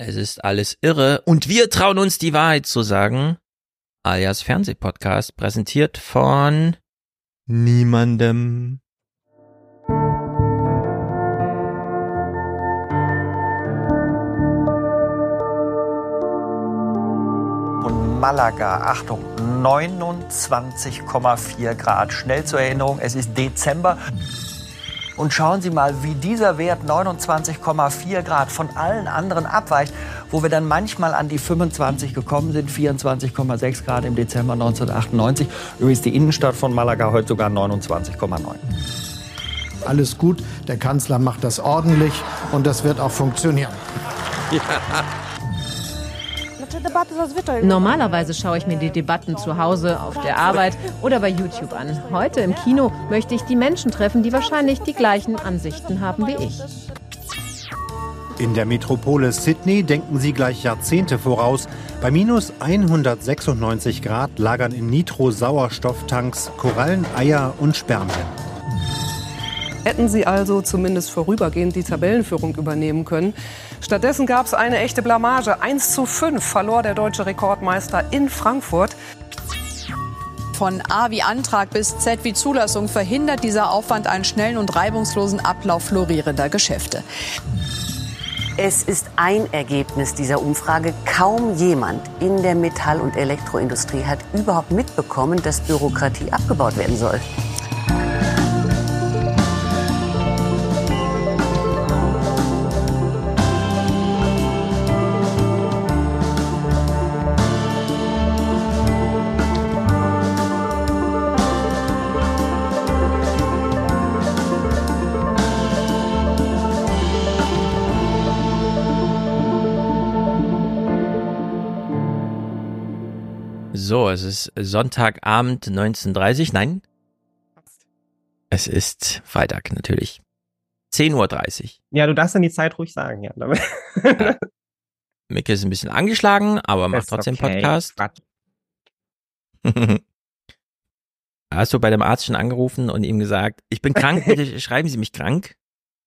Es ist alles irre und wir trauen uns die Wahrheit zu sagen. Alias Fernsehpodcast präsentiert von niemandem. Und Malaga, Achtung, 29,4 Grad. Schnell zur Erinnerung, es ist Dezember. Und schauen Sie mal, wie dieser Wert 29,4 Grad von allen anderen abweicht, wo wir dann manchmal an die 25 gekommen sind, 24,6 Grad im Dezember 1998. Übrigens die Innenstadt von Malaga heute sogar 29,9. Alles gut, der Kanzler macht das ordentlich und das wird auch funktionieren. Ja. Normalerweise schaue ich mir die Debatten zu Hause, auf der Arbeit oder bei YouTube an. Heute im Kino möchte ich die Menschen treffen, die wahrscheinlich die gleichen Ansichten haben wie ich. In der Metropole Sydney denken sie gleich Jahrzehnte voraus. Bei minus 196 Grad lagern in Nitro-Sauerstofftanks Korallen, Eier und Spermien. Hätten sie also zumindest vorübergehend die Tabellenführung übernehmen können. Stattdessen gab es eine echte Blamage. 1 zu 5 verlor der deutsche Rekordmeister in Frankfurt. Von A wie Antrag bis Z wie Zulassung verhindert dieser Aufwand einen schnellen und reibungslosen Ablauf florierender Geschäfte. Es ist ein Ergebnis dieser Umfrage. Kaum jemand in der Metall- und Elektroindustrie hat überhaupt mitbekommen, dass Bürokratie abgebaut werden soll. Ist Sonntagabend 19.30 Nein. Es ist Freitag natürlich. 10.30 Uhr. Ja, du darfst dann die Zeit ruhig sagen, ja. ja. Micke ist ein bisschen angeschlagen, aber macht trotzdem okay. Podcast. Hast du bei dem Arzt schon angerufen und ihm gesagt, ich bin krank, bitte schreiben Sie mich krank?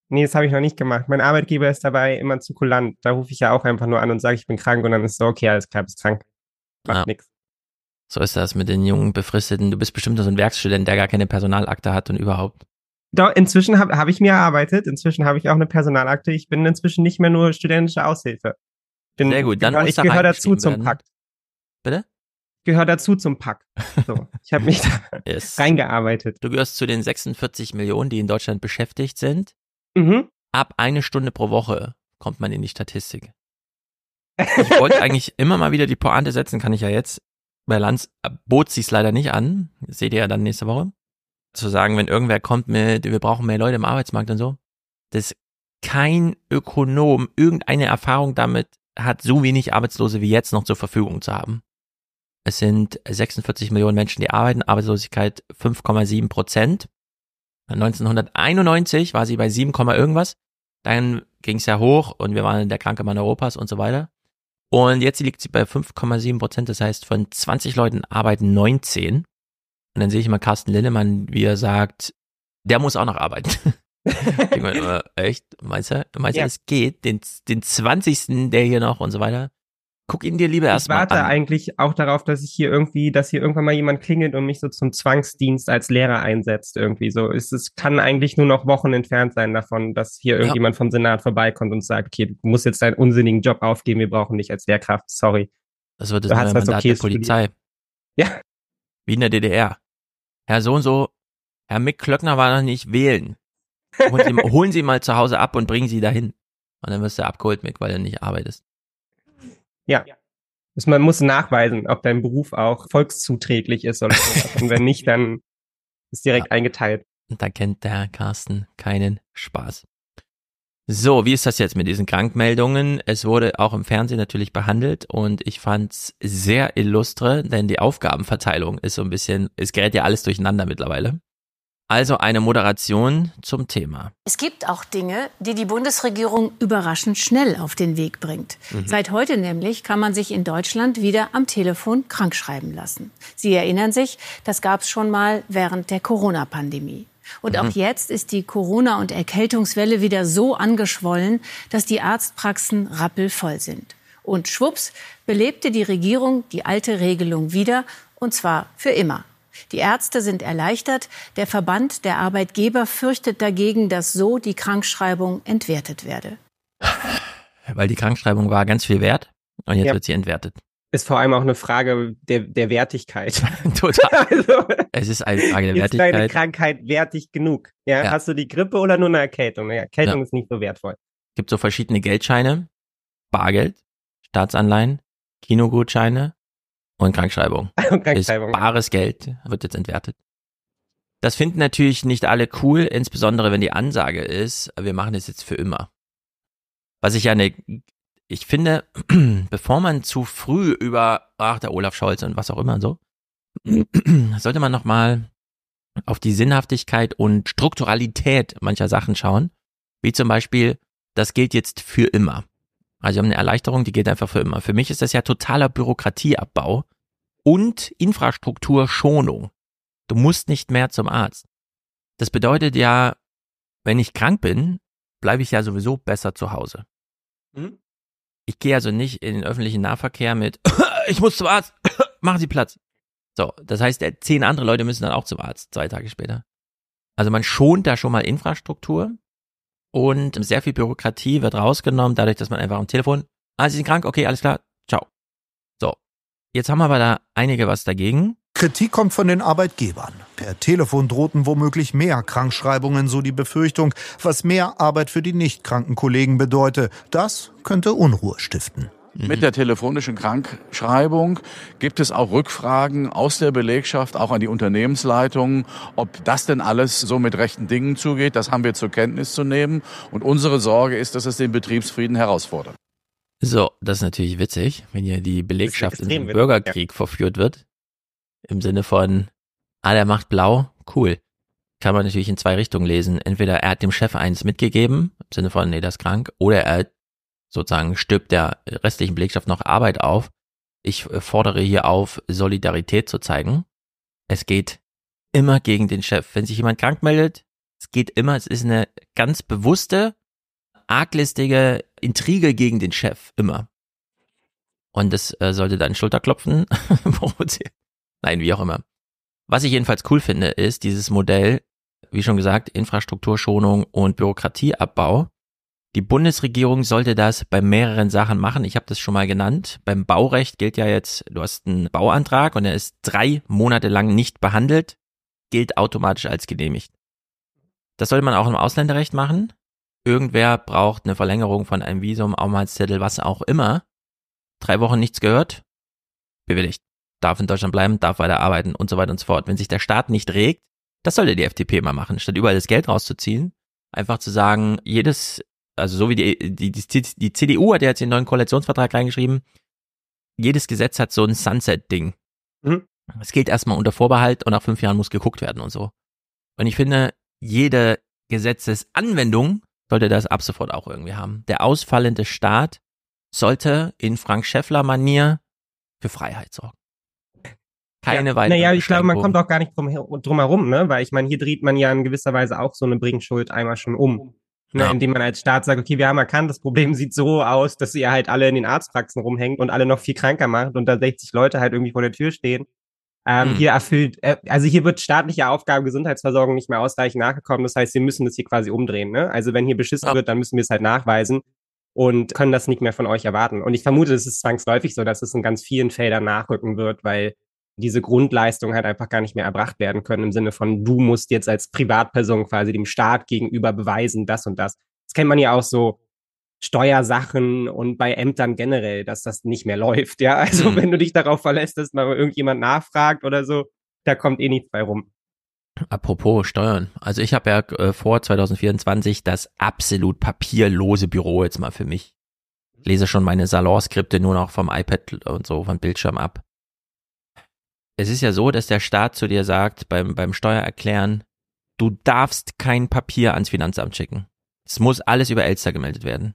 Nee, das habe ich noch nicht gemacht. Mein Arbeitgeber ist dabei immer zu kulant. Da rufe ich ja auch einfach nur an und sage, ich bin krank und dann ist so, okay, alles klar, bist krank. Macht ah. nichts. So ist das mit den jungen Befristeten. Du bist bestimmt so ein Werkstudent, der gar keine Personalakte hat und überhaupt. Doch, inzwischen habe hab ich mir erarbeitet. Inzwischen habe ich auch eine Personalakte. Ich bin inzwischen nicht mehr nur studentische Aushilfe. Bin, Sehr gut, dann gehör, ich gehöre dazu zum werden. Pakt. Bitte? Gehöre dazu zum Pakt. So, ich habe mich da yes. reingearbeitet. Du gehörst zu den 46 Millionen, die in Deutschland beschäftigt sind. Mhm. Ab eine Stunde pro Woche kommt man in die Statistik. Ich wollte eigentlich immer mal wieder die Pointe setzen, kann ich ja jetzt bei Lanz bot sich leider nicht an, das seht ihr ja dann nächste Woche, zu sagen, wenn irgendwer kommt mit, wir brauchen mehr Leute im Arbeitsmarkt und so, dass kein Ökonom irgendeine Erfahrung damit hat, so wenig Arbeitslose wie jetzt noch zur Verfügung zu haben. Es sind 46 Millionen Menschen, die arbeiten, Arbeitslosigkeit 5,7 Prozent. 1991 war sie bei 7, irgendwas. Dann ging es ja hoch und wir waren der kranke Mann Europas und so weiter. Und jetzt liegt sie bei 5,7 Prozent. Das heißt, von 20 Leuten arbeiten 19. Und dann sehe ich immer Carsten Linnemann, wie er sagt, der muss auch noch arbeiten. ich meine, echt? Meinst du, meinst du, ja. es geht? Den, den 20. der hier noch und so weiter? Guck ihn dir lieber erstmal an. Ich warte eigentlich auch darauf, dass ich hier irgendwie, dass hier irgendwann mal jemand klingelt und mich so zum Zwangsdienst als Lehrer einsetzt irgendwie. So ist es kann eigentlich nur noch Wochen entfernt sein davon, dass hier ja. irgendjemand vom Senat vorbeikommt und sagt, okay, du musst jetzt deinen unsinnigen Job aufgeben, wir brauchen dich als Lehrkraft. Sorry. Das wird das neue Mandat okay der Polizei. Ja. Wie in der DDR. Herr so und so, Herr Mick Klöckner war noch nicht wählen. Holen Sie, holen Sie mal zu Hause ab und bringen Sie dahin. Und dann wirst du abgeholt, Mick, weil du nicht arbeitest. Ja. Also man muss nachweisen, ob dein Beruf auch volkszuträglich ist oder so. Und wenn nicht, dann ist direkt ja. eingeteilt. Und da kennt der Carsten keinen Spaß. So, wie ist das jetzt mit diesen Krankmeldungen? Es wurde auch im Fernsehen natürlich behandelt und ich fand's sehr illustre, denn die Aufgabenverteilung ist so ein bisschen, es gerät ja alles durcheinander mittlerweile. Also eine Moderation zum Thema. Es gibt auch Dinge, die die Bundesregierung überraschend schnell auf den Weg bringt. Mhm. Seit heute nämlich kann man sich in Deutschland wieder am Telefon krankschreiben lassen. Sie erinnern sich, das gab es schon mal während der Corona-Pandemie. Und auch mhm. jetzt ist die Corona- und Erkältungswelle wieder so angeschwollen, dass die Arztpraxen rappelvoll sind. Und schwupps belebte die Regierung die alte Regelung wieder, und zwar für immer. Die Ärzte sind erleichtert. Der Verband der Arbeitgeber fürchtet dagegen, dass so die Krankschreibung entwertet werde. Weil die Krankschreibung war ganz viel wert und jetzt ja. wird sie entwertet. Ist vor allem auch eine Frage der, der Wertigkeit. Total. also, es ist eine Frage der Wertigkeit. Ist deine Krankheit wertig genug? Ja? ja? Hast du die Grippe oder nur eine Erkältung? Eine Erkältung ja. ist nicht so wertvoll. Es gibt so verschiedene Geldscheine, Bargeld, Staatsanleihen, Kinogutscheine und Krankschreibung. Krankschreibung. Ist bares Geld wird jetzt entwertet. Das finden natürlich nicht alle cool, insbesondere wenn die Ansage ist, wir machen das jetzt für immer. Was ich ja eine, ich finde, bevor man zu früh über, ach, der Olaf Scholz und was auch immer so, sollte man nochmal auf die Sinnhaftigkeit und Strukturalität mancher Sachen schauen, wie zum Beispiel, das gilt jetzt für immer. Also wir haben eine Erleichterung, die geht einfach für immer. Für mich ist das ja totaler Bürokratieabbau und Infrastrukturschonung. Du musst nicht mehr zum Arzt. Das bedeutet ja, wenn ich krank bin, bleibe ich ja sowieso besser zu Hause. Mhm. Ich gehe also nicht in den öffentlichen Nahverkehr mit, ich muss zum Arzt, machen Sie Platz. So, das heißt, zehn andere Leute müssen dann auch zum Arzt, zwei Tage später. Also man schont da schon mal Infrastruktur und sehr viel Bürokratie wird rausgenommen, dadurch, dass man einfach am Telefon, ah, Sie sind krank, okay, alles klar, ciao. Jetzt haben wir aber da einige was dagegen. Kritik kommt von den Arbeitgebern. Per Telefon drohten womöglich mehr Krankschreibungen, so die Befürchtung, was mehr Arbeit für die nicht kranken Kollegen bedeute. Das könnte Unruhe stiften. Mit der telefonischen Krankschreibung gibt es auch Rückfragen aus der Belegschaft, auch an die Unternehmensleitungen, ob das denn alles so mit rechten Dingen zugeht. Das haben wir zur Kenntnis zu nehmen. Und unsere Sorge ist, dass es den Betriebsfrieden herausfordert. So, das ist natürlich witzig, wenn hier die Belegschaft in den Bürgerkrieg ja. verführt wird. Im Sinne von, ah, der macht blau, cool. Kann man natürlich in zwei Richtungen lesen. Entweder er hat dem Chef eins mitgegeben, im Sinne von, nee, das ist krank, oder er sozusagen stirbt der restlichen Belegschaft noch Arbeit auf. Ich äh, fordere hier auf, Solidarität zu zeigen. Es geht immer gegen den Chef. Wenn sich jemand krank meldet, es geht immer, es ist eine ganz bewusste, arglistige Intrige gegen den Chef, immer. Und das äh, sollte dann Schulterklopfen provozieren. Nein, wie auch immer. Was ich jedenfalls cool finde, ist dieses Modell, wie schon gesagt, Infrastrukturschonung und Bürokratieabbau. Die Bundesregierung sollte das bei mehreren Sachen machen. Ich habe das schon mal genannt. Beim Baurecht gilt ja jetzt, du hast einen Bauantrag und er ist drei Monate lang nicht behandelt, gilt automatisch als genehmigt. Das sollte man auch im Ausländerrecht machen. Irgendwer braucht eine Verlängerung von einem Visum, Aufenthaltszettel, was auch immer. Drei Wochen nichts gehört, bewilligt. Darf in Deutschland bleiben, darf weiter arbeiten und so weiter und so fort. Wenn sich der Staat nicht regt, das sollte die FDP mal machen, statt überall das Geld rauszuziehen. Einfach zu sagen, jedes also so wie die, die, die, die CDU hat ja jetzt den neuen Koalitionsvertrag reingeschrieben, jedes Gesetz hat so ein Sunset-Ding. Mhm. Es gilt erstmal unter Vorbehalt und nach fünf Jahren muss geguckt werden und so. Und ich finde, jede Gesetzesanwendung sollte das ab sofort auch irgendwie haben. Der ausfallende Staat sollte in Frank Schäffler-Manier für Freiheit sorgen. Keine ja, weitere. Naja, ich glaube, man kommt auch gar nicht drum, drum herum, ne? Weil ich meine, hier dreht man ja in gewisser Weise auch so eine Bringschuld einmal schon um. Ne, ja. Indem man als Staat sagt, okay, wir haben erkannt, das Problem sieht so aus, dass ihr halt alle in den Arztpraxen rumhängt und alle noch viel kranker macht und da 60 Leute halt irgendwie vor der Tür stehen. Ähm, mhm. Hier erfüllt, äh, also hier wird staatliche Aufgabe Gesundheitsversorgung nicht mehr ausreichend nachgekommen. Das heißt, wir müssen das hier quasi umdrehen. Ne? Also wenn hier beschissen ja. wird, dann müssen wir es halt nachweisen und können das nicht mehr von euch erwarten. Und ich vermute, es ist zwangsläufig so, dass es in ganz vielen Feldern nachrücken wird, weil diese Grundleistungen halt einfach gar nicht mehr erbracht werden können im Sinne von, du musst jetzt als Privatperson quasi dem Staat gegenüber beweisen, das und das. Das kennt man ja auch so Steuersachen und bei Ämtern generell, dass das nicht mehr läuft. Ja, also mhm. wenn du dich darauf verlässt, dass mal irgendjemand nachfragt oder so, da kommt eh nichts bei rum. Apropos Steuern. Also ich habe ja äh, vor 2024 das absolut papierlose Büro jetzt mal für mich. Lese schon meine Salonskripte nur noch vom iPad und so vom Bildschirm ab es ist ja so, dass der Staat zu dir sagt, beim, beim Steuererklären, du darfst kein Papier ans Finanzamt schicken. Es muss alles über Elster gemeldet werden.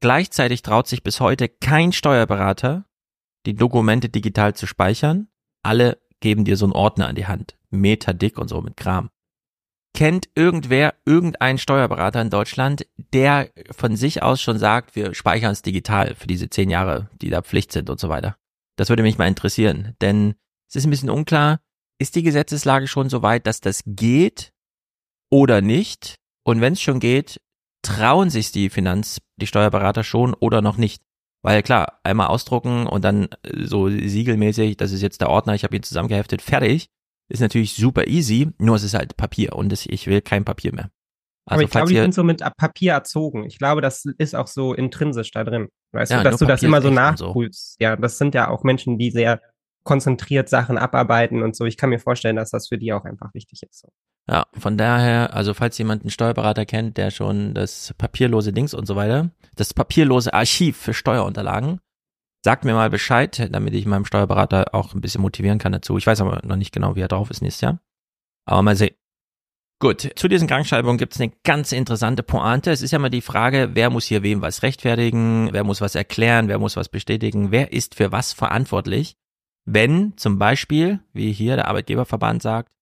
Gleichzeitig traut sich bis heute kein Steuerberater, die Dokumente digital zu speichern. Alle geben dir so einen Ordner an die Hand, Meter dick und so mit Kram. kennt irgendwer irgendeinen Steuerberater in Deutschland, der von sich aus schon sagt, wir speichern es digital für diese zehn Jahre, die da Pflicht sind und so weiter? Das würde mich mal interessieren, denn es ist ein bisschen unklar, ist die Gesetzeslage schon so weit, dass das geht oder nicht? Und wenn es schon geht, trauen sich die Finanz, die Steuerberater schon oder noch nicht? Weil klar, einmal ausdrucken und dann äh, so siegelmäßig, das ist jetzt der Ordner, ich habe ihn zusammengeheftet, fertig, ist natürlich super easy, nur es ist halt Papier und das, ich will kein Papier mehr. Also Aber ich glaube, die sind so mit Papier erzogen. Ich glaube, das ist auch so intrinsisch da drin. Weißt ja, du, dass du das immer so nachprüfst. So. Ja, das sind ja auch Menschen, die sehr konzentriert Sachen abarbeiten und so. Ich kann mir vorstellen, dass das für die auch einfach wichtig ist. So. Ja, von daher, also falls jemand einen Steuerberater kennt, der schon das papierlose Dings und so weiter, das papierlose Archiv für Steuerunterlagen, sagt mir mal Bescheid, damit ich meinem Steuerberater auch ein bisschen motivieren kann dazu. Ich weiß aber noch nicht genau, wie er drauf ist nächstes Jahr. Aber mal sehen. Gut, zu diesen Krankschreibungen gibt es eine ganz interessante Pointe. Es ist ja mal die Frage, wer muss hier wem was rechtfertigen, wer muss was erklären, wer muss was bestätigen, wer ist für was verantwortlich. Wenn zum Beispiel, wie hier der Arbeitgeberverband sagt,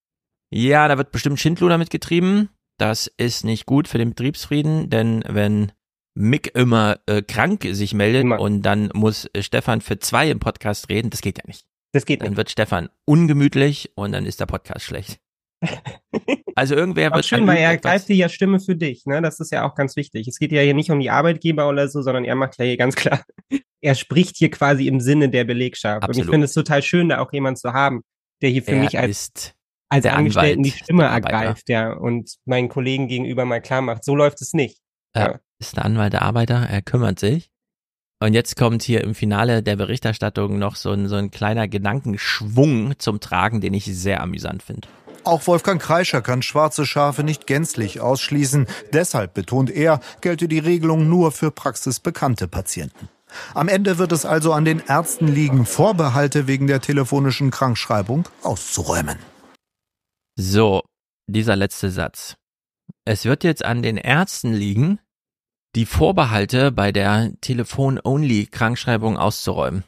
ja, da wird bestimmt Schindluder mitgetrieben, das ist nicht gut für den Betriebsfrieden, denn wenn Mick immer äh, krank sich meldet immer. und dann muss äh, Stefan für zwei im Podcast reden, das geht ja nicht. Das geht nicht. Dann wird Stefan ungemütlich und dann ist der Podcast schlecht. Also irgendwer wird. schön, weil er greift ja Stimme für dich, ne? Das ist ja auch ganz wichtig. Es geht ja hier nicht um die Arbeitgeber oder so, sondern er macht ja hier ganz klar, er spricht hier quasi im Sinne der Belegschaft. Absolut. Und ich finde es total schön, da auch jemand zu haben, der hier für er mich als, als Angestellten die Stimme ergreift, ja, und meinen Kollegen gegenüber mal klar macht, so läuft es nicht. Ja. ist der Anwalt der Arbeiter, er kümmert sich. Und jetzt kommt hier im Finale der Berichterstattung noch so ein, so ein kleiner Gedankenschwung zum Tragen, den ich sehr amüsant finde. Auch Wolfgang Kreischer kann schwarze Schafe nicht gänzlich ausschließen. Deshalb betont er, gelte die Regelung nur für praxisbekannte Patienten. Am Ende wird es also an den Ärzten liegen, Vorbehalte wegen der telefonischen Krankschreibung auszuräumen. So, dieser letzte Satz. Es wird jetzt an den Ärzten liegen, die Vorbehalte bei der Telefon-Only-Krankschreibung auszuräumen.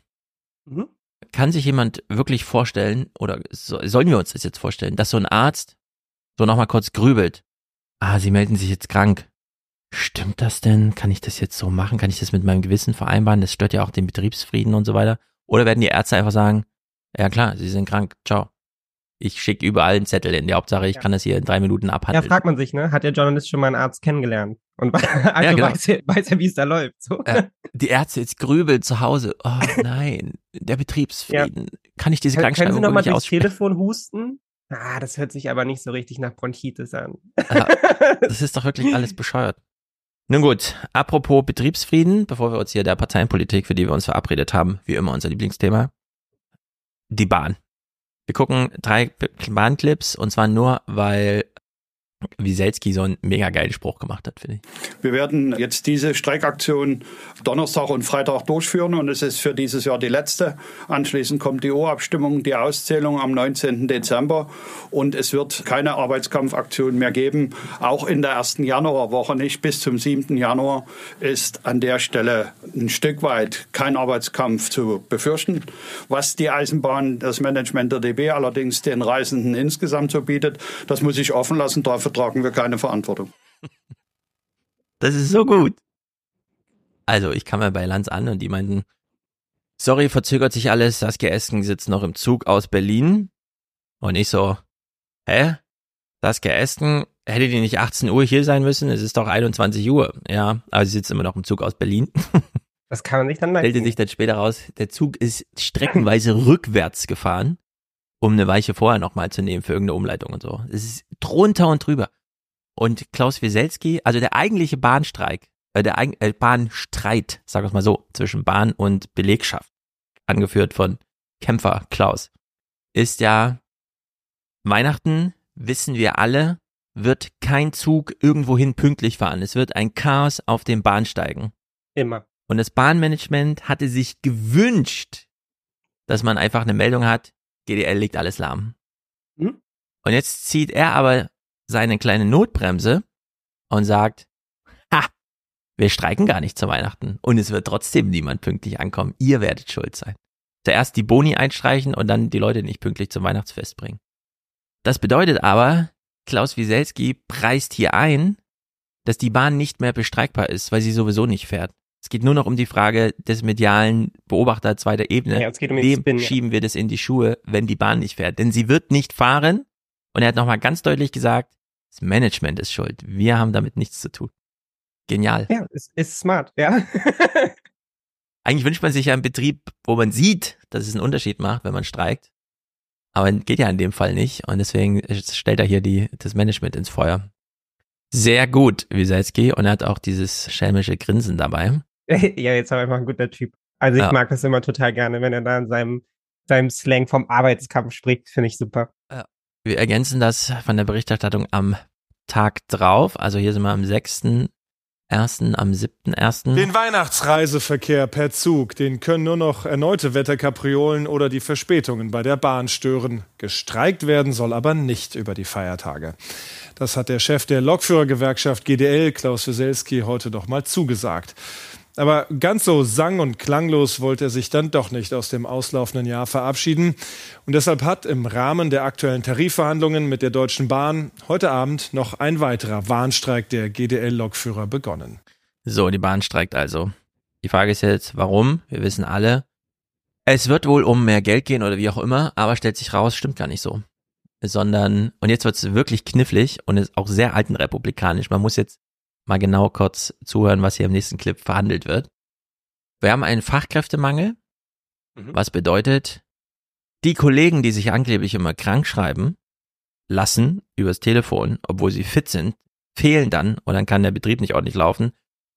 Mhm kann sich jemand wirklich vorstellen, oder so, sollen wir uns das jetzt vorstellen, dass so ein Arzt so nochmal kurz grübelt, ah, Sie melden sich jetzt krank. Stimmt das denn? Kann ich das jetzt so machen? Kann ich das mit meinem Gewissen vereinbaren? Das stört ja auch den Betriebsfrieden und so weiter. Oder werden die Ärzte einfach sagen, ja klar, Sie sind krank, ciao ich schicke überall einen Zettel in. Die Hauptsache, ich ja. kann das hier in drei Minuten abhandeln. Ja, fragt man sich, ne? Hat der Journalist schon mal einen Arzt kennengelernt? Und also ja, genau. weiß, er, weiß er, wie es da läuft. So. Ja. Die Ärzte jetzt grübeln zu Hause. Oh nein, der Betriebsfrieden. Kann ich diese Krankschreibung Können Sie nochmal durchs Telefon husten? Ah, das hört sich aber nicht so richtig nach Bronchitis an. das ist doch wirklich alles bescheuert. Nun gut, apropos Betriebsfrieden, bevor wir uns hier der Parteienpolitik, für die wir uns verabredet haben, wie immer unser Lieblingsthema, die Bahn. Wir gucken drei Bahnclips und zwar nur, weil Wieselski so einen mega geilen Spruch gemacht hat, finde ich. Wir werden jetzt diese Streikaktion Donnerstag und Freitag durchführen und es ist für dieses Jahr die letzte. Anschließend kommt die Urabstimmung, die Auszählung am 19. Dezember und es wird keine Arbeitskampfaktion mehr geben, auch in der ersten Januarwoche nicht. Bis zum 7. Januar ist an der Stelle ein Stück weit kein Arbeitskampf zu befürchten. Was die Eisenbahn, das Management der DB allerdings den Reisenden insgesamt so bietet, das muss ich offen lassen. Dafür dafür tragen wir keine Verantwortung. Das ist so gut. Also, ich kam ja bei Lanz an und die meinten, sorry, verzögert sich alles, Saskia Esken sitzt noch im Zug aus Berlin. Und ich so, hä? Saskia Esken, hätte die nicht 18 Uhr hier sein müssen? Es ist doch 21 Uhr. Ja, aber sie sitzt immer noch im Zug aus Berlin. Das kann man nicht dann Stellte sich dann später raus, der Zug ist streckenweise rückwärts gefahren um eine Weiche vorher nochmal zu nehmen für irgendeine Umleitung und so. Es ist drunter und drüber. Und Klaus Wieselski, also der eigentliche Bahnstreik, äh, der äh, Bahnstreit, wir es mal so, zwischen Bahn und Belegschaft, angeführt von Kämpfer Klaus, ist ja Weihnachten, wissen wir alle, wird kein Zug irgendwohin pünktlich fahren. Es wird ein Chaos auf den Bahnsteigen. Immer. Und das Bahnmanagement hatte sich gewünscht, dass man einfach eine Meldung hat, GDL legt alles lahm. Hm? Und jetzt zieht er aber seine kleine Notbremse und sagt, ha, wir streiken gar nicht zu Weihnachten und es wird trotzdem niemand pünktlich ankommen. Ihr werdet schuld sein. Zuerst die Boni einstreichen und dann die Leute nicht pünktlich zum Weihnachtsfest bringen. Das bedeutet aber, Klaus Wieselski preist hier ein, dass die Bahn nicht mehr bestreikbar ist, weil sie sowieso nicht fährt. Es geht nur noch um die Frage des medialen Beobachter zweiter Ebene. Ja, es geht um Wem Spin, ja. schieben wir das in die Schuhe, wenn die Bahn nicht fährt? Denn sie wird nicht fahren. Und er hat nochmal ganz deutlich gesagt, das Management ist schuld. Wir haben damit nichts zu tun. Genial. Ja, ist, ist smart, ja. Eigentlich wünscht man sich ja einen Betrieb, wo man sieht, dass es einen Unterschied macht, wenn man streikt. Aber geht ja in dem Fall nicht. Und deswegen stellt er hier die, das Management ins Feuer. Sehr gut, Wieselski. Und er hat auch dieses schelmische Grinsen dabei. ja, jetzt aber einfach ein guter Typ. Also ich Ja. mag das immer total gerne, wenn er da in seinem, seinem Slang vom Arbeitskampf spricht, finde ich super. Wir ergänzen das von der Berichterstattung am Tag drauf. Also hier sind wir am 6.1., am 7.1. Den Weihnachtsreiseverkehr per Zug, den können nur noch erneute Wetterkapriolen oder die Verspätungen bei der Bahn stören. Gestreikt werden soll aber nicht über die Feiertage. Das hat der Chef der Lokführergewerkschaft GDL, Klaus Wieselski, heute doch mal zugesagt. Aber ganz so sang- und klanglos wollte er sich dann doch nicht aus dem auslaufenden Jahr verabschieden. Und deshalb hat im Rahmen der aktuellen Tarifverhandlungen mit der Deutschen Bahn heute Abend noch ein weiterer Warnstreik der GDL-Lokführer begonnen. So, die Bahn streikt also. Die Frage ist jetzt, warum? Wir wissen alle, es wird wohl um mehr Geld gehen oder wie auch immer, aber stellt sich raus, stimmt gar nicht so. Sondern, und jetzt wird es wirklich knifflig und ist auch sehr altenrepublikanisch. Man muss jetzt mal genau kurz zuhören, was hier im nächsten Clip verhandelt wird. Wir haben einen Fachkräftemangel, was bedeutet, die Kollegen, die sich angeblich immer krank schreiben, lassen übers Telefon, obwohl sie fit sind, fehlen dann und dann kann der Betrieb nicht ordentlich laufen.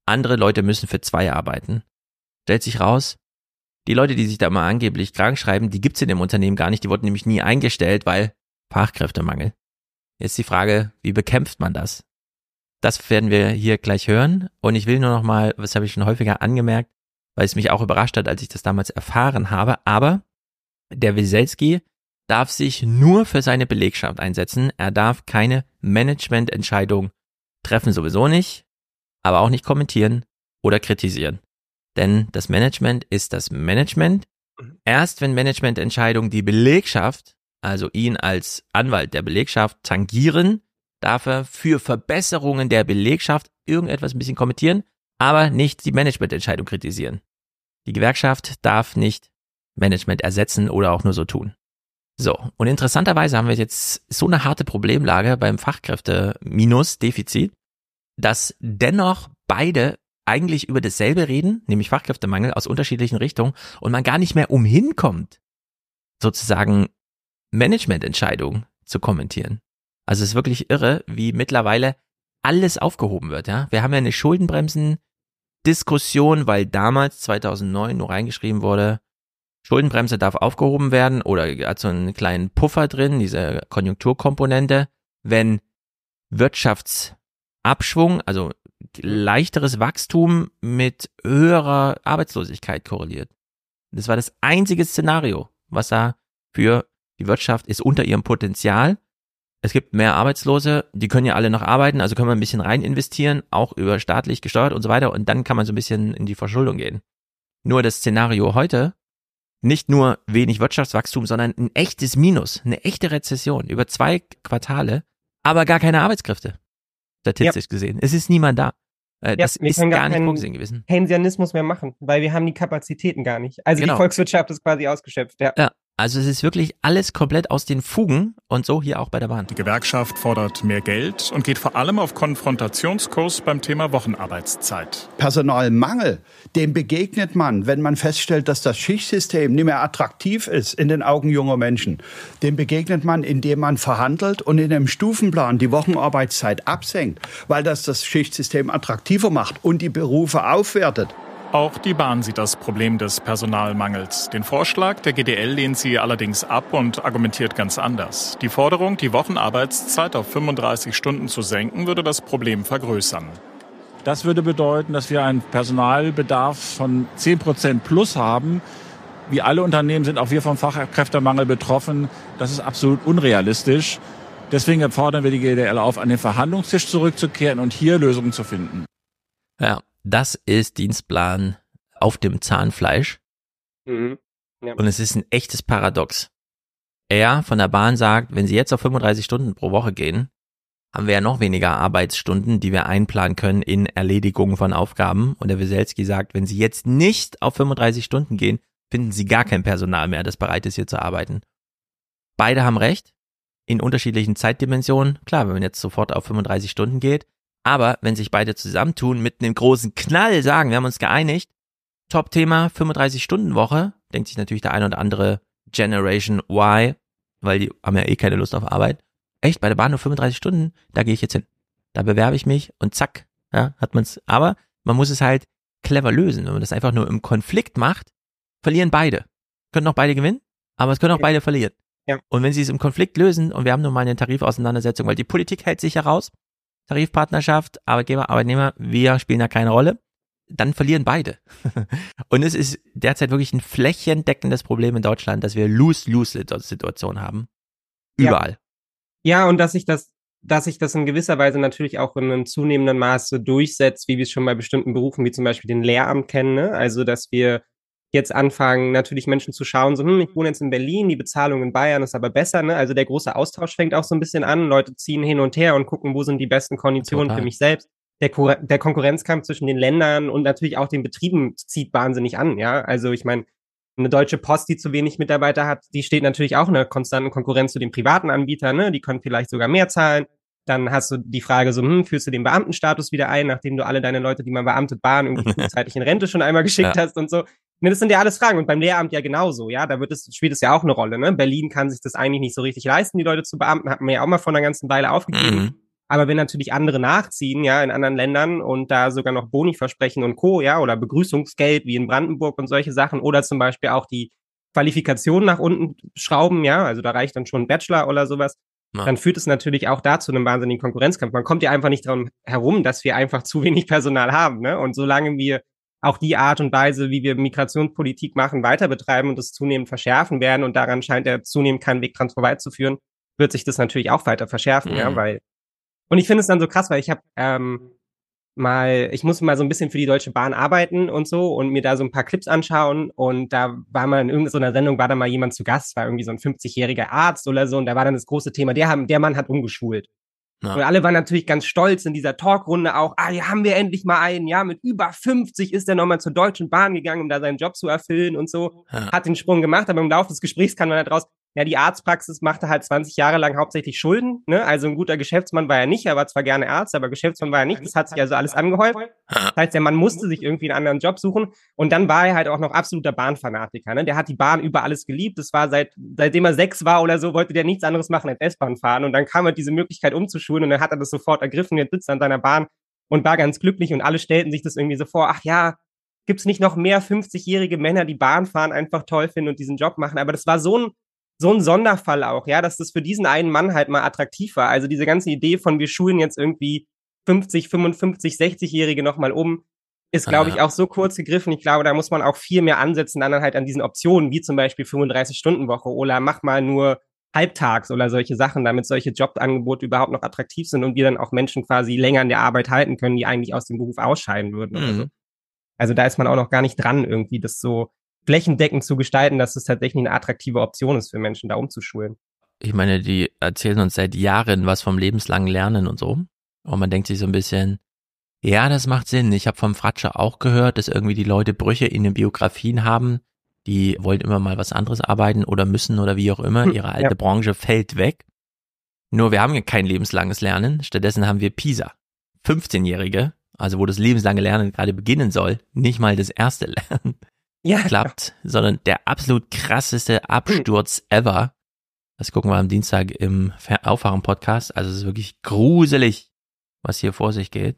Andere Leute müssen für zwei arbeiten. Stellt sich raus, die Leute, die sich da mal angeblich krank schreiben, die gibt's in dem Unternehmen gar nicht, die wurden nämlich nie eingestellt, weil Fachkräftemangel. Jetzt die Frage, wie bekämpft man das? Das werden wir hier gleich hören und ich will nur noch mal, was habe ich schon häufiger angemerkt, weil es mich auch überrascht hat, als ich das damals erfahren habe, aber der Wieselski darf sich nur für seine Belegschaft einsetzen. Er darf keine Managemententscheidung treffen, sowieso nicht, aber auch nicht kommentieren oder kritisieren. Denn das Management ist das Management. Erst wenn Managemententscheidungen die Belegschaft, also ihn als Anwalt der Belegschaft, tangieren, darf er für Verbesserungen der Belegschaft irgendetwas ein bisschen kommentieren, aber nicht die Managemententscheidung kritisieren. Die Gewerkschaft darf nicht Management ersetzen oder auch nur so tun. So, und interessanterweise haben wir jetzt so eine harte Problemlage beim Fachkräfte-Minus-Defizit, dass dennoch beide eigentlich über dasselbe reden, nämlich Fachkräftemangel aus unterschiedlichen Richtungen und man gar nicht mehr umhin kommt, sozusagen Managemententscheidungen zu kommentieren. Also es ist wirklich irre, wie mittlerweile alles aufgehoben wird, ja. Wir haben ja eine Schuldenbremsen-Diskussion, weil damals 2009 nur reingeschrieben wurde, Schuldenbremse darf aufgehoben werden oder hat so einen kleinen Puffer drin, diese Konjunkturkomponente, wenn Wirtschaftsabschwung, also leichteres Wachstum mit höherer Arbeitslosigkeit korreliert. Das war das einzige Szenario, was da für die Wirtschaft ist unter ihrem Potenzial. Es gibt mehr Arbeitslose, die können ja alle noch arbeiten, also können wir ein bisschen rein investieren, auch über staatlich gesteuert und so weiter und dann kann man so ein bisschen in die Verschuldung gehen. Nur das Szenario heute, nicht nur wenig Wirtschaftswachstum, sondern ein echtes Minus, eine echte Rezession über zwei Quartale, aber gar keine Arbeitskräfte. Statistisch gesehen. Es ist niemand da. Äh, das wir ist können gar nicht keinen vorgesehen gewesen. Keynesianismus mehr machen, weil wir haben die Kapazitäten gar nicht. Also Genau. die Volkswirtschaft ist quasi ausgeschöpft, ja. Ja, also es ist wirklich alles komplett aus den Fugen und so hier auch bei der Bahn. Die Gewerkschaft fordert mehr Geld und geht vor allem auf Konfrontationskurs beim Thema Wochenarbeitszeit. Personalmangel, dem begegnet man, wenn man feststellt, dass das Schichtsystem nicht mehr attraktiv ist in den Augen junger Menschen. Dem begegnet man, indem man verhandelt und in einem Stufenplan die Wochenarbeitszeit absenkt, weil das das Schichtsystem attraktiver macht und die Berufe aufwertet. Auch die Bahn sieht das Problem des Personalmangels. Den Vorschlag der GDL lehnt sie allerdings ab und argumentiert ganz anders. Die Forderung, die Wochenarbeitszeit auf 35 Stunden zu senken, würde das Problem vergrößern. Das würde bedeuten, dass wir einen Personalbedarf von 10 Prozent plus haben. Wie alle Unternehmen sind auch wir vom Fachkräftemangel betroffen. Das ist absolut unrealistisch. Deswegen fordern wir die GDL auf, an den Verhandlungstisch zurückzukehren und hier Lösungen zu finden. Ja, das ist Dienstplan auf dem Zahnfleisch. Mhm. Ja. Und es ist ein echtes Paradox. Er von der Bahn sagt, wenn sie jetzt auf 35 Stunden pro Woche gehen, haben wir ja noch weniger Arbeitsstunden, die wir einplanen können in Erledigung von Aufgaben. Und der Wieselski sagt, wenn Sie jetzt nicht auf 35 Stunden gehen, finden Sie gar kein Personal mehr, das bereit ist, hier zu arbeiten. Beide haben recht, in unterschiedlichen Zeitdimensionen. Klar, wenn man jetzt sofort auf 35 Stunden geht, aber wenn sich beide zusammentun mit einem großen Knall sagen, wir haben uns geeinigt, Top-Thema 35-Stunden-Woche, denkt sich natürlich der eine oder andere Generation Y, weil die haben ja eh keine Lust auf Arbeit. Echt, bei der Bahn nur 35 Stunden, da gehe ich jetzt hin. Da bewerbe ich mich und zack, ja, hat man's. Aber man muss es halt clever lösen. Wenn man das einfach nur im Konflikt macht, verlieren beide. Können auch beide gewinnen, aber es können auch beide verlieren. Ja. Und wenn sie es im Konflikt lösen und wir haben nun mal eine Tarifauseinandersetzung, weil die Politik hält sich heraus, Tarifpartnerschaft, Arbeitgeber, Arbeitnehmer, wir spielen da keine Rolle, dann verlieren beide. und es ist derzeit wirklich ein flächendeckendes Problem in Deutschland, dass wir Lose-Lose-Situationen haben. Überall. Ja. ja, und dass sich das dass sich das in gewisser Weise natürlich auch in einem zunehmenden Maße durchsetzt, wie wir es schon bei bestimmten Berufen wie zum Beispiel den Lehramt kennen. Ne? Also, dass wir jetzt anfangen, natürlich Menschen zu schauen, so, hm, ich wohne jetzt in Berlin, die Bezahlung in Bayern ist aber besser, ne? Also der große Austausch fängt auch so ein bisschen an. Leute ziehen hin und her und gucken, wo sind die besten Konditionen Total. für mich selbst. Der, Ko der Konkurrenzkampf zwischen den Ländern und natürlich auch den Betrieben zieht wahnsinnig an, ja. Also ich meine, eine deutsche Post, die zu wenig Mitarbeiter hat, die steht natürlich auch in einer konstanten Konkurrenz zu den privaten Anbietern, ne? Die können vielleicht sogar mehr zahlen. Dann hast du die Frage so, hm, führst du den Beamtenstatus wieder ein, nachdem du alle deine Leute, die man beamtet Bahn irgendwie frühzeitig in Rente schon einmal geschickt ja. hast und so. Ne, das sind ja alles Fragen. Und beim Lehramt ja genauso, ja. Da wird es, spielt es ja auch eine Rolle, ne? Berlin kann sich das eigentlich nicht so richtig leisten, die Leute zu beamten, hat man ja auch mal vor einer ganzen Weile aufgegeben. Mhm. Aber wenn natürlich andere nachziehen, ja, in anderen Ländern und da sogar noch Boni versprechen und Co., ja, oder Begrüßungsgeld wie in Brandenburg und solche Sachen, oder zum Beispiel auch die Qualifikation nach unten schrauben, ja, also da reicht dann schon ein Bachelor oder sowas, ja. dann führt es natürlich auch dazu einem wahnsinnigen Konkurrenzkampf. Man kommt ja einfach nicht darum herum, dass wir einfach zu wenig Personal haben, ne? Und solange wir auch die Art und Weise, wie wir Migrationspolitik machen, weiter betreiben und das zunehmend verschärfen werden und daran scheint er zunehmend keinen Weg dran vorbeizuführen, wird sich das natürlich auch weiter verschärfen, mhm. ja, weil und ich finde es dann so krass, weil ich habe ähm, mal, ich muss mal so ein bisschen für die Deutsche Bahn arbeiten und so und mir da so ein paar Clips anschauen und da war mal in irgendeiner Sendung, war da mal jemand zu Gast, war irgendwie so ein 50-jähriger Arzt oder so und da war dann das große Thema, der, haben, der Mann hat umgeschult. Ja. Und alle waren natürlich ganz stolz in dieser Talkrunde auch, ah, hier haben wir endlich mal einen, ja, mit über 50 ist er nochmal zur Deutschen Bahn gegangen, um da seinen Job zu erfüllen und so, ja. hat den Sprung gemacht, aber im Laufe des Gesprächs kam dann daraus, ja, die Arztpraxis machte halt 20 Jahre lang hauptsächlich Schulden. Ne? Also ein guter Geschäftsmann war er nicht, er war zwar gerne Arzt, aber Geschäftsmann war er nicht. Das hat sich also alles angehäuft. Das heißt, der Mann musste sich irgendwie einen anderen Job suchen. Und dann war er halt auch noch absoluter Bahnfanatiker. Ne? Der hat die Bahn über alles geliebt. Das war seit, seitdem er sechs war oder so, wollte der nichts anderes machen als S-Bahn fahren. Und dann kam halt diese Möglichkeit umzuschulen und dann hat er das sofort ergriffen. Jetzt sitzt er an seiner Bahn und war ganz glücklich und alle stellten sich das irgendwie so vor, ach ja, gibt's nicht noch mehr 50-jährige Männer, die Bahn fahren einfach toll finden und diesen Job machen. Aber das war so ein so ein Sonderfall auch, ja, dass das für diesen einen Mann halt mal attraktiv war. Also diese ganze Idee von wir schulen jetzt irgendwie 50, 55, 60-Jährige nochmal um, ist, glaube ich, auch so kurz gegriffen. Ich glaube, da muss man auch viel mehr ansetzen, dann halt an diesen Optionen, wie zum Beispiel 35-Stunden-Woche oder mach mal nur halbtags oder solche Sachen, damit solche Jobangebote überhaupt noch attraktiv sind und wir dann auch Menschen quasi länger in der Arbeit halten können, die eigentlich aus dem Beruf ausscheiden würden. Mhm. So. Also da ist man auch noch gar nicht dran, irgendwie das so flächendeckend zu gestalten, dass es tatsächlich eine attraktive Option ist für Menschen, da umzuschulen. Ich meine, die erzählen uns seit Jahren was vom lebenslangen Lernen und so. Und man denkt sich so ein bisschen, ja, das macht Sinn. Ich habe vom Fratscher auch gehört, dass irgendwie die Leute Brüche in den Biografien haben. Die wollen immer mal was anderes arbeiten oder müssen oder wie auch immer. Hm, Ihre alte ja. Branche fällt weg. Nur wir haben ja kein lebenslanges Lernen. Stattdessen haben wir PISA. 15-Jährige, also wo das lebenslange Lernen gerade beginnen soll, nicht mal das erste Lernen ja. klappt, sondern der absolut krasseste Absturz ever. Das gucken wir am Dienstag im Aufwachen-Podcast. Also es ist wirklich gruselig, was hier vor sich geht.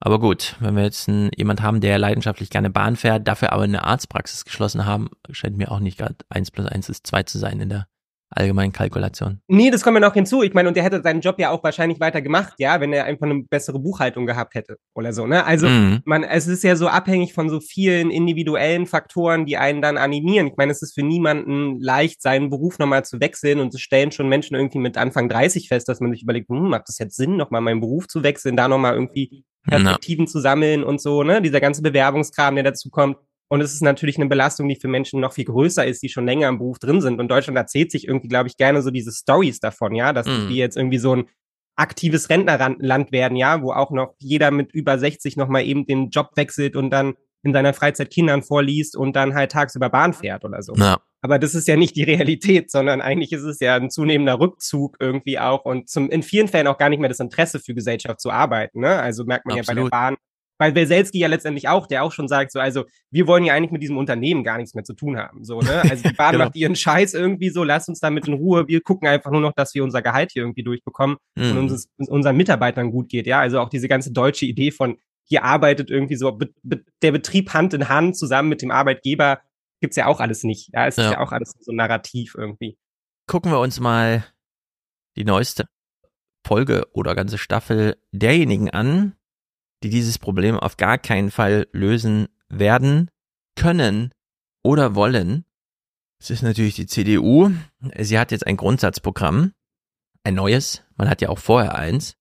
Aber gut, wenn wir jetzt einen, jemand haben, der leidenschaftlich gerne Bahn fährt, dafür aber eine Arztpraxis geschlossen haben, scheint mir auch nicht gerade eins plus eins ist zwei zu sein in der allgemeinen Kalkulation. Nee, das kommt mir noch hinzu. Ich meine, und der hätte seinen Job ja auch wahrscheinlich weiter gemacht, ja, wenn er einfach eine bessere Buchhaltung gehabt hätte oder so, ne? Also, mhm. man, es ist ja so abhängig von so vielen individuellen Faktoren, die einen dann animieren. Ich meine, es ist für niemanden leicht, seinen Beruf nochmal zu wechseln und es stellen schon Menschen irgendwie mit Anfang 30 fest, dass man sich überlegt, hm, macht das jetzt Sinn, nochmal meinen Beruf zu wechseln, da nochmal irgendwie Perspektiven no. zu sammeln und so, ne? Dieser ganze Bewerbungskram, der dazu kommt. Und es ist natürlich eine Belastung, die für Menschen noch viel größer ist, die schon länger im Beruf drin sind. Und Deutschland erzählt sich irgendwie, glaube ich, gerne so diese Stories davon, ja, dass mhm. wir jetzt irgendwie so ein aktives Rentnerland werden, ja, wo auch noch jeder mit über 60 nochmal eben den Job wechselt und dann in seiner Freizeit Kindern vorliest und dann halt tagsüber Bahn fährt oder so. Ja. Aber das ist ja nicht die Realität, sondern eigentlich ist es ja ein zunehmender Rückzug irgendwie auch und zum, in vielen Fällen auch gar nicht mehr das Interesse für Gesellschaft zu arbeiten. Ne? Also merkt man Absolut. ja bei der Bahn, bei Welselski ja letztendlich auch, der auch schon sagt, so, also wir wollen ja eigentlich mit diesem Unternehmen gar nichts mehr zu tun haben. So, ne? Also die Bahn genau. macht ihren Scheiß irgendwie so, lasst uns damit in Ruhe. Wir gucken einfach nur noch, dass wir unser Gehalt hier irgendwie durchbekommen mhm. und uns, unseren Mitarbeitern gut geht. Ja, also auch diese ganze deutsche Idee von hier arbeitet irgendwie so be, be, der Betrieb Hand in Hand zusammen mit dem Arbeitgeber gibt's ja auch alles nicht. Ja, es ja. ist ja auch alles so narrativ irgendwie. Gucken wir uns mal die neueste Folge oder ganze Staffel derjenigen an, die dieses Problem auf gar keinen Fall lösen werden, können oder wollen. Es ist natürlich die CDU. Sie hat jetzt ein Grundsatzprogramm, ein neues. Man hat ja auch vorher eins.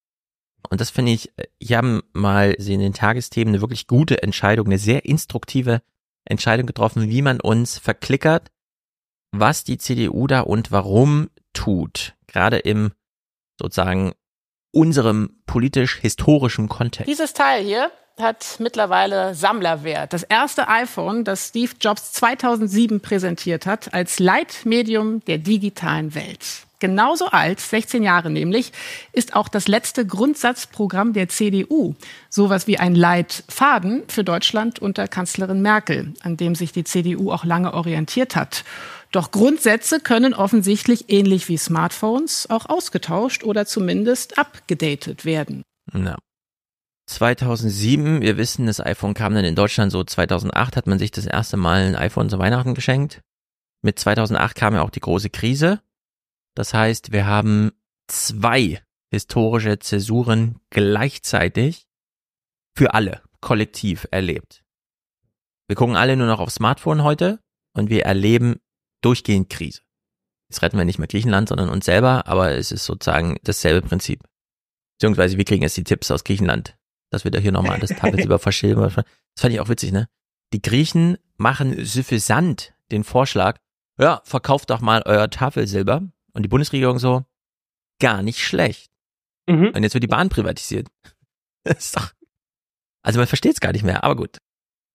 Und das finde ich, hier haben mal sie in den Tagesthemen eine wirklich gute Entscheidung, eine sehr instruktive Entscheidung getroffen, wie man uns verklickert, was die CDU da und warum tut. Gerade im sozusagen unserem politisch-historischen Kontext. Dieses Teil hier hat mittlerweile Sammlerwert. Das erste iPhone, das Steve Jobs 2007 präsentiert hat, als Leitmedium der digitalen Welt genauso alt, 16 Jahre nämlich, ist auch das letzte Grundsatzprogramm der CDU. Sowas wie ein Leitfaden für Deutschland unter Kanzlerin Merkel, an dem sich die CDU auch lange orientiert hat. Doch Grundsätze können offensichtlich ähnlich wie Smartphones auch ausgetauscht oder zumindest abgedatet werden. Ja. 2007, wir wissen, das iPhone kam dann in Deutschland so 2008 hat man sich das erste Mal ein iPhone zu Weihnachten geschenkt. Mit 2008 kam ja auch die große Krise. Das heißt, wir haben zwei historische Zäsuren gleichzeitig für alle kollektiv erlebt. Wir gucken alle nur noch auf Smartphone heute und wir erleben durchgehend Krise. Jetzt retten wir nicht mehr Griechenland, sondern uns selber, aber es ist sozusagen dasselbe Prinzip. Beziehungsweise wir kriegen jetzt die Tipps aus Griechenland, dass wir da hier nochmal das Tafelsilber verschilben. Das fand ich auch witzig, ne? Die Griechen machen suffisant den Vorschlag, ja, verkauft doch mal euer Tafelsilber und die Bundesregierung so, gar nicht schlecht. Mhm. Und jetzt wird die Bahn privatisiert. Doch, also man versteht es gar nicht mehr, aber gut.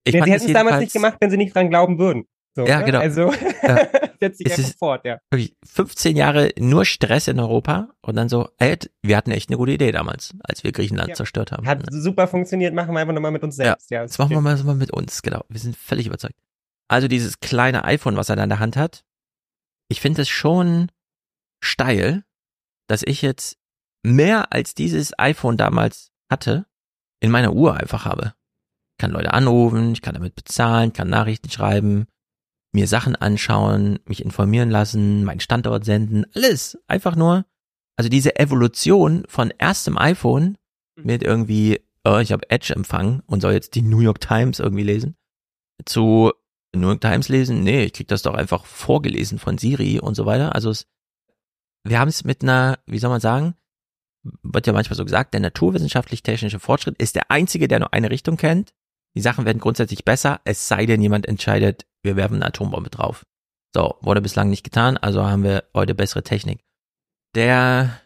Ich ja, sie hätten es damals nicht gemacht, wenn sie nicht dran glauben würden. So, ja, ne? genau. Also ja. setzt sich einfach fort, ja. Wirklich 15 Jahre nur Stress in Europa und dann so, ey, wir hatten echt eine gute Idee damals, als wir Griechenland ja. zerstört haben. Hat super funktioniert, machen wir einfach nochmal mit uns selbst. Ja, ja das machen wir mal, mal mit uns, genau. Wir sind völlig überzeugt. Also dieses kleine iPhone, was er da in der Hand hat, ich finde es schon steil, dass ich jetzt mehr als dieses iPhone damals hatte, in meiner Uhr einfach habe. Ich kann Leute anrufen, ich kann damit bezahlen, kann Nachrichten schreiben, mir Sachen anschauen, mich informieren lassen, meinen Standort senden, alles. Einfach nur, also diese Evolution von erstem iPhone mit irgendwie, oh, ich habe Edge empfangen und soll jetzt die New York Times irgendwie lesen, zu New York Times lesen, nee, ich krieg das doch einfach vorgelesen von Siri und so weiter. Also es wir haben es mit einer, wie soll man sagen, wird ja manchmal so gesagt, der naturwissenschaftlich-technische Fortschritt ist der einzige, der nur eine Richtung kennt. Die Sachen werden grundsätzlich besser, es sei denn, jemand entscheidet, wir werfen eine Atombombe drauf. So, wurde bislang nicht getan, also haben wir heute bessere Technik. Der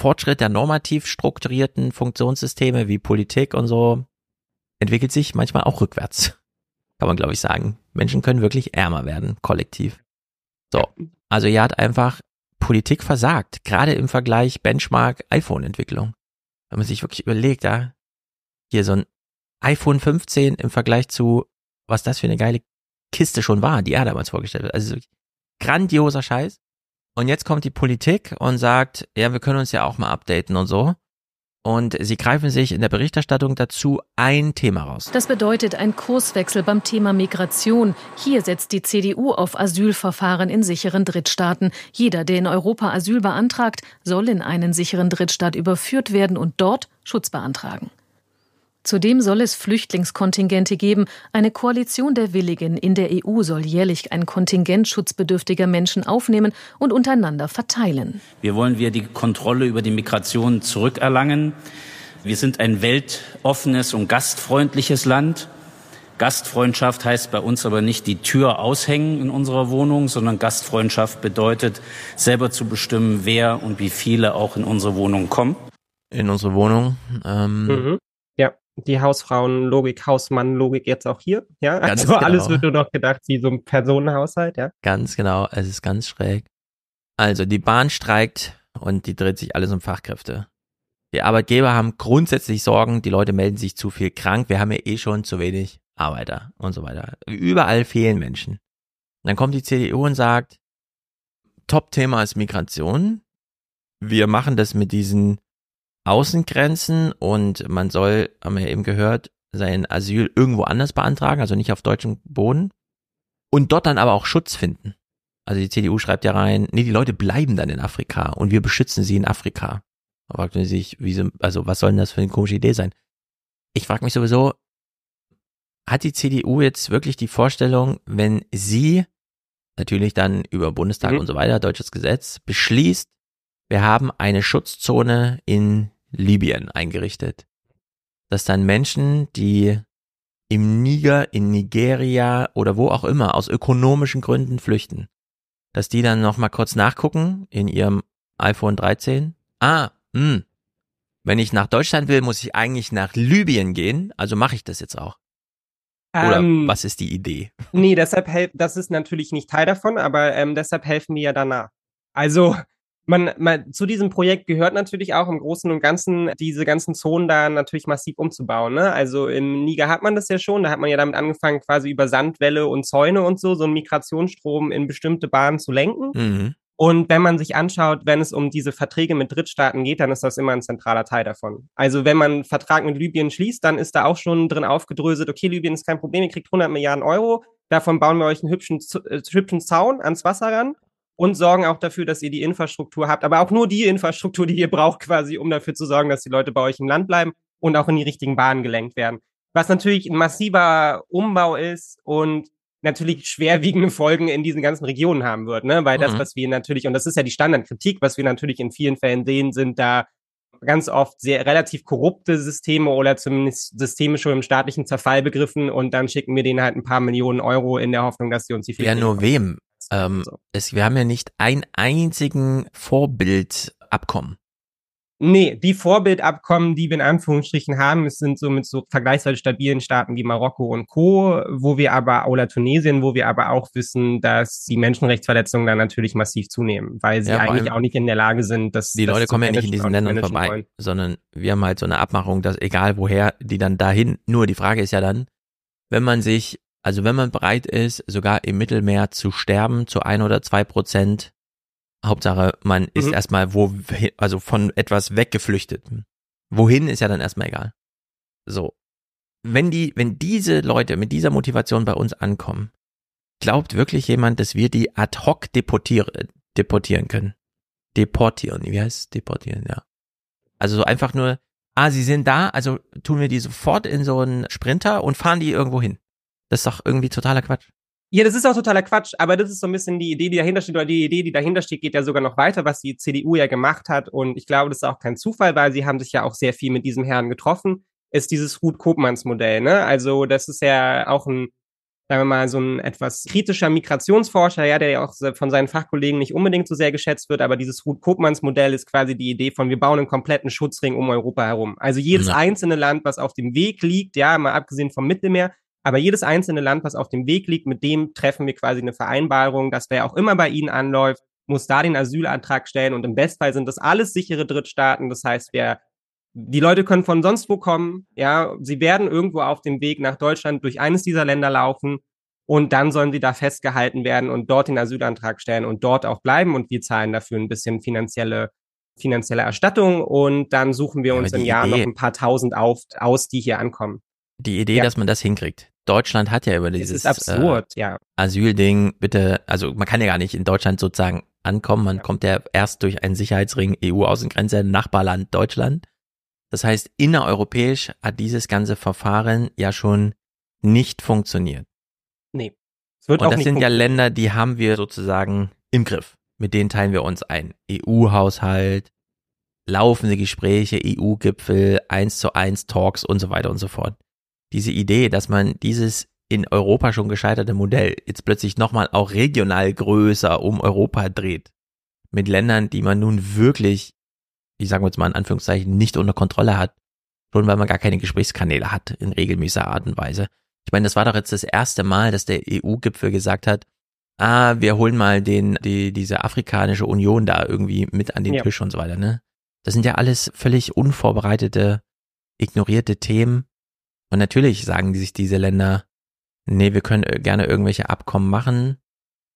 Fortschritt der normativ strukturierten Funktionssysteme wie Politik und so entwickelt sich manchmal auch rückwärts. Kann man, glaube ich, sagen. Menschen können wirklich ärmer werden, kollektiv. So, also ihr hat einfach Politik versagt, gerade im Vergleich Benchmark iPhone-Entwicklung. Wenn man sich wirklich überlegt, ja, hier so ein iPhone 15 im Vergleich zu, was das für eine geile Kiste schon war, die er damals vorgestellt hat. Also grandioser Scheiß. Und jetzt kommt die Politik und sagt, ja, wir können uns ja auch mal updaten und so und sie greifen sich in der Berichterstattung dazu ein Thema raus. Das bedeutet ein Kurswechsel beim Thema Migration. Hier setzt die CDU auf Asylverfahren in sicheren Drittstaaten. Jeder, der in Europa Asyl beantragt, soll in einen sicheren Drittstaat überführt werden und dort Schutz beantragen. Zudem soll es Flüchtlingskontingente geben. Eine Koalition der Willigen in der EU soll jährlich ein Kontingent schutzbedürftiger Menschen aufnehmen und untereinander verteilen. Wir wollen wir die Kontrolle über die Migration zurückerlangen. Wir sind ein weltoffenes und gastfreundliches Land. Gastfreundschaft heißt bei uns aber nicht die Tür aushängen in unserer Wohnung, sondern Gastfreundschaft bedeutet, selber zu bestimmen, wer und wie viele auch in unsere Wohnung kommen. In unsere Wohnung. Ähm, mhm. Die Hausfrauenlogik, Hausmannlogik jetzt auch hier. Ja, Ganz also genau. alles wird nur noch gedacht wie so ein Personenhaushalt, ja. Ganz genau, es ist ganz schräg. Also die Bahn streikt und die dreht sich alles um Fachkräfte. Die Arbeitgeber haben grundsätzlich Sorgen, die Leute melden sich zu viel krank, wir haben ja eh schon zu wenig Arbeiter und so weiter. Überall fehlen Menschen. Und dann kommt die CDU und sagt, Top-Thema ist Migration. Wir machen das mit diesen Außengrenzen und man soll, haben wir ja eben gehört, sein Asyl irgendwo anders beantragen, also nicht auf deutschem Boden. Und dort dann aber auch Schutz finden. Also die CDU schreibt ja rein, nee, die Leute bleiben dann in Afrika und wir beschützen sie in Afrika. Da fragt man sich, wieso, also was soll denn das für eine komische Idee sein? Ich frage mich sowieso, hat die CDU jetzt wirklich die Vorstellung, wenn sie natürlich dann über Bundestag Mhm. und so weiter, deutsches Gesetz, beschließt, wir haben eine Schutzzone in Libyen eingerichtet, dass dann Menschen, die im Niger, in Nigeria oder wo auch immer aus ökonomischen Gründen flüchten, dass die dann noch mal kurz nachgucken in ihrem iPhone 13. Ah, hm. Wenn ich nach Deutschland will, muss ich eigentlich nach Libyen gehen, also mache ich das jetzt auch. Oder Ähm, was ist die Idee? Nee, deshalb helf, das ist natürlich nicht Teil davon, aber ähm, deshalb helfen wir ja danach. Also man, man, zu diesem Projekt gehört natürlich auch im Großen und Ganzen diese ganzen Zonen da natürlich massiv umzubauen. Ne? Also im Niger hat man das ja schon, da hat man ja damit angefangen, quasi über Sandwälle und Zäune und so, so einen Migrationsstrom in bestimmte Bahnen zu lenken. Mhm. Und wenn man sich anschaut, wenn es um diese Verträge mit Drittstaaten geht, dann ist das immer ein zentraler Teil davon. Also wenn man einen Vertrag mit Libyen schließt, dann ist da auch schon drin aufgedröselt, okay, Libyen ist kein Problem, ihr kriegt 100 Milliarden Euro, davon bauen wir euch einen hübschen, äh, hübschen Zaun ans Wasser ran und sorgen auch dafür, dass ihr die Infrastruktur habt, aber auch nur die Infrastruktur, die ihr braucht quasi, um dafür zu sorgen, dass die Leute bei euch im Land bleiben und auch in die richtigen Bahnen gelenkt werden. Was natürlich ein massiver Umbau ist und natürlich schwerwiegende Folgen in diesen ganzen Regionen haben wird, ne? Weil das, Mhm. was wir natürlich, und das ist ja die Standardkritik, was wir natürlich in vielen Fällen sehen, sind da ganz oft sehr relativ korrupte Systeme oder zumindest Systeme schon im staatlichen Zerfall begriffen und dann schicken wir denen halt ein paar Millionen Euro in der Hoffnung, dass sie uns die Ja, Flüchtlinge nur wem? Ähm, es, wir haben ja nicht einen einzigen Vorbildabkommen. Nee, die Vorbildabkommen, die wir in Anführungsstrichen haben, es sind so mit so vergleichsweise stabilen Staaten wie Marokko und Co., wo wir aber, oder Tunesien, wo wir aber auch wissen, dass die Menschenrechtsverletzungen dann natürlich massiv zunehmen, weil sie Ja, eigentlich auch nicht in der Lage sind, dass Die das Leute kommen ja nicht in diesen Ländern vorbei, wollen. sondern wir haben halt so eine Abmachung, dass egal woher die dann dahin, nur die Frage ist ja dann, wenn man sich, also wenn man bereit ist, sogar im Mittelmeer zu sterben, zu ein oder zwei Prozent, Hauptsache, man ist Mhm. erstmal wo, also von etwas weggeflüchtet. Wohin ist ja dann erstmal egal. So. Wenn die, wenn diese Leute mit dieser Motivation bei uns ankommen, glaubt wirklich jemand, dass wir die ad hoc deportieren, deportieren können? Deportieren, wie heißt es? Deportieren, ja. Also so einfach nur, ah, sie sind da, also tun wir die sofort in so einen Sprinter und fahren die irgendwo hin. Das ist doch irgendwie totaler Quatsch. Ja, das ist auch totaler Quatsch, aber das ist so ein bisschen die Idee, die dahinter steht, oder die Idee, die dahinter steht, geht ja sogar noch weiter, was die CDU ja gemacht hat. Und ich glaube, das ist auch kein Zufall, weil sie haben sich ja auch sehr viel mit diesem Herrn getroffen, ist dieses Ruth Kopmanns Modell. Ne? Also das ist ja auch ein, sagen wir mal, so ein etwas kritischer Migrationsforscher, ja, der ja auch von seinen Fachkollegen nicht unbedingt so sehr geschätzt wird, aber dieses Ruth Kopmanns Modell ist quasi die Idee von, wir bauen einen kompletten Schutzring um Europa herum. Also jedes Ja. einzelne Land, was auf dem Weg liegt, ja, mal abgesehen vom Mittelmeer, aber jedes einzelne Land, was auf dem Weg liegt, mit dem treffen wir quasi eine Vereinbarung, dass wer auch immer bei ihnen anläuft, muss da den Asylantrag stellen und im Bestfall sind das alles sichere Drittstaaten. Das heißt, wer die Leute können von sonst wo kommen, ja, sie werden irgendwo auf dem Weg nach Deutschland durch eines dieser Länder laufen und dann sollen sie da festgehalten werden und dort den Asylantrag stellen und dort auch bleiben und wir zahlen dafür ein bisschen finanzielle finanzielle Erstattung und dann suchen wir uns im Jahr noch Idee- ein paar tausend auf, aus, die hier ankommen. Die Idee, Ja. dass man das hinkriegt. Deutschland hat ja über Es dieses ist absurd, äh, ja. Asylding, bitte, also man kann ja gar nicht in Deutschland sozusagen ankommen, man kommt ja erst durch einen Sicherheitsring EU-Außengrenze, Nachbarland Deutschland. Das heißt, innereuropäisch hat dieses ganze Verfahren ja schon nicht funktioniert. Nee. Es wird Und auch das nicht sind ja. Länder, die haben wir sozusagen im Griff. Mit denen teilen wir uns ein. EU-Haushalt, laufende Gespräche, EU-Gipfel, eins zu eins Talks und so weiter und so fort. Diese Idee, dass man dieses in Europa schon gescheiterte Modell jetzt plötzlich nochmal auch regional größer um Europa dreht. Mit Ländern, die man nun wirklich, ich sage jetzt mal in Anführungszeichen, nicht unter Kontrolle hat. Schon weil man gar keine Gesprächskanäle hat in regelmäßiger Art und Weise. Ich meine, das war doch jetzt das erste Mal, dass der EU-Gipfel gesagt hat, ah, wir holen mal den, die, diese afrikanische Union da irgendwie mit an den ja. Tisch und so weiter, ne? Das sind ja alles völlig unvorbereitete, ignorierte Themen. Und natürlich sagen sich diese Länder, nee, wir können äh, gerne irgendwelche Abkommen machen.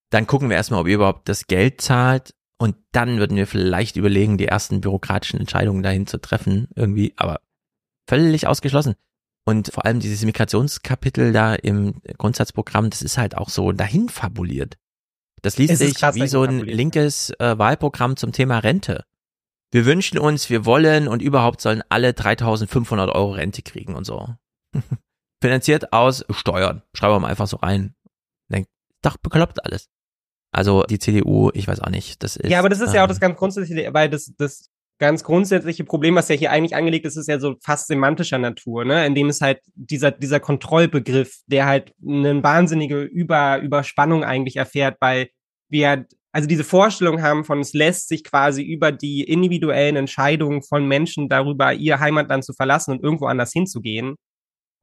Dann gucken wir erstmal, ob ihr überhaupt das Geld zahlt. Und dann würden wir vielleicht überlegen, die ersten bürokratischen Entscheidungen dahin zu treffen, irgendwie, aber völlig ausgeschlossen. Und vor allem dieses Migrationskapitel da im Grundsatzprogramm, das ist halt auch so dahin fabuliert. Das liest sich wie so ein linkes äh, Wahlprogramm zum Thema Rente. Wir wünschen uns, wir wollen und überhaupt sollen alle 3500 Euro Rente kriegen und so. Finanziert aus Steuern. Schreiben wir mal einfach so rein. Denkt, doch bekloppt alles. Also die CDU, ich weiß auch nicht. Das ist, ja, aber das ist ähm, ja auch das ähm, ganz grundsätzliche, weil das, das ganz grundsätzliche Problem, was ja hier eigentlich angelegt ist, ist ja so fast semantischer Natur, ne? Indem es halt dieser, dieser Kontrollbegriff, der halt eine wahnsinnige Über, Überspannung eigentlich erfährt, weil wir also diese Vorstellung haben von, es lässt sich quasi über die individuellen Entscheidungen von Menschen darüber, ihr Heimatland zu verlassen und irgendwo anders hinzugehen,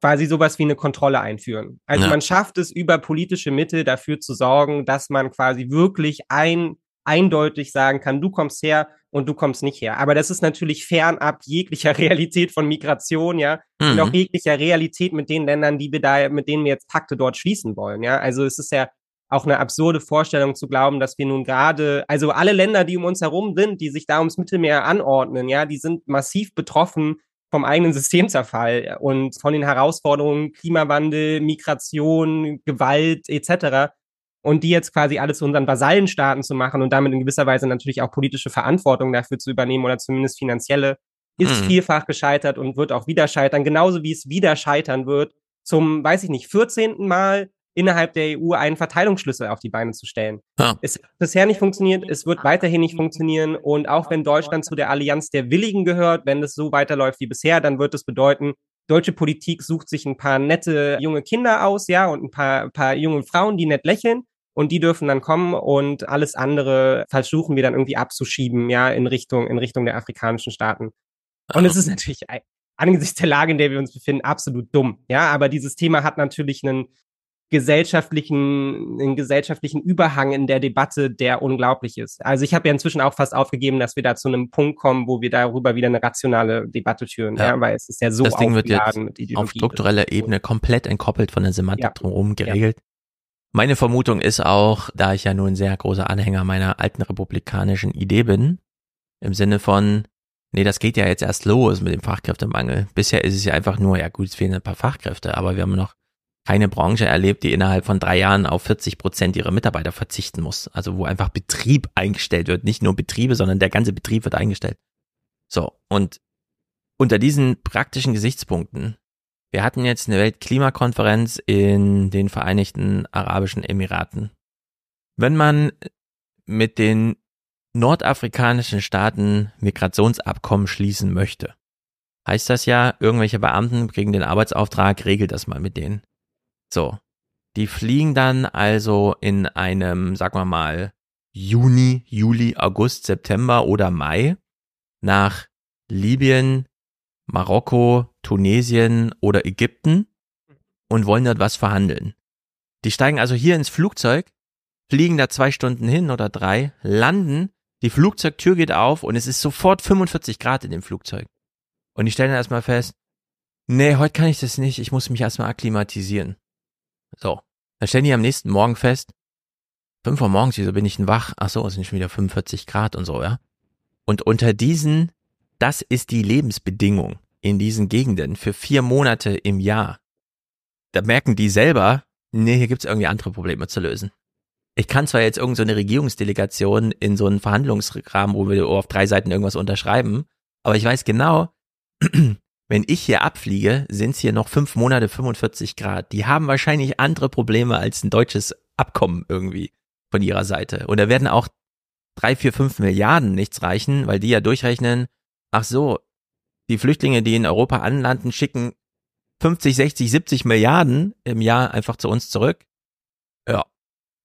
quasi sowas wie eine Kontrolle einführen. Also ja. man schafft es über politische Mittel dafür zu sorgen, dass man quasi wirklich ein, eindeutig sagen kann, du kommst her und du kommst nicht her. Aber das ist natürlich fernab jeglicher Realität von Migration, ja, mhm. und auch jeglicher Realität mit den Ländern, die wir da, mit denen wir jetzt Pakte dort schließen wollen, ja. Also es ist ja auch eine absurde Vorstellung zu glauben, dass wir nun gerade, also alle Länder, die um uns herum sind, die sich da ums Mittelmeer anordnen, ja, die sind massiv betroffen vom eigenen Systemzerfall und von den Herausforderungen Klimawandel, Migration, Gewalt etc. Und die jetzt quasi alles zu unseren Vasallenstaaten zu machen und damit in gewisser Weise natürlich auch politische Verantwortung dafür zu übernehmen oder zumindest finanzielle, ist mhm. vielfach gescheitert und wird auch wieder scheitern, genauso wie es wieder scheitern wird, zum, weiß ich nicht, 14. Mal innerhalb der EU einen Verteilungsschlüssel auf die Beine zu stellen. Ja. Es hat bisher nicht funktioniert, es wird weiterhin nicht funktionieren und auch wenn Deutschland zu der Allianz der Willigen gehört, wenn es so weiterläuft wie bisher, dann wird es bedeuten, deutsche Politik sucht sich ein paar nette junge Kinder aus, ja, und ein paar, paar junge Frauen, die nett lächeln und die dürfen dann kommen und alles andere versuchen wir dann irgendwie abzuschieben, ja, in Richtung, in Richtung der afrikanischen Staaten. Und es ist natürlich angesichts der Lage, in der wir uns befinden, absolut dumm. Ja, aber dieses Thema hat natürlich einen gesellschaftlichen, einen gesellschaftlichen Überhang in der Debatte, der unglaublich ist. Also ich habe ja inzwischen auch fast aufgegeben, dass wir da zu einem Punkt kommen, wo wir darüber wieder eine rationale Debatte führen, ja, ja weil es ist ja so das Ding wird jetzt auf struktureller Ebene komplett entkoppelt von der Semantik ja. drumherum geregelt. Ja. Meine Vermutung ist auch, da ich ja nun ein sehr großer Anhänger meiner alten republikanischen Idee bin, im Sinne von, nee, das geht ja jetzt erst los mit dem Fachkräftemangel. Bisher ist es ja einfach nur, ja gut, es fehlen ein paar Fachkräfte, aber wir haben noch keine Branche erlebt, die innerhalb von drei Jahren auf 40 Prozent ihrer Mitarbeiter verzichten muss. Also wo einfach Betrieb eingestellt wird. Nicht nur Betriebe, sondern der ganze Betrieb wird eingestellt. So, und unter diesen praktischen Gesichtspunkten, wir hatten jetzt eine Weltklimakonferenz in den Vereinigten Arabischen Emiraten. Wenn man mit den nordafrikanischen Staaten Migrationsabkommen schließen möchte, heißt das ja, irgendwelche Beamten kriegen den Arbeitsauftrag, regelt das mal mit denen. So. Die fliegen dann also in einem, sagen wir mal, Juni, Juli, August, September oder Mai nach Libyen, Marokko, Tunesien oder Ägypten und wollen dort was verhandeln. Die steigen also hier ins Flugzeug, fliegen da zwei Stunden hin oder drei, landen, die Flugzeugtür geht auf und es ist sofort 45 Grad in dem Flugzeug. Und die stellen erstmal fest, nee, heute kann ich das nicht, ich muss mich erstmal akklimatisieren. So. Dann stellen die am nächsten Morgen fest, 5 Uhr morgens, wieso bin ich denn wach? Ach so, es sind schon wieder 45 Grad und so, ja. Und unter diesen, das ist die Lebensbedingung in diesen Gegenden für vier Monate im Jahr. Da merken die selber, nee, hier gibt's irgendwie andere Probleme zu lösen. Ich kann zwar jetzt irgendeine so Regierungsdelegation in so einen Verhandlungsrahmen, wo wir auf drei Seiten irgendwas unterschreiben, aber ich weiß genau, wenn ich hier abfliege, sind es hier noch fünf Monate 45 Grad. Die haben wahrscheinlich andere Probleme als ein deutsches Abkommen irgendwie von ihrer Seite. Und da werden auch drei, vier, fünf Milliarden nichts reichen, weil die ja durchrechnen, ach so, die Flüchtlinge, die in Europa anlanden, schicken 50, 60, 70 Milliarden im Jahr einfach zu uns zurück. Ja,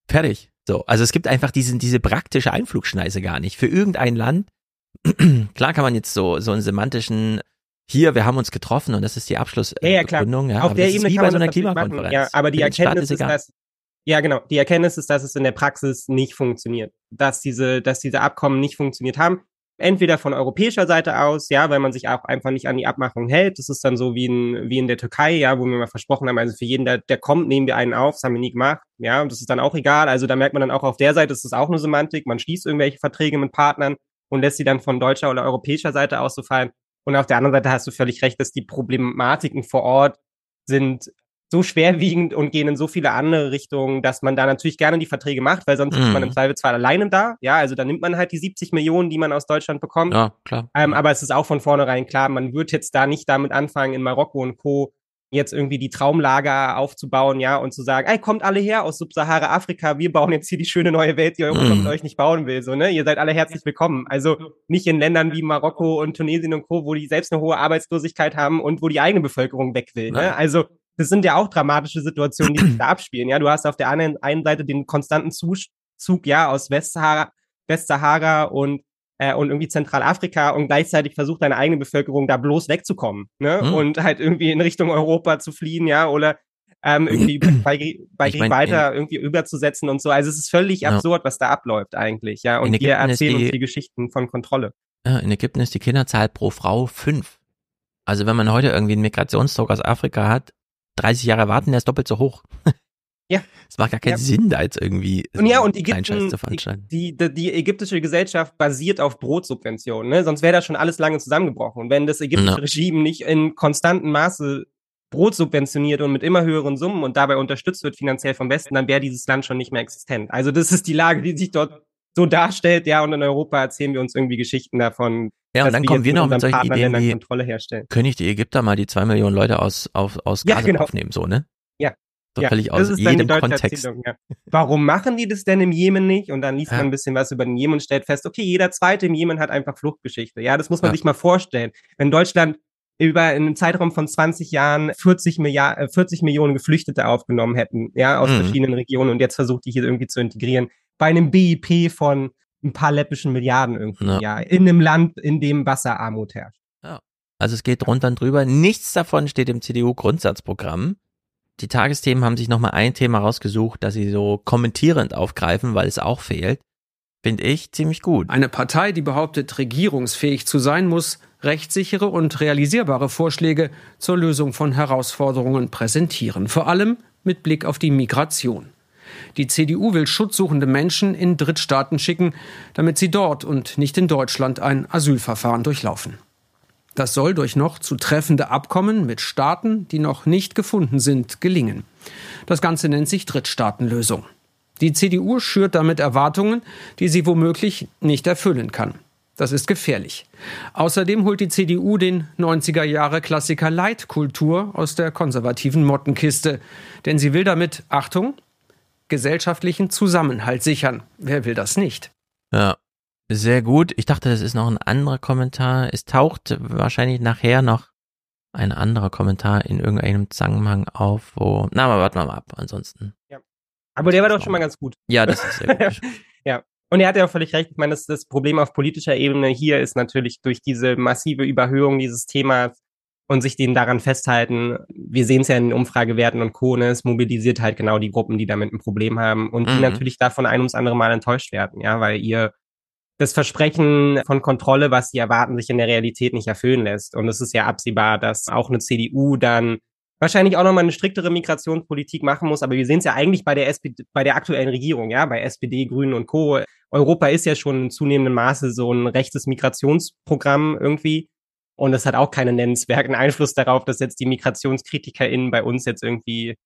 fertig. So, also es gibt einfach diesen, diese praktische Einflugschneise gar nicht. Für irgendein Land, klar kann man jetzt so, so einen semantischen, hier, wir haben uns getroffen und das ist die Abschlussbegründung. Ja, ja, ja, Auf der Ebene wie bei so einer Klimakonferenz. Ja, aber die Erkenntnis ist, dass, ja, genau. Die Erkenntnis ist, dass es in der Praxis nicht funktioniert. Dass diese, dass diese Abkommen nicht funktioniert haben entweder von europäischer Seite aus, ja, weil man sich auch einfach nicht an die Abmachung hält. Das ist dann so wie in, wie in der Türkei, ja, wo wir mal versprochen haben, also für jeden, der, der kommt, nehmen wir einen auf, das haben wir nie gemacht, ja, und das ist dann auch egal. Also da merkt man dann auch auf der Seite, das ist auch eine Semantik, man schließt irgendwelche Verträge mit Partnern und lässt sie dann von deutscher oder europäischer Seite aus so fallen. Und auf der anderen Seite hast du völlig recht, dass die Problematiken vor Ort sind so schwerwiegend und gehen in so viele andere Richtungen, dass man da natürlich gerne die Verträge macht, weil sonst mm. ist man im mhm. Zweifelsfall alleine da. Ja, also dann nimmt man halt die 70 Millionen, die man aus Deutschland bekommt. Ja, klar. Ähm, aber es ist auch von vornherein klar, man wird jetzt da nicht damit anfangen, in Marokko und Co. jetzt irgendwie die Traumlager aufzubauen, ja, und zu sagen, ey, kommt alle her aus Subsahara-Afrika, wir bauen jetzt hier die schöne neue Welt, die Europa mm. mit euch nicht bauen will, so, ne? Ihr seid alle herzlich willkommen. Also nicht in Ländern wie Marokko und Tunesien und Co., wo die selbst eine hohe Arbeitslosigkeit haben und wo die eigene Bevölkerung weg will, ne? Also das sind ja auch dramatische Situationen, die sich da abspielen. Ja, du hast auf der einen, einen Seite den konstanten Zug, ja, aus Westsahara, Westsahara und äh, und irgendwie Zentralafrika und gleichzeitig versucht deine eigene Bevölkerung da bloß wegzukommen, ne? Mhm. Und halt irgendwie in Richtung Europa zu fliehen, ja, oder ähm, irgendwie bei, bei mein, weiter in, irgendwie überzusetzen und so. Also es ist völlig ja. absurd, was da abläuft eigentlich, ja. Und wir erzählen die, uns die Geschichten von Kontrolle. Ja, in Ägypten ist die Kinderzahl pro Frau fünf. Also wenn man heute irgendwie einen Migrationsdruck aus Afrika hat, 30 Jahre warten, der ist doppelt so hoch. Ja. Es macht gar keinen ja. Sinn, da jetzt irgendwie und ja, und Ägypten, die, die, die, ägyptische Gesellschaft basiert auf Brotsubventionen, ne? sonst wäre das schon alles lange zusammengebrochen. Und wenn das ägyptische no. Regime nicht in konstantem Maße Brot subventioniert und mit immer höheren Summen und dabei unterstützt wird finanziell vom Westen, dann wäre dieses Land schon nicht mehr existent. Also das ist die Lage, die sich dort so darstellt, ja, und in Europa erzählen wir uns irgendwie Geschichten davon. Ja, und dann kommen wir noch mit solchen Ideen wie, Kontrolle herstellen. können ich die Ägypter mal die zwei Millionen Leute aus, aus, aus Gaza ja, genau. aufnehmen, so, ne? Ja. So ja, völlig aus jedem Kontext. Ja. Warum machen die das denn im Jemen nicht? Und dann liest ja. man ein bisschen was über den Jemen und stellt fest, okay, jeder Zweite im Jemen hat einfach Fluchtgeschichte. Ja, das muss man sich mal vorstellen. Wenn Deutschland über einen Zeitraum von 20 Jahren 40, Milliard, 40 Millionen Geflüchtete aufgenommen hätten, ja, aus mhm. verschiedenen Regionen und jetzt versucht die hier irgendwie zu integrieren, bei einem BIP von ein paar läppischen Milliarden irgendwie, ja. ja, in einem Land, in dem Wasserarmut herrscht. Ja. Also es geht runter und drüber. Nichts davon steht im CDU-Grundsatzprogramm. Die Tagesthemen haben sich nochmal ein Thema rausgesucht, das sie so kommentierend aufgreifen, weil es auch fehlt. Finde ich ziemlich gut. Eine Partei, die behauptet, regierungsfähig zu sein, muss rechtssichere und realisierbare Vorschläge zur Lösung von Herausforderungen präsentieren, vor allem mit Blick auf die Migration. Die CDU will schutzsuchende Menschen in Drittstaaten schicken, damit sie dort und nicht in Deutschland ein Asylverfahren durchlaufen. Das soll durch noch zu treffende Abkommen mit Staaten, die noch nicht gefunden sind, gelingen. Das Ganze nennt sich Drittstaatenlösung. Die CDU schürt damit Erwartungen, die sie womöglich nicht erfüllen kann. Das ist gefährlich. Außerdem holt die CDU den 90er Jahre Klassiker Leitkultur aus der konservativen Mottenkiste. Denn sie will damit, Achtung, gesellschaftlichen Zusammenhalt sichern. Wer will das nicht? Ja, sehr gut. Ich dachte, das ist noch ein anderer Kommentar. Es taucht wahrscheinlich nachher noch ein anderer Kommentar in irgendeinem Zusammenhang auf, wo. Na, aber warten wir mal ab, ansonsten. Ja. Aber der war doch schon mal ganz gut. Ja, das ist sehr gut. ja. Und er hat ja auch völlig recht. Ich meine, das, das Problem auf politischer Ebene hier ist natürlich durch diese massive Überhöhung dieses Themas und sich denen daran festhalten. Wir sehen es ja in den Umfragewerten und Co. Ne, es mobilisiert halt genau die Gruppen, die damit ein Problem haben und mhm. die natürlich davon ein ums andere Mal enttäuscht werden, ja, weil ihr das Versprechen von Kontrolle, was sie erwarten, sich in der Realität nicht erfüllen lässt. Und es ist ja absehbar, dass auch eine CDU dann wahrscheinlich auch nochmal eine striktere Migrationspolitik machen muss. Aber wir sehen es ja eigentlich bei der SPD, bei der aktuellen Regierung, ja, bei SPD, Grünen und Co. Europa ist ja schon in zunehmendem Maße so ein rechtes Migrationsprogramm irgendwie. Und das hat auch keinen nennenswerten Einfluss darauf, dass jetzt die MigrationskritikerInnen bei uns jetzt irgendwie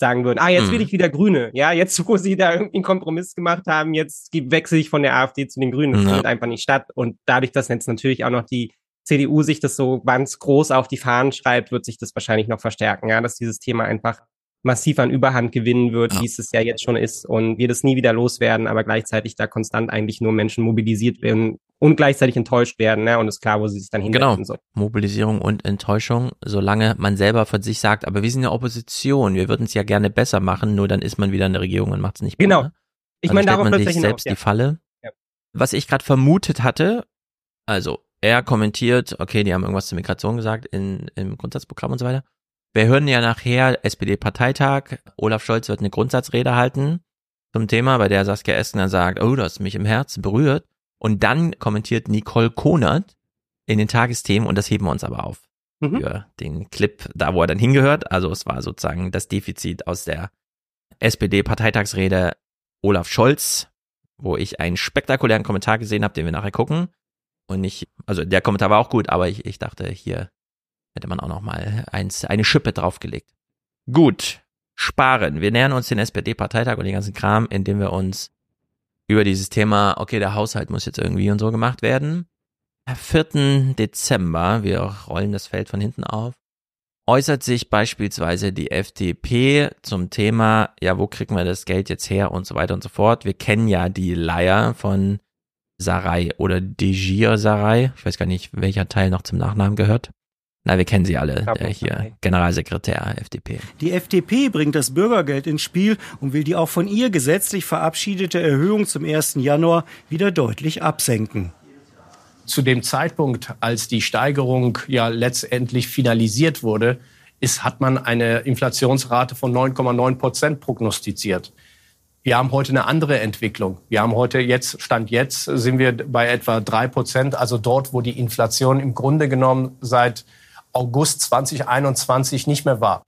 sagen würden, ah, jetzt will hm. ich wieder Grüne. Ja, jetzt, wo sie da irgendwie einen Kompromiss gemacht haben, jetzt wechsle ich von der AfD zu den Grünen. Das ja. findet einfach nicht statt. Und dadurch, dass jetzt natürlich auch noch die CDU sich das so ganz groß auf die Fahnen schreibt, wird sich das wahrscheinlich noch verstärken, ja, dass dieses Thema einfach massiv an Überhand gewinnen wird, ja. wie es es ja jetzt schon ist und wir das nie wieder loswerden, aber gleichzeitig da konstant eigentlich nur Menschen mobilisiert werden und gleichzeitig enttäuscht werden, ne? Und ist klar, wo sie sich dann hinsetzen genau. sollen. Mobilisierung und Enttäuschung, solange man selber von sich sagt, aber wir sind ja Opposition, wir würden es ja gerne besser machen, nur dann ist man wieder in der Regierung und macht es nicht besser. Genau. Ich also meine, darauf man sich hinaus, selbst ja. die Falle. Ja. Was ich gerade vermutet hatte, also er kommentiert, okay, die haben irgendwas zur Migration gesagt in, im Grundsatzprogramm und so weiter. Wir hören ja nachher SPD-Parteitag. Olaf Scholz wird eine Grundsatzrede halten zum Thema, bei der Saskia Eskener sagt, oh, das mich im Herzen berührt. Und dann kommentiert Nicole Konert in den Tagesthemen und das heben wir uns aber auf mhm. für den Clip, da wo er dann hingehört. Also es war sozusagen das Defizit aus der SPD-Parteitagsrede Olaf Scholz, wo ich einen spektakulären Kommentar gesehen habe, den wir nachher gucken. Und nicht, also der Kommentar war auch gut, aber ich, ich dachte, hier Hätte man auch noch mal eins, eine Schippe draufgelegt. Gut, sparen. Wir nähern uns den SPD-Parteitag und den ganzen Kram, indem wir uns über dieses Thema, okay, der Haushalt muss jetzt irgendwie und so gemacht werden. Am 4. Dezember, wir rollen das Feld von hinten auf, äußert sich beispielsweise die FDP zum Thema, ja, wo kriegen wir das Geld jetzt her und so weiter und so fort. Wir kennen ja die Leier von Sarai oder Degir Sarai. Ich weiß gar nicht, welcher Teil noch zum Nachnamen gehört. Na, wir kennen sie alle, der hier Generalsekretär FDP. Die FDP bringt das Bürgergeld ins Spiel und will die auch von ihr gesetzlich verabschiedete Erhöhung zum 1. Januar wieder deutlich absenken. Zu dem Zeitpunkt, als die Steigerung ja letztendlich finalisiert wurde, ist, hat man eine Inflationsrate von 9,9 Prozent prognostiziert. Wir haben heute eine andere Entwicklung. Wir haben heute jetzt, Stand jetzt, sind wir bei etwa drei Prozent, also dort, wo die Inflation im Grunde genommen seit August 2021 nicht mehr war.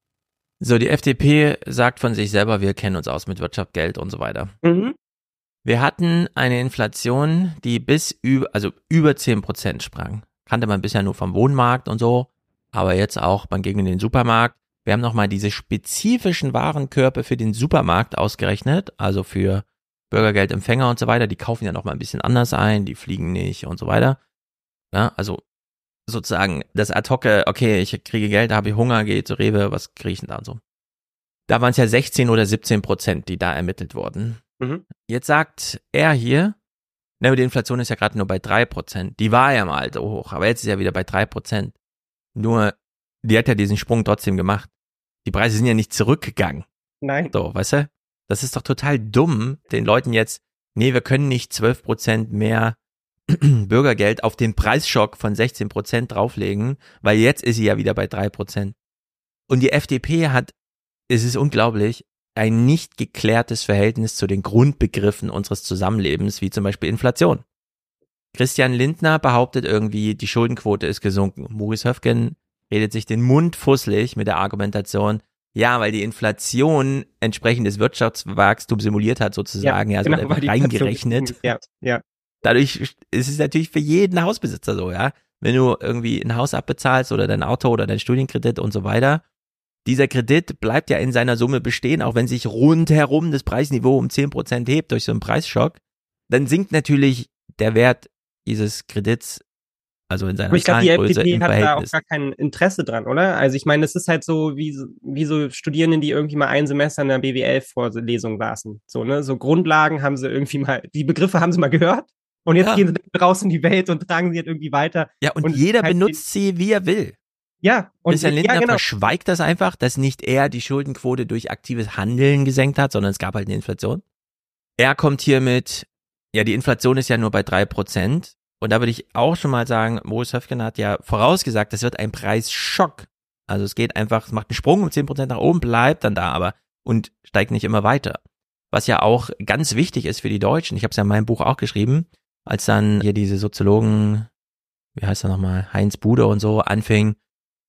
So, die FDP sagt von sich selber, wir kennen uns aus mit Wirtschaft, Geld und so weiter. Mhm. Wir hatten eine Inflation, die bis über, also über 10 Prozent sprang. Kannte man bisher nur vom Wohnmarkt und so, aber jetzt auch beim gegen den Supermarkt. Wir haben nochmal diese spezifischen Warenkörper für den Supermarkt ausgerechnet, also für Bürgergeldempfänger und so weiter. Die kaufen ja nochmal ein bisschen anders ein, die fliegen nicht und so weiter. Ja, also sozusagen das ad hoc, okay, ich kriege Geld, da habe ich Hunger, gehe zu Rewe, was kriege ich denn da und so? Da waren es ja 16 oder 17 Prozent, die da ermittelt wurden. Mhm. Jetzt sagt er hier, na, die Inflation ist ja gerade nur bei drei Prozent. Die war ja mal so hoch, aber jetzt ist ja wieder bei drei Prozent. Nur, die hat ja diesen Sprung trotzdem gemacht. Die Preise sind ja nicht zurückgegangen. Nein. So, weißt du? Das ist doch total dumm, den Leuten jetzt, nee, wir können nicht zwölf Prozent mehr Bürgergeld auf den Preisschock von 16 Prozent drauflegen, weil jetzt ist sie ja wieder bei drei Prozent. Und die FDP hat, es ist unglaublich, ein nicht geklärtes Verhältnis zu den Grundbegriffen unseres Zusammenlebens, wie zum Beispiel Inflation. Christian Lindner behauptet irgendwie, die Schuldenquote ist gesunken. Maurice Höfgen redet sich den Mund fusselig mit der Argumentation, ja, weil die Inflation entsprechend des Wirtschaftswachstums simuliert hat, sozusagen, ja, ja so genau, reingerechnet. Ja, ja. Dadurch ist es natürlich für jeden Hausbesitzer so, ja. Wenn du irgendwie ein Haus abbezahlst oder dein Auto oder dein Studienkredit und so weiter, dieser Kredit bleibt ja in seiner Summe bestehen, auch wenn sich rundherum das Preisniveau um zehn Prozent hebt durch so einen Preisschock, dann sinkt natürlich der Wert dieses Kredits, also in seiner Aber ich glaube, die FDP hat da auch gar kein Interesse dran, oder? Also ich meine, es ist halt so wie, wie so Studierende, die irgendwie mal ein Semester in der BWL-Vorlesung saßen. So, ne? So Grundlagen haben sie irgendwie mal, die Begriffe haben sie mal gehört und jetzt ja. gehen sie raus in die Welt und tragen sie halt irgendwie weiter. Ja, und, und jeder benutzt sie, wie er will. Ja, und Christian Lindner ja, genau. verschweigt das einfach, dass nicht er die Schuldenquote durch aktives Handeln gesenkt hat, sondern es gab halt eine Inflation. Er kommt hier mit, ja, die Inflation ist ja nur bei drei Prozent. Und da würde ich auch schon mal sagen, Moritz Höfgen hat ja vorausgesagt, das wird ein Preisschock. Also es geht einfach, es macht einen Sprung um zehn Prozent nach oben, bleibt dann da aber und steigt nicht immer weiter. Was ja auch ganz wichtig ist für die Deutschen. Ich habe es ja in meinem Buch auch geschrieben als dann hier diese Soziologen, wie heißt er nochmal, Heinz Bude und so anfing,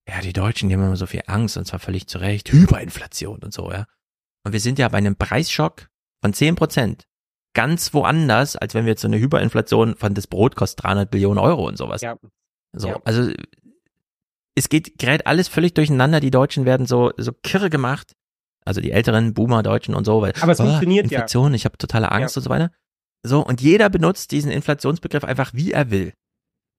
ja, die Deutschen, die haben immer so viel Angst und zwar völlig zu Recht, Hyperinflation und so, ja. Und wir sind ja bei einem Preisschock von zehn Prozent ganz woanders, als wenn wir jetzt so eine Hyperinflation von das Brot kostet 300 Billionen Euro und sowas. Ja. So, ja. also es geht gerät alles völlig durcheinander. Die Deutschen werden so so kirre gemacht, also die älteren Boomer Deutschen und so, weil aber es oh, funktioniert Inflation, ja. ich habe totale Angst ja. und so weiter. So, und jeder benutzt diesen Inflationsbegriff einfach, wie er will.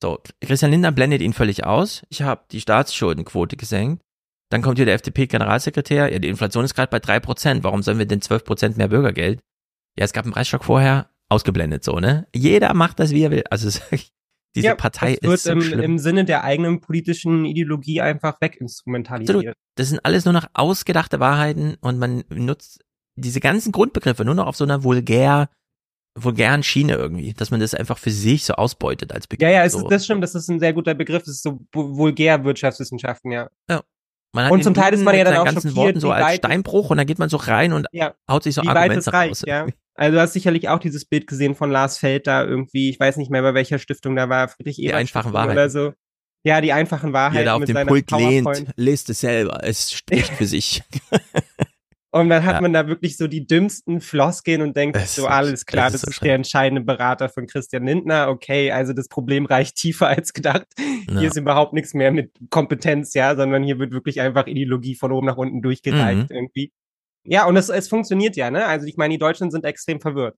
So, Christian Lindner blendet ihn völlig aus. Ich habe die Staatsschuldenquote gesenkt. Dann kommt hier der FDP-Generalsekretär, ja, die Inflation ist gerade bei drei Prozent, warum sollen wir denn zwölf Prozent mehr Bürgergeld? Ja, es gab einen Preisschock vorher, ausgeblendet so, ne? Jeder macht das, wie er will. Also diese ja, Partei das wird ist so im, schlimm. im Sinne der eigenen politischen Ideologie einfach weginstrumentalisiert. Absolut. Das sind alles nur noch ausgedachte Wahrheiten und man nutzt diese ganzen Grundbegriffe nur noch auf so einer vulgär vulgären Schiene irgendwie, dass man das einfach für sich so ausbeutet als Begriff. Ja, ja, so. ist, das stimmt, das ist ein sehr guter Begriff, das ist so vulgär Wirtschaftswissenschaften, ja. Ja. und zum Teil ist man ja dann auch ganzen Worten so als Steinbruch und dann geht man so rein und ja, haut sich so Argumente raus. Ja. Also du hast sicherlich auch dieses Bild gesehen von Lars Feld da irgendwie, ich weiß nicht mehr, bei welcher Stiftung da war, Friedrich Ebert Die einfachen Wahrheiten. oder so. Ja, die einfachen Wahrheiten. Jeder auf dem Pult lehnt, lest es selber, es spricht für sich. Und dann hat ja. man da wirklich so die dümmsten Floskeln und denkt das so, alles klar, das ist, das ist so der entscheidende Berater von Christian Lindner. Okay, also das Problem reicht tiefer als gedacht. Ja. Hier ist überhaupt nichts mehr mit Kompetenz, ja, sondern hier wird wirklich einfach Ideologie von oben nach unten durchgereicht mhm. irgendwie. Ja, und es, es funktioniert ja, ne? Also ich meine, die Deutschen sind extrem verwirrt.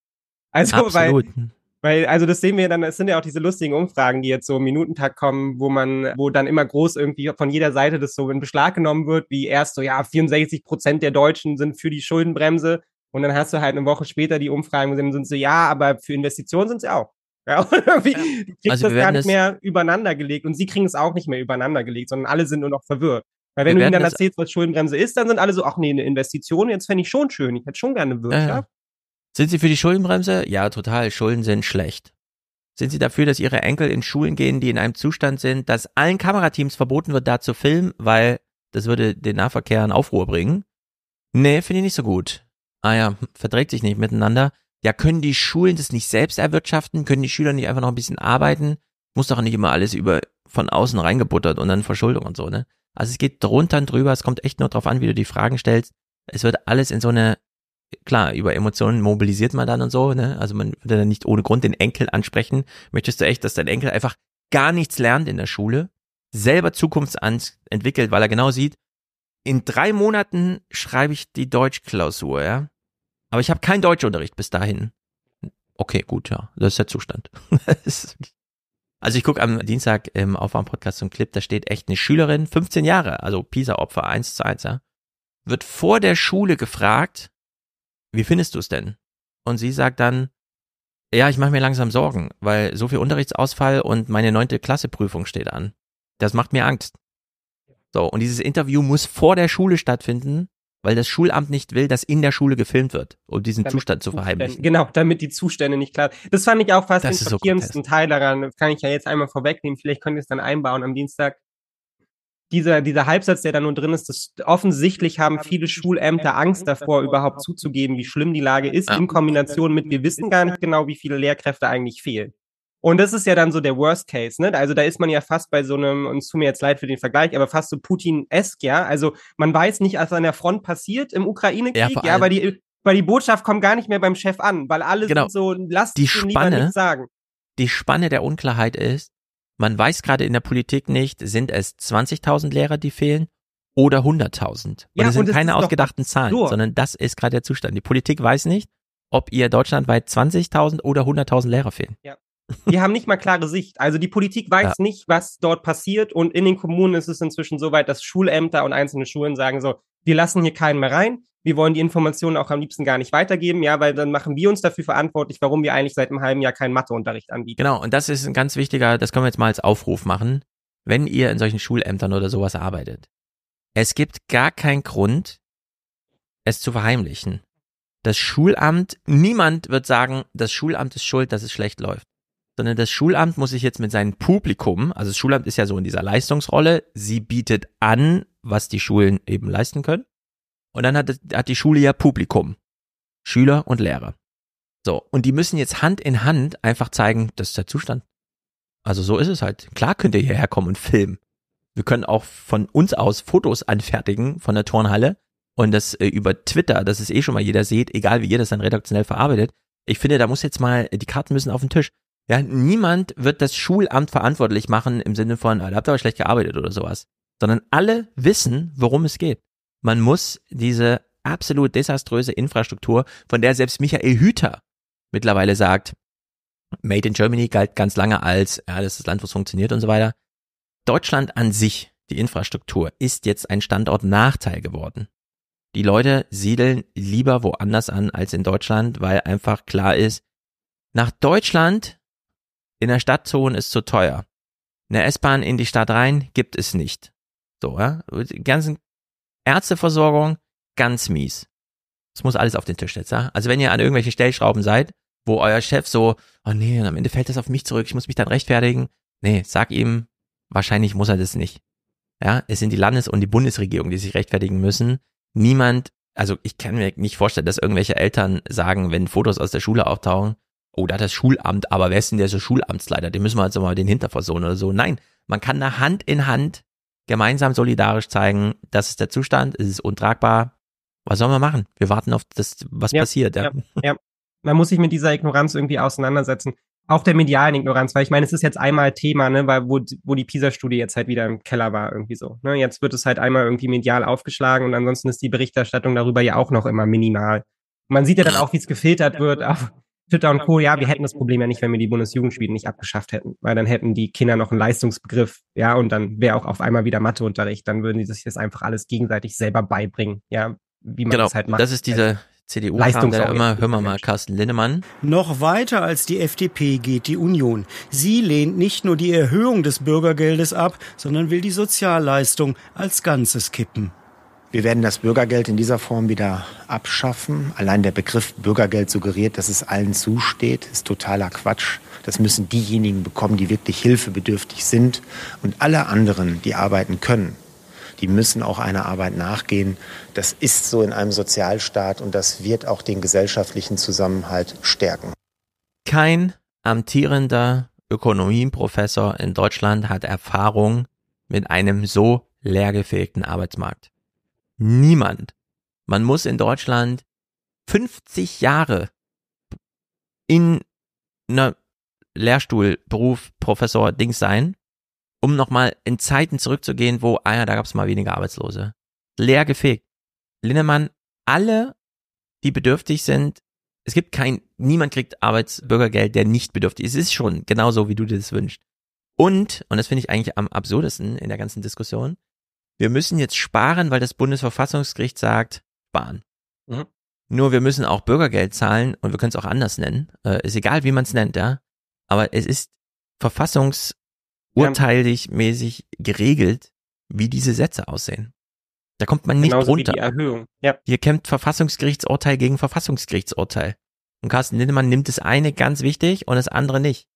Also, Absolut. weil weil, also das sehen wir dann, es sind ja auch diese lustigen Umfragen, die jetzt so im Minutentag kommen, wo man, wo dann immer groß irgendwie von jeder Seite das so in Beschlag genommen wird, wie erst so, ja, 64 Prozent der Deutschen sind für die Schuldenbremse. Und dann hast du halt eine Woche später die Umfragen, und dann sind so, ja, aber für Investitionen sind sie auch. Ja, und irgendwie ja. kriegt also das gar nicht mehr übereinander gelegt. Und sie kriegen es auch nicht mehr übereinander gelegt, sondern alle sind nur noch verwirrt. Weil wenn du ihnen dann erzählst, was Schuldenbremse ist, dann sind alle so, ach nee, eine Investition, jetzt fände ich schon schön. Ich hätte schon gerne eine Wirtschaft. Ja. Sind Sie für die Schuldenbremse? Ja, total. Schulden sind schlecht. Sind Sie dafür, dass Ihre Enkel in Schulen gehen, die in einem Zustand sind, dass allen Kamerateams verboten wird, da zu filmen, weil das würde den Nahverkehr in Aufruhr bringen? Nee, finde ich nicht so gut. Ah ja, verträgt sich nicht miteinander. Ja, können die Schulen das nicht selbst erwirtschaften? Können die Schüler nicht einfach noch ein bisschen arbeiten? Muss doch nicht immer alles über von außen reingebuttert und dann Verschuldung und so, ne? Also es geht drunter und drüber, es kommt echt nur drauf an, wie du die Fragen stellst. Es wird alles in so eine klar, über Emotionen mobilisiert man dann und so, ne? Also man würde dann nicht ohne Grund den Enkel ansprechen. Möchtest du echt, dass dein Enkel einfach gar nichts lernt in der Schule, selber Zukunftsangst entwickelt, weil er genau sieht, in drei Monaten schreibe ich die Deutschklausur, ja? Aber ich habe keinen Deutschunterricht bis dahin. Okay, gut, ja, das ist der Zustand. also ich gucke am Dienstag im Aufwärm-Podcast zum Clip, da steht echt eine Schülerin, 15 Jahre, also PISA-Opfer, 1 zu 1, ja, wird vor der Schule gefragt, wie findest du es denn? Und sie sagt dann, ja, ich mache mir langsam Sorgen, weil so viel Unterrichtsausfall und meine neunte Klasseprüfung steht an. Das macht mir Angst. So, und dieses Interview muss vor der Schule stattfinden, weil das Schulamt nicht will, dass in der Schule gefilmt wird, um diesen damit Zustand zu verheimlichen. Genau, damit die Zustände nicht klar. Das fand ich auch fast das den schockierendsten so Teil daran. Das kann ich ja jetzt einmal vorwegnehmen. Vielleicht könnt ihr es dann einbauen am Dienstag dieser, dieser Halbsatz, der da nun drin ist, dass offensichtlich haben viele Schulämter Angst davor, überhaupt zuzugeben, wie schlimm die Lage ist, in Kombination mit, wir wissen gar nicht genau, wie viele Lehrkräfte eigentlich fehlen. Und das ist ja dann so der Worst Case, ne? Also da ist man ja fast bei so einem, und es tut mir jetzt leid für den Vergleich, aber fast so Putin-esk, ja? Also man weiß nicht, was an der Front passiert im Ukraine-Krieg, ja, ja, weil die, weil die Botschaft kommt gar nicht mehr beim Chef an, weil alle genau. sind so, lasst die Spanne, sagen. Die Spanne der Unklarheit ist, man weiß gerade in der Politik nicht, sind es 20.000 Lehrer, die fehlen oder 100.000. Und ja, es sind keine ausgedachten Zahlen, absurd. sondern das ist gerade der Zustand. Die Politik weiß nicht, ob ihr deutschlandweit 20.000 oder 100.000 Lehrer fehlen. Ja. Die haben nicht mal klare Sicht. Also die Politik weiß ja. nicht, was dort passiert. Und in den Kommunen ist es inzwischen so weit, dass Schulämter und einzelne Schulen sagen so, wir lassen hier keinen mehr rein wir wollen die Informationen auch am liebsten gar nicht weitergeben, ja, weil dann machen wir uns dafür verantwortlich, warum wir eigentlich seit einem halben Jahr keinen Matheunterricht anbieten. Genau, und das ist ein ganz wichtiger, das können wir jetzt mal als Aufruf machen, wenn ihr in solchen Schulämtern oder sowas arbeitet. Es gibt gar keinen Grund, es zu verheimlichen. Das Schulamt, niemand wird sagen, das Schulamt ist schuld, dass es schlecht läuft. Sondern das Schulamt muss sich jetzt mit seinem Publikum, also das Schulamt ist ja so in dieser Leistungsrolle, sie bietet an, was die Schulen eben leisten können. Und dann hat, hat die Schule ja Publikum. Schüler und Lehrer. So, und die müssen jetzt Hand in Hand einfach zeigen, das ist der Zustand. Also so ist es halt. Klar könnt ihr hierher kommen und filmen. Wir können auch von uns aus Fotos anfertigen von der Turnhalle und das äh, über Twitter, dass es eh schon mal jeder sieht, egal wie ihr das dann redaktionell verarbeitet. Ich finde, da muss jetzt mal, die Karten müssen auf den Tisch. Ja, niemand wird das Schulamt verantwortlich machen im Sinne von, ah, da habt ihr aber schlecht gearbeitet oder sowas. Sondern alle wissen, worum es geht. Man muss diese absolut desaströse Infrastruktur, von der selbst Michael Hüter mittlerweile sagt, Made in Germany galt ganz lange als, ja, das ist das Land, wo es funktioniert und so weiter. Deutschland an sich die Infrastruktur ist jetzt ein Standortnachteil geworden. Die Leute siedeln lieber woanders an als in Deutschland, weil einfach klar ist, nach Deutschland in der Stadt zu holen ist zu teuer. Eine S-Bahn in die Stadt rein gibt es nicht. So, ja. Die ganzen Ärzteversorgung, ganz mies. Das muss alles auf den Tisch ja. Also wenn ihr an irgendwelche Stellschrauben seid, wo euer Chef so, oh nee, am Ende fällt das auf mich zurück, ich muss mich dann rechtfertigen. Nee, sag ihm, wahrscheinlich muss er das nicht. Ja, es sind die Landes- und die Bundesregierung, die sich rechtfertigen müssen. Niemand, also ich kann mir nicht vorstellen, dass irgendwelche Eltern sagen, wenn Fotos aus der Schule auftauchen, oh, da hat das Schulamt, aber wer ist denn der so Schulamtsleiter? Den müssen wir jetzt mal den Hinter versohlen oder so. Nein, man kann da Hand in Hand gemeinsam solidarisch zeigen, das ist der Zustand, es ist untragbar. Was sollen wir machen? Wir warten auf das, was ja, passiert. Ja. ja. Man muss sich mit dieser Ignoranz irgendwie auseinandersetzen. Auch der medialen Ignoranz, weil ich meine, es ist jetzt einmal Thema, ne, weil wo, wo die PISA-Studie jetzt halt wieder im Keller war, irgendwie so. Ne? Jetzt wird es halt einmal irgendwie medial aufgeschlagen und ansonsten ist die Berichterstattung darüber ja auch noch immer minimal. man sieht ja dann auch, wie es gefiltert wird auf, Twitter und Co., ja, wir hätten das Problem ja nicht, wenn wir die Bundesjugendspiele nicht abgeschafft hätten, weil dann hätten die Kinder noch einen Leistungsbegriff, ja, und dann wäre auch auf einmal wieder Matheunterricht, dann würden die sich das einfach alles gegenseitig selber beibringen, ja, wie man genau, das halt macht. Das ist diese cdu der immer, hör mal mal, Carsten Linnemann. Noch weiter als die FDP geht die Union. Sie lehnt nicht nur die Erhöhung des Bürgergeldes ab, sondern will die Sozialleistung als Ganzes kippen. Wir werden das Bürgergeld in dieser Form wieder abschaffen. Allein der Begriff Bürgergeld suggeriert, dass es allen zusteht, ist totaler Quatsch. Das müssen diejenigen bekommen, die wirklich hilfebedürftig sind. Und alle anderen, die arbeiten können, die müssen auch einer Arbeit nachgehen. Das ist so in einem Sozialstaat und das wird auch den gesellschaftlichen Zusammenhalt stärken. Kein amtierender Ökonomieprofessor in Deutschland hat Erfahrung mit einem so leergefegten Arbeitsmarkt. Niemand. Man muss in Deutschland 50 Jahre in einer Lehrstuhlberuf Professor Dings sein, um nochmal in Zeiten zurückzugehen, wo, ah ja, da gab es mal weniger Arbeitslose. Leer gefegt. Linnemann, alle, die bedürftig sind, es gibt kein, niemand kriegt Arbeitsbürgergeld, der nicht bedürftig ist. Es ist schon genauso, wie du dir das wünschst. Und, und das finde ich eigentlich am absurdesten in der ganzen Diskussion, wir müssen jetzt sparen, weil das Bundesverfassungsgericht sagt, sparen. Mhm. Nur wir müssen auch Bürgergeld zahlen und wir können es auch anders nennen. Äh, ist egal, wie man es nennt, ja. Aber es ist verfassungsurteilig mäßig geregelt, wie diese Sätze aussehen. Da kommt man nicht Genauso runter. Wie die Erhöhung. Ja. Hier kämpft Verfassungsgerichtsurteil gegen Verfassungsgerichtsurteil. Und Carsten Lindemann nimmt das eine ganz wichtig und das andere nicht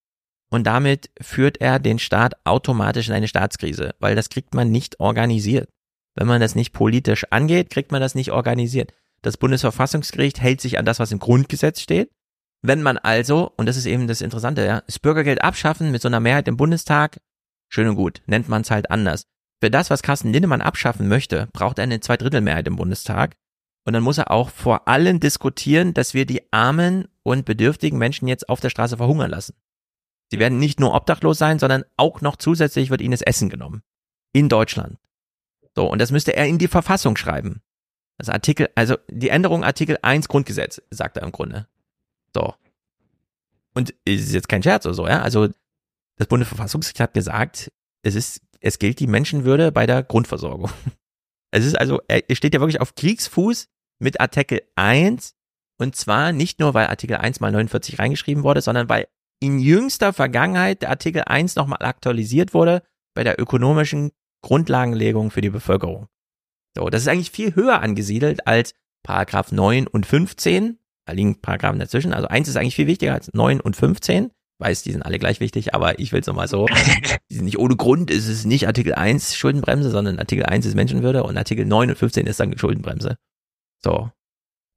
und damit führt er den Staat automatisch in eine Staatskrise, weil das kriegt man nicht organisiert. Wenn man das nicht politisch angeht, kriegt man das nicht organisiert. Das Bundesverfassungsgericht hält sich an das, was im Grundgesetz steht. Wenn man also, und das ist eben das Interessante, ja, das Bürgergeld abschaffen mit so einer Mehrheit im Bundestag, schön und gut, nennt man es halt anders. Für das, was Carsten Lindemann abschaffen möchte, braucht er eine Zweidrittelmehrheit im Bundestag. Und dann muss er auch vor allem diskutieren, dass wir die armen und bedürftigen Menschen jetzt auf der Straße verhungern lassen. Sie werden nicht nur obdachlos sein, sondern auch noch zusätzlich wird ihnen das Essen genommen. In Deutschland. So, und das müsste er in die Verfassung schreiben. Das Artikel, also die Änderung Artikel 1 Grundgesetz, sagt er im Grunde. So. Und es ist jetzt kein Scherz oder so, ja. Also das Bundesverfassungsgericht hat gesagt, es ist, es gilt die Menschenwürde bei der Grundversorgung. Es ist also, er steht ja wirklich auf Kriegsfuß mit Artikel 1 und zwar nicht nur, weil Artikel 1 mal 49 reingeschrieben wurde, sondern weil in jüngster Vergangenheit der Artikel 1 nochmal aktualisiert wurde bei der ökonomischen Grundlagenlegung für die Bevölkerung. So, das ist eigentlich viel höher angesiedelt als Paragraph 9 und 15. Da liegen Paragraphen dazwischen. Also 1 ist eigentlich viel wichtiger als 9 und 15. Weiß, die sind alle gleich wichtig, aber ich will es nochmal so. Die sind nicht ohne Grund, ist es nicht Artikel 1 Schuldenbremse, sondern Artikel 1 ist Menschenwürde und Artikel 9 und 15 ist dann Schuldenbremse. So.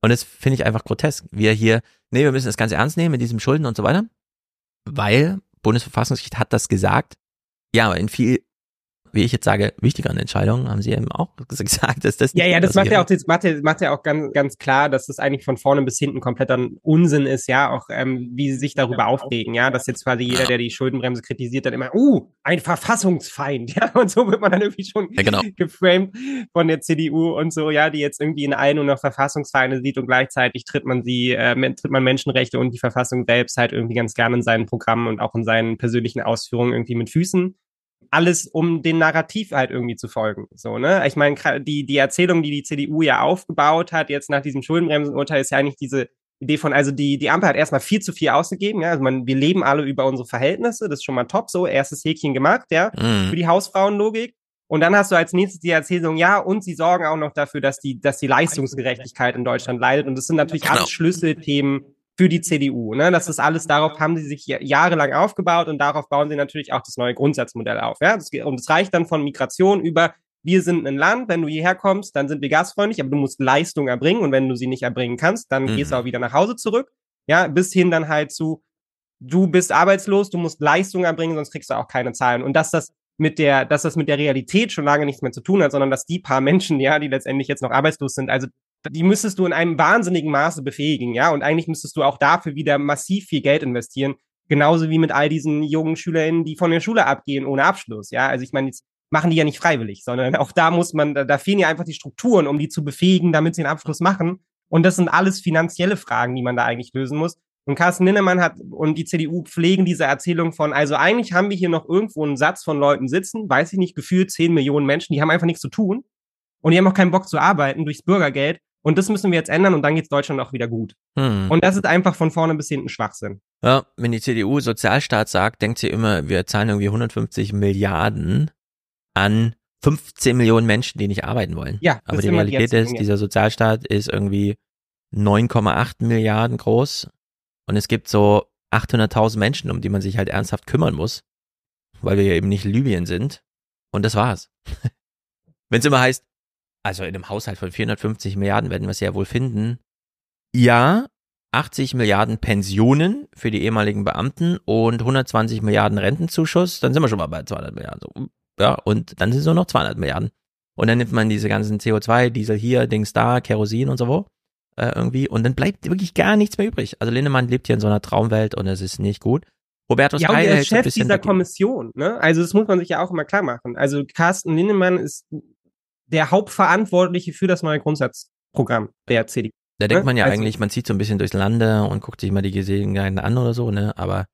Und das finde ich einfach grotesk. Wir hier, nee, wir müssen das Ganze ernst nehmen mit diesem Schulden und so weiter weil Bundesverfassungsgericht hat das gesagt. Ja, in viel wie ich jetzt sage, wichtigeren Entscheidungen, haben Sie eben auch gesagt, dass das Ja, ja, das macht ja auch, das macht ja, macht ja auch ganz, ganz klar, dass das eigentlich von vorne bis hinten kompletter Unsinn ist, ja, auch ähm, wie sie sich darüber aufregen, ja, dass jetzt quasi jeder, der die Schuldenbremse kritisiert, dann immer, uh, ein Verfassungsfeind, ja, und so wird man dann irgendwie schon ja, genau. geframed von der CDU und so, ja, die jetzt irgendwie in allen nur noch Verfassungsfeinde sieht und gleichzeitig tritt man sie, äh, tritt man Menschenrechte und die Verfassung selbst halt irgendwie ganz gerne in seinen Programmen und auch in seinen persönlichen Ausführungen irgendwie mit Füßen alles um den Narrativ halt irgendwie zu folgen. So, ne? Ich meine, die, die Erzählung, die die CDU ja aufgebaut hat, jetzt nach diesem Schuldenbremsenurteil, ist ja eigentlich diese Idee von, also die, die Ampel hat erstmal viel zu viel ausgegeben, ja. Also man, wir leben alle über unsere Verhältnisse, das ist schon mal top, so, erstes Häkchen gemacht, ja, mhm. für die Hausfrauenlogik. Und dann hast du als nächstes die Erzählung, ja, und sie sorgen auch noch dafür, dass die, dass die Leistungsgerechtigkeit in Deutschland leidet. Und das sind natürlich genau. alles Schlüsselthemen für die CDU. Ne? Das ist alles, darauf haben sie sich jahrelang aufgebaut und darauf bauen sie natürlich auch das neue Grundsatzmodell auf. Ja? und es reicht dann von Migration über, wir sind ein Land, wenn du hierher kommst, dann sind wir gastfreundlich, aber du musst Leistung erbringen und wenn du sie nicht erbringen kannst, dann mhm. gehst du auch wieder nach Hause zurück. Ja, bis hin dann halt zu, du bist arbeitslos, du musst Leistung erbringen, sonst kriegst du auch keine Zahlen. Und dass das mit der, dass das mit der Realität schon lange nichts mehr zu tun hat, sondern dass die paar Menschen, ja, die letztendlich jetzt noch arbeitslos sind, also die müsstest du in einem wahnsinnigen Maße befähigen, ja. Und eigentlich müsstest du auch dafür wieder massiv viel Geld investieren. Genauso wie mit all diesen jungen SchülerInnen, die von der Schule abgehen ohne Abschluss, ja. Also ich meine, jetzt machen die ja nicht freiwillig, sondern auch da muss man, da, da fehlen ja einfach die Strukturen, um die zu befähigen, damit sie einen Abschluss machen. Und das sind alles finanzielle Fragen, die man da eigentlich lösen muss. Und Carsten Linnemann hat und die CDU pflegen diese Erzählung von, also eigentlich haben wir hier noch irgendwo einen Satz von Leuten sitzen, weiß ich nicht, gefühlt zehn Millionen Menschen, die haben einfach nichts zu tun und die haben auch keinen Bock zu arbeiten durchs Bürgergeld und das müssen wir jetzt ändern und dann geht's Deutschland auch wieder gut. Hm. Und das ist einfach von vorne bis hinten Schwachsinn. Ja, wenn die CDU Sozialstaat sagt, denkt sie immer, wir zahlen irgendwie 150 Milliarden an 15 Millionen Menschen, die nicht arbeiten wollen. Ja, aber die Realität ist, dieser Sozialstaat ist irgendwie 9,8 Milliarden groß und es gibt so 800.000 Menschen, um die man sich halt ernsthaft kümmern muss, weil wir ja eben nicht Libyen sind. Und das war's. Wenn es immer heißt, also in einem Haushalt von 450 Milliarden werden wir es ja wohl finden. Ja, 80 Milliarden Pensionen für die ehemaligen Beamten und 120 Milliarden Rentenzuschuss, dann sind wir schon mal bei 200 Milliarden. So, ja, und dann sind es nur noch 200 Milliarden. Und dann nimmt man diese ganzen CO2, Diesel hier, Dings da, Kerosin und so wo, äh, irgendwie, und dann bleibt wirklich gar nichts mehr übrig. Also Lindemann lebt hier in so einer Traumwelt und es ist nicht gut. Roberto ja, Heil ist Chef dieser dagegen. Kommission, ne? Also das muss man sich ja auch immer klar machen. Also Carsten Lindemann ist der Hauptverantwortliche für das neue Grundsatzprogramm der CDU. Da denkt ne? man ja also, eigentlich, man zieht so ein bisschen durchs Lande und guckt sich mal die Gelegenheiten an oder so, ne? Aber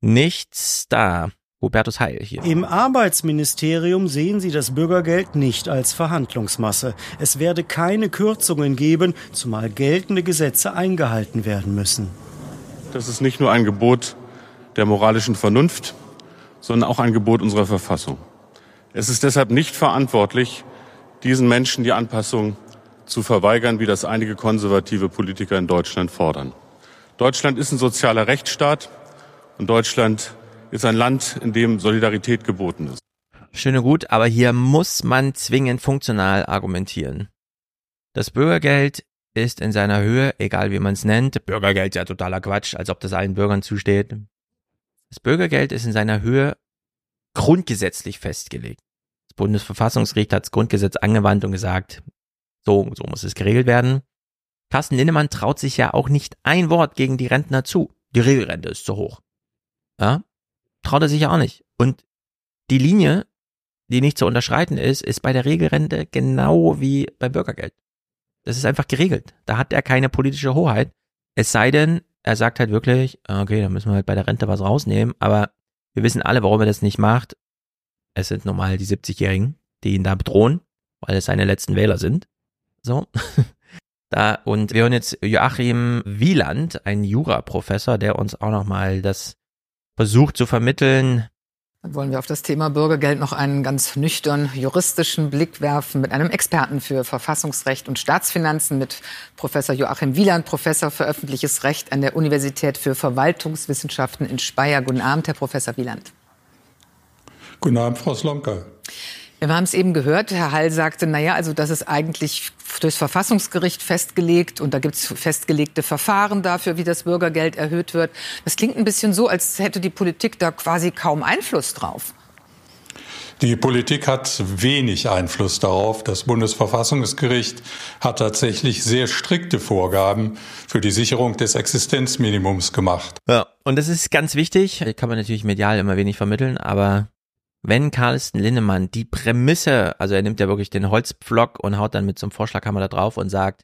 nichts da. Hubertus Heil hier. Im Arbeitsministerium sehen sie das Bürgergeld nicht als Verhandlungsmasse. Es werde keine Kürzungen geben, zumal geltende Gesetze eingehalten werden müssen. Das ist nicht nur ein Gebot der moralischen Vernunft, sondern auch ein Gebot unserer Verfassung. Es ist deshalb nicht verantwortlich, diesen Menschen die Anpassung zu verweigern, wie das einige konservative Politiker in Deutschland fordern. Deutschland ist ein sozialer Rechtsstaat und Deutschland ist ein Land, in dem Solidarität geboten ist. Schön und gut, aber hier muss man zwingend funktional argumentieren. Das Bürgergeld ist in seiner Höhe, egal wie man es nennt, Bürgergeld ist ja totaler Quatsch, als ob das allen Bürgern zusteht. Das Bürgergeld ist in seiner Höhe grundgesetzlich festgelegt. Das Bundesverfassungsgericht hat das Grundgesetz angewandt und gesagt, so, so muss es geregelt werden. Carsten Linnemann traut sich ja auch nicht ein Wort gegen die Rentner zu. Die Regelrente ist zu hoch. Ja? traut er sich ja auch nicht. Und die Linie, die nicht zu unterschreiten ist, ist bei der Regelrente genau wie beim Bürgergeld. Das ist einfach geregelt. Da hat er keine politische Hoheit. Es sei denn, er sagt halt wirklich, okay, dann müssen wir halt bei der Rente was rausnehmen, aber wir wissen alle, warum er das nicht macht. Es sind normal die 70-Jährigen, die ihn da bedrohen, weil es seine letzten Wähler sind. So. da, und wir hören jetzt Joachim Wieland, ein Juraprofessor, der uns auch nochmal das versucht zu vermitteln. Dann wollen wir auf das Thema Bürgergeld noch einen ganz nüchtern juristischen Blick werfen mit einem Experten für Verfassungsrecht und Staatsfinanzen, mit Professor Joachim Wieland, Professor für öffentliches Recht an der Universität für Verwaltungswissenschaften in Speyer. Guten Abend, Herr Professor Wieland. Guten Abend, Frau Slonka. Wir haben es eben gehört, Herr Hall sagte, naja, also das ist eigentlich durchs Verfassungsgericht festgelegt und da gibt es festgelegte Verfahren dafür, wie das Bürgergeld erhöht wird. Das klingt ein bisschen so, als hätte die Politik da quasi kaum Einfluss drauf. Die Politik hat wenig Einfluss darauf. Das Bundesverfassungsgericht hat tatsächlich sehr strikte Vorgaben für die Sicherung des Existenzminimums gemacht. Ja, und das ist ganz wichtig. Kann man natürlich medial immer wenig vermitteln, aber wenn Carsten Linnemann die Prämisse, also er nimmt ja wirklich den Holzpflock und haut dann mit so einem Vorschlaghammer da drauf und sagt,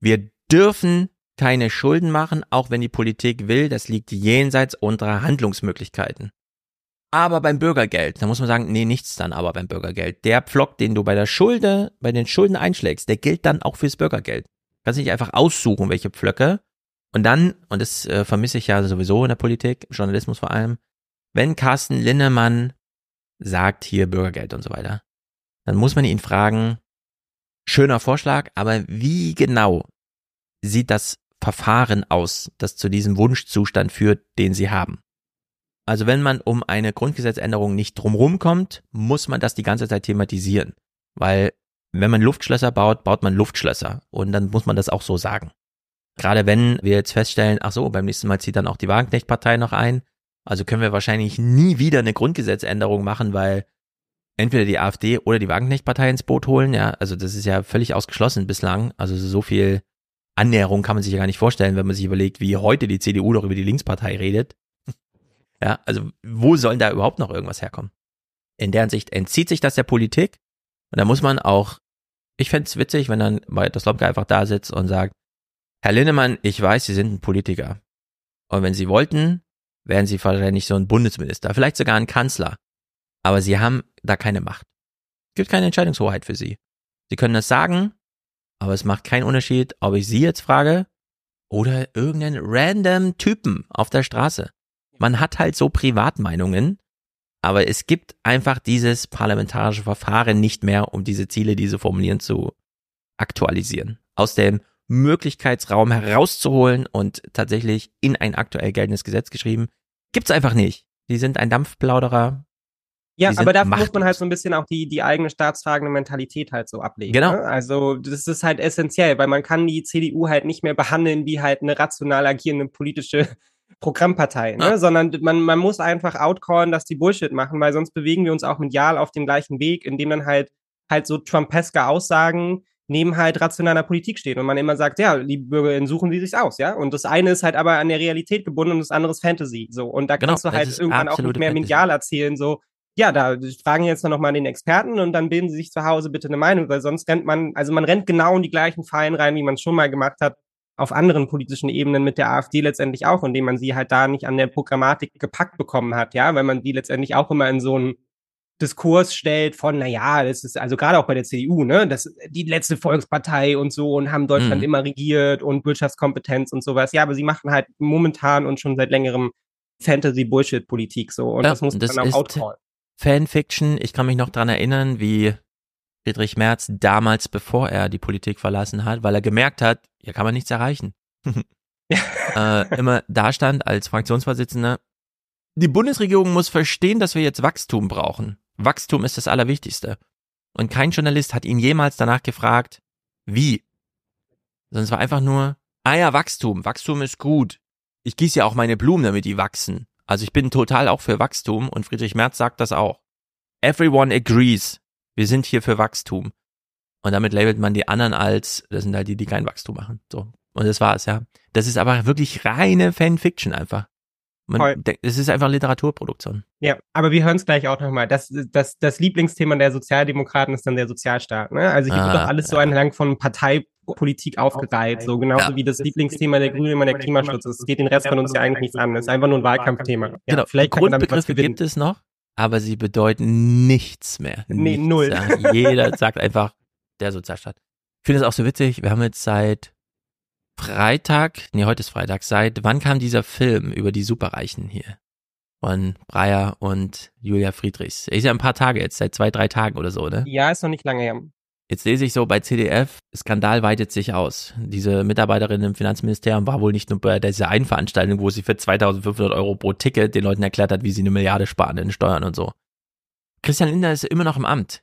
wir dürfen keine Schulden machen, auch wenn die Politik will, das liegt jenseits unserer Handlungsmöglichkeiten. aber beim Bürgergeld, da muss man sagen, nee, nichts dann aber beim Bürgergeld. Der Pflock, den du bei der Schulde, bei den Schulden einschlägst, der gilt dann auch fürs Bürgergeld. Kannst nicht einfach aussuchen, welche Pflöcke. Und dann, und das äh, vermisse ich ja sowieso in der Politik, Journalismus vor allem, wenn Carsten Linnemann sagt hier Bürgergeld und so weiter, dann muss man ihn fragen, schöner Vorschlag, aber wie genau sieht das Verfahren aus, das zu diesem Wunschzustand führt, den sie haben? Also wenn man um eine Grundgesetzänderung nicht drumherum kommt, muss man das die ganze Zeit thematisieren. Weil wenn man Luftschlösser baut, baut man Luftschlösser. Und dann muss man das auch so sagen. Gerade wenn wir jetzt feststellen, ach so, beim nächsten Mal zieht dann auch die Wagenknecht-Partei noch ein. Also können wir wahrscheinlich nie wieder eine Grundgesetzänderung machen, weil entweder die AfD oder die Wagenknecht-Partei ins Boot holen. Ja, also das ist ja völlig ausgeschlossen bislang. Also so viel Annäherung kann man sich ja gar nicht vorstellen, wenn man sich überlegt, wie heute die CDU doch über die Linkspartei redet. Ja, also wo soll da überhaupt noch irgendwas herkommen? In deren Sicht entzieht sich das der Politik und da muss man auch, ich fände es witzig, wenn dann Walter Slomka einfach da sitzt und sagt, Herr Linnemann, ich weiß, Sie sind ein Politiker. Und wenn Sie wollten, wären Sie wahrscheinlich so ein Bundesminister, vielleicht sogar ein Kanzler. Aber Sie haben da keine Macht. Es gibt keine Entscheidungshoheit für Sie. Sie können das sagen, aber es macht keinen Unterschied, ob ich Sie jetzt frage oder irgendeinen random Typen auf der Straße. Man hat halt so Privatmeinungen, aber es gibt einfach dieses parlamentarische Verfahren nicht mehr, um diese Ziele, diese formulieren, zu aktualisieren. Aus dem Möglichkeitsraum herauszuholen und tatsächlich in ein aktuell geltendes Gesetz geschrieben, gibt's einfach nicht. Die sind ein Dampfplauderer. Ja, aber da muss man halt so ein bisschen auch die, die eigene staatstragende Mentalität halt so ablegen. Genau. Ne? Also das ist halt essentiell, weil man kann die CDU halt nicht mehr behandeln wie halt eine rational agierende politische Programmpartei, ne? Ja. sondern man, man muss einfach outcallen, dass die Bullshit machen, weil sonst bewegen wir uns auch medial auf dem gleichen Weg, indem dann halt halt so Trumpeske Aussagen neben halt rationaler Politik stehen und man immer sagt, ja, liebe BürgerInnen, suchen sie sich's aus, ja. Und das eine ist halt aber an der Realität gebunden und das andere ist Fantasy, so. Und da genau, kannst du halt irgendwann auch nicht mehr Fantasy. medial erzählen, so, ja, da fragen jetzt noch mal den Experten und dann bilden sie sich zu Hause bitte eine Meinung, weil sonst rennt man, also man rennt genau in die gleichen Fallen rein, wie man es schon mal gemacht hat auf anderen politischen Ebenen mit der AfD letztendlich auch, indem man sie halt da nicht an der Programmatik gepackt bekommen hat, ja, weil man die letztendlich auch immer in so einen Diskurs stellt von, na ja, das ist also gerade auch bei der CDU, ne, das die letzte Volkspartei und so und haben Deutschland mhm. immer regiert und Wirtschaftskompetenz und sowas. Ja, aber sie machen halt momentan und schon seit längerem Fantasy-Bullshit-Politik so und ja, das muss man dann auch outcallen. Fanfiction, ich kann mich noch dran erinnern, wie Friedrich Merz damals, bevor er die Politik verlassen hat, weil er gemerkt hat, hier kann man nichts erreichen. äh, immer da stand als Fraktionsvorsitzender, die Bundesregierung muss verstehen, dass wir jetzt Wachstum brauchen. Wachstum ist das Allerwichtigste. Und kein Journalist hat ihn jemals danach gefragt, wie. Sondern es war einfach nur, ah ja, Wachstum, Wachstum ist gut. Ich gieße ja auch meine Blumen, damit die wachsen. Also ich bin total auch für Wachstum und Friedrich Merz sagt das auch. Everyone agrees. Wir sind hier für Wachstum. Und damit labelt man die anderen als, das sind halt die, die kein Wachstum machen. So. Und das war's, ja. Das ist aber wirklich reine Fanfiction einfach. Man, es ist einfach Literaturproduktion. Ja, aber wir hören es gleich auch nochmal. Das, das, das Lieblingsthema der Sozialdemokraten ist dann der Sozialstaat. Ne? Also hier ah, wird doch alles ja. so entlang von Parteipolitik aufgereiht, so genauso ja. wie das Lieblingsthema der Grünen immer der Klimaschutz ist. Es geht den Rest von uns ja eigentlich nichts an. Es ist einfach nur ein Wahlkampfthema. Ja, genau, vielleicht Grundbegriffe gibt es noch, aber sie bedeuten nichts mehr. Nee, nichts. null. Jeder sagt einfach der Sozialstaat. Ich finde es auch so witzig, wir haben jetzt seit Freitag, nee, heute ist Freitag, seit wann kam dieser Film über die Superreichen hier? Von Breyer und Julia Friedrichs. Ist ja ein paar Tage jetzt, seit zwei, drei Tagen oder so, ne? Ja, ist noch nicht lange her. Jetzt lese ich so bei CDF, Skandal weitet sich aus. Diese Mitarbeiterin im Finanzministerium war wohl nicht nur bei dieser einen Veranstaltung, wo sie für 2500 Euro pro Ticket den Leuten erklärt hat, wie sie eine Milliarde sparen in Steuern und so. Christian Lindner ist immer noch im Amt.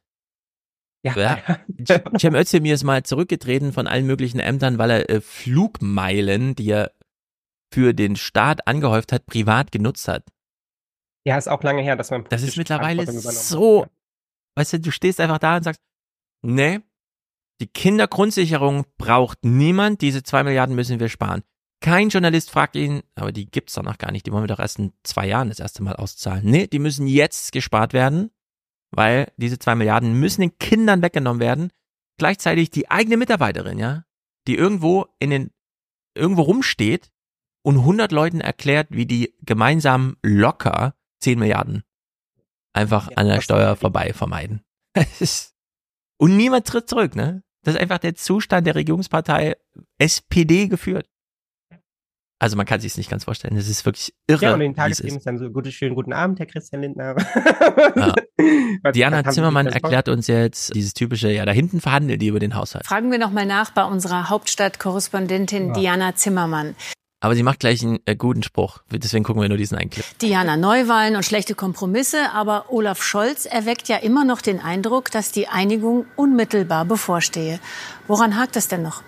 Ja. ja. Cem Özdemir ist mal zurückgetreten von allen möglichen Ämtern, weil er äh, Flugmeilen, die er für den Staat angehäuft hat, privat genutzt hat. Ja, ist auch lange her, dass man. Das ist mittlerweile so. Weißt du, du stehst einfach da und sagst, nee, die Kindergrundsicherung braucht niemand, diese zwei Milliarden müssen wir sparen. Kein Journalist fragt ihn, aber die gibt's doch noch gar nicht, die wollen wir doch erst in zwei Jahren das erste Mal auszahlen. Nee, die müssen jetzt gespart werden, weil diese zwei Milliarden müssen den Kindern weggenommen werden. Gleichzeitig die eigene Mitarbeiterin, ja, die irgendwo in den, irgendwo rumsteht und 100 Leuten erklärt, wie die gemeinsam locker 10 Milliarden einfach an der Steuer vorbei vermeiden. Und niemand tritt zurück, ne? Das ist einfach der Zustand der Regierungspartei SPD geführt. Also man kann sich es nicht ganz vorstellen. Das ist wirklich irre. Ja, und den Tagesthemen ist dann so, guten, schönen guten Abend, Herr Christian Lindner. Ja. Diana Zimmermann erklärt uns jetzt dieses typische, ja, da hinten verhandeln die über den Haushalt. Fragen wir nochmal nach bei unserer Hauptstadtkorrespondentin ja. Diana Zimmermann. Aber sie macht gleich einen äh, guten Spruch. Deswegen gucken wir nur diesen einen Clip. Diana, Neuwahlen und schlechte Kompromisse. Aber Olaf Scholz erweckt ja immer noch den Eindruck, dass die Einigung unmittelbar bevorstehe. Woran hakt es denn noch?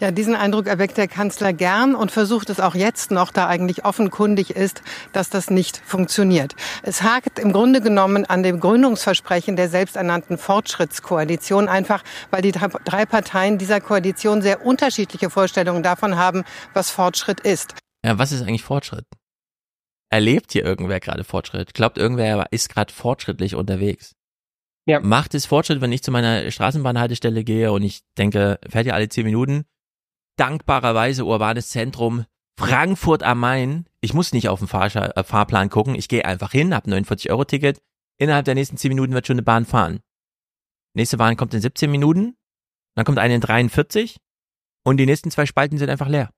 Ja, diesen Eindruck erweckt der Kanzler gern und versucht es auch jetzt noch, da eigentlich offenkundig ist, dass das nicht funktioniert. Es hakt im Grunde genommen an dem Gründungsversprechen der selbsternannten Fortschrittskoalition, einfach weil die drei Parteien dieser Koalition sehr unterschiedliche Vorstellungen davon haben, was Fortschritt ist. Ja, was ist eigentlich Fortschritt? Erlebt hier irgendwer gerade Fortschritt? Glaubt irgendwer ist gerade fortschrittlich unterwegs? Ja. Macht es Fortschritt, wenn ich zu meiner Straßenbahnhaltestelle gehe und ich denke, fährt ja alle zehn Minuten? Dankbarerweise urbanes Zentrum Frankfurt am Main. Ich muss nicht auf den Fahr äh, Fahrplan gucken. Ich gehe einfach hin, habe 49 Euro Ticket. Innerhalb der nächsten 10 Minuten wird schon eine Bahn fahren. Nächste Bahn kommt in 17 Minuten. Dann kommt eine in 43. Und die nächsten zwei Spalten sind einfach leer.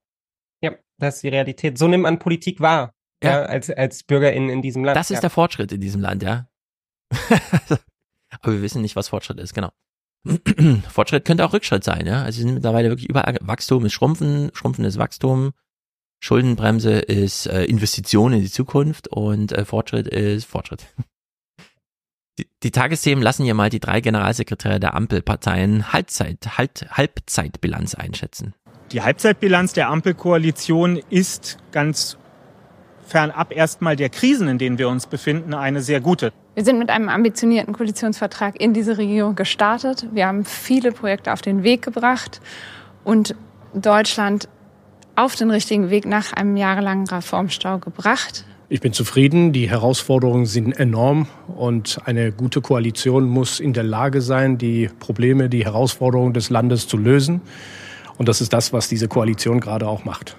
Ja, das ist die Realität. So nimmt man Politik wahr. Ja, ja als, als Bürger in, in diesem Land. Das ist ja. der Fortschritt in diesem Land, ja. Aber wir wissen nicht, was Fortschritt ist, genau. Fortschritt könnte auch Rückschritt sein, ja. Also sie sind mittlerweile wirklich überall. Wachstum ist Schrumpfen, Schrumpfen ist Wachstum, Schuldenbremse ist äh, Investition in die Zukunft und äh, Fortschritt ist Fortschritt. Die, die Tagesthemen lassen hier mal die drei Generalsekretäre der Ampelparteien Halbzeit, halt, Halbzeitbilanz einschätzen. Die Halbzeitbilanz der Ampelkoalition ist ganz fernab erstmal der Krisen, in denen wir uns befinden, eine sehr gute. Wir sind mit einem ambitionierten Koalitionsvertrag in diese Regierung gestartet. Wir haben viele Projekte auf den Weg gebracht und Deutschland auf den richtigen Weg nach einem jahrelangen Reformstau gebracht. Ich bin zufrieden. Die Herausforderungen sind enorm und eine gute Koalition muss in der Lage sein, die Probleme, die Herausforderungen des Landes zu lösen. Und das ist das, was diese Koalition gerade auch macht.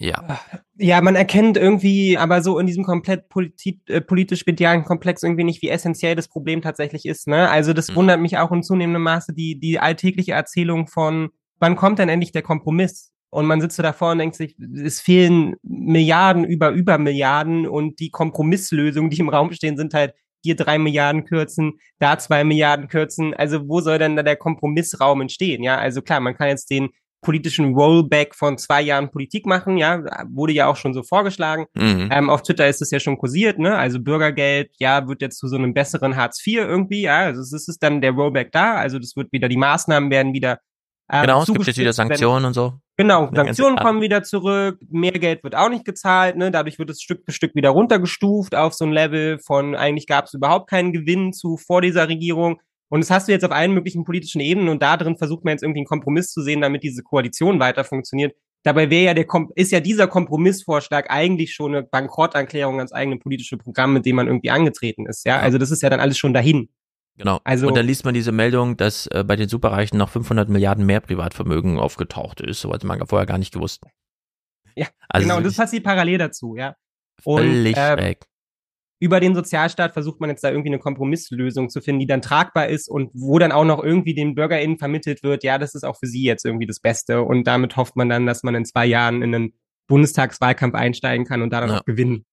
Ja. Ja, man erkennt irgendwie aber so in diesem komplett politi äh, politisch-medialen Komplex irgendwie nicht, wie essentiell das Problem tatsächlich ist. Ne? Also das mhm. wundert mich auch in zunehmendem Maße die, die alltägliche Erzählung von, wann kommt denn endlich der Kompromiss? Und man sitzt so davor und denkt sich, es fehlen Milliarden über über Milliarden und die Kompromisslösungen, die im Raum stehen, sind halt hier drei Milliarden kürzen, da zwei Milliarden kürzen. Also wo soll denn da der Kompromissraum entstehen? Ja, also klar, man kann jetzt den politischen Rollback von zwei Jahren Politik machen, ja, wurde ja auch schon so vorgeschlagen. Mhm. Ähm, auf Twitter ist es ja schon kursiert, ne? Also Bürgergeld, ja, wird jetzt zu so einem besseren Hartz IV irgendwie, ja, also es ist dann der Rollback da, also das wird wieder, die Maßnahmen werden wieder äh, Genau, es gibt jetzt wieder Sanktionen wenn, und so. Genau, Sanktionen kommen wieder zurück, mehr Geld wird auch nicht gezahlt, ne? Dadurch wird es Stück für Stück wieder runtergestuft auf so ein Level von eigentlich gab es überhaupt keinen Gewinn zu vor dieser Regierung und das hast du jetzt auf allen möglichen politischen Ebenen und da drin versucht man jetzt irgendwie einen Kompromiss zu sehen, damit diese Koalition weiter funktioniert. Dabei wäre ja der Kom ist ja dieser Kompromissvorschlag eigentlich schon eine Bankrotterklärung ans eigene politische Programm, mit dem man irgendwie angetreten ist. Ja, also das ist ja dann alles schon dahin. Genau. Also, und dann liest man diese Meldung, dass äh, bei den Superreichen noch 500 Milliarden mehr Privatvermögen aufgetaucht ist. So hat man vorher gar nicht gewusst. Ja, also genau. Und das passiert parallel dazu, ja. Und, völlig äh, weg über den Sozialstaat versucht man jetzt da irgendwie eine Kompromisslösung zu finden, die dann tragbar ist und wo dann auch noch irgendwie den BürgerInnen vermittelt wird, ja, das ist auch für sie jetzt irgendwie das Beste. Und damit hofft man dann, dass man in zwei Jahren in einen Bundestagswahlkampf einsteigen kann und da dann ja. auch gewinnen.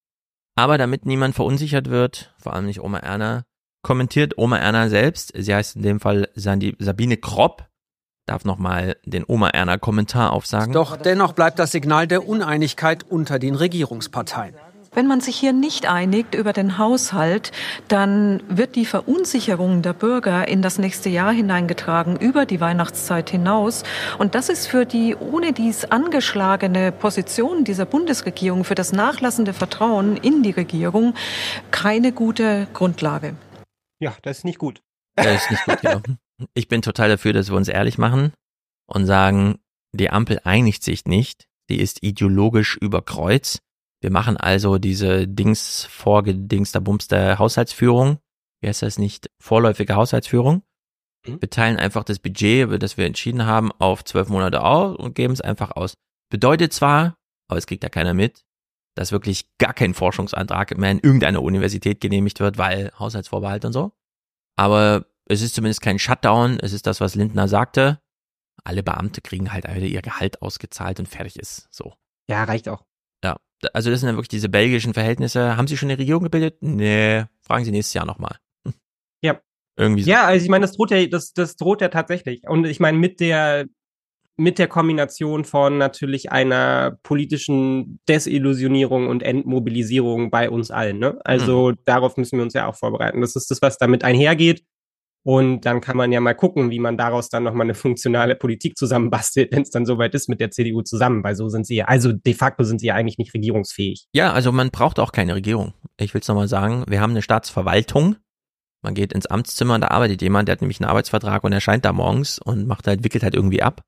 Aber damit niemand verunsichert wird, vor allem nicht Oma Erna, kommentiert Oma Erna selbst, sie heißt in dem Fall Sabine Kropp, darf nochmal den Oma Erna Kommentar aufsagen. Doch dennoch bleibt das Signal der Uneinigkeit unter den Regierungsparteien. Wenn man sich hier nicht einigt über den Haushalt, dann wird die Verunsicherung der Bürger in das nächste Jahr hineingetragen, über die Weihnachtszeit hinaus. Und das ist für die ohne dies angeschlagene Position dieser Bundesregierung, für das nachlassende Vertrauen in die Regierung keine gute Grundlage. Ja, das ist nicht gut. Das ist nicht gut, ja. Ich bin total dafür, dass wir uns ehrlich machen und sagen, die Ampel einigt sich nicht. Sie ist ideologisch überkreuzt. Wir machen also diese Dings vorgedingster Bumster Haushaltsführung. Wie heißt das nicht? Vorläufige Haushaltsführung. Mhm. Wir teilen einfach das Budget, über das wir entschieden haben, auf zwölf Monate aus und geben es einfach aus. Bedeutet zwar, aber es kriegt ja keiner mit, dass wirklich gar kein Forschungsantrag mehr in irgendeiner Universität genehmigt wird, weil Haushaltsvorbehalt und so. Aber es ist zumindest kein Shutdown, es ist das, was Lindner sagte. Alle Beamte kriegen halt ihr Gehalt ausgezahlt und fertig ist. So. Ja, reicht auch. Ja, also das sind dann wirklich diese belgischen Verhältnisse. Haben Sie schon eine Regierung gebildet? Nee, fragen Sie nächstes Jahr nochmal. Ja. Irgendwie so. Ja, also ich meine, das droht ja, das, das droht ja tatsächlich. Und ich meine, mit der, mit der Kombination von natürlich einer politischen Desillusionierung und Entmobilisierung bei uns allen. Ne? Also mhm. darauf müssen wir uns ja auch vorbereiten. Das ist das, was damit einhergeht. Und dann kann man ja mal gucken, wie man daraus dann nochmal eine funktionale Politik zusammenbastelt, wenn es dann soweit ist mit der CDU zusammen, weil so sind sie ja, also de facto sind sie ja eigentlich nicht regierungsfähig. Ja, also man braucht auch keine Regierung. Ich will es nochmal sagen, wir haben eine Staatsverwaltung. Man geht ins Amtszimmer und da arbeitet jemand, der hat nämlich einen Arbeitsvertrag und erscheint da morgens und macht halt, wickelt halt irgendwie ab.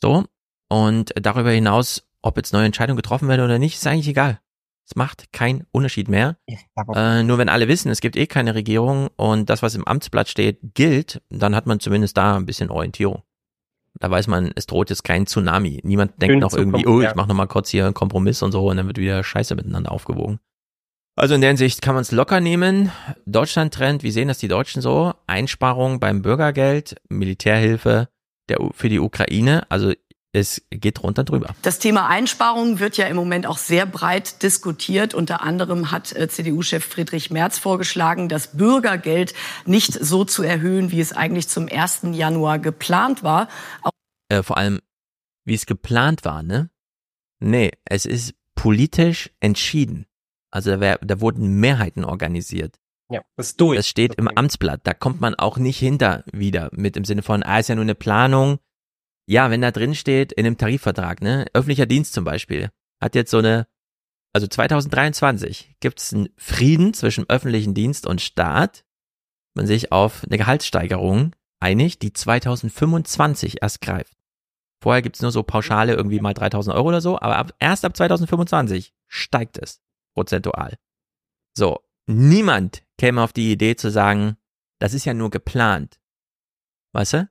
So. Und darüber hinaus, ob jetzt neue Entscheidungen getroffen werden oder nicht, ist eigentlich egal. Es macht keinen Unterschied mehr. Äh, nur wenn alle wissen, es gibt eh keine Regierung und das, was im Amtsblatt steht, gilt, dann hat man zumindest da ein bisschen Orientierung. Da weiß man, es droht jetzt kein Tsunami. Niemand denkt Schön noch irgendwie, oh, ich mache noch mal kurz hier einen Kompromiss und so und dann wird wieder Scheiße miteinander aufgewogen. Also in der Hinsicht kann man es locker nehmen. Deutschland-Trend, wie sehen das die Deutschen so? Einsparungen beim Bürgergeld, Militärhilfe der, für die Ukraine. Also es geht runter drüber. Das Thema Einsparungen wird ja im Moment auch sehr breit diskutiert. Unter anderem hat äh, CDU-Chef Friedrich Merz vorgeschlagen, das Bürgergeld nicht so zu erhöhen, wie es eigentlich zum 1. Januar geplant war. Äh, vor allem, wie es geplant war, ne? Nee, es ist politisch entschieden. Also da, wär, da wurden Mehrheiten organisiert. Ja, das durch. Das steht im Amtsblatt. Da kommt man auch nicht hinter wieder mit im Sinne von, ah, ist ja nur eine Planung ja, wenn da drin steht, in einem Tarifvertrag, ne, öffentlicher Dienst zum Beispiel, hat jetzt so eine, also 2023 gibt es einen Frieden zwischen öffentlichen Dienst und Staat, man sich auf eine Gehaltssteigerung einigt, die 2025 erst greift. Vorher gibt's nur so Pauschale irgendwie mal 3000 Euro oder so, aber ab, erst ab 2025 steigt es prozentual. So, niemand käme auf die Idee zu sagen, das ist ja nur geplant. Weißt du?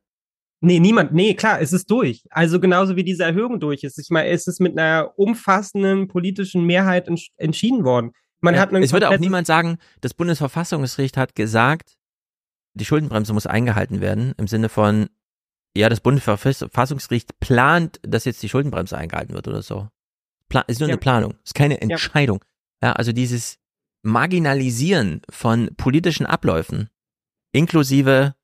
Nee, niemand. Nee, klar, es ist durch. Also genauso wie diese Erhöhung durch ist. Ich meine, es ist mit einer umfassenden politischen Mehrheit entschieden worden. Man ja, hat es würde auch niemand sagen, das Bundesverfassungsgericht hat gesagt, die Schuldenbremse muss eingehalten werden, im Sinne von, ja, das Bundesverfassungsgericht plant, dass jetzt die Schuldenbremse eingehalten wird oder so. Plan ist nur ja. eine Planung, ist keine Entscheidung. Ja. ja, also dieses Marginalisieren von politischen Abläufen, inklusive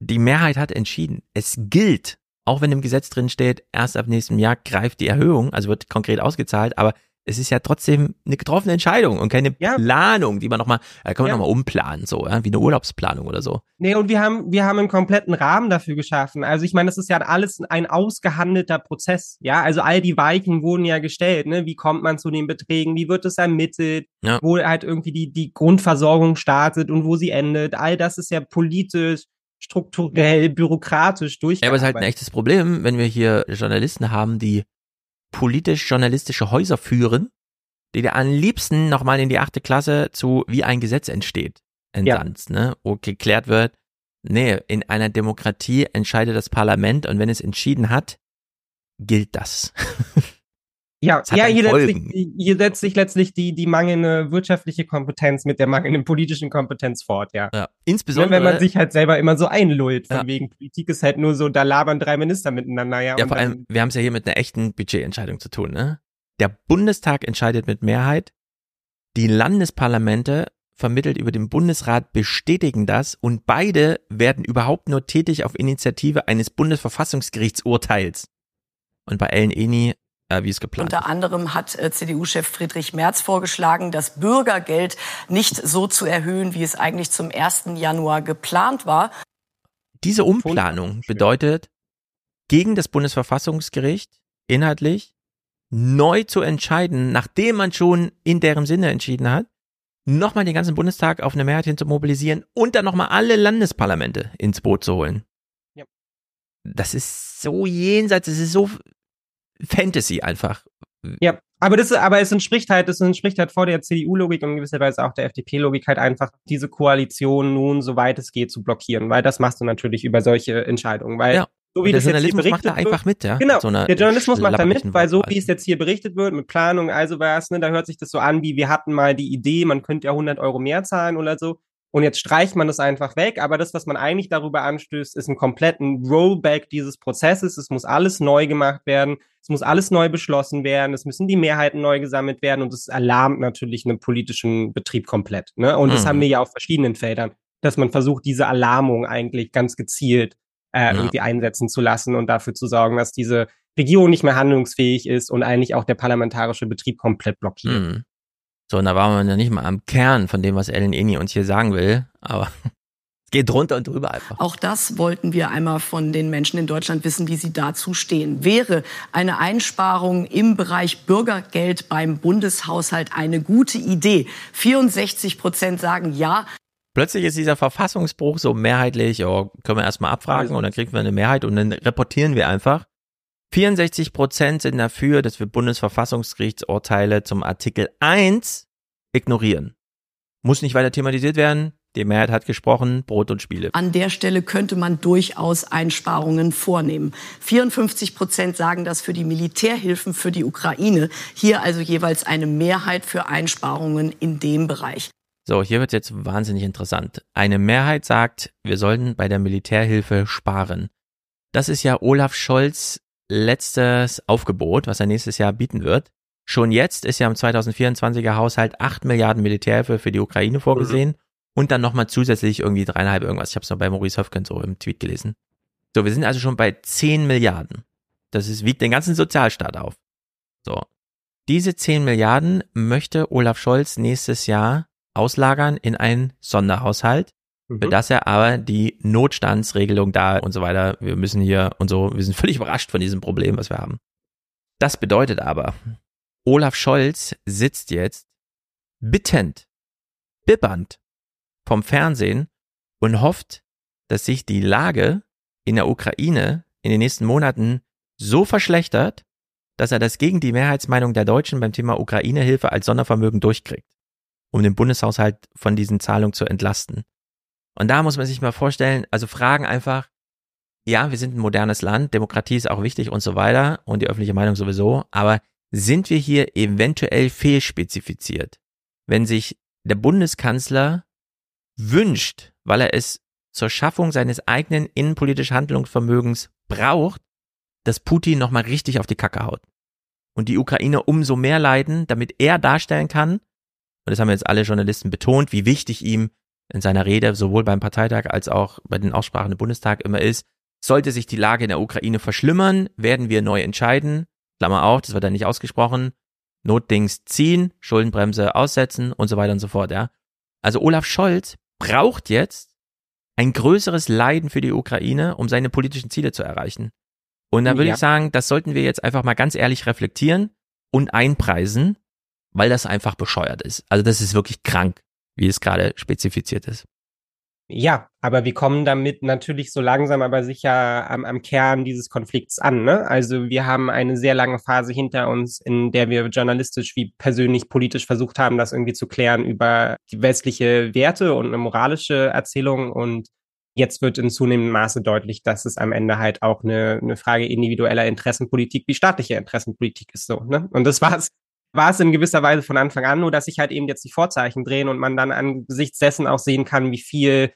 die Mehrheit hat entschieden. Es gilt, auch wenn im Gesetz drin steht, erst ab nächstem Jahr greift die Erhöhung, also wird konkret ausgezahlt, aber es ist ja trotzdem eine getroffene Entscheidung und keine ja. Planung, die man nochmal, da kann man ja. nochmal umplanen, so, ja, wie eine Urlaubsplanung oder so. Nee, und wir haben, wir haben einen kompletten Rahmen dafür geschaffen. Also ich meine, das ist ja alles ein ausgehandelter Prozess, ja. Also all die Weichen wurden ja gestellt, ne? Wie kommt man zu den Beträgen? Wie wird es ermittelt? Ja. Wo halt irgendwie die, die Grundversorgung startet und wo sie endet? All das ist ja politisch strukturell, bürokratisch durch. Ja, aber es ist halt ein echtes Problem, wenn wir hier Journalisten haben, die politisch-journalistische Häuser führen, die dir am liebsten nochmal in die achte Klasse zu wie ein Gesetz entsteht, entsandt, ja. ne, wo geklärt wird, nee, in einer Demokratie entscheidet das Parlament und wenn es entschieden hat, gilt das. Ja, ja hier, letztlich, hier setzt sich letztlich die, die mangelnde wirtschaftliche Kompetenz mit der mangelnden politischen Kompetenz fort, ja. ja. Insbesondere. Wenn man sich halt selber immer so einlullt, von ja. wegen Politik ist halt nur so, da labern drei Minister miteinander, ja. Ja, vor allem, wir haben es ja hier mit einer echten Budgetentscheidung zu tun, ne? Der Bundestag entscheidet mit Mehrheit, die Landesparlamente vermittelt über den Bundesrat bestätigen das und beide werden überhaupt nur tätig auf Initiative eines Bundesverfassungsgerichtsurteils. Und bei Ellen Eni äh, wie es geplant Unter anderem hat äh, CDU-Chef Friedrich Merz vorgeschlagen, das Bürgergeld nicht so zu erhöhen, wie es eigentlich zum 1. Januar geplant war. Diese Umplanung bedeutet, gegen das Bundesverfassungsgericht inhaltlich neu zu entscheiden, nachdem man schon in deren Sinne entschieden hat, nochmal den ganzen Bundestag auf eine Mehrheit hin zu mobilisieren und dann nochmal alle Landesparlamente ins Boot zu holen. Ja. Das ist so jenseits, es ist so Fantasy einfach. Ja, aber das, aber es entspricht halt, es entspricht halt vor der CDU-Logik und in gewisser Weise auch der FDP-Logik halt einfach, diese Koalition nun, soweit es geht, zu blockieren, weil das machst du natürlich über solche Entscheidungen, weil ja. so wie der das jetzt hier Journalismus berichtet macht da einfach mit, ja? Genau, So der Journalismus macht da mit, weil so wie es jetzt hier berichtet wird, mit Planung, also was, ne, da hört sich das so an, wie wir hatten mal die Idee, man könnte ja 100 Euro mehr zahlen oder so. Und jetzt streicht man das einfach weg, aber das, was man eigentlich darüber anstößt, ist ein kompletten Rollback dieses Prozesses. Es muss alles neu gemacht werden, es muss alles neu beschlossen werden, es müssen die Mehrheiten neu gesammelt werden und es alarmt natürlich einen politischen Betrieb komplett. Ne? Und das Mhm. haben wir ja auf verschiedenen Feldern, dass man versucht, diese Alarmung eigentlich ganz gezielt äh, Ja. irgendwie einsetzen zu lassen und dafür zu sorgen, dass diese Regierung nicht mehr handlungsfähig ist und eigentlich auch der parlamentarische Betrieb komplett blockiert. Mhm. So, und da waren wir ja nicht mal am Kern von dem, was Ellen Eni uns hier sagen will, aber es geht drunter und drüber einfach. Auch das wollten wir einmal von den Menschen in Deutschland wissen, wie sie dazu stehen. Wäre eine Einsparung im Bereich Bürgergeld beim Bundeshaushalt eine gute Idee? 64 Prozent sagen ja. Plötzlich ist dieser Verfassungsbruch so mehrheitlich, ja, können wir erstmal abfragen und dann kriegen wir eine Mehrheit und dann reportieren wir einfach. 64 Prozent sind dafür, dass wir Bundesverfassungsgerichtsurteile zum Artikel 1 ignorieren. Muss nicht weiter thematisiert werden. Die Mehrheit hat gesprochen, Brot und Spiele. An der Stelle könnte man durchaus Einsparungen vornehmen. 54 Prozent sagen das für die Militärhilfen für die Ukraine. Hier also jeweils eine Mehrheit für Einsparungen in dem Bereich. So, hier wird jetzt wahnsinnig interessant. Eine Mehrheit sagt, wir sollten bei der Militärhilfe sparen. Das ist ja Olaf Scholz letztes Aufgebot, was er nächstes Jahr bieten wird. Schon jetzt ist ja im 2024er Haushalt 8 Milliarden Militärhilfe für die Ukraine vorgesehen und dann nochmal zusätzlich irgendwie dreieinhalb irgendwas. Ich habe es noch bei Maurice Höfgen so im Tweet gelesen. So, wir sind also schon bei 10 Milliarden. Das ist, wiegt den ganzen Sozialstaat auf. So. Diese 10 Milliarden möchte Olaf Scholz nächstes Jahr auslagern in einen Sonderhaushalt, für das er aber die Notstandsregelung da und so weiter, wir müssen hier und so, wir sind völlig überrascht von diesem Problem, was wir haben. Das bedeutet aber, Olaf Scholz sitzt jetzt bittend, bibbernd vom Fernsehen und hofft, dass sich die Lage in der Ukraine in den nächsten Monaten so verschlechtert, dass er das gegen die Mehrheitsmeinung der Deutschen beim Thema Ukraine-Hilfe als Sondervermögen durchkriegt, um den Bundeshaushalt von diesen Zahlungen zu entlasten. Und da muss man sich mal vorstellen, also fragen einfach, ja, wir sind ein modernes Land, Demokratie ist auch wichtig und so weiter und die öffentliche Meinung sowieso, aber sind wir hier eventuell fehlspezifiziert, wenn sich der Bundeskanzler wünscht, weil er es zur Schaffung seines eigenen innenpolitischen Handlungsvermögens braucht, dass Putin nochmal richtig auf die Kacke haut. Und die Ukraine umso mehr leiden, damit er darstellen kann, und das haben jetzt alle Journalisten betont, wie wichtig ihm in seiner Rede sowohl beim Parteitag als auch bei den Aussprachen im Bundestag immer ist, sollte sich die Lage in der Ukraine verschlimmern, werden wir neu entscheiden, Klammer auf, das wird dann nicht ausgesprochen, Notdings ziehen, Schuldenbremse aussetzen und so weiter und so fort, ja. Also Olaf Scholz braucht jetzt ein größeres Leiden für die Ukraine, um seine politischen Ziele zu erreichen. Und da würde Ja. ich sagen, das sollten wir jetzt einfach mal ganz ehrlich reflektieren und einpreisen, weil das einfach bescheuert ist. Also das ist wirklich krank, wie es gerade spezifiziert ist. Ja, aber wir kommen damit natürlich so langsam aber sicher am, am Kern dieses Konflikts an. Ne? Also wir haben eine sehr lange Phase hinter uns, in der wir journalistisch wie persönlich politisch versucht haben, das irgendwie zu klären über die westliche Werte und eine moralische Erzählung. Und jetzt wird in zunehmendem Maße deutlich, dass es am Ende halt auch eine, eine Frage individueller Interessenpolitik wie staatliche Interessenpolitik ist. So, ne? Und das war's war es in gewisser Weise von Anfang an, nur dass sich halt eben jetzt die Vorzeichen drehen und man dann angesichts dessen auch sehen kann, wie viel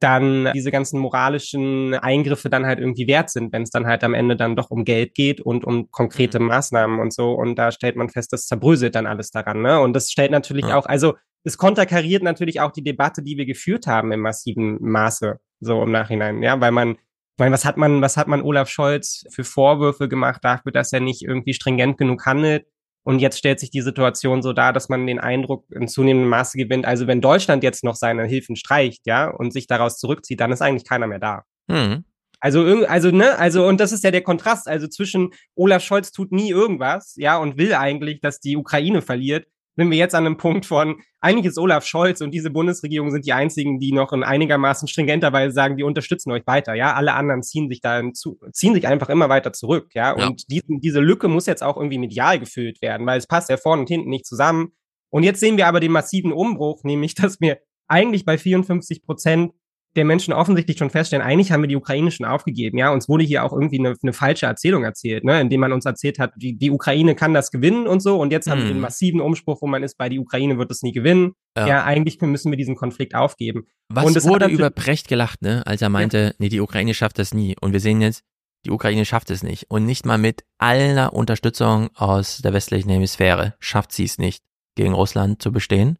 dann diese ganzen moralischen Eingriffe dann halt irgendwie wert sind, wenn es dann halt am Ende dann doch um Geld geht und um konkrete Maßnahmen und so. Und da stellt man fest, das zerbröselt dann alles daran. Ne? Und das stellt natürlich Ja. auch, also es konterkariert natürlich auch die Debatte, die wir geführt haben im massiven Maße, so im Nachhinein, ja, weil man ich meine, was hat man, was hat man Olaf Scholz für Vorwürfe gemacht dafür, dass er nicht irgendwie stringent genug handelt? Und jetzt stellt sich die Situation so dar, dass man den Eindruck in zunehmendem Maße gewinnt. Also wenn Deutschland jetzt noch seine Hilfen streicht, ja, und sich daraus zurückzieht, dann ist eigentlich keiner mehr da. Hm. Also, also, ne, also, und das ist ja der Kontrast, also zwischen Olaf Scholz tut nie irgendwas, ja, und will eigentlich, dass die Ukraine verliert, sind wir jetzt an einem Punkt von, eigentlich ist Olaf Scholz und diese Bundesregierung sind die einzigen, die noch in einigermaßen stringenter Weise sagen, wir unterstützen euch weiter, ja. Alle anderen ziehen sich da zu, ziehen sich einfach immer weiter zurück, ja. Ja. Und diesen, diese Lücke muss jetzt auch irgendwie medial gefüllt werden, weil es passt ja vorne und hinten nicht zusammen. Und jetzt sehen wir aber den massiven Umbruch, nämlich, dass wir eigentlich bei 54 Prozent der Menschen offensichtlich schon feststellen, eigentlich haben wir die Ukraine schon aufgegeben, ja. Uns wurde hier auch irgendwie eine, eine falsche Erzählung erzählt, ne, indem man uns erzählt hat, die, die Ukraine kann das gewinnen und so. Und jetzt mhm. haben wir den massiven Umspruch, wo man ist, bei die Ukraine wird es nie gewinnen. Ja, ja eigentlich müssen wir diesen Konflikt aufgeben. Was und wurde über Brecht gelacht, ne, als er meinte, ja. nee, die Ukraine schafft das nie. Und wir sehen jetzt, die Ukraine schafft es nicht. Und nicht mal mit aller Unterstützung aus der westlichen Hemisphäre schafft sie es nicht, gegen Russland zu bestehen.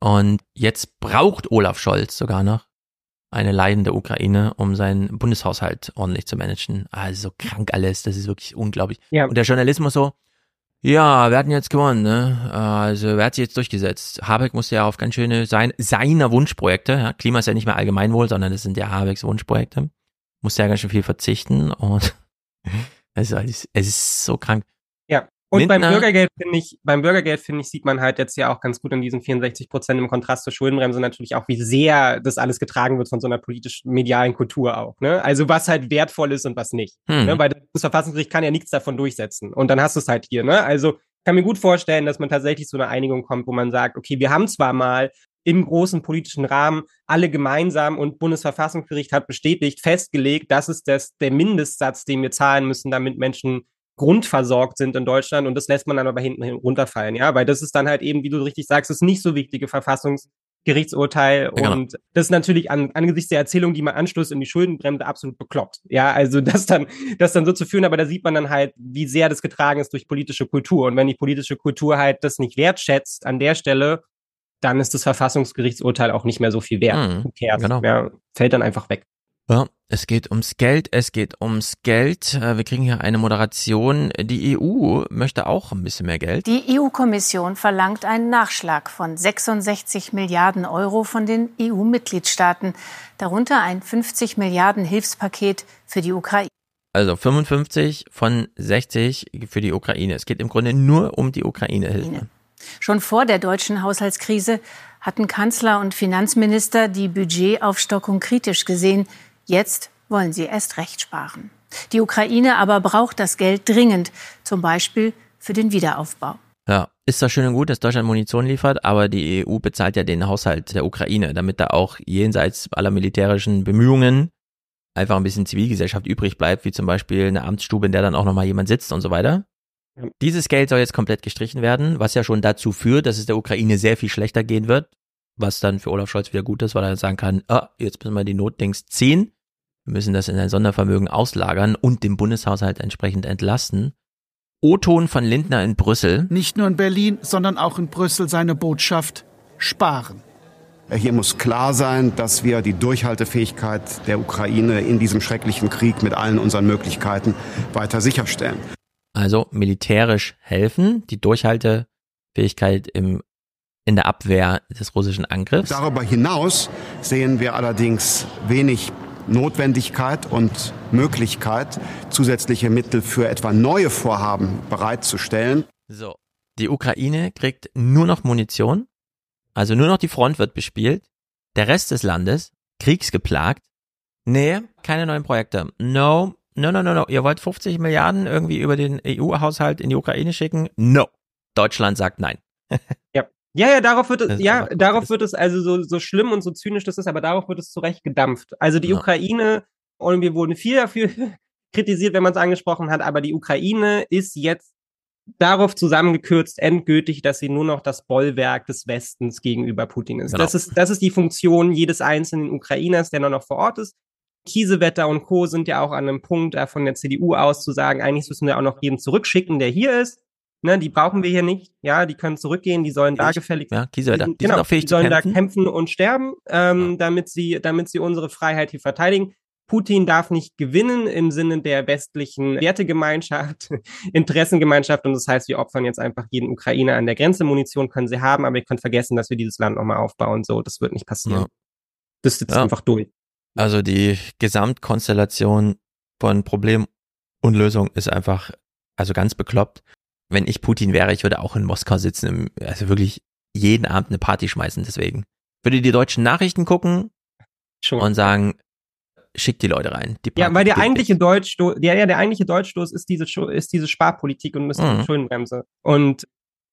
Und jetzt braucht Olaf Scholz sogar noch eine leidende Ukraine, um seinen Bundeshaushalt ordentlich zu managen. Also krank alles, das ist wirklich unglaublich. Ja. Und der Journalismus so, ja, wir hatten jetzt gewonnen, ne? Also wer hat sich jetzt durchgesetzt? Habeck musste ja auf ganz schöne sein, seiner Wunschprojekte, ja, Klima ist ja nicht mehr Allgemeinwohl, sondern das sind ja Habecks Wunschprojekte, musste ja ganz schön viel verzichten und es ist, es ist so krank. Und Lindner. beim Bürgergeld finde ich, beim Bürgergeld finde ich, sieht man halt jetzt ja auch ganz gut in diesen 64 Prozent im Kontrast zur Schuldenbremse natürlich auch, wie sehr das alles getragen wird von so einer politisch-medialen Kultur auch. Ne? Also was halt wertvoll ist und was nicht. Hm. Ne? Weil das Verfassungsgericht kann ja nichts davon durchsetzen. Und dann hast du es halt hier. Ne? Also kann mir gut vorstellen, dass man tatsächlich zu einer Einigung kommt, wo man sagt, okay, wir haben zwar mal im großen politischen Rahmen alle gemeinsam und Bundesverfassungsgericht hat bestätigt, festgelegt, das ist das, der Mindestsatz, den wir zahlen müssen, damit Menschen grundversorgt sind in Deutschland und das lässt man dann aber hinten runterfallen, ja, weil das ist dann halt eben, wie du richtig sagst, das nicht so wichtige Verfassungsgerichtsurteil genau. und das ist natürlich an, angesichts der Erzählung, die man anstößt in die Schuldenbremse absolut bekloppt, ja, also das dann, das dann so zu führen, aber da sieht man dann halt, wie sehr das getragen ist durch politische Kultur und wenn die politische Kultur halt das nicht wertschätzt an der Stelle, dann ist das Verfassungsgerichtsurteil auch nicht mehr so viel wert. Mhm, genau. Ja, fällt dann einfach weg. Ja, es geht ums Geld, es geht ums Geld. Äh, wir kriegen hier eine Moderation. Die EU möchte auch ein bisschen mehr Geld. Die EU-Kommission verlangt einen Nachschlag von 66 Milliarden Euro von den EU-Mitgliedstaaten, darunter ein 50 Milliarden Hilfspaket für die Ukraine. Also 55 von 60 für die Ukraine. Es geht im Grunde nur um die Ukraine-Hilfe. Schon vor der deutschen Haushaltskrise hatten Kanzler und Finanzminister die Budgetaufstockung kritisch gesehen. Jetzt wollen sie erst recht sparen. Die Ukraine aber braucht das Geld dringend, zum Beispiel für den Wiederaufbau. Ja, ist das schön und gut, dass Deutschland Munition liefert, aber die EU bezahlt ja den Haushalt der Ukraine, damit da auch jenseits aller militärischen Bemühungen einfach ein bisschen Zivilgesellschaft übrig bleibt, wie zum Beispiel eine Amtsstube, in der dann auch nochmal jemand sitzt und so weiter. Dieses Geld soll jetzt komplett gestrichen werden, was ja schon dazu führt, dass es der Ukraine sehr viel schlechter gehen wird, was dann für Olaf Scholz wieder gut ist, weil er sagen kann, ah, jetzt müssen wir die Notdings ziehen, wir müssen das in ein Sondervermögen auslagern und den Bundeshaushalt entsprechend entlasten. O-Ton von Lindner in Brüssel. Nicht nur in Berlin, sondern auch in Brüssel seine Botschaft sparen. Hier muss klar sein, dass wir die Durchhaltefähigkeit der Ukraine in diesem schrecklichen Krieg mit allen unseren Möglichkeiten weiter sicherstellen. Also militärisch helfen, die Durchhaltefähigkeit im in der Abwehr des russischen Angriffs. Darüber hinaus sehen wir allerdings wenig Notwendigkeit und Möglichkeit, zusätzliche Mittel für etwa neue Vorhaben bereitzustellen. So, die Ukraine kriegt nur noch Munition, also nur noch die Front wird bespielt, der Rest des Landes kriegsgeplagt. Nee, keine neuen Projekte. No, no, no, no, no. Ihr wollt 50 Milliarden irgendwie über den EU-Haushalt in die Ukraine schicken? No. Deutschland sagt nein. ja. Ja, darauf wird es, ja, darauf wird es, also so, so schlimm und so zynisch das ist, aber darauf wird es zurecht gedampft. Also die ja. Ukraine, und wir wurden viel dafür kritisiert, wenn man es angesprochen hat, aber die Ukraine ist jetzt darauf zusammengekürzt endgültig, dass sie nur noch das Bollwerk des Westens gegenüber Putin ist. Genau. Das ist, das ist die Funktion jedes einzelnen Ukrainers, der nur noch vor Ort ist. Kiesewetter und Co. sind ja auch an einem Punkt äh, von der CDU aus zu sagen, eigentlich müssen wir auch noch jeden zurückschicken, der hier ist. Ne, die brauchen wir hier nicht. Ja, die können zurückgehen, die sollen da gefällig ja, Kiesewetter. Die, genau, die sollen da kämpfen und sterben, ähm, ja. damit sie, damit sie unsere Freiheit hier verteidigen. Putin darf nicht gewinnen im Sinne der westlichen Wertegemeinschaft, Interessengemeinschaft. Und das heißt, wir opfern jetzt einfach jeden Ukrainer an der Grenze. Munition können sie haben, aber ihr könnt vergessen, dass wir dieses Land nochmal aufbauen. So, das wird nicht passieren. Ja. Das ist jetzt ja. einfach durch. Also die Gesamtkonstellation von Problem und Lösung ist einfach, also ganz bekloppt wenn ich Putin wäre, ich würde auch in Moskau sitzen, also wirklich jeden Abend eine Party schmeißen deswegen. Würde die deutschen Nachrichten gucken Schon. und sagen, schickt die Leute rein. Die ja, weil der eigentliche Deutschstoß, ja, ja, der eigentliche Deutschstoß ist diese, ist diese Sparpolitik und ist mhm. die Schuldenbremse. Und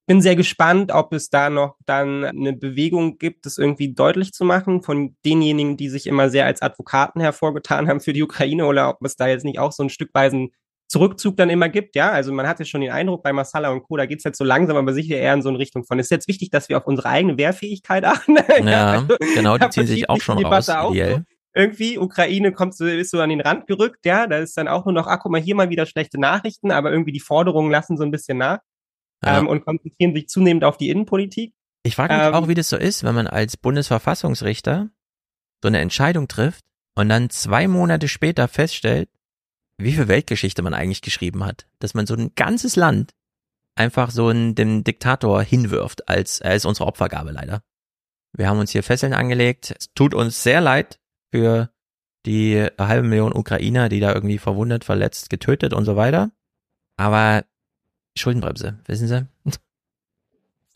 bin sehr gespannt, ob es da noch dann eine Bewegung gibt, das irgendwie deutlich zu machen von denjenigen, die sich immer sehr als Advokaten hervorgetan haben für die Ukraine oder ob es da jetzt nicht auch so ein stückweisen Zurückzug dann immer gibt, ja. Also man hat ja schon den Eindruck bei Masala und Co., da geht's jetzt so langsam, aber sicher eher in so eine Richtung von. Es ist jetzt wichtig, dass wir auf unsere eigene Wehrfähigkeit achten. ja, also, genau, die ziehen sich auch schon raus. Auch so. Irgendwie, Ukraine kommt so, ist so an den Rand gerückt, ja. Da ist dann auch nur noch, ach guck mal, hier mal wieder schlechte Nachrichten, aber irgendwie die Forderungen lassen so ein bisschen nach ja. ähm, und konzentrieren sich zunehmend auf die Innenpolitik. Ich frage mich ähm, auch, wie das so ist, wenn man als Bundesverfassungsrichter so eine Entscheidung trifft und dann zwei Monate später feststellt, wie viel Weltgeschichte man eigentlich geschrieben hat, dass man so ein ganzes Land einfach so einen, dem Diktator hinwirft, als er ist unsere Opfergabe leider. Wir haben uns hier Fesseln angelegt. Es tut uns sehr leid für die halbe Million Ukrainer, die da irgendwie verwundet, verletzt, getötet und so weiter. Aber Schuldenbremse, wissen Sie?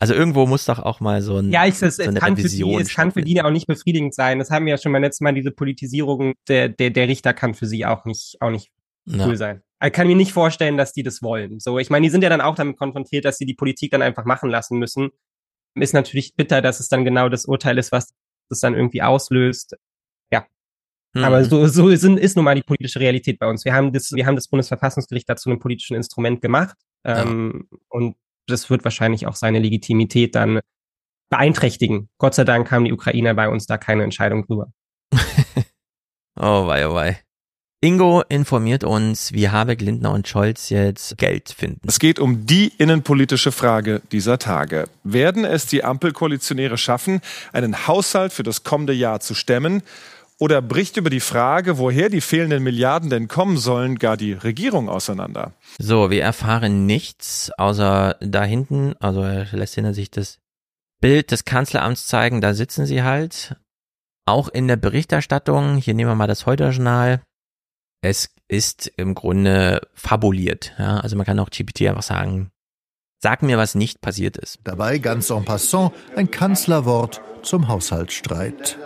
Also irgendwo muss doch auch mal so, ein, ja, ich, es, so eine kann Revision für die, Es kann für die auch nicht befriedigend sein. Das haben wir ja schon beim letzten Mal, diese Politisierung der, der, der Richter kann für sie auch nicht, auch nicht ja. cool sein. Ich kann mir nicht vorstellen, dass die das wollen. So, ich meine, die sind ja dann auch damit konfrontiert, dass sie die Politik dann einfach machen lassen müssen. Ist natürlich bitter, dass es dann genau das Urteil ist, was das dann irgendwie auslöst. Ja. Mhm. Aber so, so ist, ist nun mal die politische Realität bei uns. Wir haben das, wir haben das Bundesverfassungsgericht dazu einem politischen Instrument gemacht. Ähm, ja. Und das wird wahrscheinlich auch seine Legitimität dann beeinträchtigen. Gott sei Dank haben die Ukrainer bei uns da keine Entscheidung drüber. oh wei, oh wei. Ingo informiert uns, wie Habeck, Lindner und Scholz jetzt Geld finden. Es geht um die innenpolitische Frage dieser Tage. Werden es die Ampelkoalitionäre schaffen, einen Haushalt für das kommende Jahr zu stemmen? Oder bricht über die Frage, woher die fehlenden Milliarden denn kommen sollen, gar die Regierung auseinander? So, wir erfahren nichts, außer da hinten, also lässt hinter sich das Bild des Kanzleramts zeigen, da sitzen sie halt. Auch in der Berichterstattung, hier nehmen wir mal das Heute-Journal, es ist im Grunde fabuliert. Ja? Also man kann auch GPT einfach sagen, sag mir, was nicht passiert ist. Dabei ganz en passant ein Kanzlerwort zum Haushaltsstreit.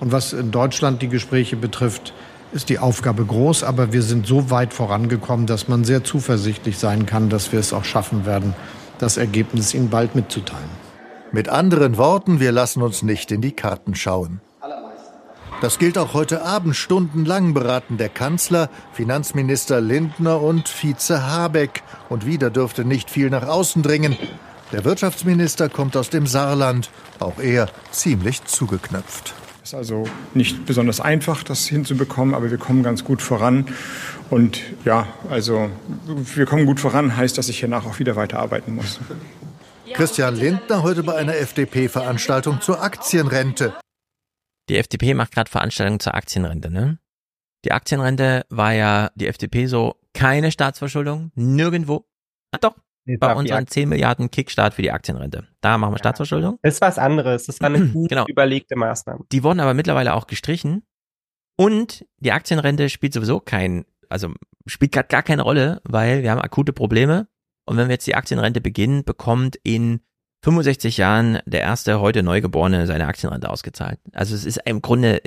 Und was in Deutschland die Gespräche betrifft, ist die Aufgabe groß, aber wir sind so weit vorangekommen, dass man sehr zuversichtlich sein kann, dass wir es auch schaffen werden, das Ergebnis Ihnen bald mitzuteilen. Mit anderen Worten, wir lassen uns nicht in die Karten schauen. Das gilt auch heute Abend. Stundenlang beraten der Kanzler, Finanzminister Lindner und Vize Habeck. Und wieder dürfte nicht viel nach außen dringen. Der Wirtschaftsminister kommt aus dem Saarland. Auch er ziemlich zugeknöpft. Es ist also nicht besonders einfach, das hinzubekommen, aber wir kommen ganz gut voran. Und ja, also wir kommen gut voran, heißt, dass ich hiernach auch wieder weiterarbeiten muss. Christian Lindner heute bei einer FDP-Veranstaltung zur Aktienrente. Die FDP macht gerade Veranstaltungen zur Aktienrente, ne? Die Aktienrente war ja die FDP so keine Staatsverschuldung, nirgendwo. Ah, doch, bei uns waren 10 Milliarden Kickstart für die Aktienrente. Da machen wir ja. Staatsverschuldung. Das ist was anderes. Das war eine gut genau. überlegte Maßnahme. Die wurden aber mittlerweile auch gestrichen. Und die Aktienrente spielt sowieso kein, also spielt gerade gar keine Rolle, weil wir haben akute Probleme. Und wenn wir jetzt die Aktienrente beginnen, bekommt in 65 Jahren der erste heute Neugeborene seine Aktienrente ausgezahlt. Also es ist im Grunde,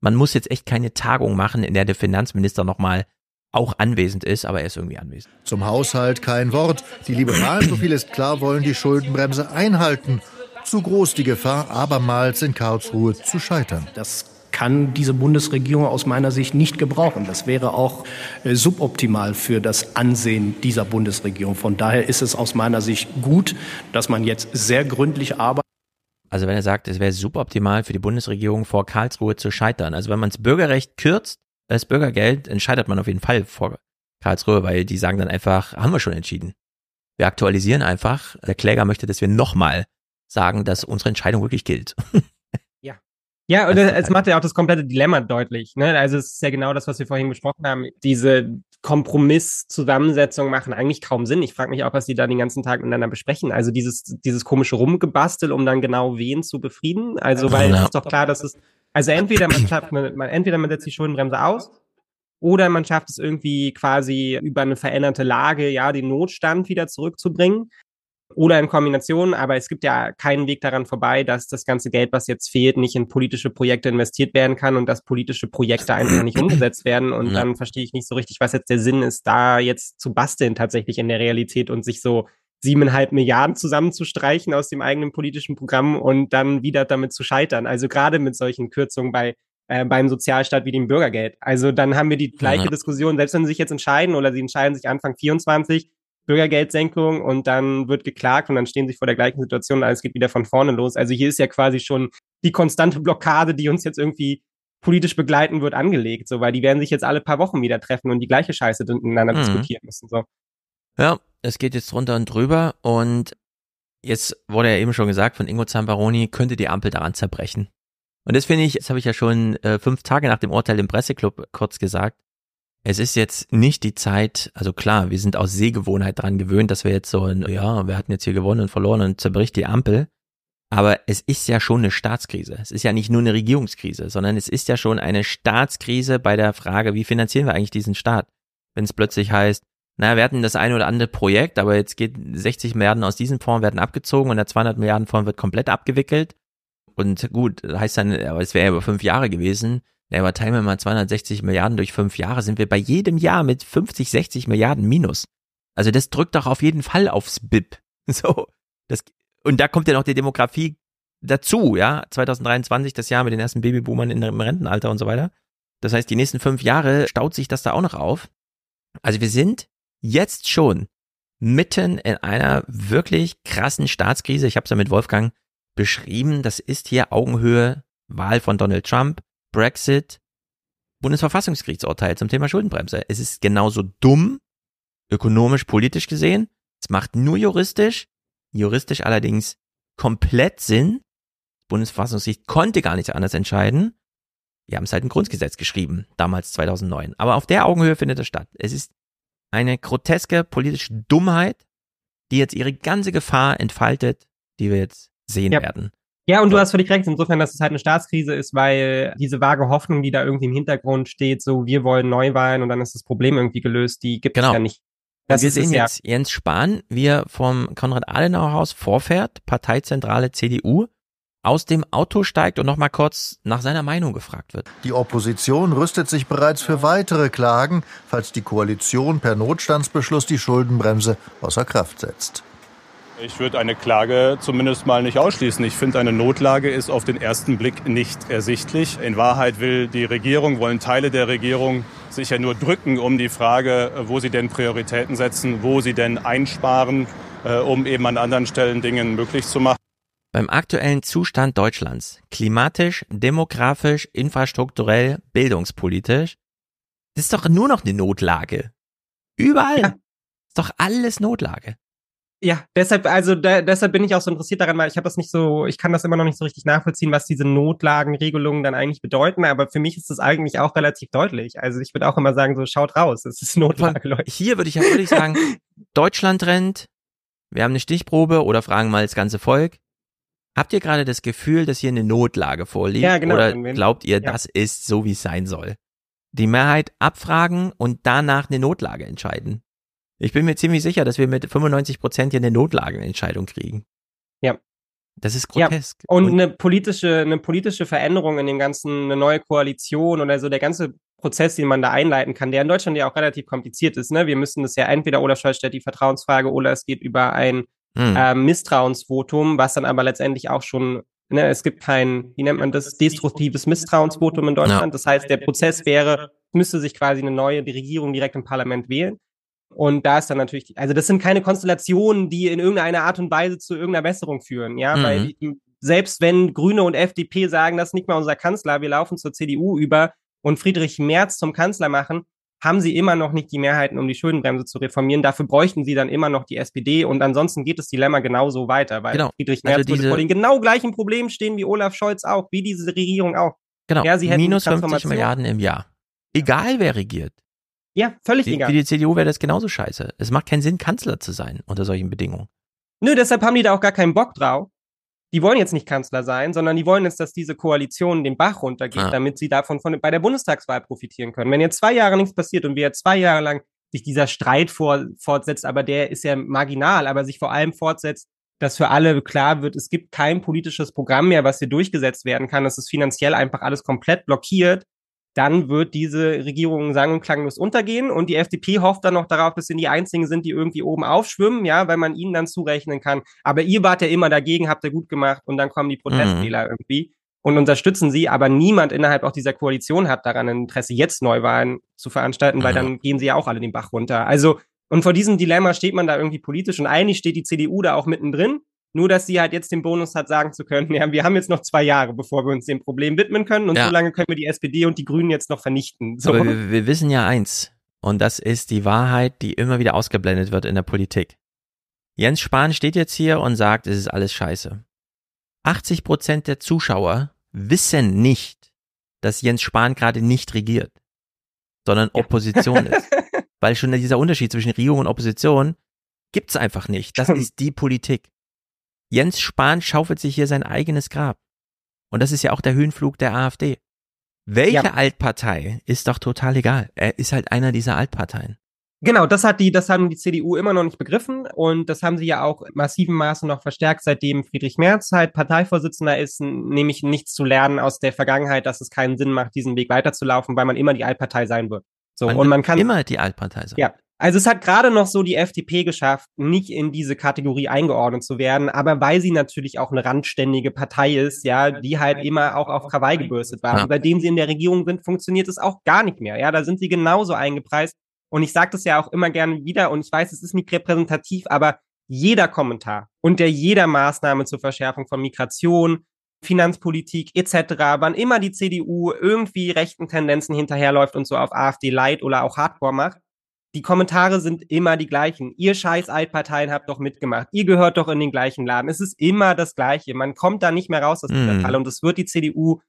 man muss jetzt echt keine Tagung machen, in der der Finanzminister nochmal auch anwesend ist, aber er ist irgendwie anwesend. Zum Haushalt kein Wort. Die Liberalen, so viel ist klar, wollen die Schuldenbremse einhalten. Zu groß die Gefahr, abermals in Karlsruhe zu scheitern. Das kann diese Bundesregierung aus meiner Sicht nicht gebrauchen. Das wäre auch äh, suboptimal für das Ansehen dieser Bundesregierung. Von daher ist es aus meiner Sicht gut, dass man jetzt sehr gründlich arbeitet. Also wenn er sagt, es wäre suboptimal für die Bundesregierung vor Karlsruhe zu scheitern. Also wenn man das Bürgerrecht kürzt, das Bürgergeld, entscheidet man auf jeden Fall vor Karlsruhe, weil die sagen dann einfach, haben wir schon entschieden. Wir aktualisieren einfach. Der Kläger möchte, dass wir nochmal sagen, dass unsere Entscheidung wirklich gilt. Ja. Und es macht ja auch das komplette Dilemma deutlich. Ne? Also es ist ja genau das, was wir vorhin besprochen haben. Diese Kompromiss-Zusammensetzung machen eigentlich kaum Sinn. Ich frage mich auch, was die da den ganzen Tag miteinander besprechen. Also dieses, dieses komische Rumgebastel, um dann genau wen zu befrieden. Also weil ja. es ist doch klar, dass es also entweder man schafft, man, man, entweder man setzt die Schuldenbremse aus oder man schafft es irgendwie quasi über eine veränderte Lage, ja, den Notstand wieder zurückzubringen. Oder in Kombination, aber es gibt ja keinen Weg daran vorbei, dass das ganze Geld, was jetzt fehlt, nicht in politische Projekte investiert werden kann und dass politische Projekte einfach nicht umgesetzt werden. Und ja. dann verstehe ich nicht so richtig, was jetzt der Sinn ist, da jetzt zu basteln tatsächlich in der Realität und sich so siebeneinhalb Milliarden zusammenzustreichen aus dem eigenen politischen Programm und dann wieder damit zu scheitern. Also gerade mit solchen Kürzungen bei äh, beim Sozialstaat wie dem Bürgergeld. Also dann haben wir die gleiche ja. Diskussion, selbst wenn sie sich jetzt entscheiden oder sie entscheiden sich Anfang 24, Bürgergeldsenkung und dann wird geklagt und dann stehen sie vor der gleichen Situation und alles geht wieder von vorne los. Also hier ist ja quasi schon die konstante Blockade, die uns jetzt irgendwie politisch begleiten wird, angelegt, so, weil die werden sich jetzt alle paar Wochen wieder treffen und die gleiche Scheiße miteinander mhm. diskutieren müssen, so. Ja, es geht jetzt drunter und drüber und jetzt wurde ja eben schon gesagt von Ingo Zambaroni, könnte die Ampel daran zerbrechen. Und das finde ich, das habe ich ja schon äh, fünf Tage nach dem Urteil im Presseclub kurz gesagt. Es ist jetzt nicht die Zeit, also klar, wir sind aus Sehgewohnheit dran gewöhnt, dass wir jetzt so, ein, ja, wir hatten jetzt hier gewonnen und verloren und zerbricht die Ampel. Aber es ist ja schon eine Staatskrise. Es ist ja nicht nur eine Regierungskrise, sondern es ist ja schon eine Staatskrise bei der Frage, wie finanzieren wir eigentlich diesen Staat? Wenn es plötzlich heißt, naja, wir hatten das eine oder andere Projekt, aber jetzt geht 60 Milliarden aus diesem Fonds werden abgezogen und der 200 Milliarden Fonds wird komplett abgewickelt. Und gut, heißt dann, aber es wäre ja über fünf Jahre gewesen. Ja, aber teilen wir mal 260 Milliarden durch fünf Jahre, sind wir bei jedem Jahr mit 50, 60 Milliarden Minus. Also das drückt doch auf jeden Fall aufs BIP. So, das, und da kommt ja noch die Demografie dazu, ja. 2023, das Jahr mit den ersten Babyboomern im Rentenalter und so weiter. Das heißt, die nächsten fünf Jahre staut sich das da auch noch auf. Also wir sind jetzt schon mitten in einer wirklich krassen Staatskrise. Ich habe es ja mit Wolfgang beschrieben. Das ist hier Augenhöhe Wahl von Donald Trump, Brexit, Bundesverfassungsgerichtsurteil zum Thema Schuldenbremse. Es ist genauso dumm, ökonomisch, politisch gesehen. Es macht nur juristisch, juristisch allerdings komplett Sinn. Bundesverfassungsgericht konnte gar nicht anders entscheiden. Wir haben es halt ein Grundgesetz geschrieben, damals 2009. Aber auf der Augenhöhe findet es statt. Es ist eine groteske politische Dummheit, die jetzt ihre ganze Gefahr entfaltet, die wir jetzt sehen ja. werden. Ja, und du hast völlig recht, insofern, dass es halt eine Staatskrise ist, weil diese vage Hoffnung, die da irgendwie im Hintergrund steht, so wir wollen Neuwahlen und dann ist das Problem irgendwie gelöst, die gibt genau. es ja nicht. Das wir sehen jetzt ja. Jens Spahn, wie er vom Konrad-Adenauer-Haus vorfährt, Parteizentrale CDU, aus dem Auto steigt und nochmal kurz nach seiner Meinung gefragt wird. Die Opposition rüstet sich bereits für weitere Klagen, falls die Koalition per Notstandsbeschluss die Schuldenbremse außer Kraft setzt. Ich würde eine Klage zumindest mal nicht ausschließen. Ich finde, eine Notlage ist auf den ersten Blick nicht ersichtlich. In Wahrheit will die Regierung, wollen Teile der Regierung sich ja nur drücken um die Frage, wo sie denn Prioritäten setzen, wo sie denn einsparen, äh, um eben an anderen Stellen Dinge möglich zu machen. Beim aktuellen Zustand Deutschlands, klimatisch, demografisch, infrastrukturell, bildungspolitisch, ist doch nur noch eine Notlage. Überall. Ja. Ist doch alles Notlage. Ja, deshalb, also da, deshalb bin ich auch so interessiert daran, weil ich habe das nicht so, ich kann das immer noch nicht so richtig nachvollziehen, was diese Notlagenregelungen dann eigentlich bedeuten, aber für mich ist das eigentlich auch relativ deutlich. Also ich würde auch immer sagen, so schaut raus, es ist Notlage, Leute. Hier würde ich ja wirklich sagen, Deutschland rennt, wir haben eine Stichprobe oder fragen mal das ganze Volk. Habt ihr gerade das Gefühl, dass hier eine Notlage vorliegt? Ja, genau. Oder glaubt ihr, ja. das ist so, wie es sein soll? Die Mehrheit abfragen und danach eine Notlage entscheiden. Ich bin mir ziemlich sicher, dass wir mit 95 Prozent hier eine Notlagenentscheidung kriegen. Ja. Das ist grotesk. Ja. Und, und eine politische, eine politische Veränderung in dem ganzen, eine neue Koalition oder so, der ganze Prozess, den man da einleiten kann, der in Deutschland ja auch relativ kompliziert ist. Ne? Wir müssen das ja entweder Olaf Scholz stellt die Vertrauensfrage oder es geht über ein hm. äh, Misstrauensvotum, was dann aber letztendlich auch schon, ne, es gibt kein, wie nennt man das, destruktives Misstrauensvotum in Deutschland. Ja. Das heißt, der Prozess wäre, müsste sich quasi eine neue Regierung direkt im Parlament wählen. Und da ist dann natürlich, also das sind keine Konstellationen, die in irgendeiner Art und Weise zu irgendeiner Besserung führen, ja, mhm. weil selbst wenn Grüne und FDP sagen, das ist nicht mal unser Kanzler, wir laufen zur CDU über und Friedrich Merz zum Kanzler machen, haben sie immer noch nicht die Mehrheiten, um die Schuldenbremse zu reformieren. Dafür bräuchten sie dann immer noch die SPD und ansonsten geht das Dilemma genauso weiter, weil genau. Friedrich also Merz also würde vor den genau gleichen Problemen stehen wie Olaf Scholz auch, wie diese Regierung auch. Genau, ja, sie hätten minus 50 Milliarden im Jahr. Egal wer regiert. Ja, völlig Wie, egal. Für die CDU wäre das genauso scheiße. Es macht keinen Sinn, Kanzler zu sein unter solchen Bedingungen. Nö, deshalb haben die da auch gar keinen Bock drauf. Die wollen jetzt nicht Kanzler sein, sondern die wollen jetzt, dass diese Koalition den Bach runtergeht, ah. damit sie davon von, bei der Bundestagswahl profitieren können. Wenn jetzt zwei Jahre nichts passiert und wir jetzt zwei Jahre lang sich dieser Streit vor, fortsetzt, aber der ist ja marginal, aber sich vor allem fortsetzt, dass für alle klar wird, es gibt kein politisches Programm mehr, was hier durchgesetzt werden kann. Es ist finanziell einfach alles komplett blockiert dann wird diese Regierung sang- und klanglos untergehen und die FDP hofft dann noch darauf, dass sie die Einzigen sind, die irgendwie oben aufschwimmen, ja, weil man ihnen dann zurechnen kann. Aber ihr wart ja immer dagegen, habt ihr gut gemacht und dann kommen die Protestwähler mhm. irgendwie und unterstützen sie, aber niemand innerhalb auch dieser Koalition hat daran ein Interesse, jetzt Neuwahlen zu veranstalten, weil mhm. dann gehen sie ja auch alle den Bach runter. Also, und vor diesem Dilemma steht man da irgendwie politisch und eigentlich steht die CDU da auch mittendrin nur, dass sie halt jetzt den Bonus hat, sagen zu können, ja, wir haben jetzt noch zwei Jahre, bevor wir uns dem Problem widmen können und ja. so lange können wir die SPD und die Grünen jetzt noch vernichten. So. Aber wir, wir wissen ja eins, und das ist die Wahrheit, die immer wieder ausgeblendet wird in der Politik. Jens Spahn steht jetzt hier und sagt, es ist alles scheiße. 80 Prozent der Zuschauer wissen nicht, dass Jens Spahn gerade nicht regiert, sondern Opposition ist. Weil schon dieser Unterschied zwischen Regierung und Opposition gibt's einfach nicht. Das ist die Politik. Jens Spahn schaufelt sich hier sein eigenes Grab. Und das ist ja auch der Höhenflug der AfD. Welche ja. Altpartei ist doch total egal. Er ist halt einer dieser Altparteien. Genau, das hat die, das haben die CDU immer noch nicht begriffen und das haben sie ja auch massiven Maße noch verstärkt, seitdem Friedrich Merz halt Parteivorsitzender ist, nämlich nichts zu lernen aus der Vergangenheit, dass es keinen Sinn macht, diesen Weg weiterzulaufen, weil man immer die Altpartei sein wird. So man und man kann immer die Altpartei sein. Ja, also es hat gerade noch so die FDP geschafft, nicht in diese Kategorie eingeordnet zu werden, aber weil sie natürlich auch eine randständige Partei ist, ja, die halt immer auch auf Krawall gebürstet war. Ja. Und seitdem sie in der Regierung sind, funktioniert es auch gar nicht mehr. Ja, da sind sie genauso eingepreist. Und ich sage das ja auch immer gerne wieder und ich weiß, es ist nicht repräsentativ, aber jeder Kommentar und der jeder Maßnahme zur Verschärfung von Migration, Finanzpolitik etc., wann immer die CDU irgendwie rechten Tendenzen hinterherläuft und so auf AfD Light oder auch Hardcore macht, die Kommentare sind immer die gleichen. Ihr scheiß Altparteien habt doch mitgemacht. Ihr gehört doch in den gleichen Laden. Es ist immer das Gleiche. Man kommt da nicht mehr raus aus dieser mm. Falle. Und es wird die CDU,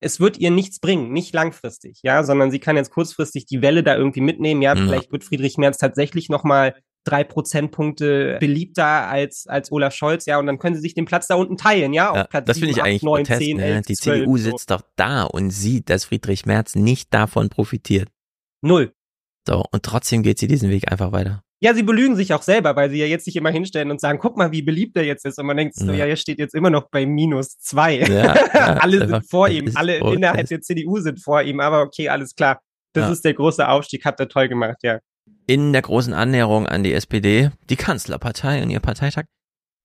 es wird ihr nichts bringen, nicht langfristig, ja, sondern sie kann jetzt kurzfristig die Welle da irgendwie mitnehmen. Ja, mm. vielleicht wird Friedrich Merz tatsächlich nochmal drei Prozentpunkte beliebter als, als Olaf Scholz, ja, und dann können sie sich den Platz da unten teilen, ja. ja das finde ich eigentlich 9, 10, 11, Die 12, CDU sitzt so. doch da und sieht, dass Friedrich Merz nicht davon profitiert. Null. So, und trotzdem geht sie diesen Weg einfach weiter. Ja, sie belügen sich auch selber, weil sie ja jetzt sich immer hinstellen und sagen, guck mal, wie beliebt er jetzt ist. Und man denkt so, ja, er steht jetzt immer noch bei minus zwei. Ja, ja, alle sind vor ihm, alle innerhalb der CDU sind vor ihm, aber okay, alles klar. Das ja. ist der große Aufstieg, habt ihr toll gemacht, ja. In der großen Annäherung an die SPD, die Kanzlerpartei und ihr Parteitag,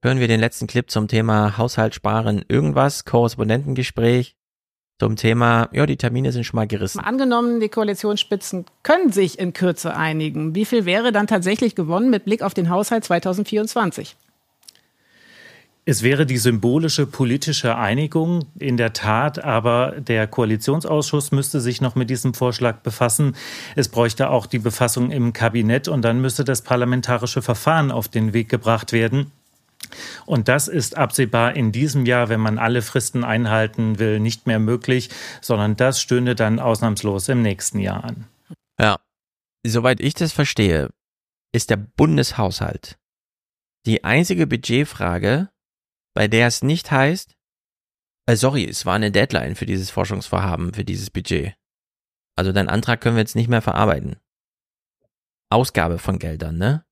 hören wir den letzten Clip zum Thema Haushalt sparen irgendwas, Korrespondentengespräch zum Thema, ja, die Termine sind schon mal gerissen. Angenommen, die Koalitionsspitzen können sich in Kürze einigen. Wie viel wäre dann tatsächlich gewonnen mit Blick auf den Haushalt 2024? Es wäre die symbolische politische Einigung in der Tat, aber der Koalitionsausschuss müsste sich noch mit diesem Vorschlag befassen. Es bräuchte auch die Befassung im Kabinett und dann müsste das parlamentarische Verfahren auf den Weg gebracht werden. Und das ist absehbar in diesem Jahr, wenn man alle Fristen einhalten will, nicht mehr möglich, sondern das stünde dann ausnahmslos im nächsten Jahr an. Ja, soweit ich das verstehe, ist der Bundeshaushalt die einzige Budgetfrage, bei der es nicht heißt, äh, sorry, es war eine Deadline für dieses Forschungsvorhaben, für dieses Budget. Also deinen Antrag können wir jetzt nicht mehr verarbeiten. Ausgabe von Geldern, ne?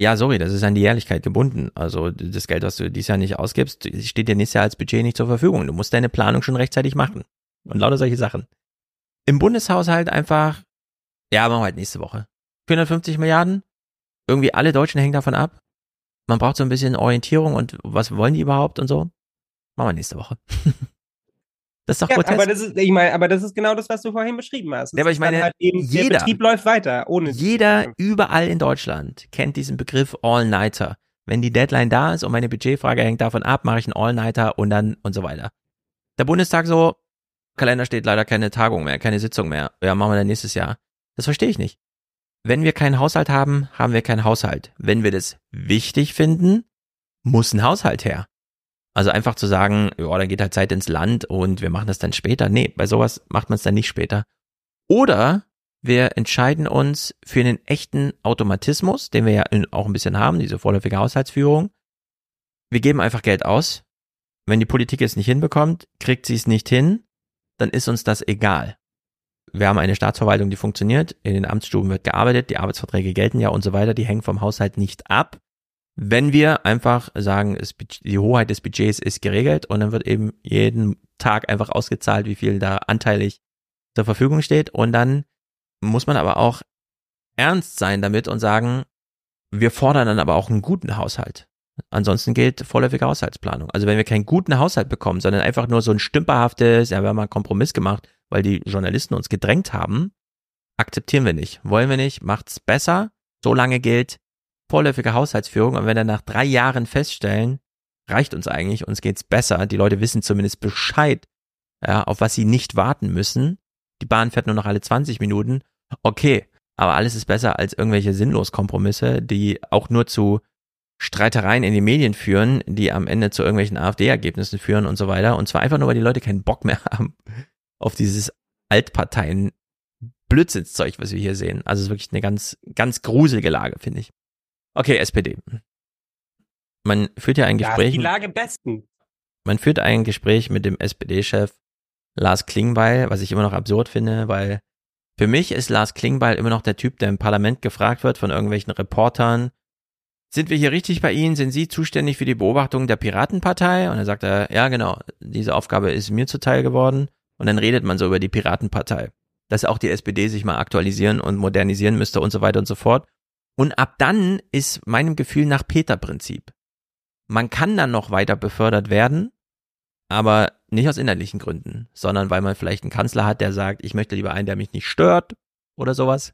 Ja, sorry, das ist an die Jährlichkeit gebunden. Also das Geld, was du dieses Jahr nicht ausgibst, steht dir nächstes Jahr als Budget nicht zur Verfügung. Du musst deine Planung schon rechtzeitig machen. Und lauter solche Sachen. Im Bundeshaushalt einfach, ja, machen wir halt nächste Woche. 450 Milliarden. Irgendwie alle Deutschen hängen davon ab. Man braucht so ein bisschen Orientierung und was wollen die überhaupt und so. Machen wir nächste Woche. Das ist doch ja, grotesk. Aber das ist, ich meine, aber das ist genau das, was du vorhin beschrieben hast. ja, aber ich meine, halt eben, jeder, der Betrieb läuft weiter, ohne. Jeder überall in Deutschland kennt diesen Begriff All-Nighter. Wenn die Deadline da ist und meine Budgetfrage hängt davon ab, mache ich einen All-Nighter und dann und so weiter. Der Bundestag so, Kalender steht leider keine Tagung mehr, keine Sitzung mehr. Ja, machen wir dann nächstes Jahr. Das verstehe ich nicht. Wenn wir keinen Haushalt haben, haben wir keinen Haushalt. Wenn wir das wichtig finden, muss ein Haushalt her. Also einfach zu sagen, ja, dann geht halt Zeit ins Land und wir machen das dann später. Nee, bei sowas macht man es dann nicht später. Oder wir entscheiden uns für einen echten Automatismus, den wir ja auch ein bisschen haben, diese vorläufige Haushaltsführung. Wir geben einfach Geld aus. Wenn die Politik es nicht hinbekommt, kriegt sie es nicht hin, dann ist uns das egal. Wir haben eine Staatsverwaltung, die funktioniert, in den Amtsstuben wird gearbeitet, die Arbeitsverträge gelten ja und so weiter, die hängen vom Haushalt nicht ab wenn wir einfach sagen, es, die Hoheit des Budgets ist geregelt und dann wird eben jeden Tag einfach ausgezahlt, wie viel da anteilig zur Verfügung steht und dann muss man aber auch ernst sein damit und sagen, wir fordern dann aber auch einen guten Haushalt. Ansonsten gilt vorläufige Haushaltsplanung. Also wenn wir keinen guten Haushalt bekommen, sondern einfach nur so ein stümperhaftes, ja, wir haben mal einen Kompromiss gemacht, weil die Journalisten uns gedrängt haben, akzeptieren wir nicht. Wollen wir nicht, macht's besser. So lange gilt vorläufige Haushaltsführung. Und wenn wir nach drei Jahren feststellen, reicht uns eigentlich, uns geht's besser, die Leute wissen zumindest Bescheid, ja, auf was sie nicht warten müssen. Die Bahn fährt nur noch alle 20 Minuten. Okay, aber alles ist besser als irgendwelche sinnlos Kompromisse, die auch nur zu Streitereien in die Medien führen, die am Ende zu irgendwelchen AfD-Ergebnissen führen und so weiter. Und zwar einfach nur, weil die Leute keinen Bock mehr haben auf dieses Altparteien Blödsinnszeug, was wir hier sehen. Also es ist wirklich eine ganz, ganz gruselige Lage, finde ich. Okay, SPD. Man führt ja ein Gespräch. Ja, die Lage besten. Man führt ein Gespräch mit dem SPD-Chef Lars Klingbeil, was ich immer noch absurd finde, weil für mich ist Lars Klingbeil immer noch der Typ, der im Parlament gefragt wird von irgendwelchen Reportern, sind wir hier richtig bei Ihnen? Sind Sie zuständig für die Beobachtung der Piratenpartei? Und dann sagt er, ja, genau, diese Aufgabe ist mir zuteil geworden. Und dann redet man so über die Piratenpartei. Dass auch die SPD sich mal aktualisieren und modernisieren müsste und so weiter und so fort. Und ab dann ist meinem Gefühl nach Peter-Prinzip. Man kann dann noch weiter befördert werden, aber nicht aus innerlichen Gründen, sondern weil man vielleicht einen Kanzler hat, der sagt, ich möchte lieber einen, der mich nicht stört oder sowas.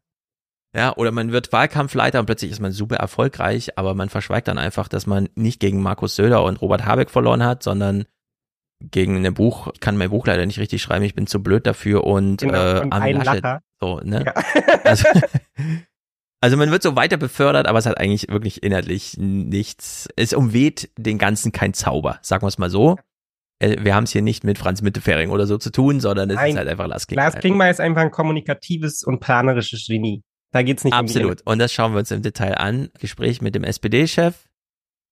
Ja, oder man wird Wahlkampfleiter und plötzlich ist man super erfolgreich, aber man verschweigt dann einfach, dass man nicht gegen Markus Söder und Robert Habeck verloren hat, sondern gegen ein Buch, ich kann mein Buch leider nicht richtig schreiben, ich bin zu blöd dafür und, genau, äh, und Armin Laschet. So, ne? Ja. Also, also man wird so weiter befördert, aber es hat eigentlich wirklich inhaltlich nichts. Es umweht den Ganzen kein Zauber, sagen wir es mal so. Äh, wir haben es hier nicht mit Franz Mittefering oder so zu tun, sondern es Nein. ist halt einfach Lars Klingbeil. Lars Klingbeil ist einfach ein kommunikatives und planerisches Genie. Da geht's nicht Absolut. Um und das schauen wir uns im Detail an. Gespräch mit dem SPD-Chef.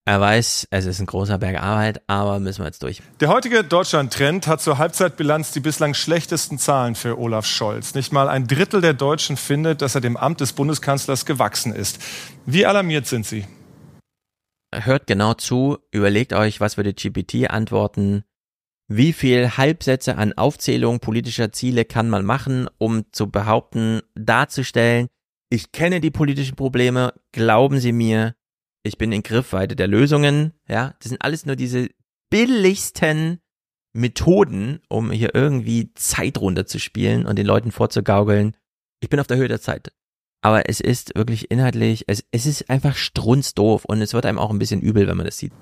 Er weiß, es ist ein großer Berg Arbeit, aber müssen wir jetzt durch. Der heutige Deutschland-Trend hat zur Halbzeitbilanz die bislang schlechtesten Zahlen für Olaf Scholz. Nicht mal ein Drittel der Deutschen findet, dass er dem Amt des Bundeskanzlers gewachsen ist. Wie alarmiert sind Sie? Hört genau zu, überlegt euch, was würde GPT antworten. Wie viel Halbsätze an Aufzählung politischer Ziele kann man machen, um zu behaupten, darzustellen, ich kenne die politischen Probleme, glauben Sie mir, ich bin in Griffweite der Lösungen, ja, das sind alles nur diese billigsten Methoden, um hier irgendwie Zeit runterzuspielen und den Leuten vorzugaukeln, ich bin auf der Höhe der Zeit. Aber es ist wirklich inhaltlich, es, es ist einfach strunzdoof und es wird einem auch ein bisschen übel, wenn man das sieht.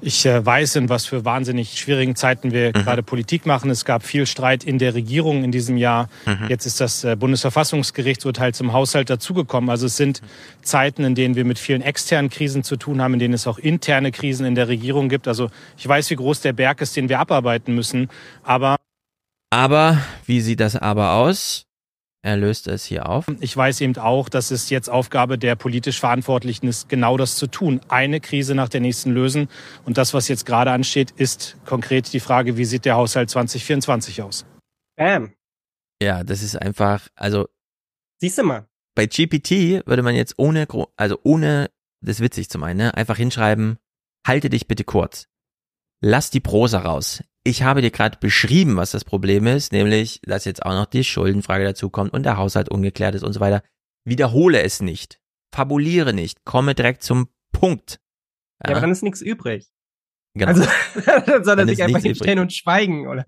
Ich äh, weiß, in was für wahnsinnig schwierigen Zeiten wir mhm. gerade Politik machen. Es gab viel Streit in der Regierung in diesem Jahr. Mhm. Jetzt ist das äh, Bundesverfassungsgerichtsurteil zum Haushalt dazugekommen. Also es sind Zeiten, in denen wir mit vielen externen Krisen zu tun haben, in denen es auch interne Krisen in der Regierung gibt. Also ich weiß, wie groß der Berg ist, den wir abarbeiten müssen. Aber aber wie sieht das aber aus? Er löst es hier auf. Ich weiß eben auch, dass es jetzt Aufgabe der politisch Verantwortlichen ist, genau das zu tun. Eine Krise nach der nächsten lösen. Und das, was jetzt gerade ansteht, ist konkret die Frage, wie sieht der Haushalt 2024 aus? Bam. Ja, das ist einfach, also. Siehst du mal. Bei GPT würde man jetzt ohne, also ohne das witzig zu meinen, ne, einfach hinschreiben, halte dich bitte kurz. Lass die Prosa raus ich habe dir gerade beschrieben, was das Problem ist, nämlich, dass jetzt auch noch die Schuldenfrage dazu kommt und der Haushalt ungeklärt ist und so weiter. Wiederhole es nicht. Fabuliere nicht. Komme direkt zum Punkt. Ja, ja aber dann ist nichts übrig. Genau. Also, dann soll er sich einfach hinstellen und schweigen, oder?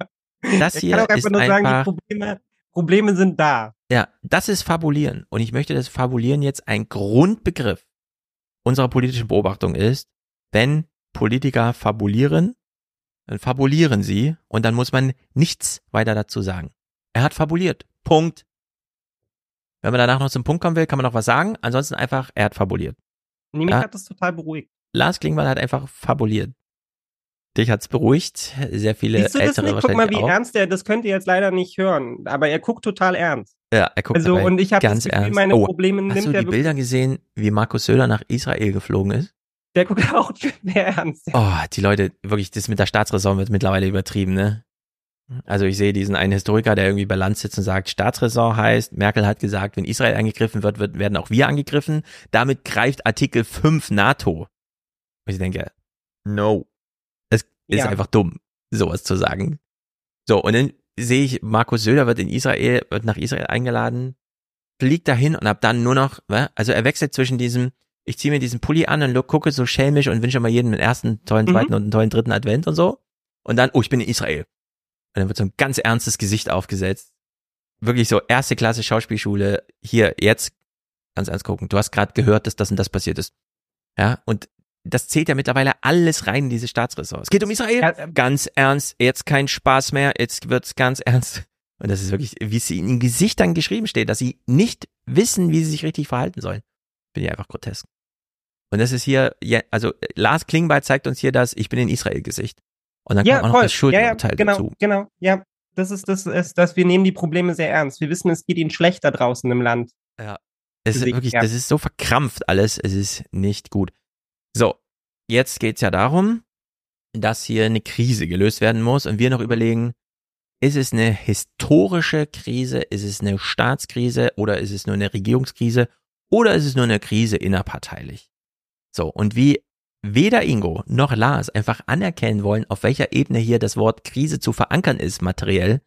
Das hier ich kann auch einfach nur sagen, die Probleme, Probleme sind da. Ja, das ist Fabulieren. Und ich möchte, dass Fabulieren jetzt ein Grundbegriff unserer politischen Beobachtung ist. Wenn Politiker fabulieren, dann fabulieren sie und dann muss man nichts weiter dazu sagen. Er hat fabuliert. Punkt. Wenn man danach noch zum Punkt kommen will, kann man noch was sagen. Ansonsten einfach, er hat fabuliert. Mich ja? hat das total beruhigt. Lars Klingmann hat einfach fabuliert. Dich hat's beruhigt. Sehr viele Siehst du das ältere nicht? Guck mal, wie auch. ernst er, das könnt ihr jetzt leider nicht hören, aber er guckt total ernst. Ja, er guckt also, und ich habe ganz das Gefühl, ernst. meine oh, Probleme nimmt Hast du die Bilder gesehen, wie Markus Söder nach Israel geflogen ist? Der guckt auch mehr ernst. Oh, die Leute, wirklich, das mit der Staatsräson wird mittlerweile übertrieben, ne? Also ich sehe diesen einen Historiker, der irgendwie bei Land sitzt und sagt, Staatsräson heißt, Merkel hat gesagt, wenn Israel angegriffen wird, wird werden auch wir angegriffen. Damit greift Artikel 5 NATO. Und ich denke, no. Es ist ja. einfach dumm, sowas zu sagen. So, und dann sehe ich, Markus Söder wird in Israel, wird nach Israel eingeladen, fliegt dahin und ab dann nur noch, also er wechselt zwischen diesem, ich ziehe mir diesen Pulli an und gucke so schelmisch und wünsche mal jedem einen ersten, tollen mhm. zweiten mhm. und einen tollen dritten Advent und so. Und dann, oh, ich bin in Israel. Und dann wird so ein ganz ernstes Gesicht aufgesetzt. Wirklich so erste Klasse Schauspielschule. Hier, jetzt ganz ernst gucken. Du hast gerade gehört, dass das und das passiert ist. Ja, und das zählt ja mittlerweile alles rein in diese Staatsressorts. Es geht um Israel. Ja, ähm, ganz ernst. Jetzt kein Spaß mehr. Jetzt wird's ganz ernst. Und das ist wirklich, wie es in den Gesichtern geschrieben steht, dass sie nicht wissen, wie sie sich richtig verhalten sollen. Finde ich einfach grotesk. Und das ist hier, ja, also Lars Klingbeil zeigt uns hier das Ich bin in Israel Gesicht. Und dann ja, kommt auch noch das Schuldenurteil ja, ja, genau, dazu. Genau, ja. Das ist, das ist, dass wir nehmen die Probleme sehr ernst. Wir wissen, es geht ihnen schlechter draußen im Land. Ja. Es ist wirklich, ja. das ist so verkrampft alles. Es ist nicht gut. So. Jetzt geht's ja darum, dass hier eine Krise gelöst werden muss und wir noch überlegen, ist es eine historische Krise, ist es eine Staatskrise oder ist es nur eine Regierungskrise oder ist es nur eine Krise innerparteilich? So, und wie weder Ingo noch Lars einfach anerkennen wollen, auf welcher Ebene hier das Wort Krise zu verankern ist, materiell,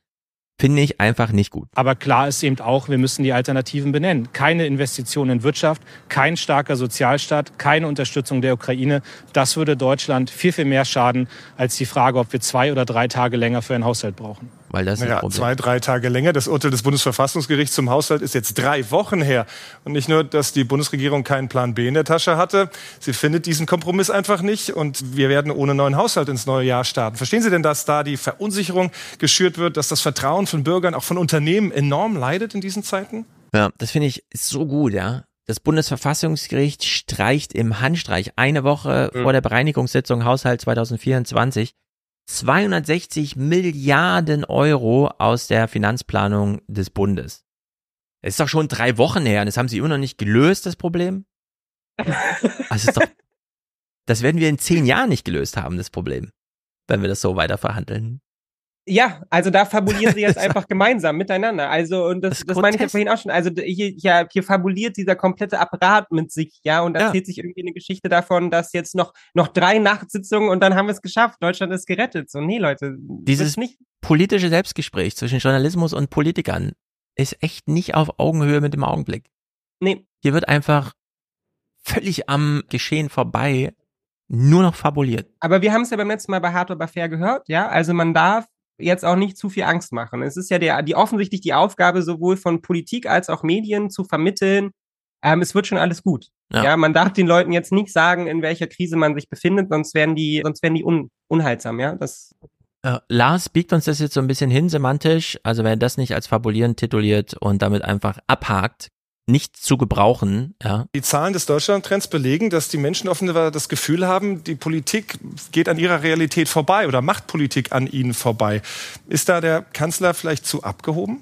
finde ich einfach nicht gut. Aber klar ist eben auch, wir müssen die Alternativen benennen. Keine Investitionen in Wirtschaft, kein starker Sozialstaat, keine Unterstützung der Ukraine. Das würde Deutschland viel, viel mehr schaden als die Frage, ob wir zwei oder drei Tage länger für einen Haushalt brauchen. Weil das naja, zwei, drei Tage länger. Das Urteil des Bundesverfassungsgerichts zum Haushalt ist jetzt drei Wochen her. Und nicht nur, dass die Bundesregierung keinen Plan B in der Tasche hatte, sie findet diesen Kompromiss einfach nicht und wir werden ohne neuen Haushalt ins neue Jahr starten. Verstehen Sie denn, dass da die Verunsicherung geschürt wird, dass das Vertrauen von Bürgern, auch von Unternehmen enorm leidet in diesen Zeiten? Ja, das finde ich so gut, ja. Das Bundesverfassungsgericht streicht im Handstreich eine Woche mhm. vor der Bereinigungssitzung Haushalt 2024 260 Milliarden Euro aus der Finanzplanung des Bundes. Es ist doch schon drei Wochen her und das haben sie immer noch nicht gelöst, das Problem. Also doch, das werden wir in zehn Jahren nicht gelöst haben, das Problem, wenn wir das so weiter verhandeln. Ja, also da fabulieren sie jetzt einfach gemeinsam miteinander. Also, und das, das, das meine ich ja vorhin auch schon. Also hier, hier, hier fabuliert dieser komplette Apparat mit sich, ja, und erzählt ja. sich irgendwie eine Geschichte davon, dass jetzt noch, noch drei Nachtsitzungen und dann haben wir es geschafft. Deutschland ist gerettet. So, nee, Leute. Dieses nicht. politische Selbstgespräch zwischen Journalismus und Politikern ist echt nicht auf Augenhöhe mit dem Augenblick. Nee. Hier wird einfach völlig am Geschehen vorbei nur noch fabuliert. Aber wir haben es ja beim letzten Mal bei Hard aber fair gehört, ja. Also man darf jetzt auch nicht zu viel Angst machen. Es ist ja der, die offensichtlich die Aufgabe sowohl von Politik als auch Medien zu vermitteln, ähm, es wird schon alles gut. Ja. ja. man darf den Leuten jetzt nicht sagen, in welcher Krise man sich befindet, sonst werden die, sonst werden die un, unheilsam, ja. Das äh, Lars biegt uns das jetzt so ein bisschen hin semantisch. Also wer das nicht als fabulierend tituliert und damit einfach abhakt, nicht zu gebrauchen. Ja. Die Zahlen des Deutschlandtrends belegen, dass die Menschen offenbar das Gefühl haben, die Politik geht an ihrer Realität vorbei oder macht Politik an ihnen vorbei. Ist da der Kanzler vielleicht zu abgehoben?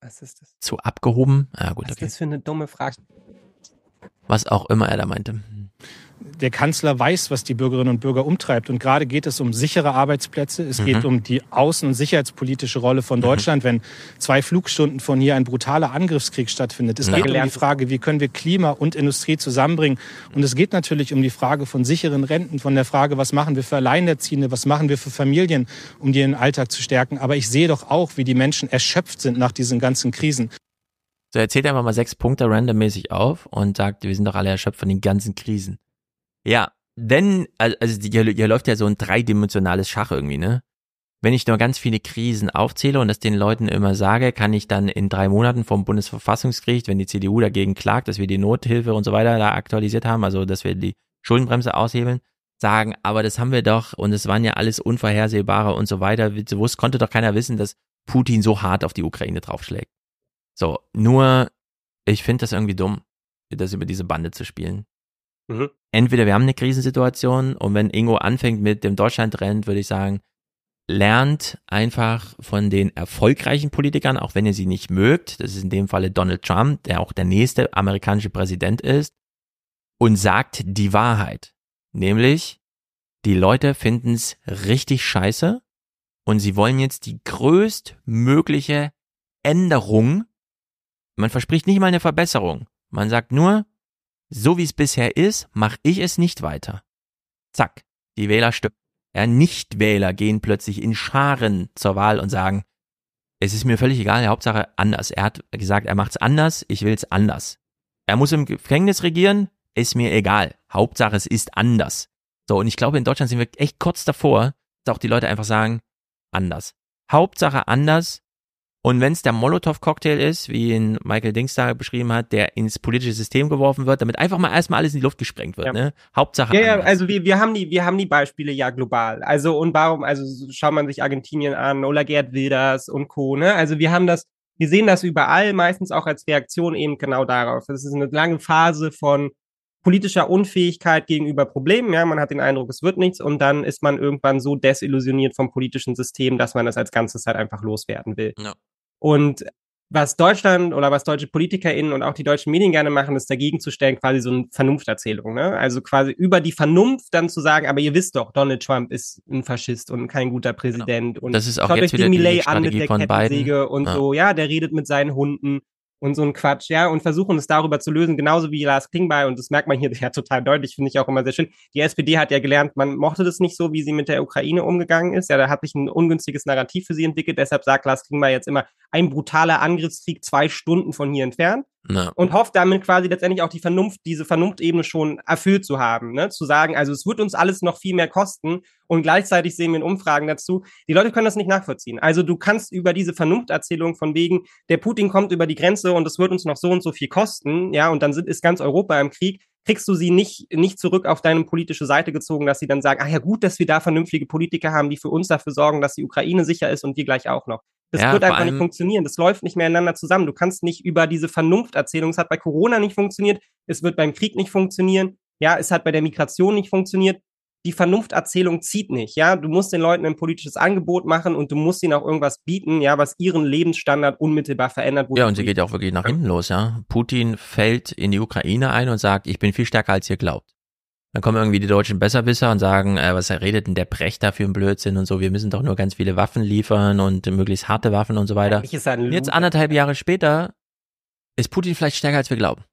Was ist das? Zu abgehoben? Ja, gut, Was okay. ist das für eine dumme Frage? Was auch immer er da meinte der Kanzler weiß, was die Bürgerinnen und Bürger umtreibt. Und gerade geht es um sichere Arbeitsplätze. Es mhm. geht um die außen- und sicherheitspolitische Rolle von mhm. Deutschland, mhm. wenn zwei Flugstunden von hier ein brutaler Angriffskrieg stattfindet. Es ja. geht um die Frage, wie können wir Klima und Industrie zusammenbringen. Und es geht natürlich um die Frage von sicheren Renten, von der Frage, was machen wir für Alleinerziehende, was machen wir für Familien, um die den Alltag zu stärken. Aber ich sehe doch auch, wie die Menschen erschöpft sind nach diesen ganzen Krisen. So, erzählt einfach mal sechs Punkte randommäßig auf und sagt, wir sind doch alle erschöpft von den ganzen Krisen. Ja, denn, also hier, hier läuft ja so ein dreidimensionales Schach irgendwie, ne? Wenn ich nur ganz viele Krisen aufzähle und das den Leuten immer sage, kann ich dann in drei Monaten vom Bundesverfassungsgericht, wenn die CDU dagegen klagt, dass wir die Nothilfe und so weiter da aktualisiert haben, also dass wir die Schuldenbremse aushebeln, sagen, aber das haben wir doch und es waren ja alles unvorhersehbare und so weiter. Es konnte doch keiner wissen, dass Putin so hart auf die Ukraine draufschlägt. So, nur ich finde das irgendwie dumm, das über diese Bande zu spielen. Mhm. Entweder wir haben eine Krisensituation und wenn Ingo anfängt mit dem Deutschland-Trend, würde ich sagen, lernt einfach von den erfolgreichen Politikern, auch wenn ihr sie nicht mögt. Das ist in dem Falle Donald Trump, der auch der nächste amerikanische Präsident ist, und sagt die Wahrheit. Nämlich, die Leute finden es richtig scheiße und sie wollen jetzt die größtmögliche Änderung. Man verspricht nicht mal eine Verbesserung. Man sagt nur, so wie es bisher ist, mache ich es nicht weiter. Zack, die Wähler stimmen. Ja, Nichtwähler gehen plötzlich in Scharen zur Wahl und sagen, es ist mir völlig egal, Hauptsache anders. Er hat gesagt, er macht's anders, ich will's anders. Er muss im Gefängnis regieren, ist mir egal. Hauptsache es ist anders. So, und ich glaube, in Deutschland sind wir echt kurz davor, dass auch die Leute einfach sagen, anders. Hauptsache anders. Und wenn es der Molotow-Cocktail ist, wie ihn Michael Dings da beschrieben hat, der ins politische System geworfen wird, damit einfach mal erstmal alles in die Luft gesprengt wird, ja. ne? Hauptsache. Ja, ja, also wir, wir haben die, wir haben die Beispiele ja global. Also, und warum, also schaut man sich Argentinien an, Ola Gerd Wilders und Co., ne? Also wir haben das, wir sehen das überall, meistens auch als Reaktion eben genau darauf. Das ist eine lange Phase von politischer Unfähigkeit gegenüber Problemen. Ja, man hat den Eindruck, es wird nichts und dann ist man irgendwann so desillusioniert vom politischen System, dass man das als Ganzes halt einfach loswerden will. Ja. Und was Deutschland oder was deutsche PolitikerInnen und auch die deutschen Medien gerne machen, ist dagegen zu stellen, quasi so eine Vernunfterzählung. Ne? Also quasi über die Vernunft dann zu sagen, aber ihr wisst doch, Donald Trump ist ein Faschist und kein guter genau. Präsident. Genau. Und das ist auch jetzt wieder die Millet an mit der Kettensäge und ja. so, ja, der redet mit seinen Hunden und so ein Quatsch, ja, und versuchen es darüber zu lösen, genauso wie Lars Klingbeil, und das merkt man hier ja total deutlich, finde ich auch immer sehr schön. Die SPD hat ja gelernt, man mochte das nicht so, wie sie mit der Ukraine umgegangen ist. Ja, da hat sich ein ungünstiges Narrativ für sie entwickelt, deshalb sagt Lars Klingbeil jetzt immer, ein brutaler Angriffskrieg zwei Stunden von hier entfernt. Ja. Und hofft damit quasi letztendlich auch die Vernunft, diese Vernunftebene schon erfüllt zu haben, ne? Zu sagen, also es wird uns alles noch viel mehr kosten und gleichzeitig sehen wir in Umfragen dazu, die Leute können das nicht nachvollziehen. Also du kannst über diese Vernunfterzählung von wegen, der Putin kommt über die Grenze und es wird uns noch so und so viel kosten, ja, und dann sind, ist ganz Europa im Krieg, kriegst du sie nicht, nicht zurück auf deine politische Seite gezogen, dass sie dann sagen, ah ja gut, dass wir da vernünftige Politiker haben, die für uns dafür sorgen, dass die Ukraine sicher ist und wir gleich auch noch. Das ja, wird einfach nicht funktionieren. Das läuft nicht mehr ineinander zusammen. Du kannst nicht über diese Vernunfterzählung, es hat bei Corona nicht funktioniert, es wird beim Krieg nicht funktionieren, ja, es hat bei der Migration nicht funktioniert. Die Vernunfterzählung zieht nicht, ja. Du musst den Leuten ein politisches Angebot machen und du musst ihnen auch irgendwas bieten, ja, was ihren Lebensstandard unmittelbar verändert. Ja, und sie geht auch wirklich nach hinten los, ja. Putin fällt in die Ukraine ein und sagt, ich bin viel stärker als ihr glaubt. Dann kommen irgendwie die deutschen Besserwisser und sagen, äh, was redet denn der Brecht da für ein Blödsinn und so, wir müssen doch nur ganz viele Waffen liefern und möglichst harte Waffen und so weiter. Jetzt anderthalb Jahre später ist Putin vielleicht stärker als wir glauben.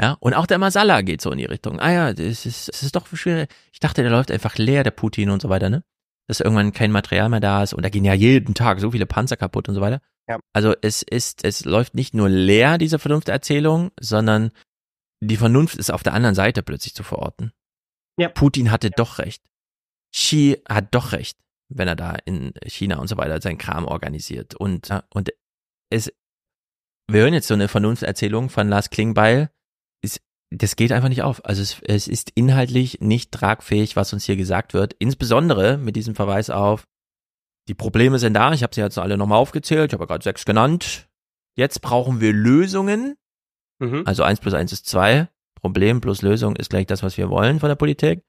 Ja, und auch der Masala geht so in die Richtung. Ah ja, das ist, das ist doch schwierig. Ich dachte, der läuft einfach leer, der Putin und so weiter, ne? Dass irgendwann kein Material mehr da ist und da gehen ja jeden Tag so viele Panzer kaputt und so weiter. Ja. Also es ist, es läuft nicht nur leer, diese Vernunfterzählung, sondern die Vernunft ist auf der anderen Seite plötzlich zu verorten. Ja. Putin hatte ja. doch recht. Xi hat doch recht, wenn er da in China und so weiter seinen Kram organisiert. Und, und es, wir hören jetzt so eine Vernunfterzählung von Lars Klingbeil. Ist, das geht einfach nicht auf. Also es, es ist inhaltlich nicht tragfähig, was uns hier gesagt wird. Insbesondere mit diesem Verweis auf, die Probleme sind da. Ich habe sie jetzt alle nochmal aufgezählt. Ich habe gerade sechs genannt. Jetzt brauchen wir Lösungen Mhm. Also eins plus eins ist zwei. Problem plus Lösung ist gleich das, was wir wollen von der Politik.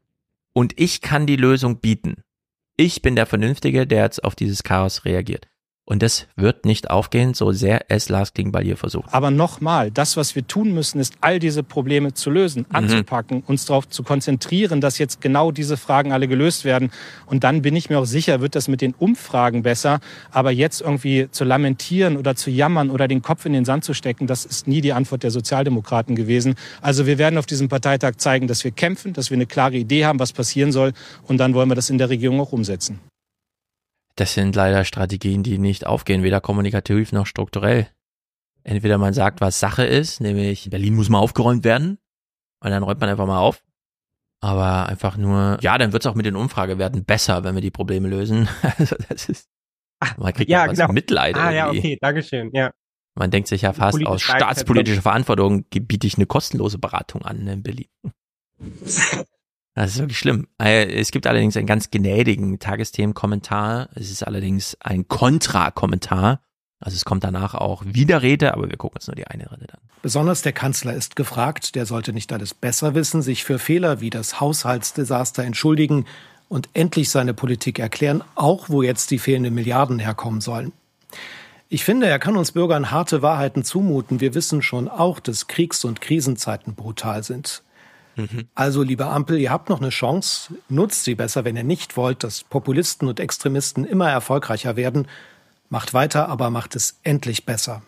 Und ich kann die Lösung bieten. Ich bin der Vernünftige, der jetzt auf dieses Chaos reagiert. Und das wird nicht aufgehen, so sehr es Lars Klingbeil hier versucht. Aber nochmal, das, was wir tun müssen, ist, all diese Probleme zu lösen, mhm. anzupacken, uns darauf zu konzentrieren, dass jetzt genau diese Fragen alle gelöst werden. Und dann bin ich mir auch sicher, wird das mit den Umfragen besser. Aber jetzt irgendwie zu lamentieren oder zu jammern oder den Kopf in den Sand zu stecken, das ist nie die Antwort der Sozialdemokraten gewesen. Also wir werden auf diesem Parteitag zeigen, dass wir kämpfen, dass wir eine klare Idee haben, was passieren soll. Und dann wollen wir das in der Regierung auch umsetzen. Das sind leider Strategien, die nicht aufgehen, weder kommunikativ noch strukturell. Entweder man sagt, was Sache ist, nämlich Berlin muss mal aufgeräumt werden, und dann räumt man einfach mal auf. Aber einfach nur, ja, dann wird es auch mit den Umfragewerten besser, wenn wir die Probleme lösen. Also das ist, man kriegt ja, genau. Mitleid. Ah, irgendwie. ja, okay, Dankeschön, ja. Man denkt sich ja fast, aus staatspolitischer Verantwortung biete ich eine kostenlose Beratung an in Berlin. Das ist wirklich schlimm. Äh, es gibt allerdings einen ganz gnädigen Tagesthemen-Kommentar. Es ist allerdings ein Kontra-Kommentar. Also es kommt danach auch Widerrede, aber wir gucken uns nur die eine Rede dann. Besonders der Kanzler ist gefragt. Der sollte nicht alles besser wissen, sich für Fehler wie das Haushaltsdesaster entschuldigen und endlich seine Politik erklären, auch wo jetzt die fehlenden Milliarden herkommen sollen. Ich finde, er kann uns Bürgern harte Wahrheiten zumuten. Wir wissen schon auch, dass Kriegs- und Krisenzeiten brutal sind. Mhm. Also, liebe Ampel, ihr habt noch eine Chance. Nutzt sie besser, wenn ihr nicht wollt, dass Populisten und Extremisten immer erfolgreicher werden. Macht weiter, aber macht es endlich besser.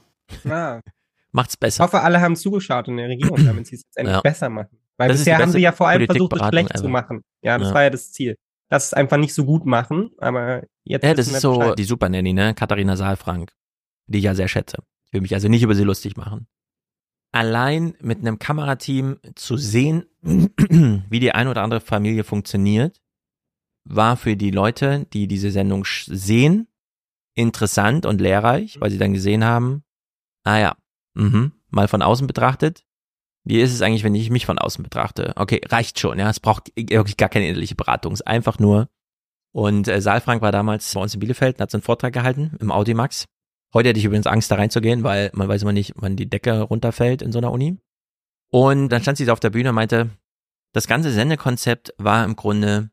Ja. Macht's besser. Ich hoffe, alle haben zugeschaut in der Regierung, damit sie es endlich ja. besser machen. Weil das bisher haben sie ja vor allem versucht, es schlecht ever. zu machen. Ja, das ja. war ja das Ziel. dass es einfach nicht so gut machen. Aber jetzt. Ja, das ist so Bescheid. die Super Nanny, ne? Katharina Saalfrank, die ich ja sehr schätze. Ich will mich also nicht über sie lustig machen. Allein mit einem Kamerateam zu sehen, wie die ein oder andere Familie funktioniert, war für die Leute, die diese Sendung sehen, interessant und lehrreich, weil sie dann gesehen haben, ah ja, mhm, mal von außen betrachtet, wie ist es eigentlich, wenn ich mich von außen betrachte? Okay, reicht schon, ja. Es braucht wirklich gar keine innerliche Beratung. Es ist einfach nur. Und äh, Saalfrank war damals bei uns in Bielefeld und hat so einen Vortrag gehalten im Audimax. Heute hätte ich übrigens Angst, da reinzugehen, weil man weiß immer nicht, wann die Decke runterfällt in so einer Uni. Und dann stand sie auf der Bühne und meinte, das ganze Sendekonzept war im Grunde,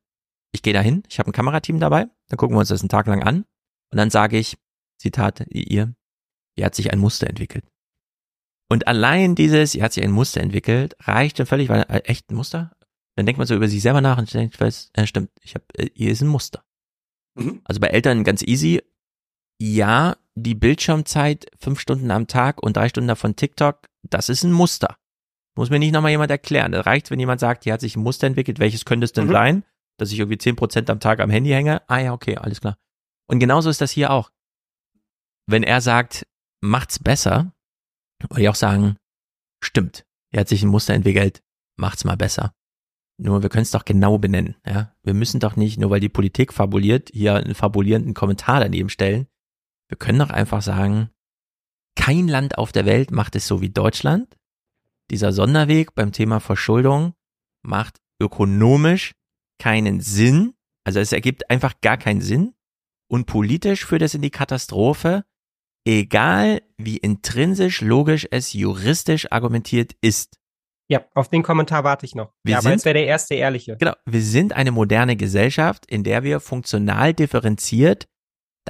ich gehe dahin, ich habe ein Kamerateam dabei, dann gucken wir uns das einen Tag lang an und dann sage ich, Zitat, ihr, hier hat sich ein Muster entwickelt. Und allein dieses, hier hat sich ein Muster entwickelt, reicht schon völlig, weil äh, echt ein Muster? Dann denkt man so über sich selber nach und denkt, weiß, äh, stimmt, ich habe, äh, hier ist ein Muster. Mhm. Also bei Eltern ganz easy. Ja, die Bildschirmzeit fünf Stunden am Tag und drei Stunden davon TikTok, das ist ein Muster. Muss mir nicht nochmal jemand erklären. Das reicht, wenn jemand sagt, hier hat sich ein Muster entwickelt, welches könnte es denn mhm. sein? Dass ich irgendwie zehn Prozent am Tag am Handy hänge. Ah ja, okay, alles klar. Und genauso ist das hier auch. Wenn er sagt, macht's besser, würde ich auch sagen, stimmt, er hat sich ein Muster entwickelt, macht's mal besser. Nur wir können es doch genau benennen, ja. Wir müssen doch nicht, nur weil die Politik fabuliert, hier einen fabulierenden Kommentar daneben stellen. Wir können doch einfach sagen, kein Land auf der Welt macht es so wie Deutschland. Dieser Sonderweg beim Thema Verschuldung macht ökonomisch keinen Sinn. Also es ergibt einfach gar keinen Sinn. Und politisch führt es in die Katastrophe, egal wie intrinsisch logisch es juristisch argumentiert ist. Ja, auf den Kommentar warte ich noch. Wir ja, sind, aber wäre der erste ehrliche. Genau, wir sind eine moderne Gesellschaft, in der wir funktional differenziert,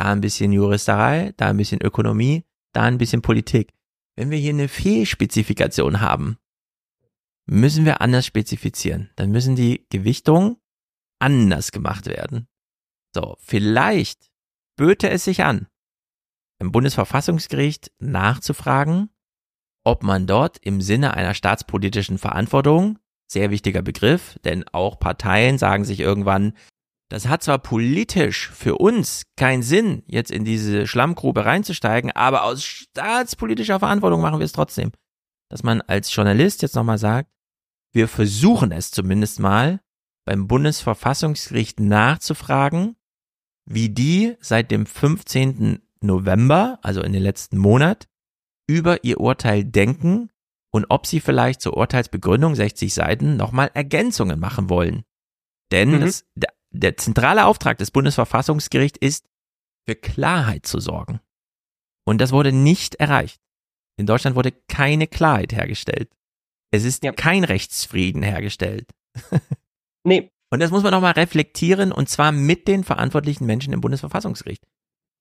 da ein bisschen Juristerei, da ein bisschen Ökonomie, da ein bisschen Politik. Wenn wir hier eine Fehlspezifikation haben, müssen wir anders spezifizieren. Dann müssen die Gewichtungen anders gemacht werden. So, vielleicht böte es sich an, im Bundesverfassungsgericht nachzufragen, ob man dort im Sinne einer staatspolitischen Verantwortung, sehr wichtiger Begriff, denn auch Parteien sagen sich irgendwann, das hat zwar politisch für uns keinen Sinn, jetzt in diese Schlammgrube reinzusteigen, aber aus staatspolitischer Verantwortung machen wir es trotzdem. Dass man als Journalist jetzt nochmal sagt, wir versuchen es zumindest mal beim Bundesverfassungsgericht nachzufragen, wie die seit dem 15. November, also in den letzten Monat, über ihr Urteil denken und ob sie vielleicht zur Urteilsbegründung 60 Seiten nochmal Ergänzungen machen wollen. Denn mhm. es, der, zentrale Auftrag des Bundesverfassungsgerichts ist, für Klarheit zu sorgen. Und das wurde nicht erreicht. In Deutschland wurde keine Klarheit hergestellt. Es ist ja. kein Rechtsfrieden hergestellt. nee. Und das muss man nochmal reflektieren und zwar mit den verantwortlichen Menschen im Bundesverfassungsgericht.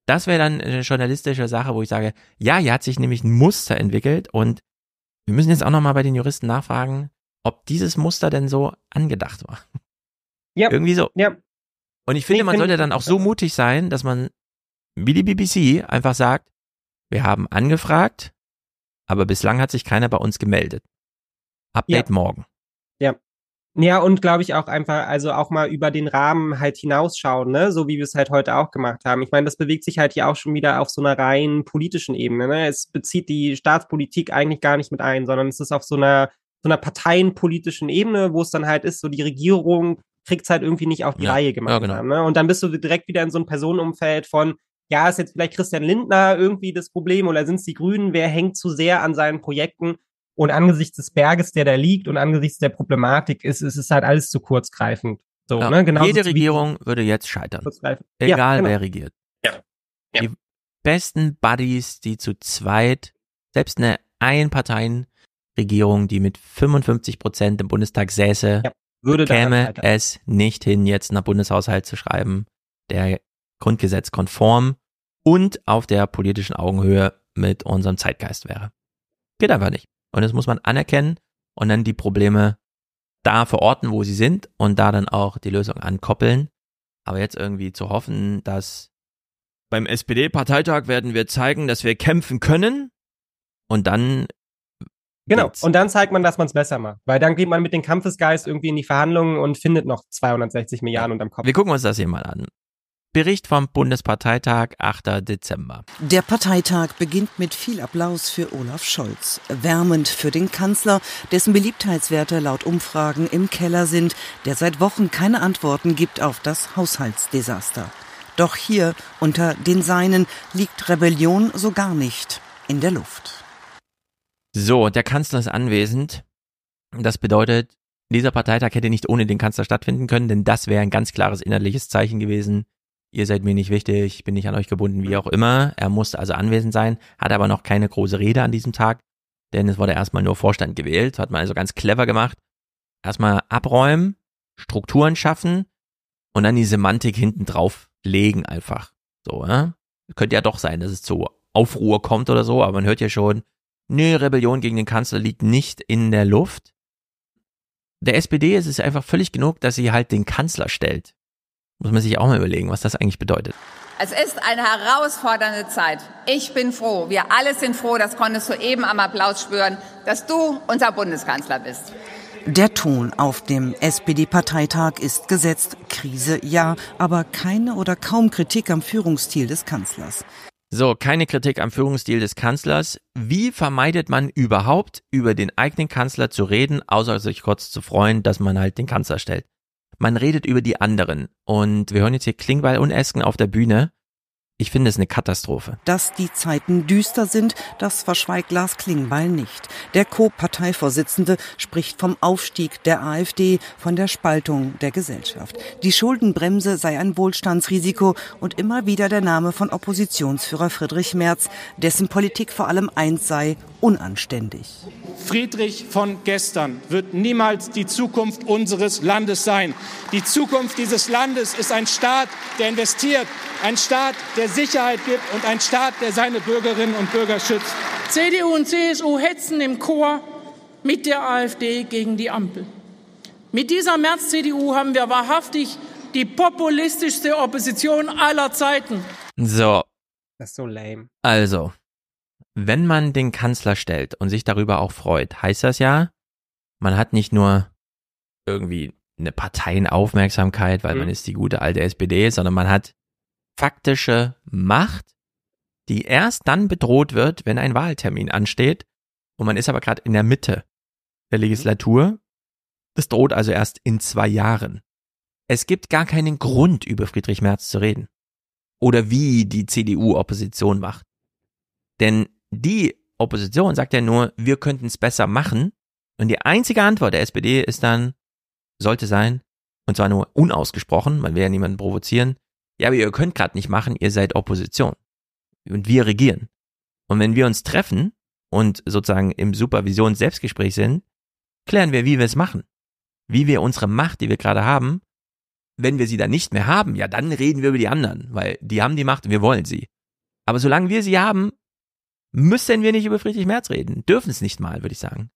Das wäre dann eine journalistische Sache, wo ich sage, ja, hier hat sich nämlich ein Muster entwickelt und wir müssen jetzt auch nochmal bei den Juristen nachfragen, ob dieses Muster denn so angedacht war. Ja. Irgendwie so. Ja. Und ich finde, man sollte dann auch so mutig sein, dass man, wie die BBC, einfach sagt, wir haben angefragt, aber bislang hat sich keiner bei uns gemeldet. Update ja. morgen. Ja. Ja, und glaube ich auch einfach, also auch mal über den Rahmen halt hinausschauen, ne? so wie wir es halt heute auch gemacht haben. Ich meine, das bewegt sich halt hier auch schon wieder auf so einer rein politischen Ebene. Ne? Es bezieht die Staatspolitik eigentlich gar nicht mit ein, sondern es ist auf so einer, so einer parteienpolitischen Ebene, wo es dann halt ist, so die Regierung kriegt es halt irgendwie nicht auf die ja, Reihe gemacht. Ja, genau. ne? Und dann bist du direkt wieder in so einem Personenumfeld von, ja, ist jetzt vielleicht Christian Lindner irgendwie das Problem oder sind es die Grünen, wer hängt zu sehr an seinen Projekten? Und angesichts des Berges, der da liegt und angesichts der Problematik ist, ist es halt alles zu kurzgreifend. So, ja, ne? Genauso Jede Regierung würde jetzt scheitern. Egal ja, genau. wer regiert. Ja. ja. Die besten Buddies, die zu zweit, selbst eine Einparteienregierung, die mit 55 Prozent im Bundestag säße, ja, würde käme es nicht hin, jetzt nach Bundeshaushalt zu schreiben, der Grundgesetz konform und auf der politischen Augenhöhe mit unserem Zeitgeist wäre. Geht einfach nicht. Und das muss man anerkennen und dann die Probleme da verorten, wo sie sind und da dann auch die Lösung ankoppeln. Aber jetzt irgendwie zu hoffen, dass beim SPD-Parteitag werden wir zeigen, dass wir kämpfen können und dann Genau. geht's. Und dann zeigt man, dass man es besser macht. Weil dann geht man mit dem Kampfesgeist irgendwie in die Verhandlungen und findet noch 260 Milliarden unterm Kopf. Wir gucken uns das hier mal an. Bericht vom Bundesparteitag, 8. Dezember. Der Parteitag beginnt mit viel Applaus für Olaf Scholz. Wärmend für den Kanzler, dessen Beliebtheitswerte laut Umfragen im Keller sind, der seit Wochen keine Antworten gibt auf das Haushaltsdesaster. Doch hier, unter den Seinen, liegt Rebellion so gar nicht in der Luft. So, der Kanzler ist anwesend. Das bedeutet, dieser Parteitag hätte nicht ohne den Kanzler stattfinden können, denn das wäre ein ganz klares innerliches Zeichen gewesen. Ihr seid mir nicht wichtig, ich bin nicht an euch gebunden, wie auch immer. Er musste also anwesend sein, hat aber noch keine große Rede an diesem Tag, denn es wurde erstmal nur Vorstand gewählt, hat man also ganz clever gemacht. Erstmal abräumen, Strukturen schaffen und dann die Semantik hinten drauf legen einfach. So, ja? Könnte ja doch sein, dass es zu Aufruhr kommt oder so, aber man hört ja schon, nö, Rebellion gegen den Kanzler liegt nicht in der Luft. Der SPD ist es einfach völlig genug, dass sie halt den Kanzler stellt. Muss man sich auch mal überlegen, was das eigentlich bedeutet. Es ist eine herausfordernde Zeit. Ich bin froh, wir alle sind froh, das konntest du eben am Applaus spüren, dass du unser Bundeskanzler bist. Der Ton auf dem SPD-Parteitag ist gesetzt. Krise ja, aber keine oder kaum Kritik am Führungsstil des Kanzlers. So, keine Kritik am Führungsstil des Kanzlers. Wie vermeidet man überhaupt, über den eigenen Kanzler zu reden, außer sich kurz zu freuen, dass man halt den Kanzler stellt? Man redet über die anderen. Und wir hören jetzt hier Klingbeil und Esken auf der Bühne. Ich finde es eine Katastrophe. Dass die Zeiten düster sind, das verschweigt Lars Klingbeil nicht. Der Co-Parteivorsitzende spricht vom Aufstieg der AfD, von der Spaltung der Gesellschaft. Die Schuldenbremse sei ein Wohlstandsrisiko und immer wieder der Name von Oppositionsführer Friedrich Merz, dessen Politik vor allem eins sei, unanständig. Friedrich von gestern wird niemals die Zukunft unseres Landes sein. Die Zukunft dieses Landes ist ein Staat, der investiert, ein Staat, der Sicherheit gibt und ein Staat, der seine Bürgerinnen und Bürger schützt. CDU und CSU hetzen im Chor mit der AfD gegen die Ampel. Mit dieser März-CDU haben wir wahrhaftig die populistischste Opposition aller Zeiten. So. Das ist so lame. Also, wenn man den Kanzler stellt und sich darüber auch freut, heißt das ja, man hat nicht nur irgendwie eine Parteienaufmerksamkeit, weil mhm. man ist die gute alte SPD, sondern man hat faktische Macht, die erst dann bedroht wird, wenn ein Wahltermin ansteht und man ist aber gerade in der Mitte der Legislatur. Das droht also erst in zwei Jahren. Es gibt gar keinen Grund, über Friedrich Merz zu reden. Oder wie die CDU Opposition macht. Denn die Opposition sagt ja nur, wir könnten es besser machen. Und die einzige Antwort der SPD ist dann, sollte sein, und zwar nur unausgesprochen, man will ja niemanden provozieren, ja, aber ihr könnt gerade nicht machen, ihr seid Opposition. Und wir regieren. Und wenn wir uns treffen und sozusagen im Supervisions-Selbstgespräch sind, klären wir, wie wir es machen. Wie wir unsere Macht, die wir gerade haben, wenn wir sie dann nicht mehr haben, ja, dann reden wir über die anderen, weil die haben die Macht und wir wollen sie. Aber solange wir sie haben, müssen wir nicht über Friedrich Merz reden. Dürfen es nicht mal, würde ich sagen.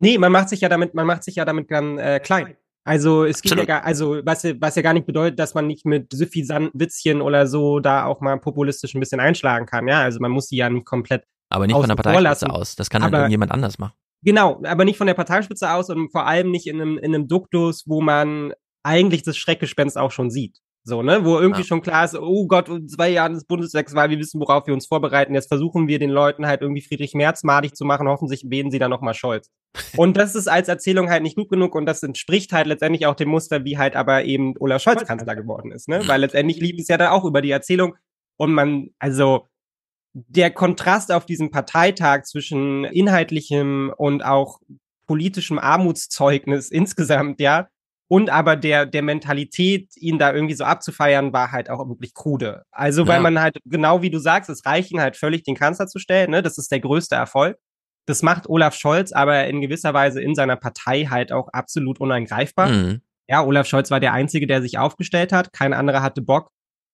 Nee, man macht sich ja damit, man macht sich ja damit dann äh, klein. Also es geht ja gar, also was, was ja gar nicht bedeutet, dass man nicht mit süffisanten Witzchen oder so da auch mal populistisch ein bisschen einschlagen kann. Ja, also man muss sie ja nicht komplett. Aber nicht von der Parteispitze aus. Das kann dann aber, irgendjemand anders machen. Genau, aber nicht von der Parteispitze aus und vor allem nicht in einem, in einem Duktus, wo man eigentlich das Schreckgespenst auch schon sieht. So, ne, wo irgendwie ja. schon klar ist, oh Gott, in zwei Jahren ist Bundestagswahl, wir wissen, worauf wir uns vorbereiten. Jetzt versuchen wir den Leuten halt irgendwie Friedrich Merz madig zu machen, hoffentlich wählen sie dann nochmal Scholz. und das ist als Erzählung halt nicht gut genug und das entspricht halt letztendlich auch dem Muster, wie halt aber eben Olaf Scholz Kanzler geworden ist, ne? Weil letztendlich lief es ja da auch über die Erzählung und man, also, der Kontrast auf diesem Parteitag zwischen inhaltlichem und auch politischem Armutszeugnis insgesamt, ja, und aber der, der Mentalität, ihn da irgendwie so abzufeiern, war halt auch wirklich krude. Also, weil ja. man halt, genau wie du sagst, es reicht ihn halt völlig, den Kanzler zu stellen, ne? Das ist der größte Erfolg. Das macht Olaf Scholz aber in gewisser Weise in seiner Partei halt auch absolut unangreifbar. Mhm. Ja, Olaf Scholz war der Einzige, der sich aufgestellt hat. Kein anderer hatte Bock.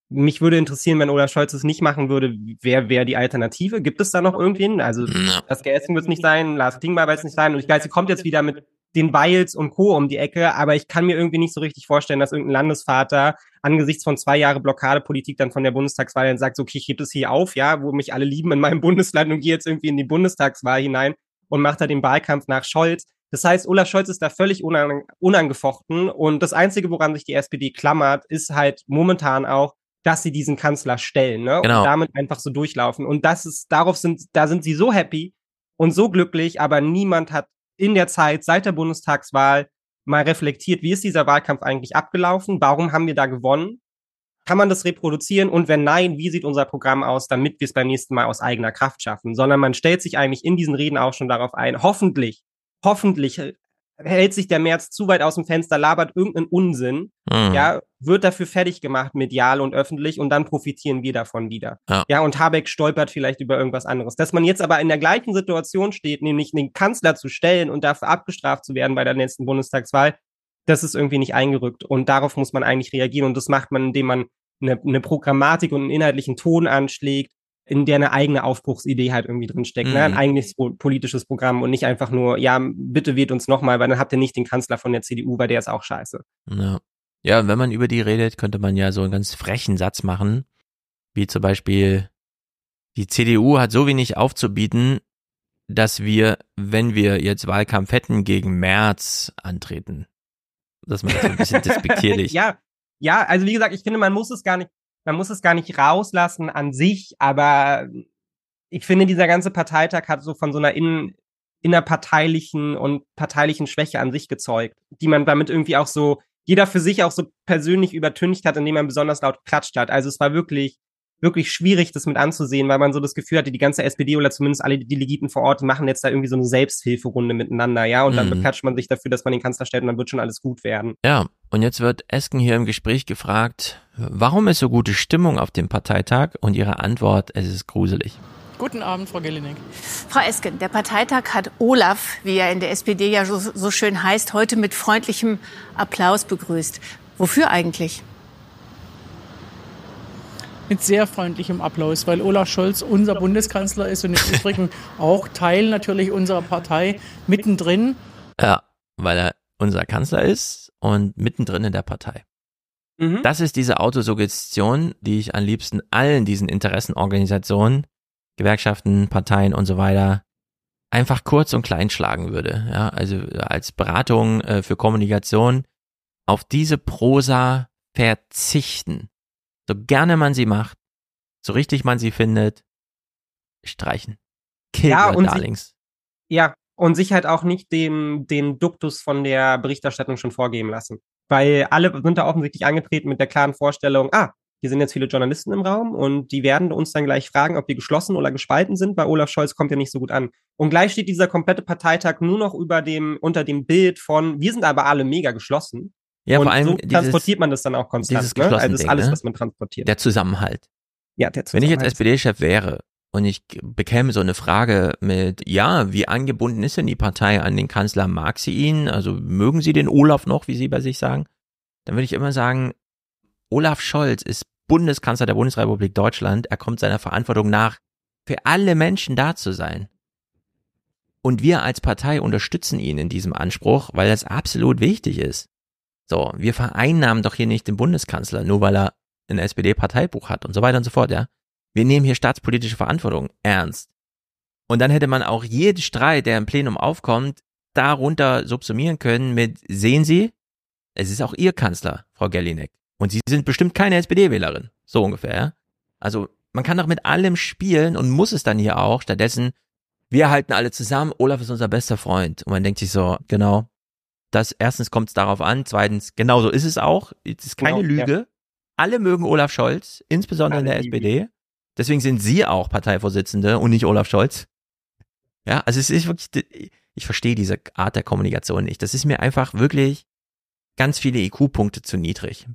Mich würde interessieren, wenn Olaf Scholz es nicht machen würde, wer wäre die Alternative? Gibt es da noch irgendwen? Also, das Gersting wird es nicht sein, Lars Klingbeil wird es nicht sein. Und ich weiß, sie kommt jetzt wieder mit den Biles und Co. um die Ecke, aber ich kann mir irgendwie nicht so richtig vorstellen, dass irgendein Landesvater angesichts von zwei Jahre Blockadepolitik dann von der Bundestagswahl dann sagt, so, okay, ich gebe das hier auf, ja, wo mich alle lieben in meinem Bundesland und gehe jetzt irgendwie in die Bundestagswahl hinein und macht da den Wahlkampf nach Scholz. Das heißt, Olaf Scholz ist da völlig unangefochten und das Einzige, woran sich die SPD klammert, ist halt momentan auch, dass sie diesen Kanzler stellen, ne? Genau. Und damit einfach so durchlaufen. Und das ist, darauf sind, da sind sie so happy und so glücklich, aber niemand hat in der Zeit seit der Bundestagswahl mal reflektiert, wie ist dieser Wahlkampf eigentlich abgelaufen? Warum haben wir da gewonnen? Kann man das reproduzieren? Und wenn nein, wie sieht unser Programm aus, damit wir es beim nächsten Mal aus eigener Kraft schaffen? Sondern man stellt sich eigentlich in diesen Reden auch schon darauf ein, hoffentlich, hoffentlich hält sich der März zu weit aus dem Fenster, labert irgendeinen Unsinn, mhm. ja, wird dafür fertig gemacht, medial und öffentlich, und dann profitieren wir davon wieder. Ja. ja, und Habeck stolpert vielleicht über irgendwas anderes. Dass man jetzt aber in der gleichen Situation steht, nämlich den Kanzler zu stellen und dafür abgestraft zu werden bei der nächsten Bundestagswahl, das ist irgendwie nicht eingerückt. Und darauf muss man eigentlich reagieren. Und das macht man, indem man eine, eine Programmatik und einen inhaltlichen Ton anschlägt, in der eine eigene Aufbruchsidee halt irgendwie drin steckt, mhm. ne? ein mhm. eigenes politisches Programm und nicht einfach nur, ja, bitte wählt uns nochmal, weil dann habt ihr nicht den Kanzler von der CDU, weil der ist auch scheiße. Ja. Ja, wenn man über die redet, könnte man ja so einen ganz frechen Satz machen, wie zum Beispiel, die CDU hat so wenig aufzubieten, dass wir, wenn wir jetzt Wahlkampf hätten, gegen März antreten. Das ist ein bisschen despektierlich. ja, ja, also wie gesagt, ich finde, man muss es gar nicht, man muss es gar nicht rauslassen an sich, aber ich finde, dieser ganze Parteitag hat so von so einer innen, innerparteilichen und parteilichen Schwäche an sich gezeugt, die man damit irgendwie auch so, jeder für sich auch so persönlich übertüncht hat, indem man besonders laut geklatscht hat. Also es war wirklich wirklich schwierig, das mit anzusehen, weil man so das Gefühl hatte, die ganze SPD oder zumindest alle Delegiten vor Ort machen jetzt da irgendwie so eine Selbsthilferunde miteinander, ja, und mhm. dann beklatscht man sich dafür, dass man den Kanzler stellt und dann wird schon alles gut werden. Ja, und jetzt wird Esken hier im Gespräch gefragt, warum ist so gute Stimmung auf dem Parteitag? Und ihre Antwort, es ist gruselig. Guten Abend, Frau Gellinig. Frau Esken, der Parteitag hat Olaf, wie er in der SPD ja so, so schön heißt, heute mit freundlichem Applaus begrüßt. Wofür eigentlich? Mit sehr freundlichem Applaus, weil Olaf Scholz unser Bundeskanzler ist und im Übrigen auch Teil natürlich unserer Partei mittendrin. Ja, weil er unser Kanzler ist und mittendrin in der Partei. Mhm. Das ist diese Autosuggestion, die ich am liebsten allen diesen Interessenorganisationen, Gewerkschaften, Parteien und so weiter einfach kurz und klein schlagen würde. Ja, also als Beratung äh, für Kommunikation auf diese Prosa verzichten so gerne man sie macht, so richtig man sie findet, streichen. Kill ja, und Darlings. Sie, ja, und sich halt auch nicht den, den Duktus von der Berichterstattung schon vorgeben lassen. Weil alle sind da offensichtlich angetreten mit der klaren Vorstellung, ah, hier sind jetzt viele Journalisten im Raum und die werden uns dann gleich fragen, ob wir geschlossen oder gespalten sind, weil Olaf Scholz kommt ja nicht so gut an. Und gleich steht dieser komplette Parteitag nur noch über dem, unter dem Bild von, wir sind aber alle mega geschlossen. Ja, und vor allem so transportiert man das dann auch konstant. Ne? Also das ist alles, ne? was man transportiert. Der Zusammenhalt. Ja, der Zusammenhalt. Wenn ich jetzt SPD-Chef wäre und ich bekäme so eine Frage mit, ja, wie angebunden ist denn die Partei an den Kanzler? Mag sie ihn? Also mögen sie den Olaf noch, wie sie bei sich sagen? Dann würde ich immer sagen, Olaf Scholz ist Bundeskanzler der Bundesrepublik Deutschland. Er kommt seiner Verantwortung nach, für alle Menschen da zu sein. Und wir als Partei unterstützen ihn in diesem Anspruch, weil das absolut wichtig ist. So, wir vereinnahmen doch hier nicht den Bundeskanzler, nur weil er ein SPD-Parteibuch hat und so weiter und so fort, ja. Wir nehmen hier staatspolitische Verantwortung ernst. Und dann hätte man auch jeden Streit, der im Plenum aufkommt, darunter subsumieren können mit, sehen Sie, es ist auch Ihr Kanzler, Frau Gellinek. Und Sie sind bestimmt keine SPD-Wählerin. So ungefähr, ja. Also, man kann doch mit allem spielen und muss es dann hier auch. Stattdessen, wir halten alle zusammen, Olaf ist unser bester Freund. Und man denkt sich so, genau, dass erstens kommt es darauf an, zweitens, genauso ist es auch, es ist keine genau, Lüge. Ja. Alle mögen Olaf Scholz, insbesondere in der SPD. Deswegen sind sie auch Parteivorsitzende und nicht Olaf Scholz. Ja, also es ist wirklich, ich verstehe diese Art der Kommunikation nicht. Das ist mir einfach wirklich ganz viele IQ-Punkte zu niedrig.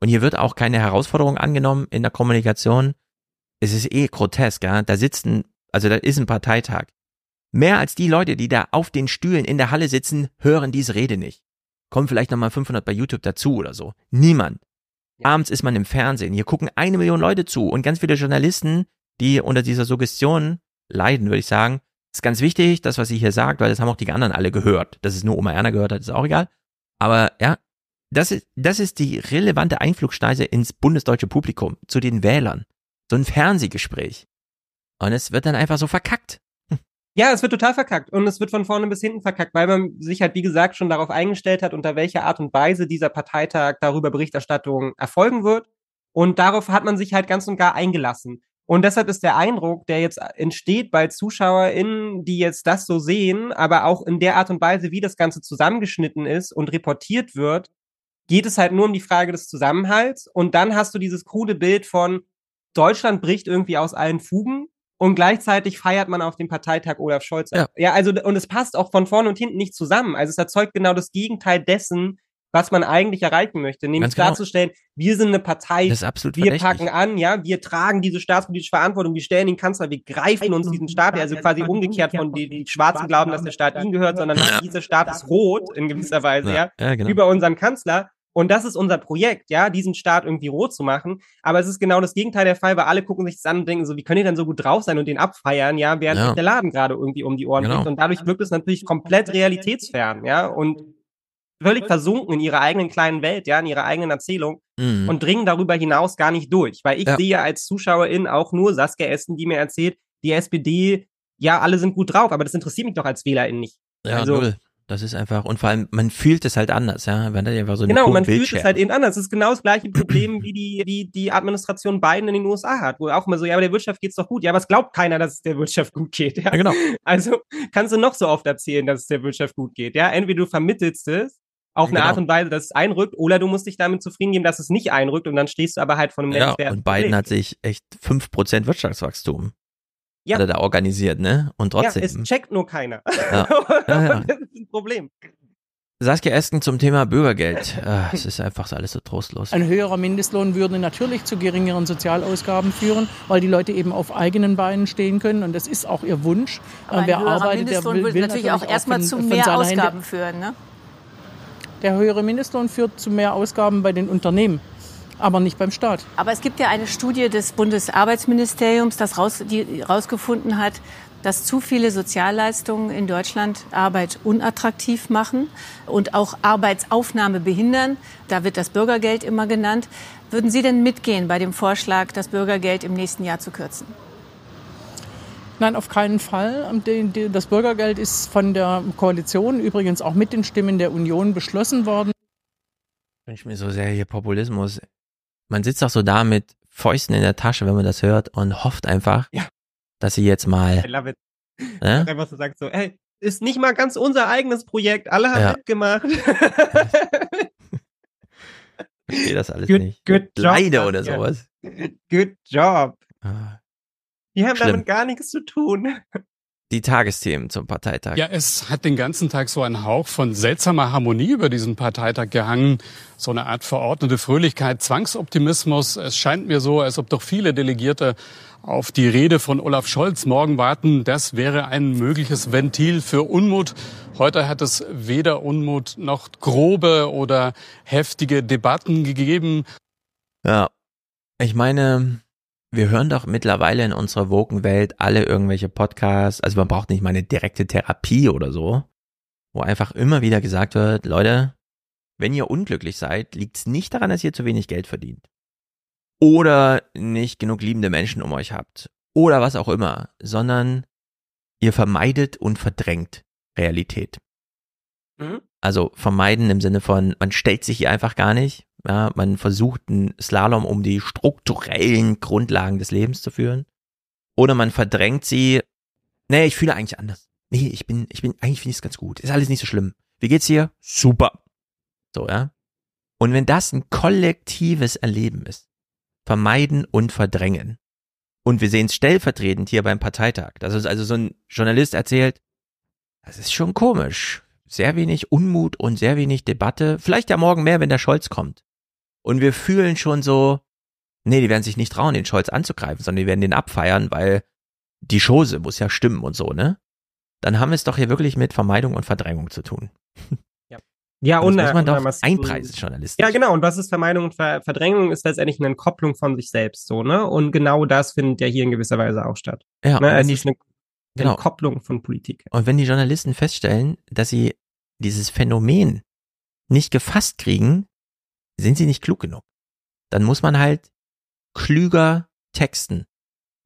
Und hier wird auch keine Herausforderung angenommen in der Kommunikation. Es ist eh grotesk, ja. Da sitzen, also da ist ein Parteitag. Mehr als die Leute, die da auf den Stühlen in der Halle sitzen, hören diese Rede nicht. Kommen vielleicht nochmal 500 bei YouTube dazu oder so. Niemand. Abends ist man im Fernsehen. Hier gucken eine Million Leute zu und ganz viele Journalisten, die unter dieser Suggestion leiden, würde ich sagen. ist ganz wichtig, das, was sie hier sagt, weil das haben auch die anderen alle gehört. Dass es nur Oma Erna gehört hat, ist auch egal. Aber ja, das ist, das ist die relevante Einflugschneise ins bundesdeutsche Publikum, zu den Wählern. So ein Fernsehgespräch. Und es wird dann einfach so verkackt. Ja, es wird total verkackt und es wird von vorne bis hinten verkackt, weil man sich halt, wie gesagt, schon darauf eingestellt hat, unter welcher Art und Weise dieser Parteitag darüber Berichterstattung erfolgen wird. Und darauf hat man sich halt ganz und gar eingelassen. Und deshalb ist der Eindruck, der jetzt entsteht bei ZuschauerInnen, die jetzt das so sehen, aber auch in der Art und Weise, wie das Ganze zusammengeschnitten ist und reportiert wird, geht es halt nur um die Frage des Zusammenhalts. Und dann hast du dieses coole Bild von Deutschland bricht irgendwie aus allen Fugen und gleichzeitig feiert man auf dem Parteitag Olaf Scholz. Ja. ja, also, und es passt auch von vorne und hinten nicht zusammen. Also es erzeugt genau das Gegenteil dessen, was man eigentlich erreichen möchte, nämlich genau. darzustellen, wir sind eine Partei, wir packen an, ja, wir tragen diese staatspolitische Verantwortung, wir stellen den Kanzler, wir greifen uns diesen Staat, also quasi umgekehrt von die, die Schwarzen glauben, dass der Staat ihnen gehört, sondern ja. dieser Staat ist rot in gewisser Weise, ja, ja, ja genau. über unseren Kanzler. Und das ist unser Projekt, ja, diesen Staat irgendwie rot zu machen. Aber es ist genau das Gegenteil der Fall, weil alle gucken sich das an und denken so, wie können die denn so gut drauf sein und den abfeiern, ja, während ja. der Laden gerade irgendwie um die Ohren genau. Und dadurch wirkt es natürlich komplett realitätsfern, ja, und völlig versunken in ihrer eigenen kleinen Welt, ja, in ihrer eigenen Erzählung mhm. und dringen darüber hinaus gar nicht durch. Weil ich ja. sehe als Zuschauerin auch nur Saskia Essen, die mir erzählt, die SPD, ja, alle sind gut drauf, aber das interessiert mich doch als Wählerin nicht. Ja, also, null. Das ist einfach, und vor allem, man fühlt es halt anders, ja, wenn da einfach so Genau, man fühlt es halt eben anders. Das ist genau das gleiche Problem, wie die, wie die Administration Biden in den USA hat, wo auch immer so, ja, aber der Wirtschaft geht's doch gut. Ja, aber es glaubt keiner, dass es der Wirtschaft gut geht, ja. ja genau. Also, kannst du noch so oft erzählen, dass es der Wirtschaft gut geht, ja. Entweder du vermittelst es, auf eine genau. Art und Weise, dass es einrückt, oder du musst dich damit zufrieden geben, dass es nicht einrückt und dann stehst du aber halt von einem Ja, und Biden hat sich echt fünf Prozent Wirtschaftswachstum ja. hat er da organisiert, ne? Und trotzdem. Ja, es checkt nur keiner. Ja. ja, ja. das ist ein Problem. Saskia Esken zum Thema Bürgergeld. Äh, es ist einfach so alles so trostlos. Ein höherer Mindestlohn würde natürlich zu geringeren Sozialausgaben führen, weil die Leute eben auf eigenen Beinen stehen können. Und das ist auch ihr Wunsch. Aber Wer arbeitet, der will, würde will natürlich auch erstmal zu mehr Ausgaben Hände. führen. Ne? Der höhere Mindestlohn führt zu mehr Ausgaben bei den Unternehmen aber nicht beim Staat. Aber es gibt ja eine Studie des Bundesarbeitsministeriums, das raus, die herausgefunden hat, dass zu viele Sozialleistungen in Deutschland Arbeit unattraktiv machen und auch Arbeitsaufnahme behindern. Da wird das Bürgergeld immer genannt. Würden Sie denn mitgehen bei dem Vorschlag, das Bürgergeld im nächsten Jahr zu kürzen? Nein, auf keinen Fall. Das Bürgergeld ist von der Koalition, übrigens auch mit den Stimmen der Union, beschlossen worden. Ich mir so sehr hier Populismus. Man sitzt auch so da mit Fäusten in der Tasche, wenn man das hört und hofft einfach, ja. dass sie jetzt mal. I love it. Äh? Einfach so sagt so, hey, ist nicht mal ganz unser eigenes Projekt, alle haben ja. mitgemacht. ich verstehe das alles good, nicht. Good job, Leide oder sowas. Good job. Ah. Die haben Schlimm. damit gar nichts zu tun. Die Tagesthemen zum Parteitag. Ja, es hat den ganzen Tag so einen Hauch von seltsamer Harmonie über diesen Parteitag gehangen. So eine Art verordnete Fröhlichkeit, Zwangsoptimismus. Es scheint mir so, als ob doch viele Delegierte auf die Rede von Olaf Scholz morgen warten. Das wäre ein mögliches Ventil für Unmut. Heute hat es weder Unmut noch grobe oder heftige Debatten gegeben. Ja, ich meine, wir hören doch mittlerweile in unserer Wokenwelt alle irgendwelche Podcasts, also man braucht nicht mal eine direkte Therapie oder so, wo einfach immer wieder gesagt wird, Leute, wenn ihr unglücklich seid, liegt es nicht daran, dass ihr zu wenig Geld verdient. Oder nicht genug liebende Menschen um euch habt. Oder was auch immer, sondern ihr vermeidet und verdrängt Realität. Mhm. Also vermeiden im Sinne von, man stellt sich hier einfach gar nicht, ja, man versucht einen Slalom um die strukturellen Grundlagen des Lebens zu führen. Oder man verdrängt sie. Nee, ich fühle eigentlich anders. Nee, ich bin, ich bin, eigentlich finde ich es ganz gut. Ist alles nicht so schlimm. Wie geht's hier? Super. So, ja. Und wenn das ein kollektives Erleben ist, vermeiden und verdrängen. Und wir sehen es stellvertretend hier beim Parteitag. Das ist also so ein Journalist erzählt, das ist schon komisch. Sehr wenig Unmut und sehr wenig Debatte. Vielleicht ja morgen mehr, wenn der Scholz kommt. Und wir fühlen schon so, nee, die werden sich nicht trauen, den Scholz anzugreifen, sondern die werden den abfeiern, weil die Chose muss ja stimmen und so, ne? Dann haben wir es doch hier wirklich mit Vermeidung und Verdrängung zu tun. Ja, ja und, das muss man doch einpreisen, Journalist. Ja, genau. Und was ist Vermeidung und Ver Verdrängung? Ist letztendlich eine Entkopplung von sich selbst, so, ne? Und genau das findet ja hier in gewisser Weise auch statt. Ja, ne? Es ist eine genau. Entkopplung von Politik. Und wenn die Journalisten feststellen, dass sie dieses Phänomen nicht gefasst kriegen, sind sie nicht klug genug. Dann muss man halt klüger texten,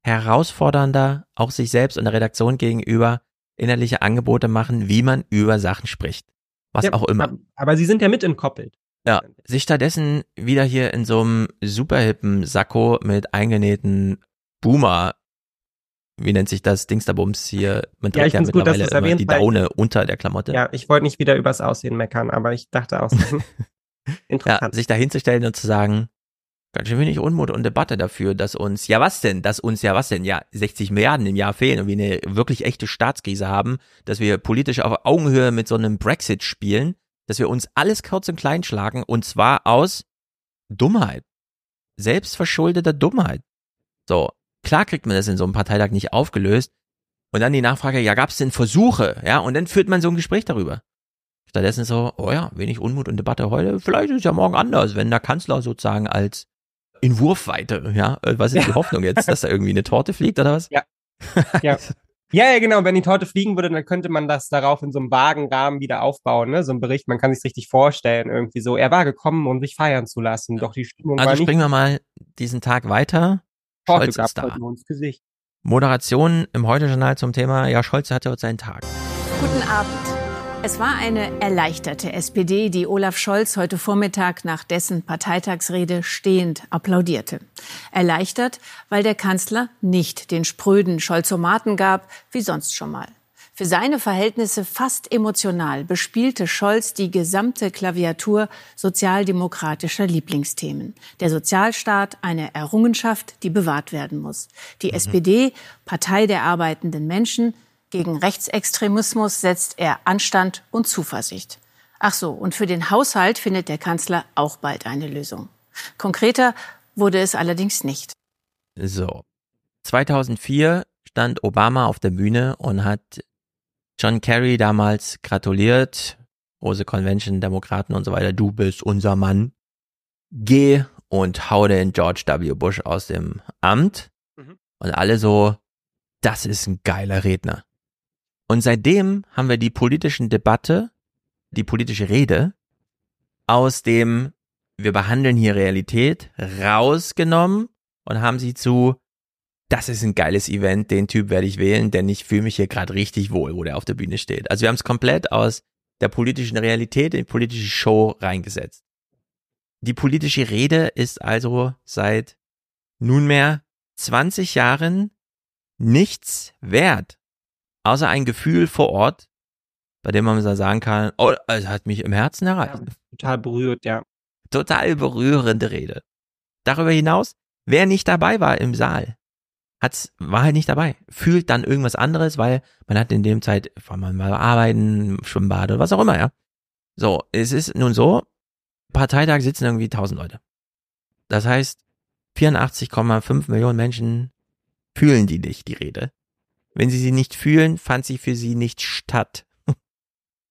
herausfordernder, auch sich selbst und der Redaktion gegenüber, innerliche Angebote machen, wie man über Sachen spricht. Was ja, auch immer. Aber sie sind ja mit entkoppelt. Ja, sich stattdessen wieder hier in so einem superhippen Sakko mit eingenähten Boomer, wie nennt sich das, Dingsterbums hier, man trägt ja, ja mittlerweile gut, immer die Daune unter der Klamotte. Ja, ich wollte nicht wieder übers Aussehen meckern, aber ich dachte auch, interessant. Ja, sich da hinzustellen und zu sagen, ganz schön wenig Unmut und Debatte dafür, dass uns, ja was denn, dass uns ja was denn, ja 60 Milliarden im Jahr fehlen und wir eine wirklich echte Staatskrise haben, dass wir politisch auf Augenhöhe mit so einem Brexit spielen, dass wir uns alles kurz und klein schlagen und zwar aus Dummheit. Selbstverschuldeter Dummheit. So, klar kriegt man das in so einem Parteitag nicht aufgelöst. Und dann die Nachfrage, ja, gab es denn Versuche? Ja, und dann führt man so ein Gespräch darüber. Stattdessen so, oh ja, wenig Unmut und Debatte heute. Vielleicht ist es ja morgen anders, wenn der Kanzler sozusagen als in Wurfweite, ja, äh, was ist ja. die Hoffnung jetzt, dass da irgendwie eine Torte fliegt oder was? Ja. Ja. Ja, ja, genau. Wenn die Torte fliegen würde, dann könnte man das darauf in so einem vagen Rahmen wieder aufbauen, ne? So ein Bericht, man kann sich richtig vorstellen, irgendwie so. Er war gekommen, um sich feiern zu lassen, doch die Stimmung also war. Also springen wir mal diesen Tag weiter. Torte Scholz ist da. Moderation im Heute-Journal zum Thema, ja, Scholz hatte heute seinen Tag. Guten Abend. Es war eine erleichterte SPD, die Olaf Scholz heute Vormittag nach dessen Parteitagsrede stehend applaudierte. Erleichtert, weil der Kanzler nicht den spröden Scholzomaten gab, wie sonst schon mal. Für seine Verhältnisse fast emotional bespielte Scholz die gesamte Klaviatur sozialdemokratischer Lieblingsthemen. Der Sozialstaat, eine Errungenschaft, die bewahrt werden muss. Die mhm. SPD, Partei der arbeitenden Menschen, gegen Rechtsextremismus setzt er Anstand und Zuversicht. Ach so, und für den Haushalt findet der Kanzler auch bald eine Lösung. Konkreter wurde es allerdings nicht. So. 2004 stand Obama auf der Bühne und hat John Kerry damals gratuliert. Große Convention, Demokraten und so weiter. Du bist unser Mann. Geh und hau den George W. Bush aus dem Amt. Mhm. Und alle so, das ist ein geiler Redner. Und seitdem haben wir die politischen Debatte, die politische Rede aus dem wir behandeln hier Realität rausgenommen und haben sie zu das ist ein geiles Event, den Typ werde ich wählen, denn ich fühle mich hier gerade richtig wohl, wo der auf der Bühne steht. Also wir haben es komplett aus der politischen Realität in die politische Show reingesetzt. Die politische Rede ist also seit nunmehr 20 Jahren nichts wert außer ein Gefühl vor Ort, bei dem man sagen kann, oh, es hat mich im Herzen erreicht. Ja, total berührt, ja. Total berührende Rede. Darüber hinaus, wer nicht dabei war im Saal, hat's, war halt nicht dabei. Fühlt dann irgendwas anderes, weil man hat in dem Zeit, war man mal arbeiten, Schwimmbad oder was auch immer, ja. So, es ist nun so, Parteitag sitzen irgendwie tausend Leute. Das heißt, 84,5 Millionen Menschen fühlen die nicht, die Rede. Wenn sie sie nicht fühlen, fand sie für sie nicht statt.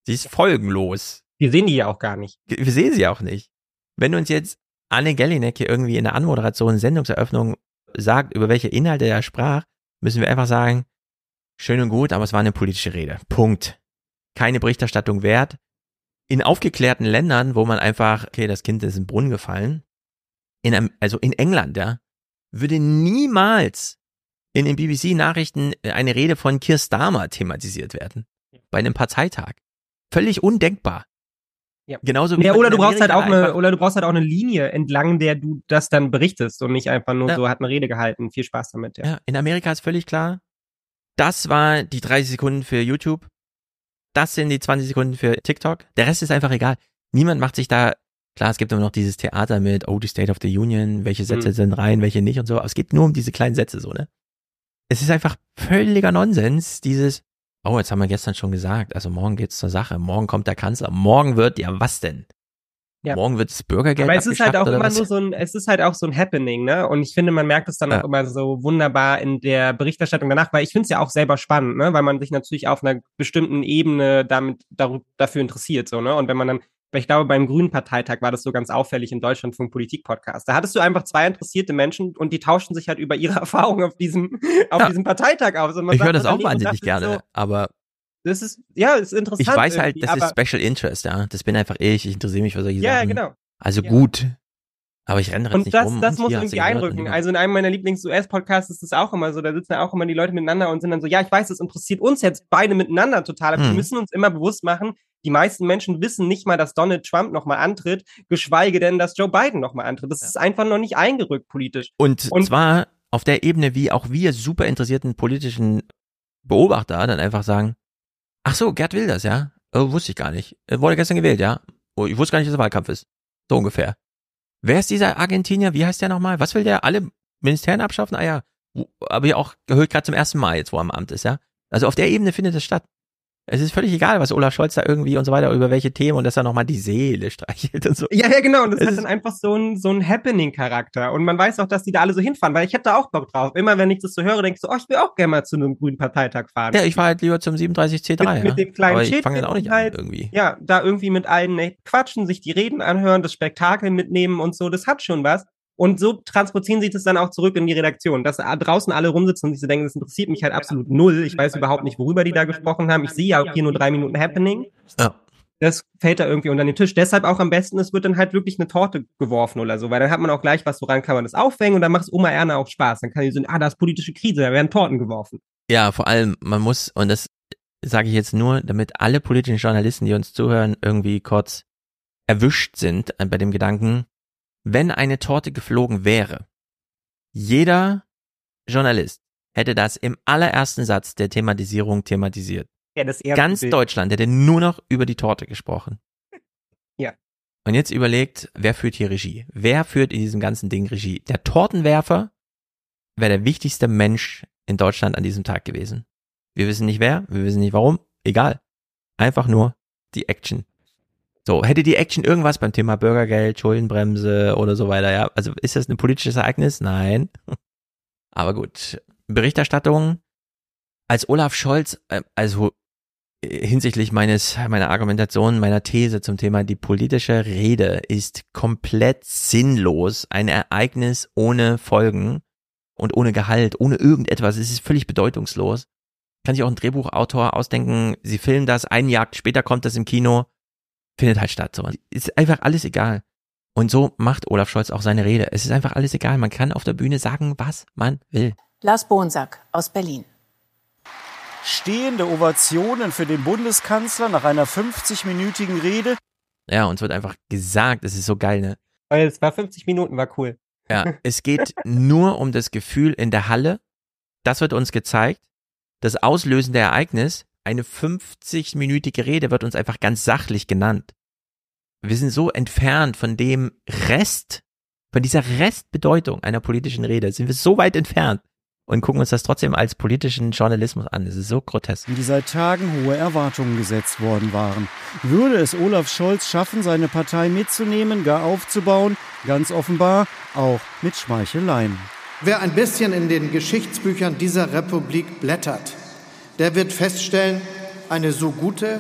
sie ist folgenlos. Wir sehen die ja auch gar nicht. Wir sehen sie auch nicht. Wenn uns jetzt Anne Gellinek hier irgendwie in der Anmoderation, Sendungseröffnung sagt, über welche Inhalte er sprach, müssen wir einfach sagen, schön und gut, aber es war eine politische Rede. Punkt. Keine Berichterstattung wert. In aufgeklärten Ländern, wo man einfach, okay, das Kind ist im Brunnen gefallen, in einem, also in England, ja, würde niemals in den BBC-Nachrichten eine Rede von Keir Starmer thematisiert werden. Bei einem Parteitag. Völlig undenkbar. Ja. Genauso wie ja, oder du brauchst halt auch eine, oder du brauchst halt auch eine Linie, entlang der du das dann berichtest und nicht einfach nur ja. so hat eine Rede gehalten. Viel Spaß damit, ja. ja. In Amerika ist völlig klar. Das war die 30 Sekunden für YouTube. Das sind die 20 Sekunden für TikTok. Der Rest ist einfach egal. Niemand macht sich da, klar, es gibt immer noch dieses Theater mit, oh, die State of the Union, welche Sätze mhm. sind rein, welche nicht und so. Aber es geht nur um diese kleinen Sätze so, ne? es ist einfach völliger Nonsens, dieses, oh, jetzt haben wir gestern schon gesagt, also morgen geht's zur Sache, morgen kommt der Kanzler, morgen wird, ja, was denn? Ja. Morgen wird das Bürgergeld Aber es ist halt auch immer was? nur so ein, es ist halt auch so ein Happening, ne? Und ich finde, man merkt es dann ja. auch immer so wunderbar in der Berichterstattung danach, weil ich finde es ja auch selber spannend, ne? Weil man sich natürlich auf einer bestimmten Ebene damit dafür interessiert, so, ne? Und wenn man dann weil ich glaube, beim Grünen Parteitag war das so ganz auffällig in Deutschland vom Politik-Podcast. Da hattest du einfach zwei interessierte Menschen und die tauschten sich halt über ihre Erfahrungen auf diesem, auf ja. diesem Parteitag aus. ich höre das auch wahnsinnig gerne, so, aber das ist, ja, ist interessant. Ich weiß halt, das ist Special Interest, ja. Das bin einfach ich, ich interessiere mich für solche ja, Sachen. Ja, genau. Also ja. gut. Aber ich renne und nicht das, rum. das und muss irgendwie einrücken. und- Also in einem meiner Lieblings-US-Podcasts ist es auch immer so, da sitzen ja auch immer die Leute miteinander und sind dann so, ja, ich weiß, das interessiert uns jetzt beide miteinander total, aber wir Hm. müssen uns immer bewusst machen, die meisten Menschen wissen nicht mal, dass Donald Trump nochmal antritt, geschweige denn, dass Joe Biden nochmal antritt. Das ist einfach noch nicht eingerückt politisch. Und, zwar auf der Ebene, wie auch wir super interessierten politischen Beobachter dann einfach sagen, ach so, Gerd will das, ja? Oh, wusste ich gar nicht. Er wurde gestern gewählt, ja? Oh, ich wusste gar nicht, dass er Wahlkampf ist. So ungefähr. Wer ist dieser Argentinier? Wie heißt der nochmal? Was will der? Alle Ministerien abschaffen? Ah ja. Aber ja auch gehört gerade zum ersten Mal jetzt, wo er am Amt ist, ja? Also auf der Ebene findet es statt. Es ist völlig egal, was Olaf Scholz da irgendwie und so weiter über welche Themen und dass er nochmal die Seele streichelt und so. Ja, ja, genau. Und das Es hat ist- dann einfach so ein, so ein Happening-Charakter. Und man weiß auch, dass die da alle so hinfahren, weil ich hätte da auch Bock drauf. Immer wenn ich das so höre, denke ich so, oh, ich will auch gerne mal zu einem grünen Parteitag fahren. Ja, ich fahre halt lieber zum 37C3, mit, ja? mit dem kleinen Aber ich fange jetzt auch nicht halt, an irgendwie. Ja, da irgendwie mit allen echt quatschen, sich die Reden anhören, das Spektakel mitnehmen und so, das hat schon was. Und so transportieren sie das dann auch zurück in die Redaktion, dass da draußen alle rumsitzen und sich so denken, das interessiert mich halt absolut null. Ich weiß überhaupt nicht, worüber die da gesprochen haben. Ich sehe ja auch hier nur drei Minuten Happening. Ja. Das fällt da irgendwie unter den Tisch. Deshalb auch am besten, es wird dann halt wirklich eine Torte geworfen oder so, weil dann hat man auch gleich was, woran kann man das aufhängen und dann macht es Oma Erna auch Spaß. Dann kann die so, ah, da ist politische Krise, da werden Torten geworfen. Ja, vor allem, man muss, und das sage ich jetzt nur, damit alle politischen Journalisten, die uns zuhören, irgendwie kurz erwischt sind äh, bei dem Gedanken, wenn eine Torte geflogen wäre, jeder Journalist hätte das im allerersten Satz der Thematisierung thematisiert. Ja, Ganz Bild. Deutschland hätte nur noch über die Torte gesprochen. Ja. Und jetzt überlegt, wer führt hier Regie? Wer führt in diesem ganzen Ding Regie? Der Tortenwerfer wäre der wichtigste Mensch in Deutschland an diesem Tag gewesen. Wir wissen nicht wer, wir wissen nicht warum, egal. Einfach nur die Action. So, hätte die Action irgendwas beim Thema Bürgergeld, Schuldenbremse oder so weiter, ja? Also ist das ein politisches Ereignis? Nein. Aber gut. Berichterstattung. Als Olaf Scholz, äh, also äh, hinsichtlich meines, meiner Argumentation, meiner These zum Thema, die politische Rede ist komplett sinnlos. Ein Ereignis ohne Folgen und ohne Gehalt, ohne irgendetwas. Es ist völlig bedeutungslos. Kann sich auch ein Drehbuchautor ausdenken, sie filmen das, ein Jahr später kommt das im Kino, findet halt statt. So. Ist einfach alles egal. Und so macht Olaf Scholz auch seine Rede. Es ist einfach alles egal. Man kann auf der Bühne sagen, was man will. Lars Bonsack aus Berlin. Stehende Ovationen für den Bundeskanzler nach einer 50-minütigen Rede. Ja, uns wird einfach gesagt, es ist so geil, ne? Weil es war 50 Minuten, war cool. Ja, es geht nur um das Gefühl in der Halle. Das wird uns gezeigt. Das auslösende Ereignis, eine 50-minütige Rede wird uns einfach ganz sachlich genannt. Wir sind so entfernt von dem Rest, von dieser Restbedeutung einer politischen Rede, sind wir so weit entfernt und gucken uns das trotzdem als politischen Journalismus an. Es ist so grotesk. in die seit Tagen hohe Erwartungen gesetzt worden waren. Würde es Olaf Scholz schaffen, seine Partei mitzunehmen, gar aufzubauen? Ganz offenbar auch mit Schmeicheleien. Wer ein bisschen in den Geschichtsbüchern dieser Republik blättert, der wird feststellen, eine so gute,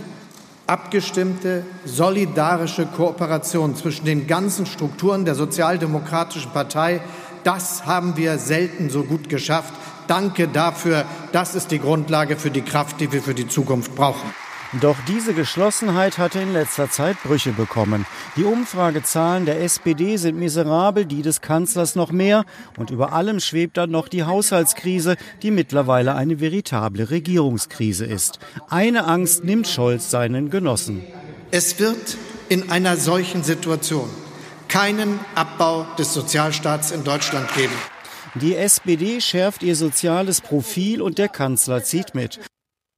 abgestimmte, solidarische Kooperation zwischen den ganzen Strukturen der Sozialdemokratischen Partei, das haben wir selten so gut geschafft. Danke dafür. Das ist die Grundlage für die Kraft, die wir für die Zukunft brauchen. Doch diese Geschlossenheit hatte in letzter Zeit Brüche bekommen. Die Umfragezahlen der SPD sind miserabel, die des Kanzlers noch mehr. Und über allem schwebt dann noch die Haushaltskrise, die mittlerweile eine veritable Regierungskrise ist. Eine Angst nimmt Scholz seinen Genossen. Es wird in einer solchen Situation keinen Abbau des Sozialstaats in Deutschland geben. Die SPD schärft ihr soziales Profil und der Kanzler zieht mit.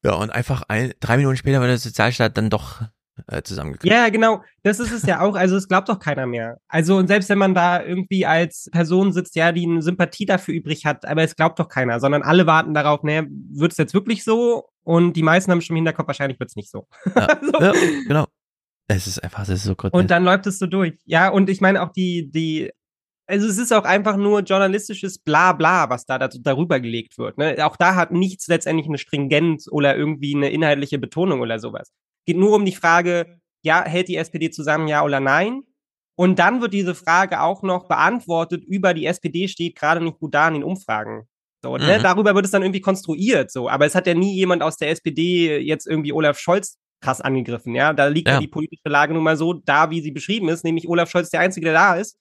Ja, und einfach ein, drei Minuten später wird der Sozialstaat dann doch äh, zusammengekriegt. Ja, genau. Das ist es ja auch. Also es glaubt doch keiner mehr. Also und selbst wenn man da irgendwie als Person sitzt, ja, die eine Sympathie dafür übrig hat, aber es glaubt doch keiner, sondern alle warten darauf, naja, wird es jetzt wirklich so? Und die meisten haben schon im Hinterkopf, wahrscheinlich wird es nicht so. Ja, ja, genau. Es ist einfach, es ist so grotesk. Und dann läuft es so durch. Ja, und ich meine auch die, die, also es ist auch einfach nur journalistisches Blabla, was da darüber gelegt wird. Ne? Auch da hat nichts letztendlich eine Stringenz oder irgendwie eine inhaltliche Betonung oder sowas. Geht nur um die Frage, ja, hält die SPD zusammen, ja oder nein? Und dann wird diese Frage auch noch beantwortet über die SPD steht gerade nicht gut da in den Umfragen. So, ne? Mhm. Darüber wird es dann irgendwie konstruiert, so. Aber es hat ja nie jemand aus der SPD jetzt irgendwie Olaf Scholz krass angegriffen, ja. Da liegt. Ja. die politische Lage nun mal so da, wie sie beschrieben ist, nämlich Olaf Scholz der Einzige, der da ist.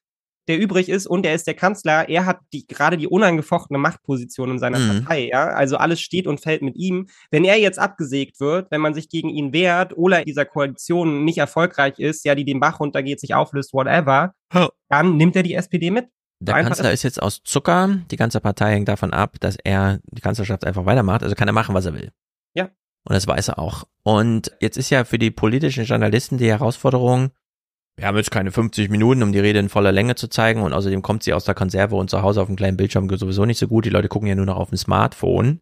Der übrig ist und er ist der Kanzler. Er hat die, gerade die unangefochtene Machtposition in seiner mhm. Partei, ja. Also alles steht und fällt mit ihm. Wenn er jetzt abgesägt wird, wenn man sich gegen ihn wehrt oder dieser Koalition nicht erfolgreich ist, ja, die den Bach runtergeht, sich auflöst, whatever, dann nimmt er die SPD mit. Der Kanzler ist jetzt aus Zucker. Die ganze Partei hängt davon ab, dass er die Kanzlerschaft einfach weitermacht. Also kann er machen, was er will. Ja. Und das weiß er auch. Und jetzt ist ja für die politischen Journalisten die Herausforderung, wir haben jetzt keine 50 Minuten, um die Rede in voller Länge zu zeigen und außerdem kommt sie aus der Konserve und zu Hause auf dem kleinen Bildschirm sowieso nicht so gut. Die Leute gucken ja nur noch auf dem Smartphone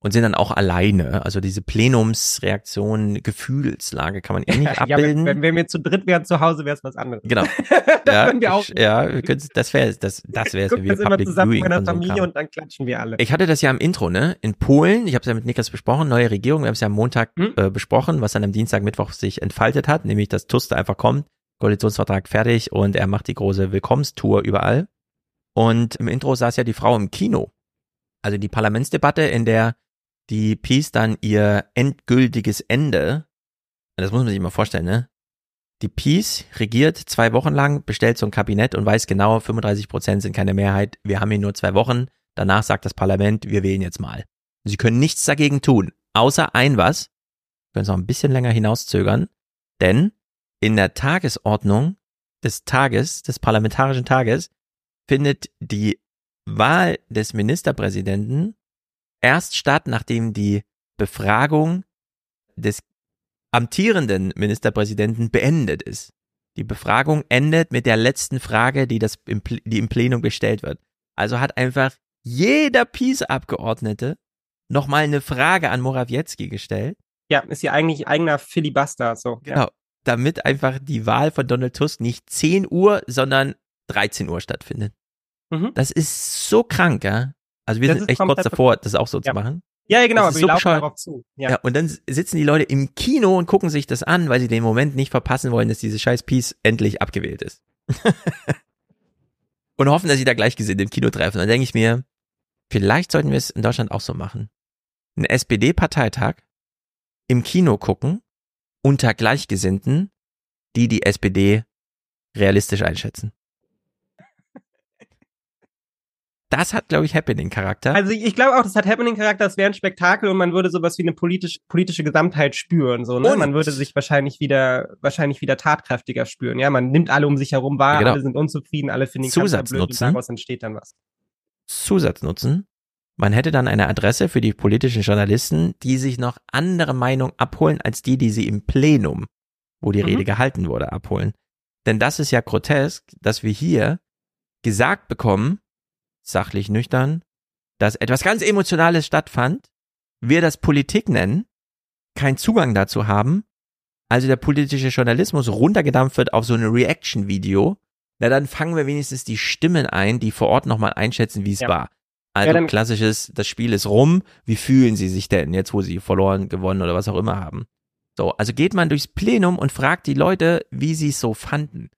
und sind dann auch alleine. Also diese Plenumsreaktion, Gefühlslage kann man eh nicht abbilden. Ja, wenn, wenn, wir zu dritt wären zu Hause, wäre es was anderes. Genau. ja, wir auch. ja, wir das wäre das, das wäre es. Wir das immer zusammen mit meiner Familie und dann klatschen wir alle. Ich hatte das ja im Intro, ne? In Polen, ich habe es ja mit Niklas besprochen, neue Regierung, wir haben es ja am Montag hm? äh, besprochen, was dann am Dienstag, Mittwoch sich entfaltet hat, nämlich dass Tuste einfach kommt, Koalitionsvertrag fertig und er macht die große Willkommenstour überall. Und im Intro saß ja die Frau im Kino. Also die Parlamentsdebatte, in der die Peace dann ihr endgültiges Ende, das muss man sich mal vorstellen, ne? Die Peace regiert zwei Wochen lang, bestellt so ein Kabinett und weiß genau, 35 Prozent sind keine Mehrheit. Wir haben hier nur zwei Wochen. Danach sagt das Parlament, wir wählen jetzt mal. Sie können nichts dagegen tun, außer ein was. Können es noch ein bisschen länger hinauszögern, denn in der Tagesordnung des Tages, des parlamentarischen Tages, findet die Wahl des Ministerpräsidenten erst statt, nachdem die Befragung des amtierenden Ministerpräsidenten beendet ist. Die Befragung endet mit der letzten Frage, die, das im, die im Plenum gestellt wird. Also hat einfach jeder Peace-Abgeordnete nochmal eine Frage an Morawiecki gestellt. Ja, ist ja eigentlich eigener Filibuster, so. Genau. Damit einfach die Wahl von Donald Tusk nicht 10 Uhr, sondern 13 Uhr stattfindet. Mhm. Das ist so krank, ja. Also wir das sind echt kurz davor, das auch so ja. zu machen. Ja, ja genau, aber wir so laufen darauf zu. Ja. ja, und dann sitzen die Leute im Kino und gucken sich das an, weil sie den Moment nicht verpassen wollen, dass diese scheiß Piece endlich abgewählt ist. und hoffen, dass sie da Gleichgesinnte im Kino treffen. dann denke ich mir, vielleicht sollten wir es in Deutschland auch so machen. Ein SPD-Parteitag im Kino gucken, unter Gleichgesinnten, die die SPD realistisch einschätzen. Das hat, glaube ich, Happening-Charakter. Also ich, ich glaube auch, das hat Happening-Charakter, das wäre ein Spektakel und man würde sowas wie eine politisch, politische Gesamtheit spüren. So, ne? Man würde sich wahrscheinlich wieder, wahrscheinlich wieder tatkräftiger spüren. Ja, man nimmt alle um sich herum wahr, genau. alle sind unzufrieden, alle finden ihn blöd und daraus entsteht dann was. Zusatznutzen. Man hätte dann eine Adresse für die politischen Journalisten, die sich noch andere Meinung abholen, als die, die sie im Plenum, wo die mhm. Rede gehalten wurde, abholen. Denn das ist ja grotesk, dass wir hier gesagt bekommen, sachlich nüchtern, dass etwas ganz Emotionales stattfand, wir das Politik nennen, keinen Zugang dazu haben, also der politische Journalismus runtergedampft wird auf so ein Reaction-Video, na dann fangen wir wenigstens die Stimmen ein, die vor Ort nochmal einschätzen, wie es ja. war. Also ja, klassisches, das Spiel ist rum, wie fühlen sie sich denn jetzt, wo sie verloren, gewonnen oder was auch immer haben. So, also geht man durchs Plenum und fragt die Leute, wie sie es so fanden.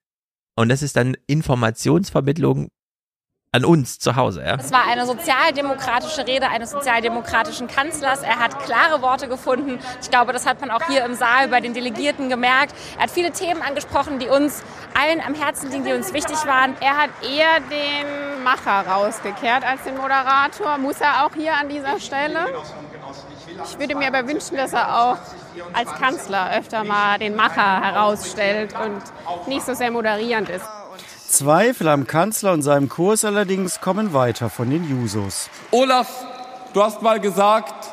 Und das ist dann Informationsvermittlung an uns zu Hause. Ja? Es war eine sozialdemokratische Rede eines sozialdemokratischen Kanzlers. Er hat klare Worte gefunden. Ich glaube, das hat man auch hier im Saal bei den Delegierten gemerkt. Er hat viele Themen angesprochen, die uns allen am Herzen liegen, die uns wichtig waren. Er hat eher den Macher rausgekehrt als den Moderator. Muss er auch hier an dieser Stelle? Ich würde mir aber wünschen, dass er auch als Kanzler öfter mal den Macher herausstellt und nicht so sehr moderierend ist. Zweifel am Kanzler und seinem Kurs allerdings kommen weiter von den Jusos. Olaf, du hast mal gesagt,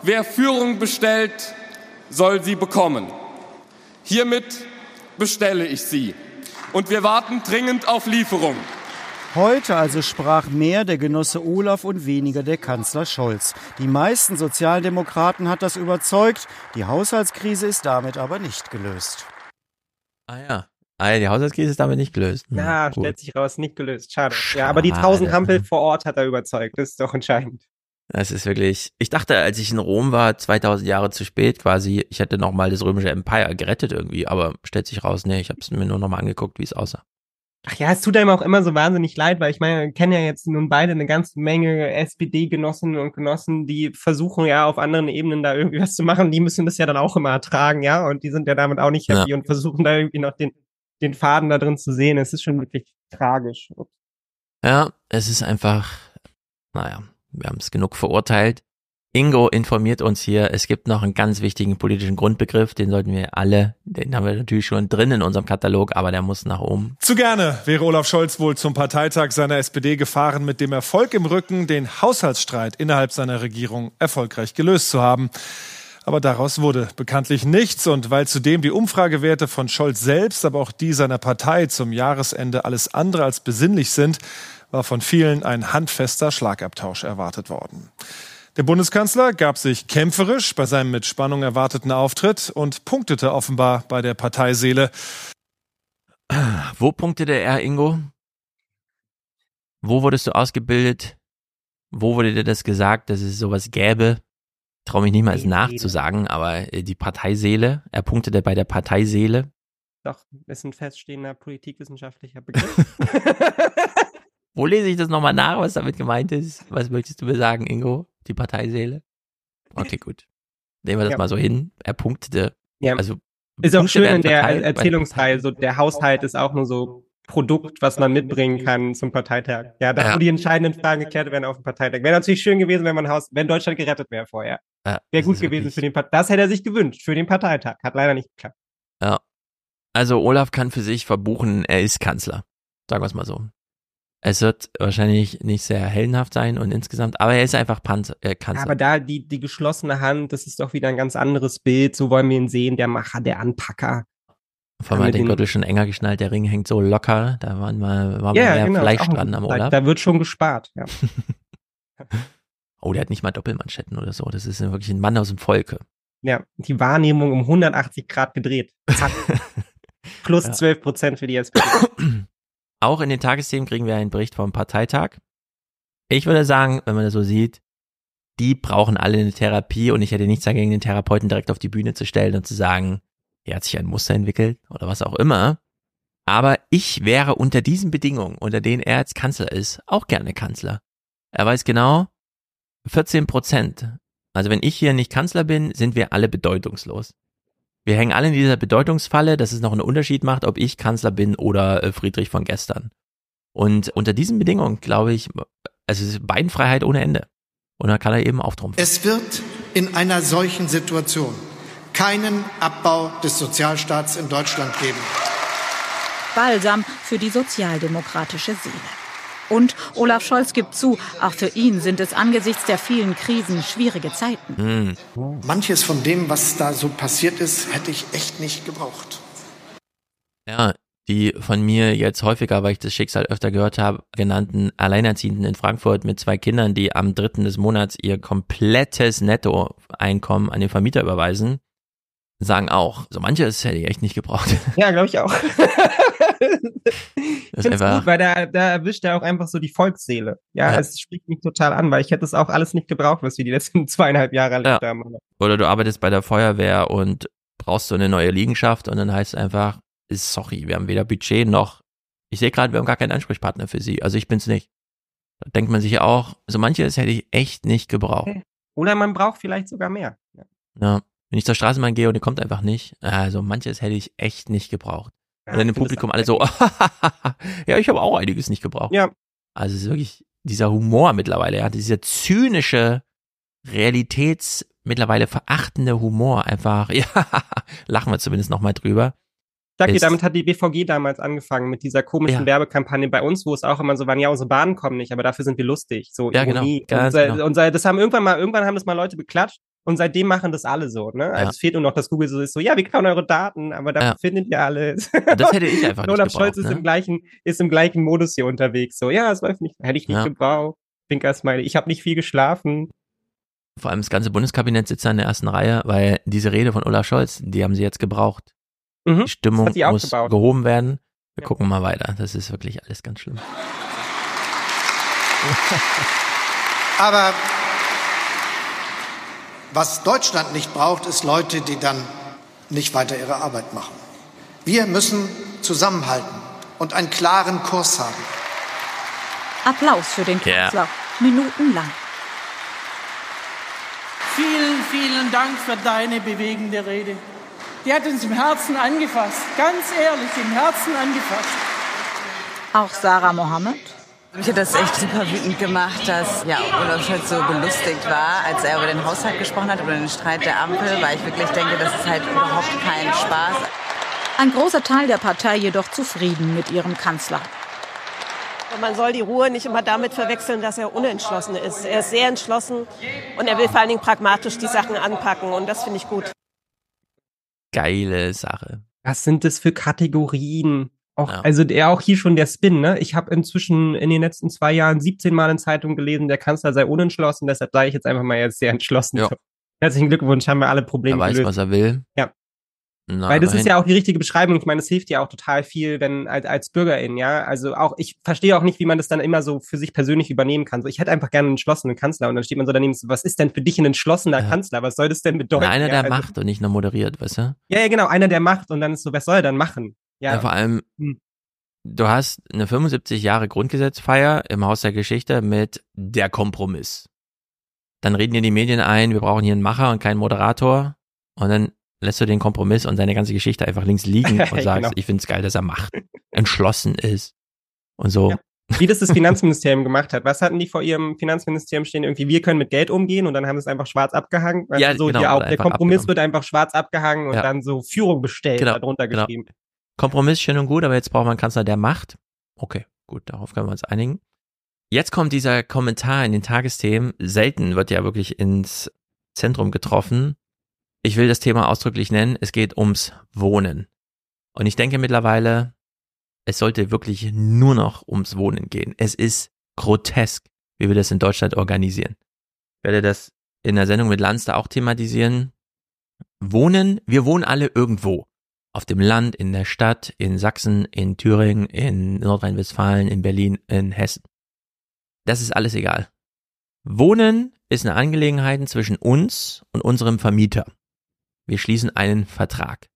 wer Führung bestellt, soll sie bekommen. Hiermit bestelle ich sie. Und wir warten dringend auf Lieferung. Heute also sprach mehr der Genosse Olaf und weniger der Kanzler Scholz. Die meisten Sozialdemokraten hat das überzeugt. Die Haushaltskrise ist damit aber nicht gelöst. Ah ja, Ah, die Haushaltskrise ist damit nicht gelöst. Hm, ja, gut. stellt sich raus, nicht gelöst. Schade. Schade. Ja, aber die 1000 Hampel vor Ort hat er überzeugt. Das ist doch entscheidend. Das ist wirklich. Ich dachte, als ich in Rom war, 2000 Jahre zu spät quasi, ich hätte noch mal das römische Empire gerettet irgendwie, aber stellt sich raus, nee, ich habe es mir nur noch mal angeguckt, wie es aussah. Ach ja, es tut einem auch immer so wahnsinnig leid, weil ich meine, wir kennen ja jetzt nun beide eine ganze Menge SPD-Genossinnen und Genossen, die versuchen ja auf anderen Ebenen da irgendwie was zu machen. Die müssen das ja dann auch immer ertragen, ja, und die sind ja damit auch nicht happy ja. und versuchen da irgendwie noch den den Faden da drin zu sehen. Es ist schon wirklich tragisch. Ja, es ist einfach, naja, wir haben es genug verurteilt. Ingo informiert uns hier, es gibt noch einen ganz wichtigen politischen Grundbegriff, den sollten wir alle, den haben wir natürlich schon drin in unserem Katalog, aber der muss nach oben. Zu gerne wäre Olaf Scholz wohl zum Parteitag seiner SPD gefahren, mit dem Erfolg im Rücken den Haushaltsstreit innerhalb seiner Regierung erfolgreich gelöst zu haben. Aber daraus wurde bekanntlich nichts und weil zudem die Umfragewerte von Scholz selbst, aber auch die seiner Partei zum Jahresende alles andere als besinnlich sind, war von vielen ein handfester Schlagabtausch erwartet worden. Der Bundeskanzler gab sich kämpferisch bei seinem mit Spannung erwarteten Auftritt und punktete offenbar bei der Parteiseele. Wo punktete er, Ingo? Wo wurdest du ausgebildet? Wo wurde dir das gesagt, dass es sowas gäbe? Traue mich nicht mal es nachzusagen, aber äh, die Parteiseele, er punktete bei der Parteiseele. Doch, ist ein feststehender politikwissenschaftlicher Begriff. Wo lese ich das nochmal nach, was damit gemeint ist? Was möchtest du mir sagen, Ingo? Die Parteiseele? Okay, gut. Nehmen wir das ja. mal so hin. Er punktete. Ja. Also, ist auch schön in der Partei, Erzählungsreihe, so der Haushalt ist auch nur so Produkt, was man mitbringen kann zum Parteitag. Ja, da ja. wo die entscheidenden Fragen geklärt werden auf dem Parteitag. Wäre natürlich schön gewesen, wenn man Haus, wenn Deutschland gerettet wäre vorher. Ja, wäre gut gewesen für den Parteitag. Das hätte er sich gewünscht für den Parteitag. Hat leider nicht geklappt. Ja. Also Olaf kann für sich verbuchen, er ist Kanzler. Sagen wir es mal so. Es wird wahrscheinlich nicht sehr heldenhaft sein und insgesamt, aber er ist einfach Panzer, äh, Kanzler. Aber da die, die geschlossene Hand, das ist doch wieder ein ganz anderes Bild. So wollen wir ihn sehen, der Macher, der Anpacker. Vor allem den Gürtel schon enger geschnallt, der Ring hängt so locker, da waren mal, war ja, mehr genau, Fleisch dran am Olaf. Da wird schon gespart, ja. oh, der hat nicht mal Doppelmanschetten oder so. Das ist wirklich ein Mann aus dem Volke. Ja, die Wahrnehmung um 180 Grad gedreht. Zack. Plus ja. 12 Prozent für die SPD. Auch in den Tagesthemen kriegen wir einen Bericht vom Parteitag. Ich würde sagen, wenn man das so sieht, die brauchen alle eine Therapie und ich hätte nichts dagegen, den Therapeuten direkt auf die Bühne zu stellen und zu sagen, er hat sich ein Muster entwickelt oder was auch immer. Aber ich wäre unter diesen Bedingungen, unter denen er jetzt Kanzler ist, auch gerne Kanzler. Er weiß genau, 14 Prozent. Also wenn ich hier nicht Kanzler bin, sind wir alle bedeutungslos. Wir hängen alle in dieser Bedeutungsfalle, dass es noch einen Unterschied macht, ob ich Kanzler bin oder äh, Friedrich von gestern. Und unter diesen Bedingungen, glaube ich, also es ist Beinfreiheit ohne Ende. Und da kann er eben auftrumpfen. Es wird in einer solchen Situation keinen Abbau des Sozialstaats in Deutschland geben. Balsam für die sozialdemokratische Seele. Und Olaf Scholz gibt zu, auch für ihn sind es angesichts der vielen Krisen schwierige Zeiten. Mhm. Manches von dem, was da so passiert ist, hätte ich echt nicht gebraucht. Ja, die von mir jetzt häufiger, weil ich das Schicksal öfter gehört habe, genannten Alleinerziehenden in Frankfurt mit zwei Kindern, die am dritten des Monats ihr komplettes Nettoeinkommen an den Vermieter überweisen, sagen auch, so manches hätte ich echt nicht gebraucht. Ja, glaube ich auch. das ist einfach gut, weil da, da erwischt er auch einfach so die Volksseele. Ja, ja, es spricht mich total an, weil ich hätte es auch alles nicht gebraucht, was wir die letzten zweieinhalb Jahre erlebt ja. haben. Oder du arbeitest bei der Feuerwehr und brauchst so eine neue Liegenschaft und dann heißt es einfach, sorry, wir haben weder Budget noch, ich sehe gerade, wir haben gar keinen Ansprechpartner für sie. Also ich bin's nicht. Da denkt man sich auch, so manches hätte ich echt nicht gebraucht. Oder man braucht vielleicht sogar mehr. Ja. ja. Wenn ich zur Straßenbahn gehe und die kommt einfach nicht, also manches hätte ich echt nicht gebraucht. Ja, und dann im Publikum alle so, ja, ich habe auch einiges nicht gebraucht. Ja. Also es ist wirklich dieser Humor mittlerweile, ja, dieser zynische, realitäts mittlerweile verachtende Humor einfach, ja, lachen wir zumindest nochmal drüber. Sag dir, damit hat die BVG damals angefangen, mit dieser komischen ja. Werbekampagne bei uns, wo es auch immer so waren, ja, unsere Bahnen kommen nicht, aber dafür sind wir lustig. So ja, Ironie. Genau. Und, genau. und das haben irgendwann mal, irgendwann haben das mal Leute beklatscht und seitdem machen das alle so, ne? Also ja. es fehlt nur noch, dass Google so ist, so, ja, wir klauen eure Daten, aber da ja. findet ihr alles. Das hätte ich einfach nicht Olaf Scholz ist ne? im gleichen, ist im gleichen Modus hier unterwegs. So, ja, es läuft nicht, hätte ich nicht ja. gebraucht. Pinker Smiley, ich habe nicht viel geschlafen. Vor allem das ganze Bundeskabinett sitzt da in der ersten Reihe, weil diese Rede von Olaf Scholz, die haben sie jetzt gebraucht. Mhm. Die Stimmung muss gehoben werden. Wir gucken mal weiter. Das ist wirklich alles ganz schlimm. Aber was Deutschland nicht braucht, ist Leute, die dann nicht weiter ihre Arbeit machen. Wir müssen zusammenhalten und einen klaren Kurs haben. Applaus für den Kanzler. Ja. Minutenlang. Vielen, vielen Dank für deine bewegende Rede. Die hat uns im Herzen angefasst, ganz ehrlich im Herzen angefasst. Auch Sarah Mohammed. Mich hat das echt super wütend gemacht, dass ja, Olaf Scholz so belustigt war, als er über den Haushalt gesprochen hat, über den Streit der Ampel, weil ich wirklich denke, das ist halt überhaupt kein Spaß. Ein großer Teil der Partei jedoch zufrieden mit ihrem Kanzler. Man soll die Ruhe nicht immer damit verwechseln, dass er unentschlossen ist. Er ist sehr entschlossen und er will vor allen Dingen pragmatisch die Sachen anpacken und das finde ich gut. Geile Sache. Was sind das für Kategorien? Auch, ja. Also der auch hier schon der Spin, ne? Ich habe inzwischen in den letzten zwei Jahren 17 Mal in Zeitungen gelesen, der Kanzler sei unentschlossen, deshalb sage ich jetzt einfach mal, jetzt sehr entschlossen. Ja. Herzlichen Glückwunsch, haben wir alle Probleme Er weiß, gelöst. was er will. Ja. Na, Weil das ist ja auch die richtige Beschreibung. Ich meine, es hilft ja auch total viel, wenn als, als Bürgerin, ja. Also auch, ich verstehe auch nicht, wie man das dann immer so für sich persönlich übernehmen kann. So, ich hätte einfach gerne einen entschlossenen Kanzler und dann steht man so daneben, so, was ist denn für dich ein entschlossener ja. Kanzler? Was soll das denn bedeuten? Na, einer, ja, der also, macht und nicht nur moderiert, weißt du? Ja, ja, genau, einer, der macht und dann ist so, was soll er dann machen? Ja, ja vor allem, hm. du hast eine 75 Jahre Grundgesetzfeier im Haus der Geschichte mit der Kompromiss. Dann reden dir die Medien ein, wir brauchen hier einen Macher und keinen Moderator. Und dann lässt du den Kompromiss und seine ganze Geschichte einfach links liegen und sagst, genau. ich finde es geil, dass er macht, entschlossen ist und so. Ja. Wie das das Finanzministerium gemacht hat. Was hatten die vor ihrem Finanzministerium stehen? Irgendwie, wir können mit Geld umgehen und dann haben sie es einfach schwarz abgehangen. Weißt ja, so, genau, auch, der Kompromiss wird einfach schwarz abgehangen und ja. dann so Führung bestellt, genau, darunter genau. Kompromiss schön und gut, aber jetzt braucht man einen Kanzler, der macht. Okay, gut, darauf können wir uns einigen. Jetzt kommt dieser Kommentar in den Tagesthemen. Selten wird ja wirklich ins Zentrum getroffen. Ich will das Thema ausdrücklich nennen. Es geht ums Wohnen. Und ich denke mittlerweile, es sollte wirklich nur noch ums Wohnen gehen. Es ist grotesk, wie wir das in Deutschland organisieren. Ich werde das in der Sendung mit Lanz da auch thematisieren. Wohnen, wir wohnen alle irgendwo. Auf dem Land, in der Stadt, in Sachsen, in Thüringen, in Nordrhein-Westfalen, in Berlin, in Hessen. Das ist alles egal. Wohnen ist eine Angelegenheit zwischen uns und unserem Vermieter. Wir schließen einen Vertrag.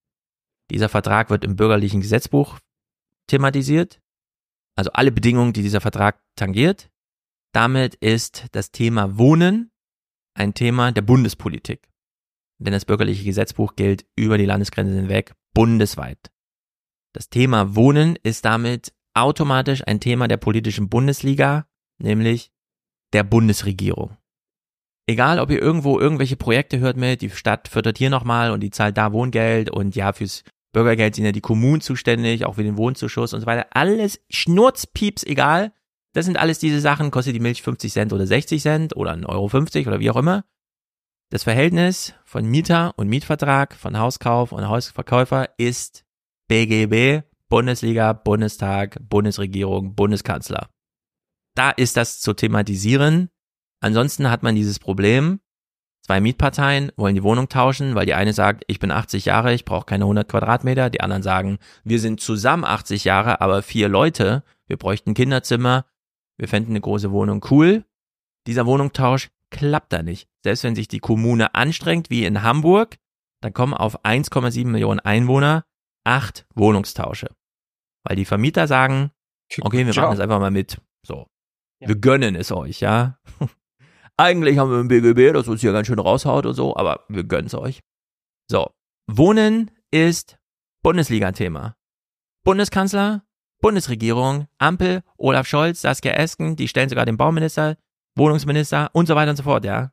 Dieser Vertrag wird im bürgerlichen Gesetzbuch thematisiert. Also alle Bedingungen, die dieser Vertrag tangiert. Damit ist das Thema Wohnen ein Thema der Bundespolitik. Denn das bürgerliche Gesetzbuch gilt über die Landesgrenzen hinweg bundesweit. Das Thema Wohnen ist damit automatisch ein Thema der politischen Bundesliga, nämlich der Bundesregierung. Egal, ob ihr irgendwo irgendwelche Projekte hört mit, die Stadt fördert hier nochmal und die zahlt da Wohngeld und ja, fürs Bürgergeld sind ja die Kommunen zuständig, auch für den Wohnzuschuss und so weiter. Alles Schnurzpieps, egal. Das sind alles diese Sachen, kostet die Milch 50 Cent oder 60 Cent oder 1,50 Euro oder wie auch immer. Das Verhältnis von Mieter und Mietvertrag, von Hauskauf und Hausverkäufer ist BGB, Bundesliga, Bundestag, Bundesregierung, Bundeskanzler. Da ist das zu thematisieren Ansonsten hat man dieses Problem, zwei Mietparteien wollen die Wohnung tauschen, weil die eine sagt, ich bin 80 Jahre, ich brauche keine 100 Quadratmeter, die anderen sagen, wir sind zusammen 80 Jahre, aber vier Leute, wir bräuchten Kinderzimmer, wir fänden eine große Wohnung cool. Dieser Wohnungstausch klappt da nicht. Selbst wenn sich die Kommune anstrengt, wie in Hamburg, dann kommen auf 1,7 Millionen Einwohner acht Wohnungstausche. Weil die Vermieter sagen, okay, wir machen das einfach mal mit. So. Wir gönnen es euch, ja. Eigentlich haben wir ein BGB, das uns hier ganz schön raushaut und so, aber wir gönnen's euch. So. Wohnen ist Bundesliga-Thema. Bundeskanzler, Bundesregierung, Ampel, Olaf Scholz, Saskia Esken, die stellen sogar den Bauminister, Wohnungsminister und so weiter und so fort, ja.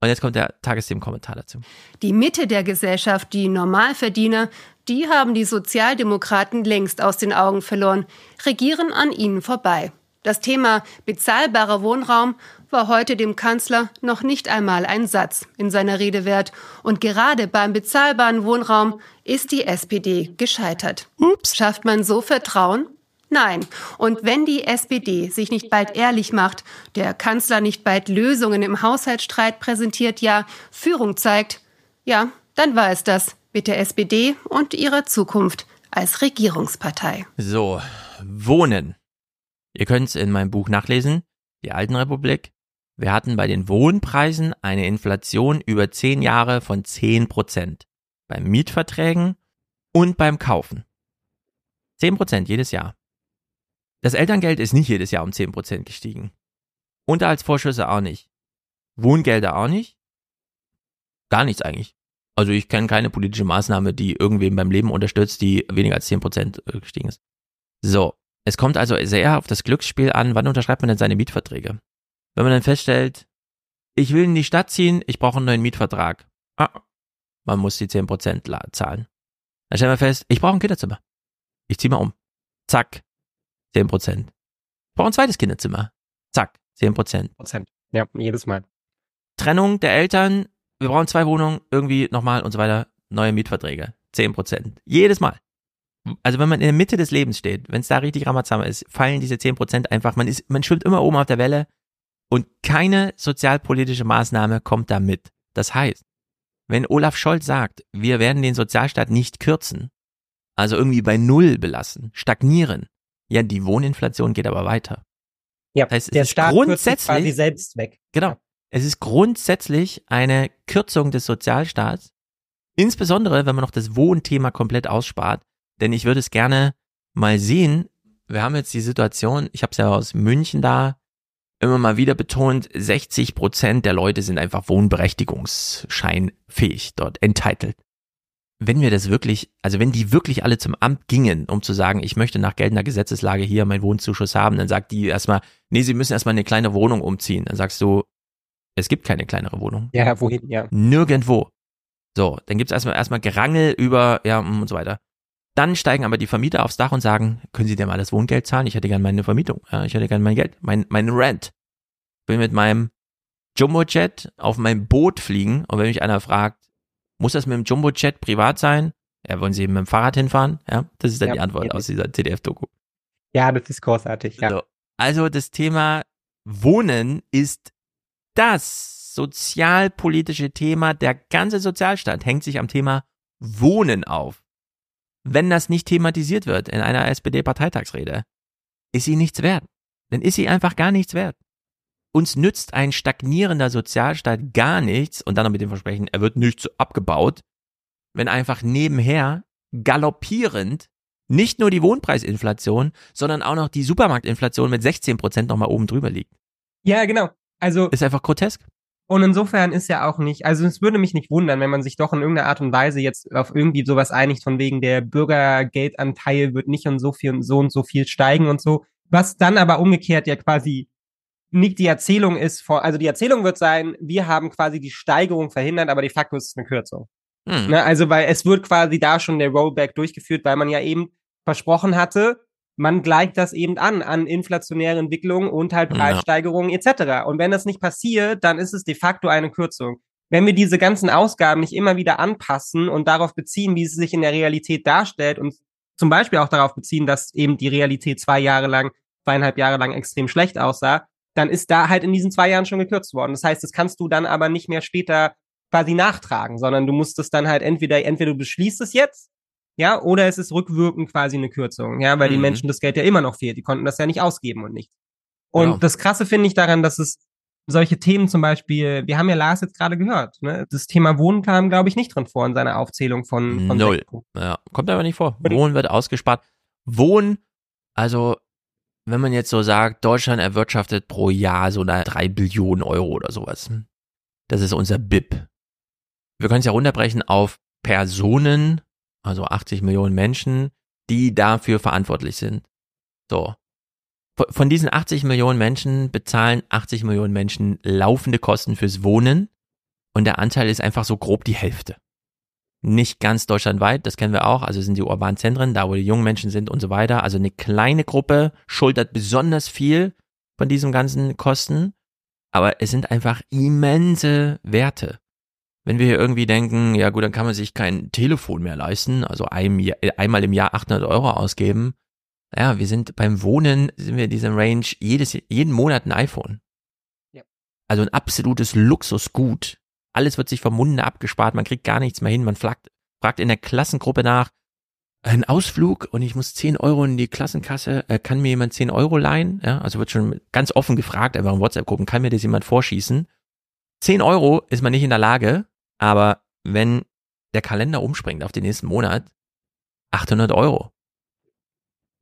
Und jetzt kommt der Tagesthemen-Kommentar dazu. Die Mitte der Gesellschaft, die Normalverdiener, die haben die Sozialdemokraten längst aus den Augen verloren, regieren an ihnen vorbei. Das Thema bezahlbarer Wohnraum war heute dem Kanzler noch nicht einmal ein Satz in seiner Rede wert. Und gerade beim bezahlbaren Wohnraum ist die SPD gescheitert. Ups. Schafft man so Vertrauen? Nein. Und wenn die SPD sich nicht bald ehrlich macht, der Kanzler nicht bald Lösungen im Haushaltsstreit präsentiert, ja Führung zeigt, ja, dann war es das mit der SPD und ihrer Zukunft als Regierungspartei. So, Wohnen. Ihr könnt es in meinem Buch nachlesen, Die Alten Republik. Wir hatten bei den Wohnpreisen eine Inflation über zehn Jahre von zehn Prozent. Beim Mietverträgen und beim Kaufen. Zehn Prozent jedes Jahr. Das Elterngeld ist nicht jedes Jahr um zehn Prozent gestiegen. Unterhaltsvorschüsse auch nicht. Wohngelder auch nicht. Gar nichts eigentlich. Also ich kenne keine politische Maßnahme, die irgendwem beim Leben unterstützt, die weniger als zehn Prozent äh, gestiegen ist. So, Es kommt also sehr auf das Glücksspiel an, wann unterschreibt man denn seine Mietverträge? Wenn man dann feststellt, ich will in die Stadt ziehen, ich brauche einen neuen Mietvertrag. Ah, man muss die 10% zahlen. Dann stellen wir fest, ich brauche ein Kinderzimmer. Ich ziehe mal um. Zack, 10%. Ich brauche ein zweites Kinderzimmer. Zack, 10%. Prozent. Ja, jedes Mal. Trennung der Eltern, wir brauchen zwei Wohnungen, irgendwie nochmal und so weiter, neue Mietverträge. 10%. Jedes Mal. Also wenn man in der Mitte des Lebens steht, wenn es da richtig Ramazamba ist, fallen diese 10% einfach, man ist, man schwimmt immer oben auf der Welle und keine sozialpolitische Maßnahme kommt da mit. Das heißt, wenn Olaf Scholz sagt, wir werden den Sozialstaat nicht kürzen, also irgendwie bei Null belassen, stagnieren, ja, die Wohninflation geht aber weiter. Ja, das heißt, der Staat grundsätzlich quasi selbst weg. Genau. Es ist grundsätzlich eine Kürzung des Sozialstaats, insbesondere wenn man noch das Wohnthema komplett ausspart, denn ich würde es gerne mal sehen. Wir haben jetzt die Situation, ich habe es ja aus München da immer mal wieder betont, 60 Prozent der Leute sind einfach wohnberechtigungsscheinfähig dort, entitled. Wenn wir das wirklich, also wenn die wirklich alle zum Amt gingen, um zu sagen, ich möchte nach geltender Gesetzeslage hier meinen Wohnzuschuss haben, dann sagt die erstmal, nee, sie müssen erstmal eine kleine Wohnung umziehen. Dann sagst du, es gibt keine kleinere Wohnung. Ja, wohin, ja. Nirgendwo. So, dann gibt's erstmal erstmal Gerangel über, ja, und so weiter. Dann steigen aber die Vermieter aufs Dach und sagen, können Sie denn mal das Wohngeld zahlen? Ich hätte gerne meine Vermietung. Ja, ich hätte gerne mein Geld, mein, mein Rent. Will mit meinem Jumbojet auf mein Boot fliegen und wenn mich einer fragt, muss das mit dem Jumbojet privat sein? Ja, wollen Sie eben mit dem Fahrrad hinfahren? Ja, das ist dann ja, die Antwort ja. aus dieser CDF-Doku. Ja, das ist großartig, ja. Also, also das Thema Wohnen ist das sozialpolitische Thema. Der ganze Sozialstaat hängt sich am Thema Wohnen auf wenn das nicht thematisiert wird in einer SPD-Parteitagsrede, ist sie nichts wert. Dann ist sie einfach gar nichts wert. Uns nützt ein stagnierender Sozialstaat gar nichts und dann noch mit dem Versprechen, er wird nichts abgebaut, wenn einfach nebenher galoppierend nicht nur die Wohnpreisinflation, sondern auch noch die Supermarktinflation mit 16 Prozent nochmal oben drüber liegt. Ja, genau. Also. Ist einfach grotesk. Und insofern ist ja auch nicht, also es würde mich nicht wundern, wenn man sich doch in irgendeiner Art und Weise jetzt auf irgendwie sowas einigt, von wegen der Bürgergeldanteil wird nicht und so viel und so und so viel steigen und so. Was dann aber umgekehrt ja quasi nicht die Erzählung ist, von, also die Erzählung wird sein, wir haben quasi die Steigerung verhindert, aber de facto ist es eine Kürzung. Hm. Ne, also weil es wird quasi da schon der Rollback durchgeführt, weil man ja eben versprochen hatte, man gleicht das eben an, an inflationäre Entwicklungen und halt Preissteigerungen ja. etc. Und wenn das nicht passiert, dann ist es de facto eine Kürzung. Wenn wir diese ganzen Ausgaben nicht immer wieder anpassen und darauf beziehen, wie sie sich in der Realität darstellt und zum Beispiel auch darauf beziehen, dass eben die Realität zwei Jahre lang, zweieinhalb Jahre lang extrem schlecht aussah, dann ist da halt in diesen zwei Jahren schon gekürzt worden. Das heißt, das kannst du dann aber nicht mehr später quasi nachtragen, sondern du musst es dann halt entweder, entweder du beschließt es jetzt ja, oder es ist rückwirkend quasi eine Kürzung, ja, weil mhm. die Menschen das Geld ja immer noch fehlt. Die konnten das ja nicht ausgeben und nichts. Und genau. das Krasse finde ich daran, dass es solche Themen zum Beispiel, wir haben ja Lars jetzt gerade gehört, ne? Das Thema Wohnen kam, glaube ich, nicht drin vor in seiner Aufzählung von, von Null. Ja, kommt aber nicht vor. Wohnen wird ausgespart. Wohnen, also wenn man jetzt so sagt, Deutschland erwirtschaftet pro Jahr so eine drei Billionen Euro oder sowas. Das ist unser BIP. Wir können es ja runterbrechen auf Personen also 80 Millionen Menschen, die dafür verantwortlich sind. So. Von diesen 80 Millionen Menschen bezahlen 80 Millionen Menschen laufende Kosten fürs Wohnen und der Anteil ist einfach so grob die Hälfte. Nicht ganz deutschlandweit, das kennen wir auch, also sind die urbanen Zentren, da wo die jungen Menschen sind und so weiter. Also eine kleine Gruppe schultert besonders viel von diesen ganzen Kosten, aber es sind einfach immense Werte wenn wir hier irgendwie denken, ja gut, dann kann man sich kein Telefon mehr leisten, also ein, einmal im Jahr 800 Euro ausgeben. Ja, wir sind beim Wohnen, sind wir in diesem Range jedes, jeden Monat ein iPhone. Ja. Also ein absolutes Luxusgut. Alles wird sich vom Munde abgespart, man kriegt gar nichts mehr hin, man fragt, fragt in der Klassengruppe nach, ein Ausflug und ich muss 10 Euro in die Klassenkasse, äh, kann mir jemand 10 Euro leihen? Ja, also wird schon ganz offen gefragt, einfach in WhatsApp-Gruppen, kann mir das jemand vorschießen? 10 Euro ist man nicht in der Lage, aber wenn der Kalender umspringt auf den nächsten Monat, 800 Euro.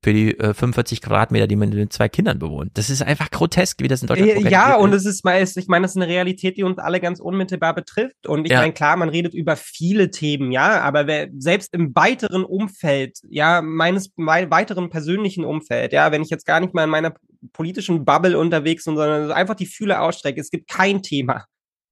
Für die äh, 45 Quadratmeter, die man mit zwei Kindern bewohnt. Das ist einfach grotesk, wie das in Deutschland äh, Ja, und es ist meist, ich meine, das ist eine Realität, die uns alle ganz unmittelbar betrifft. Und ich ja. meine, klar, man redet über viele Themen, ja, aber wer, selbst im weiteren Umfeld, ja, meines mein, weiteren persönlichen Umfeld, ja, wenn ich jetzt gar nicht mal in meiner politischen Bubble unterwegs bin, sondern einfach die Fühle ausstrecke, es gibt kein Thema,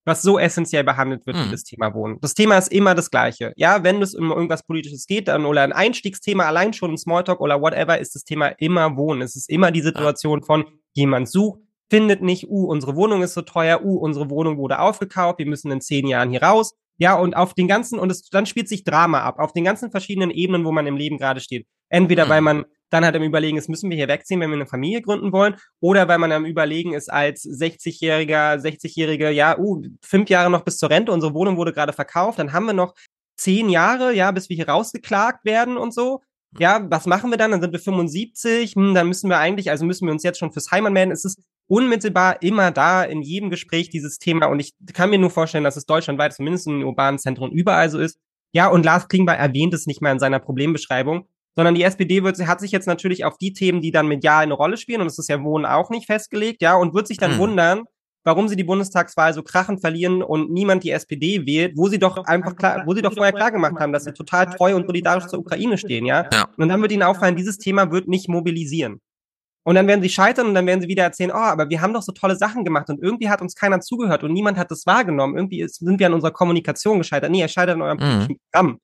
was so essentiell behandelt wird hm. wie das Thema Wohnen. Das Thema ist immer das gleiche. Ja, wenn es um irgendwas Politisches geht, dann oder ein Einstiegsthema allein schon ein Smalltalk oder whatever, ist das Thema immer Wohnen. Es ist immer die Situation von jemand sucht, findet nicht, uh, unsere Wohnung ist so teuer, uh, unsere Wohnung wurde aufgekauft, wir müssen in zehn Jahren hier raus. Ja, und auf den ganzen, und es, dann spielt sich Drama ab, auf den ganzen verschiedenen Ebenen, wo man im Leben gerade steht. Entweder weil hm. man dann halt am Überlegen ist, müssen wir hier wegziehen, wenn wir eine Familie gründen wollen, oder weil man am Überlegen ist als 60-Jähriger, 60-Jährige, ja, uh, fünf Jahre noch bis zur Rente, unsere Wohnung wurde gerade verkauft, dann haben wir noch zehn Jahre, ja, bis wir hier rausgeklagt werden und so. Ja, was machen wir dann? Dann sind wir 75, hm, dann müssen wir eigentlich, also müssen wir uns jetzt schon fürs Heimat melden. Es ist unmittelbar immer da in jedem Gespräch dieses Thema und ich kann mir nur vorstellen, dass es deutschlandweit zumindest in den urbanen Zentren überall so ist. Ja, und Lars Klingbeil erwähnt es nicht mal in seiner Problembeschreibung sondern die SPD wird, hat sich jetzt natürlich auf die Themen, die dann medial eine Rolle spielen, und das ist ja Wohnen auch nicht festgelegt, ja, und wird sich dann hm. wundern, warum sie die Bundestagswahl so krachend verlieren und niemand die SPD wählt, wo sie doch einfach klar, wo sie doch vorher klar gemacht haben, dass sie total treu und solidarisch zur Ukraine stehen, ja. ja. Und dann wird ihnen auffallen, dieses Thema wird nicht mobilisieren. Und dann werden sie scheitern und dann werden sie wieder erzählen, oh, aber wir haben doch so tolle Sachen gemacht und irgendwie hat uns keiner zugehört und niemand hat das wahrgenommen. Irgendwie ist, sind wir an unserer Kommunikation gescheitert. Nee, ihr scheitert an eurem mhm. Programm.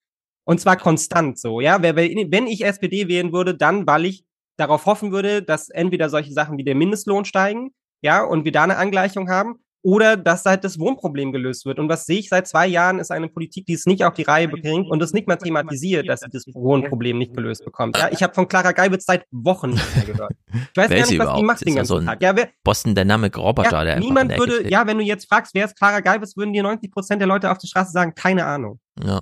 Und zwar konstant so, ja. Wenn ich SPD wählen würde, dann, weil ich darauf hoffen würde, dass entweder solche Sachen wie der Mindestlohn steigen, ja, und wir da eine Angleichung haben, oder dass halt das Wohnproblem gelöst wird. Und was sehe ich seit zwei Jahren, ist eine Politik, die es nicht auf die Reihe bringt und es nicht mal thematisiert, dass sie das Wohnproblem nicht gelöst bekommt. Ja, ich habe von Clara Geibitz seit Wochen nicht mehr gehört. Ich weiß wer gar nicht, was die macht den ganzen so Tag. Ja, wer, Boston Dynamic Roboter, ja, Niemand würde, ja, wenn du jetzt fragst, wer ist Clara Geibitz, würden dir 90 Prozent der Leute auf der Straße sagen, keine Ahnung. Ja.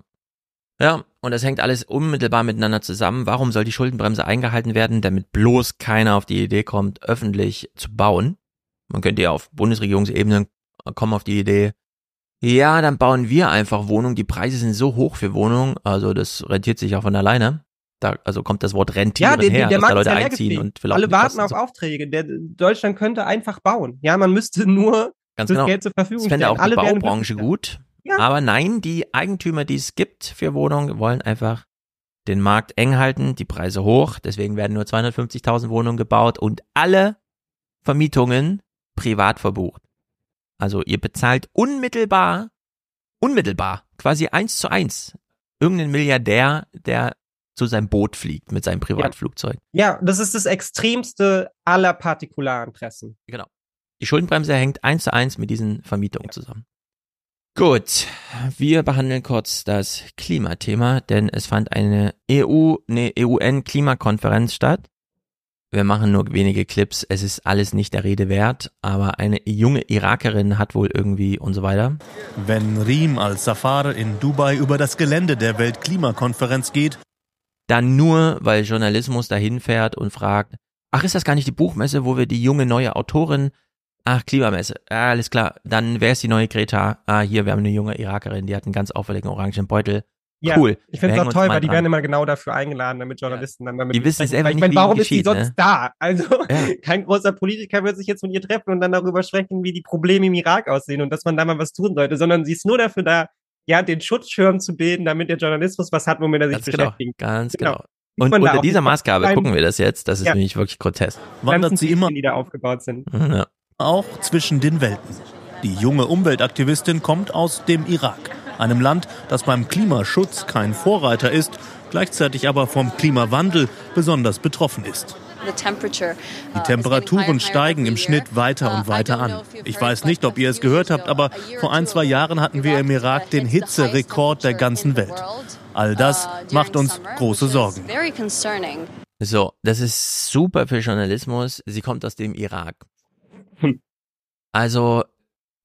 Ja, und das hängt alles unmittelbar miteinander zusammen. Warum soll die Schuldenbremse eingehalten werden, damit bloß keiner auf die Idee kommt, öffentlich zu bauen? Man könnte ja auf Bundesregierungsebene kommen auf die Idee, ja, dann bauen wir einfach Wohnungen. Die Preise sind so hoch für Wohnungen, also das rentiert sich auch von alleine. Da, also kommt das Wort rentieren ja, der, her, der dass da Leute einziehen und vielleicht Alle warten auf Aufträge. Der, Deutschland könnte einfach bauen. Ja, man müsste nur Ganz das genau. Geld zur Verfügung stellen. Das fände auch Alle die Baubranche gut. Ja. Aber nein, die Eigentümer, die es gibt für Wohnungen, wollen einfach den Markt eng halten, die Preise hoch. Deswegen werden nur 250.000 Wohnungen gebaut und alle Vermietungen privat verbucht. Also ihr bezahlt unmittelbar, unmittelbar, quasi eins zu eins, irgendeinen Milliardär, der zu seinem Boot fliegt mit seinem Privatflugzeug. Ja, ja das ist das extremste aller Partikularinteressen. Genau. Die Schuldenbremse hängt eins zu eins mit diesen Vermietungen ja. zusammen. Gut, wir behandeln kurz das Klimathema, denn es fand eine EU, eine EUN-Klimakonferenz statt. Wir machen nur wenige Clips, es ist alles nicht der Rede wert, aber eine junge Irakerin hat wohl irgendwie und so weiter. Wenn Riem al-Safar in Dubai über das Gelände der Weltklimakonferenz geht, dann nur, weil Journalismus dahin fährt und fragt, ach, ist das gar nicht die Buchmesse, wo wir die junge neue Autorin Ach, Klimamesse. Ah, alles klar. Dann wer ist die neue Greta? Ah, hier, wir haben eine junge Irakerin, die hat einen ganz auffälligen orangen Beutel. Ja, cool. Ich finde es auch toll, weil die werden immer genau dafür eingeladen, damit Journalisten ja. dann damit. Die wissen es einfach nicht, ich meine, warum ist die sonst ne? da? Also ja. kein großer Politiker wird sich jetzt mit ihr treffen und dann darüber sprechen, wie die Probleme im Irak aussehen und dass man da mal was tun sollte, sondern sie ist nur dafür da, ja, den Schutzschirm zu bilden, damit der Journalismus was hat, womit er sich ganz genau, beschäftigt. Genau, ganz genau. Und unter dieser Maßgabe gucken wir das jetzt. Das ist ja. nämlich wirklich grotesk. Wandert sie immer, die da aufgebaut sind. Ja auch zwischen den Welten. Die junge Umweltaktivistin kommt aus dem Irak, einem Land, das beim Klimaschutz kein Vorreiter ist, gleichzeitig aber vom Klimawandel besonders betroffen ist. Die Temperaturen steigen im Schnitt weiter und weiter an. Ich weiß nicht, ob ihr es gehört habt, aber vor ein, zwei Jahren hatten wir im Irak den Hitzerekord der ganzen Welt. All das macht uns große Sorgen. So, das ist super für Journalismus. Sie kommt aus dem Irak. Hm. Also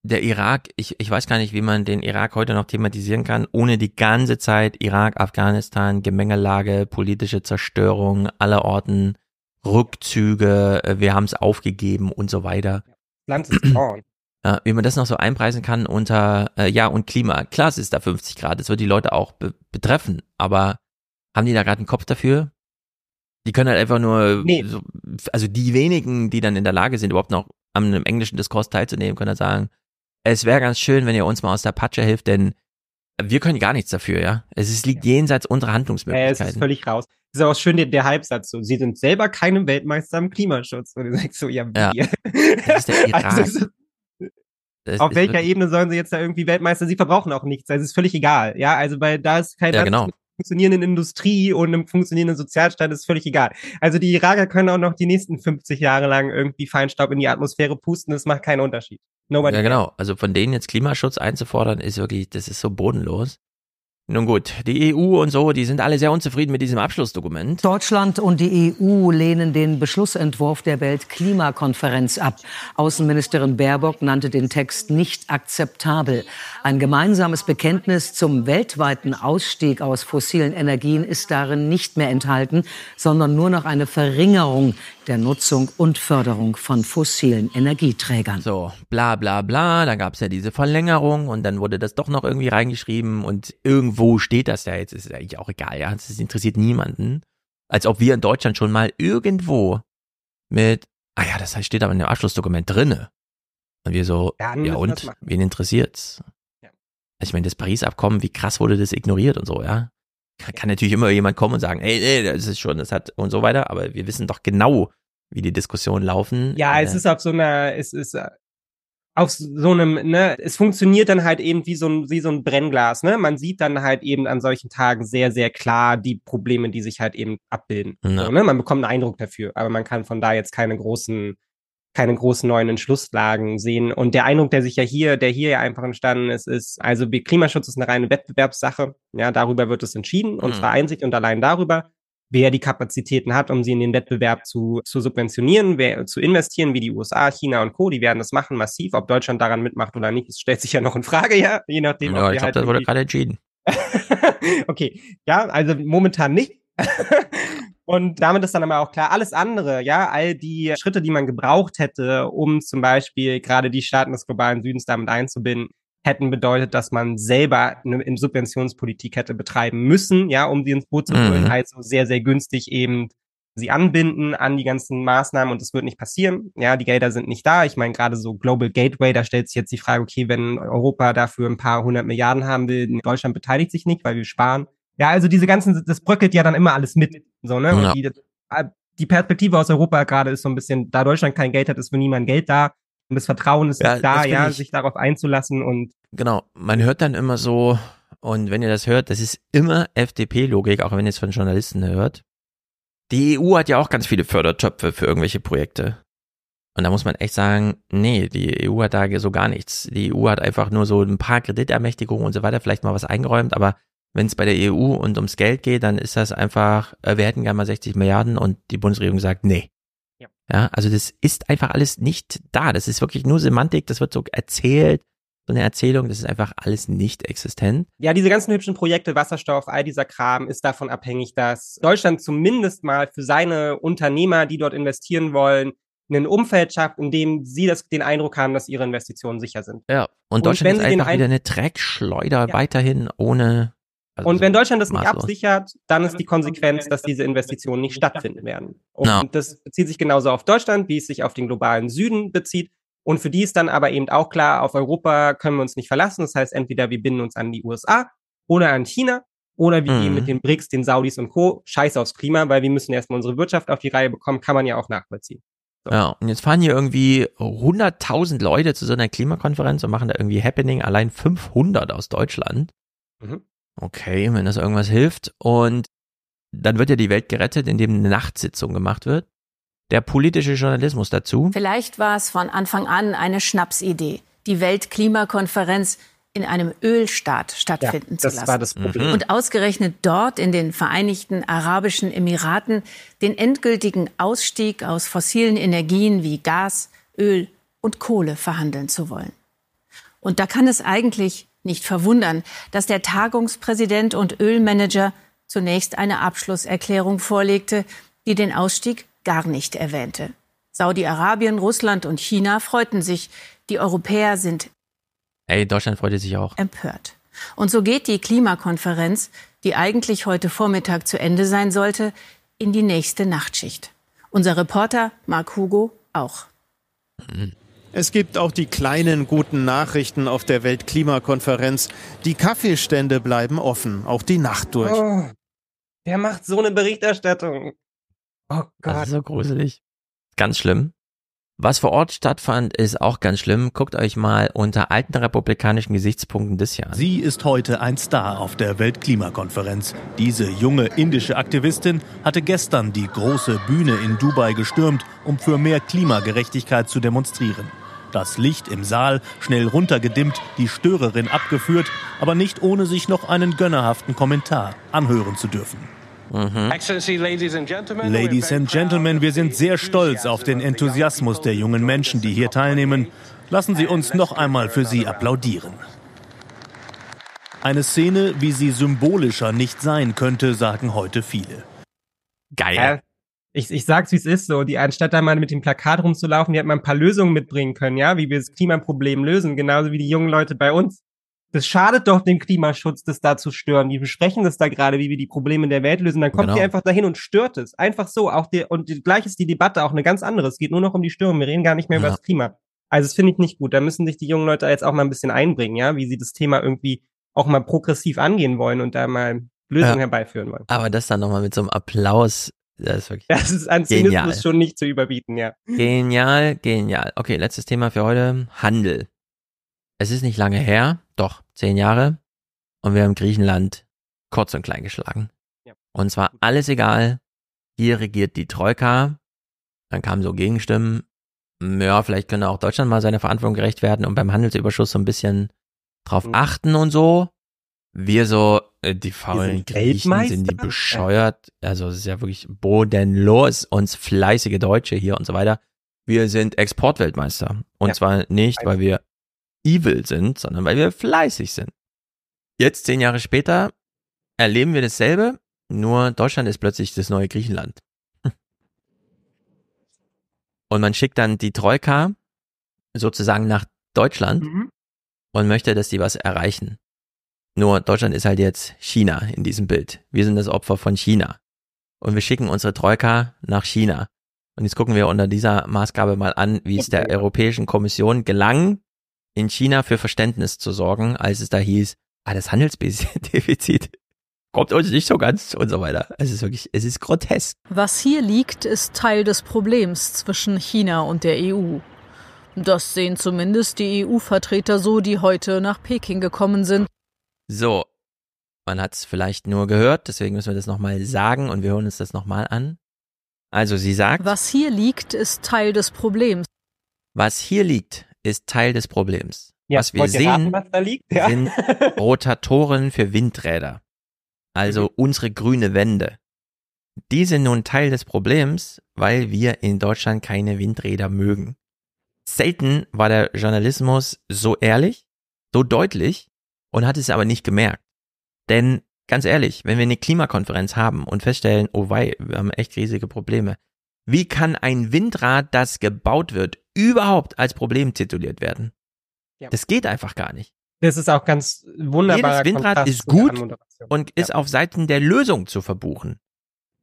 der Irak, ich, ich weiß gar nicht, wie man den Irak heute noch thematisieren kann, ohne die ganze Zeit Irak, Afghanistan, Gemengelage, politische Zerstörung aller Orten, Rückzüge, äh, wir haben es aufgegeben und so weiter. Land ist. Äh, wie man das noch so einpreisen kann unter, äh, ja, und Klima. Klar, es ist da 50 Grad, das wird die Leute auch be betreffen, aber haben die da gerade einen Kopf dafür? Die können halt einfach nur, nee. so, also die wenigen, die dann in der Lage sind, überhaupt noch an einem englischen Diskurs teilzunehmen, können dann sagen, es wäre ganz schön, wenn ihr uns mal aus der Patsche hilft, denn wir können gar nichts dafür, ja. Es ist, liegt jenseits unserer Handlungsmöglichkeiten. Ja, es ist völlig raus. Das ist auch schön der, der Halbsatz so. Sie sind selber keine Weltmeister im Klimaschutz. Und du sagst so, ja, wie? Ja. Das ist der Iran. Also, das auf welcher Ebene sollen sie jetzt da irgendwie Weltmeister? Sie verbrauchen auch nichts. Also es ist völlig egal. Ja, also weil da ist kein ja, genau. funktionierenden Industrie und einem funktionierenden Sozialstaat ist völlig egal. Also die Iraker können auch noch die nächsten 50 Jahre lang irgendwie Feinstaub in die Atmosphäre pusten. Das macht keinen Unterschied. Nobody ja, genau. Also von denen jetzt Klimaschutz einzufordern, ist wirklich, das ist so bodenlos. Nun gut, die EU und so, die sind alle sehr unzufrieden mit diesem Abschlussdokument. Deutschland und die EU lehnen den Beschlussentwurf der Weltklimakonferenz ab. Außenministerin Baerbock nannte den Text nicht akzeptabel. Ein gemeinsames Bekenntnis zum weltweiten Ausstieg aus fossilen Energien ist darin nicht mehr enthalten, sondern nur noch eine Verringerung der Nutzung und Förderung von fossilen Energieträgern. So, bla bla bla, da gab es ja diese Verlängerung und dann wurde das doch noch irgendwie reingeschrieben und irgendwo steht das ja jetzt, ist eigentlich auch egal, ja, das interessiert niemanden. Als ob wir in Deutschland schon mal irgendwo mit, ah ja, das steht aber in dem Abschlussdokument drinne. Und wir so, ja, ja und, wen interessiert's? Ja. Also ich meine, das Paris-Abkommen, wie krass wurde das ignoriert und so, ja? kann natürlich immer jemand kommen und sagen, ey, ey, das ist schon, das hat und so weiter, aber wir wissen doch genau, wie die Diskussionen laufen. Ja, es äh, ist auf so einer, es ist äh, auf so einem, ne, es funktioniert dann halt eben wie so ein, wie so ein Brennglas, ne? Man sieht dann halt eben an solchen Tagen sehr, sehr klar die Probleme, die sich halt eben abbilden. Ja. So, ne? Man bekommt einen Eindruck dafür, aber man kann von da jetzt keine großen keine großen neuen Entschlusslagen sehen. Und der Eindruck, der sich ja hier, der hier ja einfach entstanden ist, ist, also Klimaschutz ist eine reine Wettbewerbssache. Ja, darüber wird es entschieden und mhm. zwar einzig und allein darüber, wer die Kapazitäten hat, um sie in den Wettbewerb zu, zu subventionieren, wer, zu investieren, wie die USA, China und Co. Die werden das machen massiv. Ob Deutschland daran mitmacht oder nicht, das stellt sich ja noch in Frage, ja, je nachdem. Ja, ich glaube, halt das wurde gerade entschieden. okay, ja, also momentan nicht. Und damit ist dann aber auch klar, alles andere, ja, all die Schritte, die man gebraucht hätte, um zum Beispiel gerade die Staaten des globalen Südens damit einzubinden, hätten bedeutet, dass man selber eine Subventionspolitik hätte betreiben müssen, ja, um sie ins Boot zu holen, mhm. halt so sehr, sehr günstig eben sie anbinden an die ganzen Maßnahmen und das wird nicht passieren. Ja, die Gelder sind nicht da. Ich meine, gerade so Global Gateway, da stellt sich jetzt die Frage, okay, wenn Europa dafür ein paar hundert Milliarden haben will, Deutschland beteiligt sich nicht, weil wir sparen. Ja, also diese ganzen, das bröckelt ja dann immer alles mit. So, ne? Ja. Die, die, Perspektive aus Europa gerade ist so ein bisschen, da Deutschland kein Geld hat, ist für niemand Geld da. Und das Vertrauen ist ja, nicht da, ja, ich, sich darauf einzulassen und. Genau, man hört dann immer so, und wenn ihr das hört, das ist immer FDP-Logik, auch wenn ihr es von Journalisten hört. Die EU hat ja auch ganz viele Fördertöpfe für irgendwelche Projekte. Und da muss man echt sagen, nee, die EU hat da so gar nichts. Die EU hat einfach nur so ein paar Kreditermächtigungen und so weiter, vielleicht mal was eingeräumt, aber wenn es bei der EU und ums Geld geht, dann ist das einfach, äh, wir hätten gerne mal 60 Milliarden und die Bundesregierung sagt, nee. Ja. also das ist einfach alles nicht da. Das ist wirklich nur Semantik, das wird so erzählt, so eine Erzählung, das ist einfach alles nicht existent. Ja, diese ganzen hübschen Projekte, Wasserstoff, all dieser Kram ist davon abhängig, dass Deutschland zumindest mal für seine Unternehmer, die dort investieren wollen, ein Umfeld schafft, in dem sie das, den Eindruck haben, dass ihre Investitionen sicher sind. Ja, und, und Deutschland ist einfach wieder eine Dreckschleuder ja. weiterhin ohne also und wenn Deutschland das nicht maßlos. absichert, dann ist die Konsequenz, dass diese Investitionen nicht stattfinden werden. Und no. das bezieht sich genauso auf Deutschland, wie es sich auf den globalen Süden bezieht. Und für die ist dann aber eben auch klar, auf Europa können wir uns nicht verlassen. Das heißt, entweder wir binden uns an die USA oder an China oder wir mhm. gehen mit den BRICS, den Saudis und Co. Scheiß aufs Klima, weil wir müssen erstmal unsere Wirtschaft auf die Reihe bekommen, kann man ja auch nachvollziehen. So. Ja, und jetzt fahren hier irgendwie 100.000 Leute zu so einer Klimakonferenz und machen da irgendwie Happening, allein 500 aus Deutschland. Mhm. Okay, wenn das irgendwas hilft. Und dann wird ja die Welt gerettet, indem eine Nachtsitzung gemacht wird. Der politische Journalismus dazu. Vielleicht war es von Anfang an eine Schnapsidee, die Weltklimakonferenz in einem Ölstaat stattfinden ja, zu lassen. War das Problem. Und ausgerechnet dort in den Vereinigten Arabischen Emiraten den endgültigen Ausstieg aus fossilen Energien wie Gas, Öl und Kohle verhandeln zu wollen. Und da kann es eigentlich nicht verwundern, dass der Tagungspräsident und Ölmanager zunächst eine Abschlusserklärung vorlegte, die den Ausstieg gar nicht erwähnte. Saudi-Arabien, Russland und China freuten sich. Die Europäer sind Ey, Deutschland freute sich auch. Empört. Und so geht die Klimakonferenz, die eigentlich heute Vormittag zu Ende sein sollte, in die nächste Nachtschicht. Unser Reporter Mark Hugo auch. Es gibt auch die kleinen guten Nachrichten auf der Weltklimakonferenz. Die Kaffeestände bleiben offen, auch die Nacht durch. Oh, wer macht so eine Berichterstattung? Oh Gott. Das ist so gruselig. Ganz schlimm. Was vor Ort stattfand, ist auch ganz schlimm. Guckt euch mal unter alten republikanischen Gesichtspunkten des Jahres. Sie ist heute ein Star auf der Weltklimakonferenz. Diese junge indische Aktivistin hatte gestern die große Bühne in Dubai gestürmt, um für mehr Klimagerechtigkeit zu demonstrieren. Das Licht im Saal schnell runtergedimmt, die Störerin abgeführt, aber nicht ohne sich noch einen gönnerhaften Kommentar anhören zu dürfen. Mhm. Ladies and Gentlemen, wir sind sehr stolz auf den Enthusiasmus der jungen Menschen, die hier teilnehmen. Lassen Sie uns noch einmal für sie applaudieren. Eine Szene, wie sie symbolischer nicht sein könnte, sagen heute viele. Geil. Ich, ich sag's, wie es ist, so, die, anstatt da mal mit dem Plakat rumzulaufen, die hat mal ein paar Lösungen mitbringen können, ja, wie wir das Klimaproblem lösen, genauso wie die jungen Leute bei uns das schadet doch dem Klimaschutz, das da zu stören. Die besprechen das da gerade, wie wir die Probleme der Welt lösen. Dann kommt genau. ihr einfach dahin und stört es. Einfach so. Auch die, und gleich ist die Debatte auch eine ganz andere. Es geht nur noch um die Störung. Wir reden gar nicht mehr ja. über das Klima. Also das finde ich nicht gut. Da müssen sich die jungen Leute jetzt auch mal ein bisschen einbringen, ja, wie sie das Thema irgendwie auch mal progressiv angehen wollen und da mal Lösungen ja. herbeiführen wollen. Aber das dann nochmal mit so einem Applaus, das ist wirklich. Das ist an Zynismus schon nicht zu überbieten, ja. Genial, genial. Okay, letztes Thema für heute. Handel. Es ist nicht lange her, doch, zehn Jahre. Und wir haben Griechenland kurz und klein geschlagen. Ja. Und zwar alles egal. Hier regiert die Troika. Dann kamen so Gegenstimmen. Ja, vielleicht könnte auch Deutschland mal seiner Verantwortung gerecht werden und beim Handelsüberschuss so ein bisschen drauf mhm. achten und so. Wir so, die faulen Griechen sind die bescheuert. Also es ist ja wirklich bodenlos, uns fleißige Deutsche hier und so weiter. Wir sind Exportweltmeister. Und ja. zwar nicht, weil wir evil sind, sondern weil wir fleißig sind. Jetzt, zehn Jahre später, erleben wir dasselbe, nur Deutschland ist plötzlich das neue Griechenland. Und man schickt dann die Troika sozusagen nach Deutschland mhm. und möchte, dass die was erreichen. Nur Deutschland ist halt jetzt China in diesem Bild. Wir sind das Opfer von China. Und wir schicken unsere Troika nach China. Und jetzt gucken wir unter dieser Maßgabe mal an, wie es der Europäischen Kommission gelang, in China für Verständnis zu sorgen, als es da hieß, ah, das Handelsdefizit kommt uns nicht so ganz und so weiter. Es ist wirklich, es ist grotesk. Was hier liegt, ist Teil des Problems zwischen China und der EU. Das sehen zumindest die EU-Vertreter so, die heute nach Peking gekommen sind. So, man hat es vielleicht nur gehört, deswegen müssen wir das nochmal sagen und wir hören uns das nochmal an. Also sie sagt, was hier liegt, ist Teil des Problems. Was hier liegt, ist Teil des Problems. Ja, was wir sehen, raten, was ja. sind Rotatoren für Windräder. Also mhm. unsere grüne Wände. Die sind nun Teil des Problems, weil wir in Deutschland keine Windräder mögen. Selten war der Journalismus so ehrlich, so deutlich und hat es aber nicht gemerkt. Denn ganz ehrlich, wenn wir eine Klimakonferenz haben und feststellen, oh wei, wir haben echt riesige Probleme, wie kann ein Windrad, das gebaut wird, überhaupt als Problem tituliert werden? Ja. Das geht einfach gar nicht. Das ist auch ganz wunderbar. Jedes Windrad Kontrast ist gut und ist ja. auf Seiten der Lösung zu verbuchen.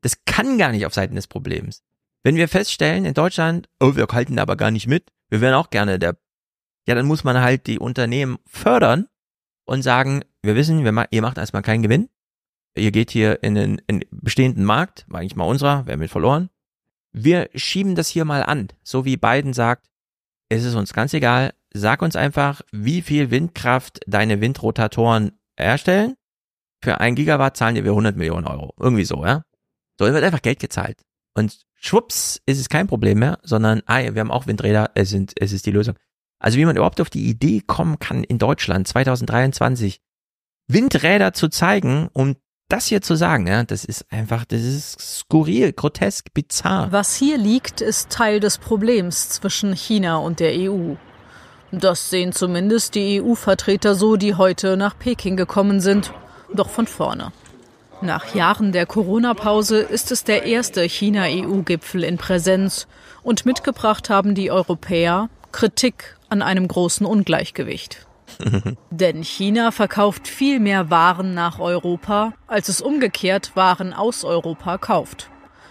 Das kann gar nicht auf Seiten des Problems. Wenn wir feststellen in Deutschland, oh, wir halten aber gar nicht mit, wir wären auch gerne der, ja, dann muss man halt die Unternehmen fördern und sagen, wir wissen, wir, ihr macht erstmal keinen Gewinn. Ihr geht hier in den in bestehenden Markt, war eigentlich mal unserer, wir haben mit verloren wir schieben das hier mal an. So wie Biden sagt, es ist uns ganz egal, sag uns einfach, wie viel Windkraft deine Windrotatoren erstellen. Für ein Gigawatt zahlen wir 100 Millionen Euro. Irgendwie so, ja. So, wird einfach Geld gezahlt. Und schwupps ist es kein Problem mehr, sondern, ah, wir haben auch Windräder, es, sind, es ist die Lösung. Also wie man überhaupt auf die Idee kommen kann, in Deutschland 2023 Windräder zu zeigen, um das hier zu sagen, ja, das ist einfach, das ist skurril, grotesk, bizarr. Was hier liegt, ist Teil des Problems zwischen China und der EU. Das sehen zumindest die EU-Vertreter so, die heute nach Peking gekommen sind, doch von vorne. Nach Jahren der Corona-Pause ist es der erste China-EU-Gipfel in Präsenz und mitgebracht haben die Europäer Kritik an einem großen Ungleichgewicht. Denn China verkauft viel mehr Waren nach Europa, als es umgekehrt Waren aus Europa kauft.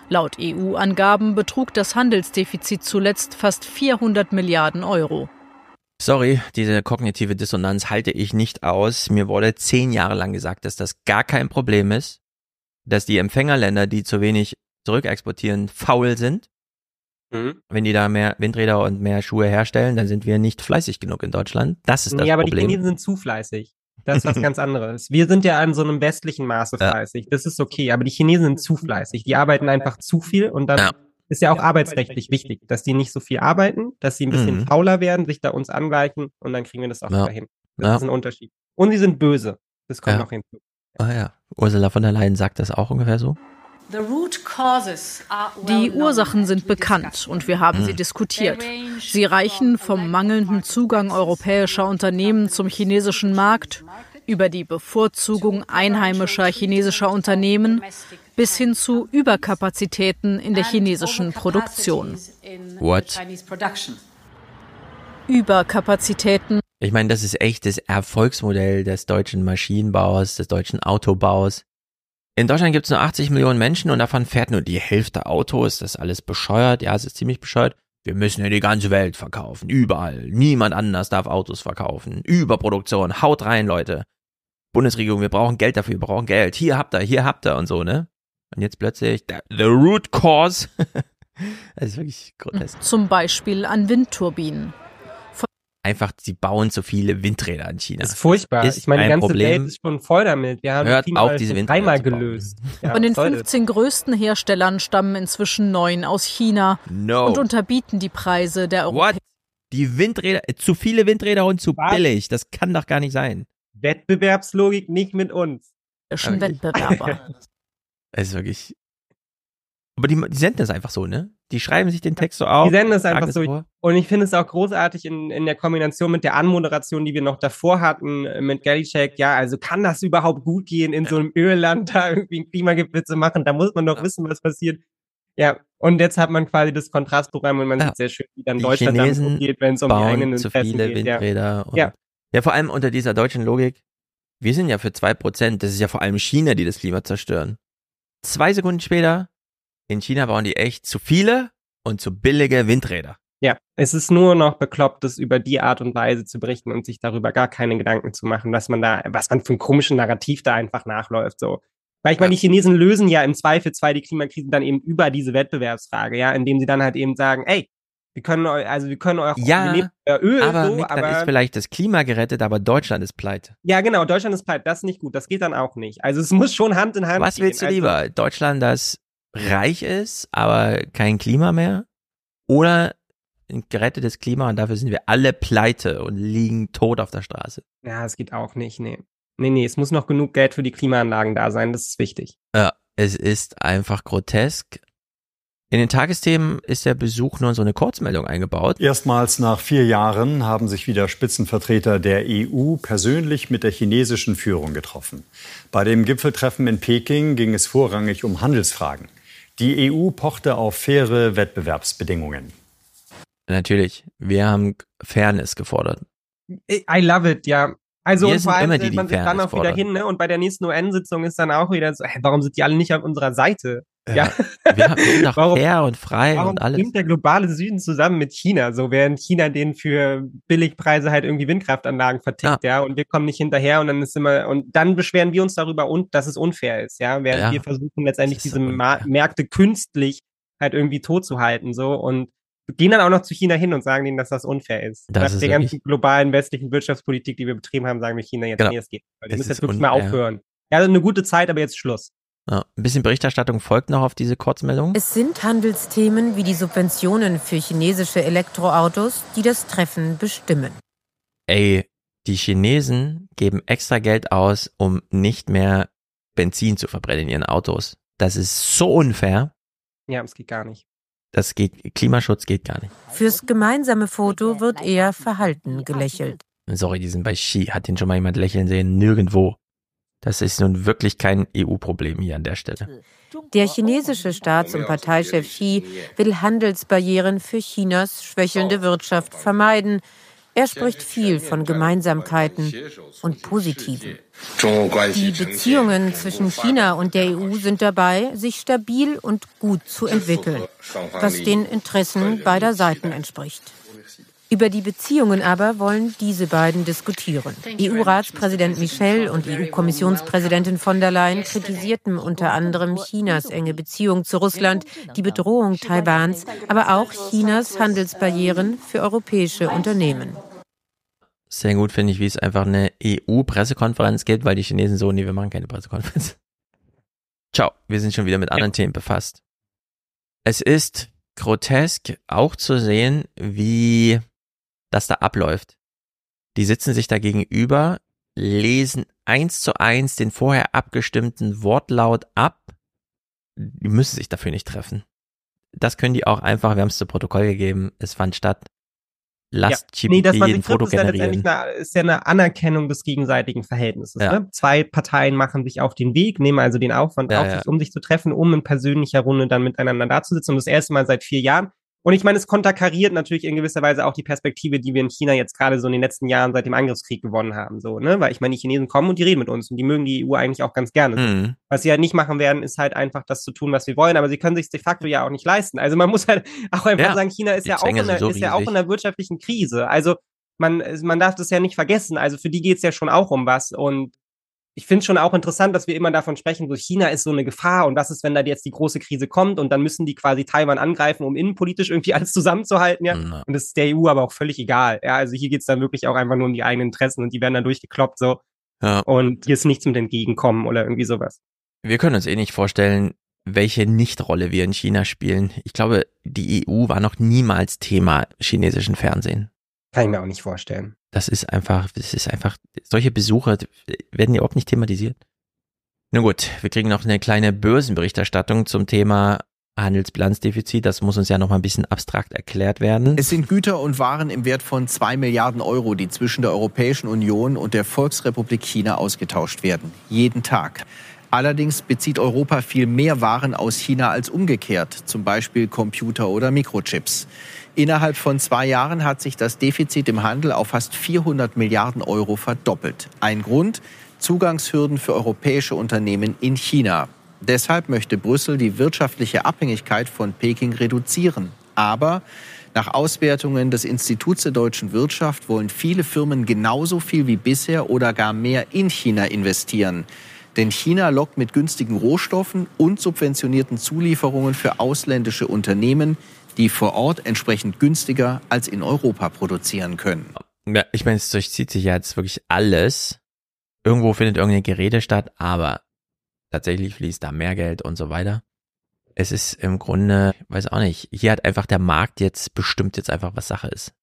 Laut EU-Angaben betrug das Handelsdefizit zuletzt fast 400 Milliarden Euro. Sorry, diese kognitive Dissonanz halte ich nicht aus. Mir wurde zehn Jahre lang gesagt, dass das gar kein Problem ist, dass die Empfängerländer, die zu wenig zurückexportieren, faul sind. Mhm. Wenn die da mehr Windräder und mehr Schuhe herstellen, dann sind wir nicht fleißig genug in Deutschland. Das ist das ja, aber Problem. die Chinesen sind zu fleißig. Das ist was ganz anderes. Wir sind ja an so einem westlichen Maße fleißig. Ja. Das ist okay, aber die Chinesen sind zu fleißig. Die arbeiten einfach zu viel und dann ja. ist ja auch arbeitsrechtlich wichtig, dass die nicht so viel arbeiten, dass sie ein bisschen mhm. fauler werden, sich da uns angleichen und dann kriegen wir das auch ja. wieder hin. Das ist ein Unterschied. Und sie sind böse. Das kommt noch hinzu. Ah ja. Ursula von der Leyen sagt das auch ungefähr so. Die Ursachen sind bekannt und wir haben sie hm. diskutiert. Sie reichen vom mangelnden Zugang europäischer Unternehmen zum chinesischen Markt über die Bevorzugung einheimischer chinesischer Unternehmen bis hin zu Überkapazitäten in der chinesischen Produktion. What? Überkapazitäten. Ich meine, das ist echt das Erfolgsmodell des deutschen Maschinenbaus, des deutschen Autobaus. In Deutschland gibt es nur 80 Millionen Menschen und davon fährt nur die Hälfte Autos. Das ist alles bescheuert. Ja, es ist ziemlich bescheuert. Wir müssen ja die ganze Welt verkaufen. Überall. Niemand anders darf Autos verkaufen. Überproduktion. Haut rein, Leute. Bundesregierung, wir brauchen Geld dafür, wir brauchen Geld. Hier habt ihr, hier habt ihr und so, ne? Und jetzt plötzlich, the root cause. das ist wirklich grotesk. Zum Beispiel an Windturbinen einfach, sie bauen zu viele Windräder in China. Das ist furchtbar. Ist ich meine, die ganze Problem. Welt ist schon voll damit. Wir haben Hört auf, diese Windräder dreimal gelöst. Ja, Von den 15 das? größten Herstellern stammen inzwischen neun aus China no. und unterbieten die Preise der Europäer. Die Windräder, zu viele Windräder und zu Was? billig. Das kann doch gar nicht sein. Wettbewerbslogik nicht mit uns. Schon Wettbewerber. Es ist wirklich. Aber die, die senden das einfach so, ne? Die schreiben sich den Text so auf. Die senden es einfach so. Vor. Und ich finde es auch großartig in, in der Kombination mit der Anmoderation, die wir noch davor hatten äh, mit Galicek. Ja, also kann das überhaupt gut gehen, in so einem Ölland da irgendwie ein Klimagipfel zu machen? Da muss man doch wissen, was passiert. Ja, und jetzt hat man quasi das Kontrastprogramm und man ja. sieht sehr schön, wie dann die Deutschland Chinesen damit umgeht, wenn es um die eigenen zu viele geht. Windräder. Ja. ja. ja, vor allem unter dieser deutschen Logik. Wir sind ja für zwei Prozent. Das ist ja vor allem China, die das Klima zerstören. Zwei Sekunden später in China bauen die echt zu viele und zu billige Windräder. Ja, es ist nur noch bekloppt, das über die Art und Weise zu berichten und sich darüber gar keine Gedanken zu machen, was man da, was man für ein komischen Narrativ da einfach nachläuft, so. Weil ich meine, die Chinesen lösen ja im Zweifel zwei die Klimakrise dann eben über diese Wettbewerbsfrage, ja, indem sie dann halt eben sagen, ey, wir können euch, also wir können euch ja, euer Öl aber so, Nick, aber dann ist vielleicht das Klima gerettet, aber Deutschland ist pleite. Ja, genau, Deutschland ist pleite, das ist nicht gut, das geht dann auch nicht. Also es muss schon Hand in Hand Was willst du also, lieber? Deutschland, das reich ist, aber kein Klima mehr? Oder ein gerettetes Klima und dafür sind wir alle pleite und liegen tot auf der Straße? Ja, es geht auch nicht, nee. Nee, nee, es muss noch genug Geld für die Klimaanlagen da sein, das ist wichtig. Ja, es ist einfach grotesk. In den Tagesthemen ist der Besuch nur so eine Kurzmeldung eingebaut. Erstmals nach vier Jahren haben sich wieder Spitzenvertreter der EU persönlich mit der chinesischen Führung getroffen. Bei dem Gipfeltreffen in Peking ging es vorrangig um Handelsfragen. Die EU pochte auf faire Wettbewerbsbedingungen. Natürlich, wir haben Fairness gefordert. I love it, ja. Also wir vor allem die, die man sich dann auch wieder hin, ne? Und bei der nächsten UN-Sitzung ist dann auch wieder so, hey, warum sind die alle nicht auf unserer Seite? Ja, ja. wir haben doch warum, fair und frei warum und alles. Warum der globale Süden zusammen mit China, so während China den für Billigpreise halt irgendwie Windkraftanlagen vertickt, ja. ja, und wir kommen nicht hinterher und dann ist immer und dann beschweren wir uns darüber und dass es unfair ist, ja, während ja. wir versuchen letztendlich diese Märkte künstlich halt irgendwie tot zu halten, so und gehen dann auch noch zu China hin und sagen denen, dass das unfair ist. Das Nach der ganzen globalen westlichen Wirtschaftspolitik, die wir betrieben haben, sagen wir China jetzt, genau. nee, es geht. Weil die müssen jetzt wirklich unfair. mal aufhören. Ja, also eine gute Zeit, aber jetzt Schluss. Ja, ein bisschen Berichterstattung folgt noch auf diese Kurzmeldung. Es sind Handelsthemen wie die Subventionen für chinesische Elektroautos, die das Treffen bestimmen. Ey, die Chinesen geben extra Geld aus, um nicht mehr Benzin zu verbrennen in ihren Autos. Das ist so unfair. Ja, es geht gar nicht. Das geht, Klimaschutz geht gar nicht. Fürs gemeinsame Foto wird eher verhalten gelächelt. Sorry, die sind bei Ski. Hat den schon mal jemand lächeln sehen? Nirgendwo. Das ist nun wirklich kein EU-Problem hier an der Stelle. Der chinesische Staats- und Parteichef Xi will Handelsbarrieren für Chinas schwächelnde Wirtschaft vermeiden. Er spricht viel von Gemeinsamkeiten und Positiven. Die Beziehungen zwischen China und der EU sind dabei, sich stabil und gut zu entwickeln, was den Interessen beider Seiten entspricht. Über die Beziehungen aber wollen diese beiden diskutieren. EU-Ratspräsident Michel und EU-Kommissionspräsidentin von der Leyen kritisierten unter anderem Chinas enge Beziehung zu Russland, die Bedrohung Taiwans, aber auch Chinas Handelsbarrieren für europäische Unternehmen. Sehr gut finde ich, wie es einfach eine EU-Pressekonferenz gibt, weil die Chinesen so, nee, wir machen keine Pressekonferenz. Ciao, wir sind schon wieder mit anderen Themen befasst. Es ist grotesk auch zu sehen, wie das da abläuft. Die sitzen sich da gegenüber, lesen eins zu eins den vorher abgestimmten Wortlaut ab. Die müssen sich dafür nicht treffen. Das können die auch einfach, wir haben es zu Protokoll gegeben, es fand statt. Lasst ja. nee, das, ein Foto ist ja letztendlich eine, ist ja eine Anerkennung des gegenseitigen Verhältnisses. Ja. Ne? Zwei Parteien machen sich auf den Weg, nehmen also den Aufwand ja, auf sich, um sich zu treffen, um in persönlicher Runde dann miteinander dazusitzen. Und das erste Mal seit vier Jahren. Und ich meine, es konterkariert natürlich in gewisser Weise auch die Perspektive, die wir in China jetzt gerade so in den letzten Jahren seit dem Angriffskrieg gewonnen haben, so, ne? Weil ich meine, die Chinesen kommen und die reden mit uns und die mögen die EU eigentlich auch ganz gerne. Mhm. Was sie halt nicht machen werden, ist halt einfach das zu tun, was wir wollen, aber sie können sich de facto ja auch nicht leisten. Also man muss halt auch einfach ja. sagen, China ist ja auch, in der, so ist ja auch in einer wirtschaftlichen Krise. Also man, man darf das ja nicht vergessen. Also für die geht's ja schon auch um was. Und ich finde schon auch interessant, dass wir immer davon sprechen, so China ist so eine Gefahr und was ist, wenn da jetzt die große Krise kommt und dann müssen die quasi Taiwan angreifen, um innenpolitisch irgendwie alles zusammenzuhalten, ja. Mhm. Und das ist der EU aber auch völlig egal. Ja, also hier geht's dann wirklich auch einfach nur um die eigenen Interessen und die werden dann durchgekloppt so. Ja. Und hier ist nichts mit entgegenkommen oder irgendwie sowas. Wir können uns eh nicht vorstellen, welche Nichtrolle wir in China spielen. Ich glaube, die EU war noch niemals Thema chinesischen Fernsehen. Kann ich mir auch nicht vorstellen. Das ist einfach, das ist einfach, solche Besucher werden ja überhaupt nicht thematisiert. Nun gut, wir kriegen noch eine kleine Börsenberichterstattung zum Thema Handelsbilanzdefizit. Das muss uns ja noch mal ein bisschen abstrakt erklärt werden. Es sind Güter und Waren im Wert von zwei Milliarden Euro, die zwischen der Europäischen Union und der Volksrepublik China ausgetauscht werden. Jeden Tag. Allerdings bezieht Europa viel mehr Waren aus China als umgekehrt, zum Beispiel Computer oder Mikrochips. Innerhalb von zwei Jahren hat sich das Defizit im Handel auf fast 400 Milliarden Euro verdoppelt. Ein Grund, Zugangshürden für europäische Unternehmen in China. Deshalb möchte Brüssel die wirtschaftliche Abhängigkeit von Peking reduzieren. Aber nach Auswertungen des Instituts der deutschen Wirtschaft wollen viele Firmen genauso viel wie bisher oder gar mehr in China investieren. Denn China lockt mit günstigen Rohstoffen und subventionierten Zulieferungen für ausländische Unternehmen die vor Ort entsprechend günstiger als in Europa produzieren können. Ja, ich meine, es durchzieht sich ja jetzt wirklich alles. Irgendwo findet irgendeine Gerede statt, aber tatsächlich fließt da mehr Geld und so weiter. Es ist im Grunde, weiß auch nicht, hier hat einfach der Markt jetzt bestimmt jetzt einfach, was Sache ist.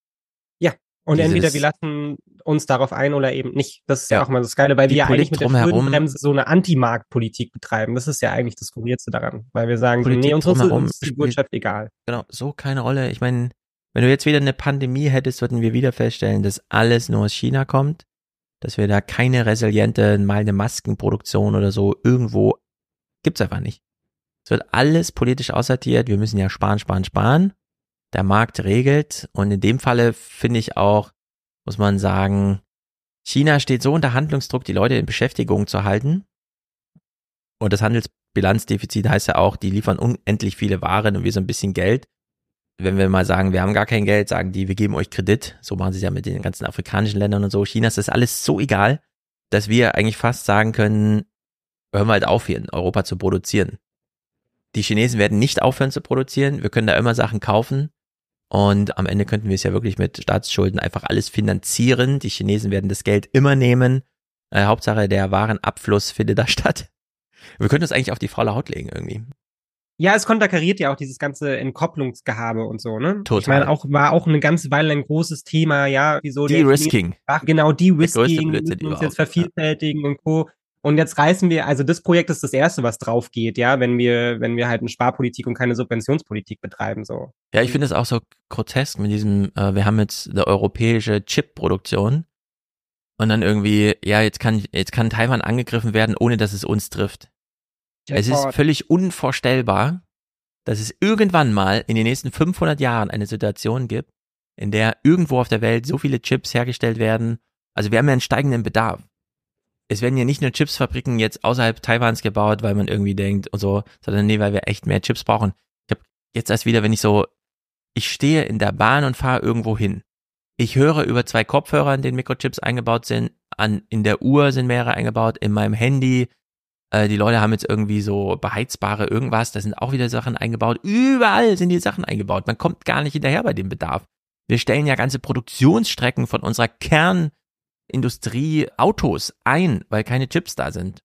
Ja, und Dieses, entweder wir lassen uns darauf ein oder eben nicht. Das ist ja, ja auch mal das Geile, weil wir ja eigentlich mit der Schuldenbremse so eine Anti-Marktpolitik betreiben. Das ist ja eigentlich das Skurrilste daran, weil wir sagen, Politik nee, uns ist die Wirtschaft egal. Genau, so keine Rolle. Ich meine, wenn du jetzt wieder eine Pandemie hättest, würden wir wieder feststellen, dass alles nur aus China kommt, dass wir da keine resiliente, mal eine Maskenproduktion oder so irgendwo gibt's einfach nicht. Es wird alles politisch aussortiert. Wir müssen ja sparen, sparen, sparen der Markt regelt. Und in dem Falle finde ich auch, muss man sagen, China steht so unter Handlungsdruck, die Leute in Beschäftigung zu halten. Und das Handelsbilanzdefizit heißt ja auch, die liefern unendlich viele Waren und wir so ein bisschen Geld. Wenn wir mal sagen, wir haben gar kein Geld, sagen die, wir geben euch Kredit. So machen sie es ja mit den ganzen afrikanischen Ländern und so. China ist das alles so egal, dass wir eigentlich fast sagen können, hören wir halt auf, hier in Europa zu produzieren. Die Chinesen werden nicht aufhören zu produzieren. Wir können da immer Sachen kaufen. Und am Ende könnten wir es ja wirklich mit Staatsschulden einfach alles finanzieren. Die Chinesen werden das Geld immer nehmen. Äh, Hauptsache, der Warenabfluss findet da statt. Wir können das eigentlich auf die faule Haut legen irgendwie. Ja, es konterkariert ja auch dieses ganze Entkopplungsgehabe und so, ne? Total. Ich meine, auch, war auch eine ganze Weile ein großes Thema, ja, wieso De-Risking. Genau, De-Risking, uns jetzt vervielfältigen ja. und Co. Und jetzt reißen wir, also das Projekt ist das erste, was drauf geht, ja, wenn wir, wenn wir halt eine Sparpolitik und keine Subventionspolitik betreiben, so. Ja, ich finde es auch so grotesk mit diesem, äh, wir haben jetzt eine europäische Chip-Produktion und dann irgendwie, ja, jetzt kann, jetzt kann Taiwan angegriffen werden, ohne dass es uns trifft. Ja, es ist völlig unvorstellbar, dass es irgendwann mal in den nächsten 500 Jahren eine Situation gibt, in der irgendwo auf der Welt so viele Chips hergestellt werden. Also wir haben ja einen steigenden Bedarf. Es werden ja nicht nur Chipsfabriken jetzt außerhalb Taiwans gebaut, weil man irgendwie denkt und so, sondern nee, weil wir echt mehr Chips brauchen. Ich habe jetzt erst wieder, wenn ich so, ich stehe in der Bahn und fahre irgendwo hin. Ich höre über zwei Kopfhörer, in denen Mikrochips eingebaut sind. An, in der Uhr sind mehrere eingebaut, in meinem Handy. Äh, die Leute haben jetzt irgendwie so beheizbare irgendwas, da sind auch wieder Sachen eingebaut. Überall sind die Sachen eingebaut. Man kommt gar nicht hinterher bei dem Bedarf. Wir stellen ja ganze Produktionsstrecken von unserer Kernindustrie Autos ein, weil keine Chips da sind.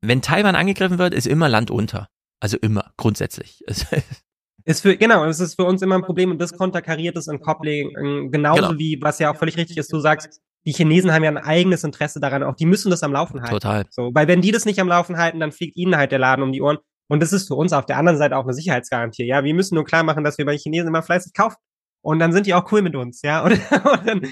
Wenn Taiwan angegriffen wird, ist immer Land unter. Also immer, grundsätzlich. Ist für, genau, es ist für uns immer ein Problem und das konterkariert es in Coupling genauso genau. wie, was ja auch völlig richtig ist, du sagst, die Chinesen haben ja ein eigenes Interesse daran, auch die müssen das am Laufen halten. Total. So, weil wenn die das nicht am Laufen halten, dann fliegt ihnen halt der Laden um die Ohren. Und das ist für uns auf der anderen Seite auch eine Sicherheitsgarantie. Ja, wir müssen nur klar machen, dass wir bei den Chinesen immer fleißig kaufen. Und dann sind die auch cool mit uns, ja. Und, und dann,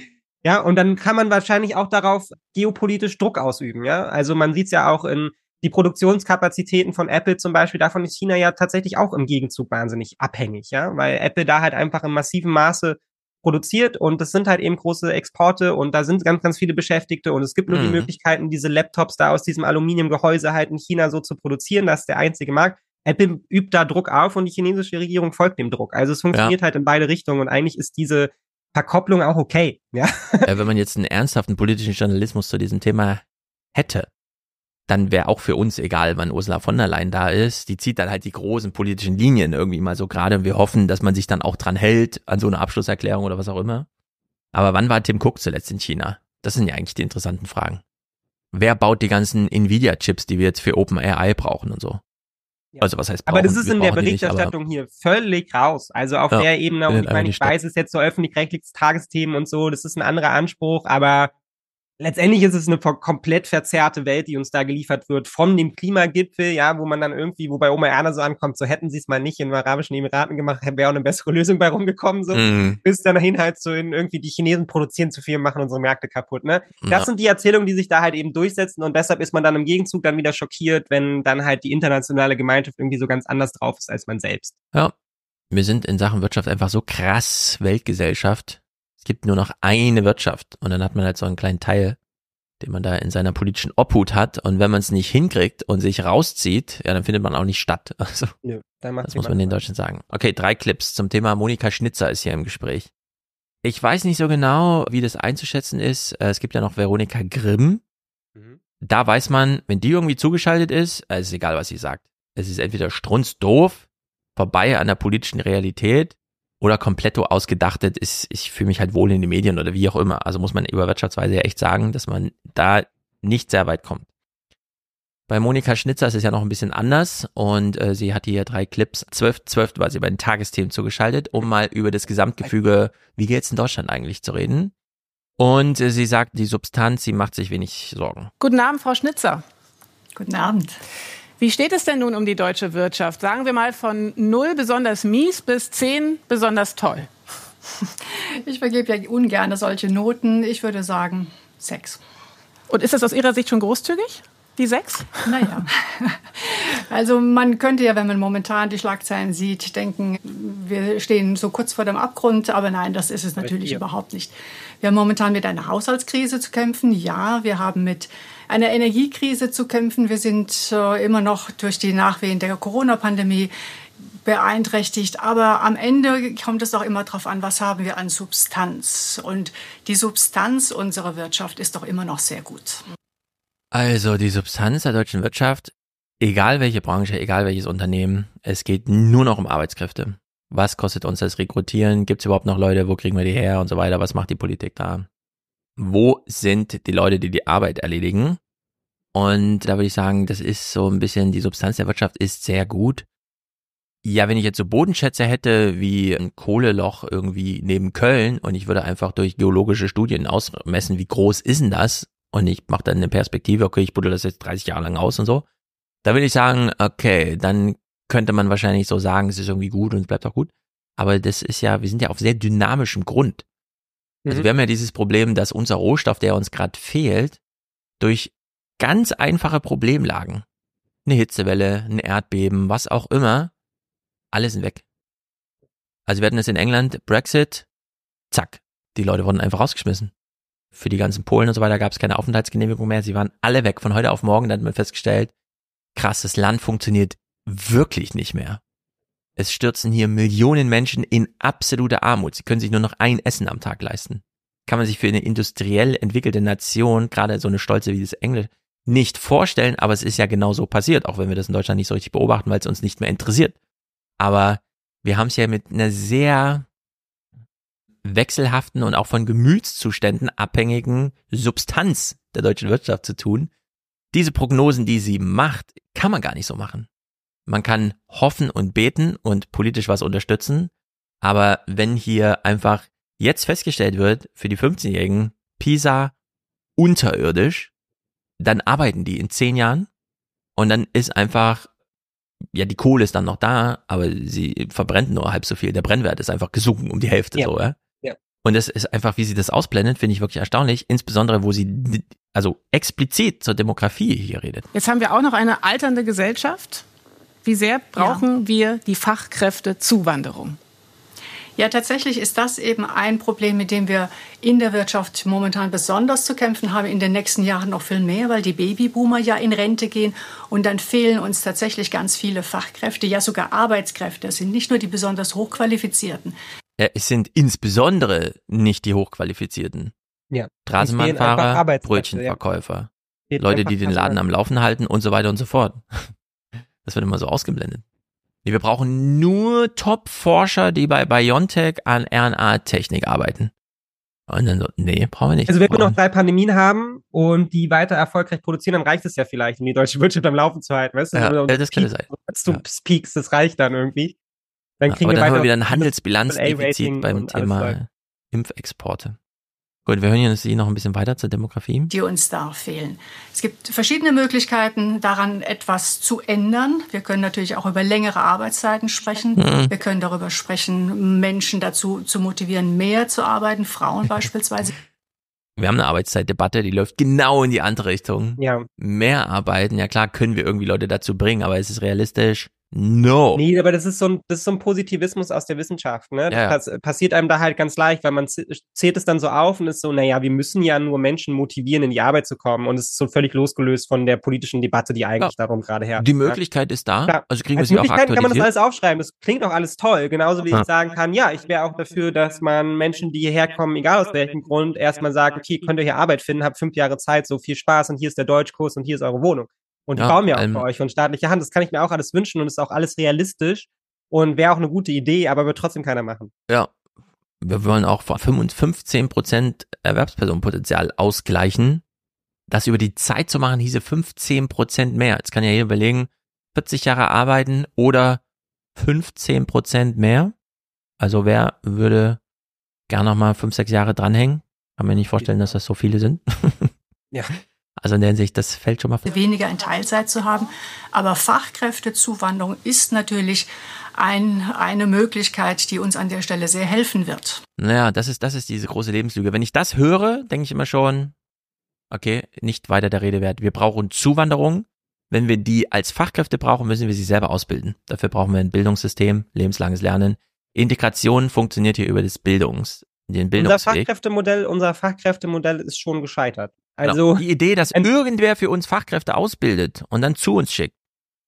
ja, und dann kann man wahrscheinlich auch darauf geopolitisch Druck ausüben, ja. Also man sieht es ja auch in die Produktionskapazitäten von Apple zum Beispiel, davon ist China ja tatsächlich auch im Gegenzug wahnsinnig abhängig, ja, weil Apple da halt einfach im massiven Maße produziert und das sind halt eben große Exporte und da sind ganz, ganz viele Beschäftigte und es gibt nur mhm. die Möglichkeiten, diese Laptops da aus diesem Aluminiumgehäuse halt in China so zu produzieren. Das ist der einzige Markt. Apple übt da Druck auf und die chinesische Regierung folgt dem Druck. Also es funktioniert ja. halt in beide Richtungen und eigentlich ist diese Verkopplung auch okay. Ja? ja wenn man jetzt einen ernsthaften politischen Journalismus zu diesem Thema hätte, dann wäre auch für uns egal, wann Ursula von der Leyen da ist. Die zieht dann halt die großen politischen Linien irgendwie mal so gerade und wir hoffen, dass man sich dann auch dran hält an so eine Abschlusserklärung oder was auch immer. Aber wann war Tim Cook zuletzt in China? Das sind ja eigentlich die interessanten Fragen. Wer baut die ganzen Nvidia-Chips, die wir jetzt für OpenAI brauchen und so? Also was heißt brauchen? Aber das ist wir in der Berichterstattung nicht, hier völlig raus. Also auf ja, der Ebene, und ich meine, ich weiß, es ist jetzt so öffentlich-rechtliches Tagesthemen und so, das ist ein anderer Anspruch, aber letztendlich ist es eine komplett verzerrte Welt, die uns da geliefert wird von dem Klimagipfel, ja, wo man dann irgendwie, wo bei Oma Erna so ankommt, so hätten sie es mal nicht in den Arabischen Emiraten gemacht, wäre auch eine bessere Lösung bei rumgekommen, so, mhm. bis dahin halt so in irgendwie die Chinesen produzieren zu viel, machen unsere Märkte kaputt, ne? Das ja. sind die Erzählungen, die sich da halt eben durchsetzen und deshalb ist man dann im Gegenzug dann wieder schockiert, wenn dann halt die internationale Gemeinschaft irgendwie so ganz anders drauf ist als man selbst. Ja. Wir sind in Sachen Wirtschaft einfach so krass Weltgesellschaft, es gibt nur noch eine Wirtschaft und dann hat man halt so einen kleinen Teil, den man da in seiner politischen Obhut hat und wenn man es nicht hinkriegt und sich rauszieht, ja, dann findet man auch nicht statt. Also, ja, das muss man in Deutschland sagen. Okay, drei Clips zum Thema Monika Schnitzer ist hier im Gespräch. Ich weiß nicht so genau, wie das einzuschätzen ist. Äh, es gibt ja noch Veronika Grimm. Mhm. Da weiß man, wenn die irgendwie zugeschaltet ist, äh, es ist egal, was sie sagt. Es ist entweder strunzdoof, vorbei an der politischen Realität oder kompletto ausgedachtet ist, ich fühle mich halt wohl in den Medien oder wie auch immer. Also muss man über Wirtschaftsweise ja echt sagen, dass man da nicht sehr weit kommt. Bei Monika Schnitzer ist es ja noch ein bisschen anders und äh, sie hat hier drei Clips. 12.12. 12. war sie bei den Tagesthemen zugeschaltet, um mal über das Gesamtgefüge, wie geht's in Deutschland eigentlich, zu reden. Und äh, sie sagt, die Substanz, sie macht sich wenig Sorgen. Guten Abend, Frau Schnitzer. Guten Abend. Wie steht es denn nun um die deutsche Wirtschaft? Sagen wir mal von null besonders mies bis zehn besonders toll. Ich vergebe ja ungern solche Noten. Ich würde sagen sechs. Und ist das aus Ihrer Sicht schon großzügig? Die sechs? Naja. Also man könnte ja, wenn man momentan die Schlagzeilen sieht, denken, wir stehen so kurz vor dem Abgrund, aber nein, das ist es natürlich überhaupt nicht. Wir haben momentan mit einer Haushaltskrise zu kämpfen. Ja, wir haben mit einer Energiekrise zu kämpfen. Wir sind äh, immer noch durch die Nachwehen der Corona-Pandemie beeinträchtigt. Aber am Ende kommt es auch immer darauf an, was haben wir an Substanz. Und die Substanz unserer Wirtschaft ist doch immer noch sehr gut. Also die Substanz der deutschen Wirtschaft, egal welche Branche, egal welches Unternehmen, es geht nur noch um Arbeitskräfte. Was kostet uns das Rekrutieren? Gibt es überhaupt noch Leute? Wo kriegen wir die her und so weiter? Was macht die Politik da? Wo sind die Leute, die die Arbeit erledigen? Und da würde ich sagen, das ist so ein bisschen, die Substanz der Wirtschaft ist sehr gut. Ja, wenn ich jetzt so Bodenschätze hätte wie ein Kohleloch irgendwie neben Köln und ich würde einfach durch geologische Studien ausmessen, wie groß ist denn das? Und ich mache dann eine Perspektive, okay, ich buddel das jetzt 30 Jahre lang aus und so. Da würde ich sagen, okay, dann könnte man wahrscheinlich so sagen, es ist irgendwie gut und es bleibt auch gut. Aber das ist ja, wir sind ja auf sehr dynamischem Grund. Also mhm. wir haben ja dieses Problem, dass unser Rohstoff, der uns gerade fehlt, durch ganz einfache Problemlagen, eine Hitzewelle, ein Erdbeben, was auch immer, alles sind weg. Also wir hatten es in England, Brexit, zack, die Leute wurden einfach rausgeschmissen. Für die ganzen Polen und so weiter gab es keine Aufenthaltsgenehmigung mehr. Sie waren alle weg. Von heute auf morgen dann hat man festgestellt, krass, das Land funktioniert wirklich nicht mehr. Es stürzen hier Millionen Menschen in absolute Armut. Sie können sich nur noch ein Essen am Tag leisten. Kann man sich für eine industriell entwickelte Nation, gerade so eine stolze wie das Englisch, nicht vorstellen, aber es ist ja genau so passiert, auch wenn wir das in Deutschland nicht so richtig beobachten, weil es uns nicht mehr interessiert. Aber wir haben es ja mit einer sehr wechselhaften und auch von Gemütszuständen abhängigen Substanz der deutschen Wirtschaft zu tun. Diese Prognosen, die sie macht, kann man gar nicht so machen. Man kann hoffen und beten und politisch was unterstützen, aber wenn hier einfach jetzt festgestellt wird, für die 15-Jährigen, PISA unterirdisch, dann arbeiten die in zehn Jahren und dann ist einfach, ja, die Kohle ist dann noch da, aber sie verbrennt nur halb so viel. Der Brennwert ist einfach gesunken um die Hälfte ja. so, ja. ja. Und das ist einfach, wie sie das ausblendet, finde ich wirklich erstaunlich, insbesondere wo sie also explizit zur Demografie hier redet. Jetzt haben wir auch noch eine alternde Gesellschaft. Wie sehr brauchen ja. wir die Fachkräftezuwanderung? Ja, tatsächlich ist das eben ein Problem, mit dem wir in der Wirtschaft momentan besonders zu kämpfen haben, in den nächsten Jahren noch viel mehr, weil die Babyboomer ja in Rente gehen und dann fehlen uns tatsächlich ganz viele Fachkräfte, ja sogar Arbeitskräfte. Es sind nicht nur die besonders hochqualifizierten. Ja, es sind insbesondere nicht die hochqualifizierten. Ja. Straßenbahnfahrer, Brötchenverkäufer, ja. Leute, die den Laden am Laufen halten und so weiter und so fort. Das wird immer so ausgeblendet. Nee, wir brauchen nur Top-Forscher, die bei BioNTech an RNA-Technik arbeiten. Und dann so, nee, brauchen wir nicht. Also wenn wir noch drei Pandemien haben und die weiter erfolgreich produzieren, dann reicht es ja vielleicht, um die deutsche Wirtschaft am Laufen zu halten, weißt du? Ja, das könnte sein. Du ja. Peaks, das reicht dann irgendwie. Dann kriegen ja, aber wir dann haben wir wieder ein Handelsbilanzdefizit beim Thema Impfexporte. Gut, wir hören jetzt Sie noch ein bisschen weiter zur Demografie. Die uns da fehlen. Es gibt verschiedene Möglichkeiten, daran etwas zu ändern. Wir können natürlich auch über längere Arbeitszeiten sprechen. Mhm. Wir können darüber sprechen, Menschen dazu zu motivieren, mehr zu arbeiten, Frauen beispielsweise. Wir haben eine Arbeitszeitdebatte, die läuft genau in die andere Richtung. Ja. Mehr arbeiten, ja klar, können wir irgendwie Leute dazu bringen, aber ist es realistisch? No. Nee, aber das ist so ein, das ist so ein Positivismus aus der Wissenschaft, ne? Das ja. passiert einem da halt ganz leicht, weil man zählt es dann so auf und ist so, naja, wir müssen ja nur Menschen motivieren, in die Arbeit zu kommen. Und es ist so völlig losgelöst von der politischen Debatte, die eigentlich ja. darum gerade herrscht. Die Möglichkeit ja. ist da. Klar. Also kriegen wir sie auch aktualisiert. kann man das alles aufschreiben. Das klingt auch alles toll. Genauso wie ich sagen kann, ja, ich wäre auch dafür, dass man Menschen, die hierher kommen, egal aus welchem Grund, erstmal sagt, okay, könnt ihr hier Arbeit finden, habt fünf Jahre Zeit, so viel Spaß und hier ist der Deutschkurs und hier ist eure Wohnung. Und ja, bauen ja auch für euch von staatlicher Hand. Das kann ich mir auch alles wünschen und ist auch alles realistisch und wäre auch eine gute Idee, aber wird trotzdem keiner machen. Ja. Wir wollen auch 15 Prozent Erwerbspersonenpotenzial ausgleichen. Das über die Zeit zu machen, hieße 15 Prozent mehr. Jetzt kann ja jeder überlegen, 40 Jahre arbeiten oder 15 Prozent mehr. Also wer würde gern noch mal fünf, sechs Jahre dranhängen? Kann mir nicht vorstellen, dass das so viele sind. ja. Also in der Hinsicht, das fällt schon mal. Weniger in Teilzeit zu haben. Aber Fachkräftezuwanderung ist natürlich ein, eine Möglichkeit, die uns an der Stelle sehr helfen wird. Naja, das ist, das ist diese große Lebenslüge. Wenn ich das höre, denke ich immer schon, okay, nicht weiter der Rede wert. Wir brauchen Zuwanderung. Wenn wir die als Fachkräfte brauchen, müssen wir sie selber ausbilden. Dafür brauchen wir ein Bildungssystem, lebenslanges Lernen. Integration funktioniert hier über das Bildungs, den Bildungsweg. Unser Fachkräftemodell, unser Fachkräftemodell ist schon gescheitert. Also genau. die Idee, dass irgendwer für uns Fachkräfte ausbildet und dann zu uns schickt.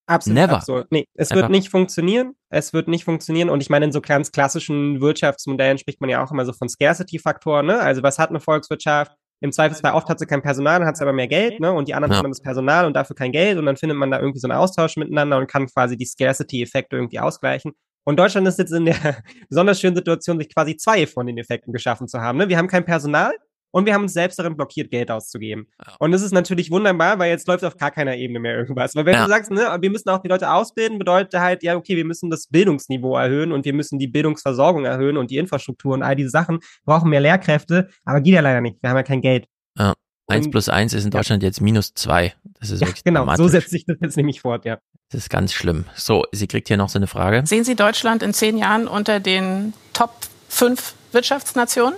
Absolut. Never. Absolut. Nee, es Never. wird nicht funktionieren. Es wird nicht funktionieren. Und ich meine, in so ganz klassischen Wirtschaftsmodellen spricht man ja auch immer so von Scarcity-Faktoren. Ne? Also was hat eine Volkswirtschaft? Im Zweifelsfall oft hat sie kein Personal, dann hat sie aber mehr Geld, ne? Und die anderen ja. haben das Personal und dafür kein Geld und dann findet man da irgendwie so einen Austausch miteinander und kann quasi die Scarcity-Effekte irgendwie ausgleichen. Und Deutschland ist jetzt in der besonders schönen Situation, sich quasi zwei von den Effekten geschaffen zu haben. Ne? Wir haben kein Personal, und wir haben uns selbst darin blockiert, Geld auszugeben. Ja. Und das ist natürlich wunderbar, weil jetzt läuft auf gar keiner Ebene mehr irgendwas. Weil wenn ja. du sagst, ne, wir müssen auch die Leute ausbilden, bedeutet halt, ja, okay, wir müssen das Bildungsniveau erhöhen und wir müssen die Bildungsversorgung erhöhen und die Infrastruktur und all diese Sachen, wir brauchen mehr Lehrkräfte, aber geht ja leider nicht. Wir haben ja kein Geld. Ja. Eins plus eins ist in Deutschland ja. jetzt minus zwei. Das ist wirklich Genau, so setzt sich das jetzt nämlich fort, ja. Das ist ganz schlimm. So, sie kriegt hier noch so eine Frage. Sehen Sie Deutschland in zehn Jahren unter den Top fünf Wirtschaftsnationen?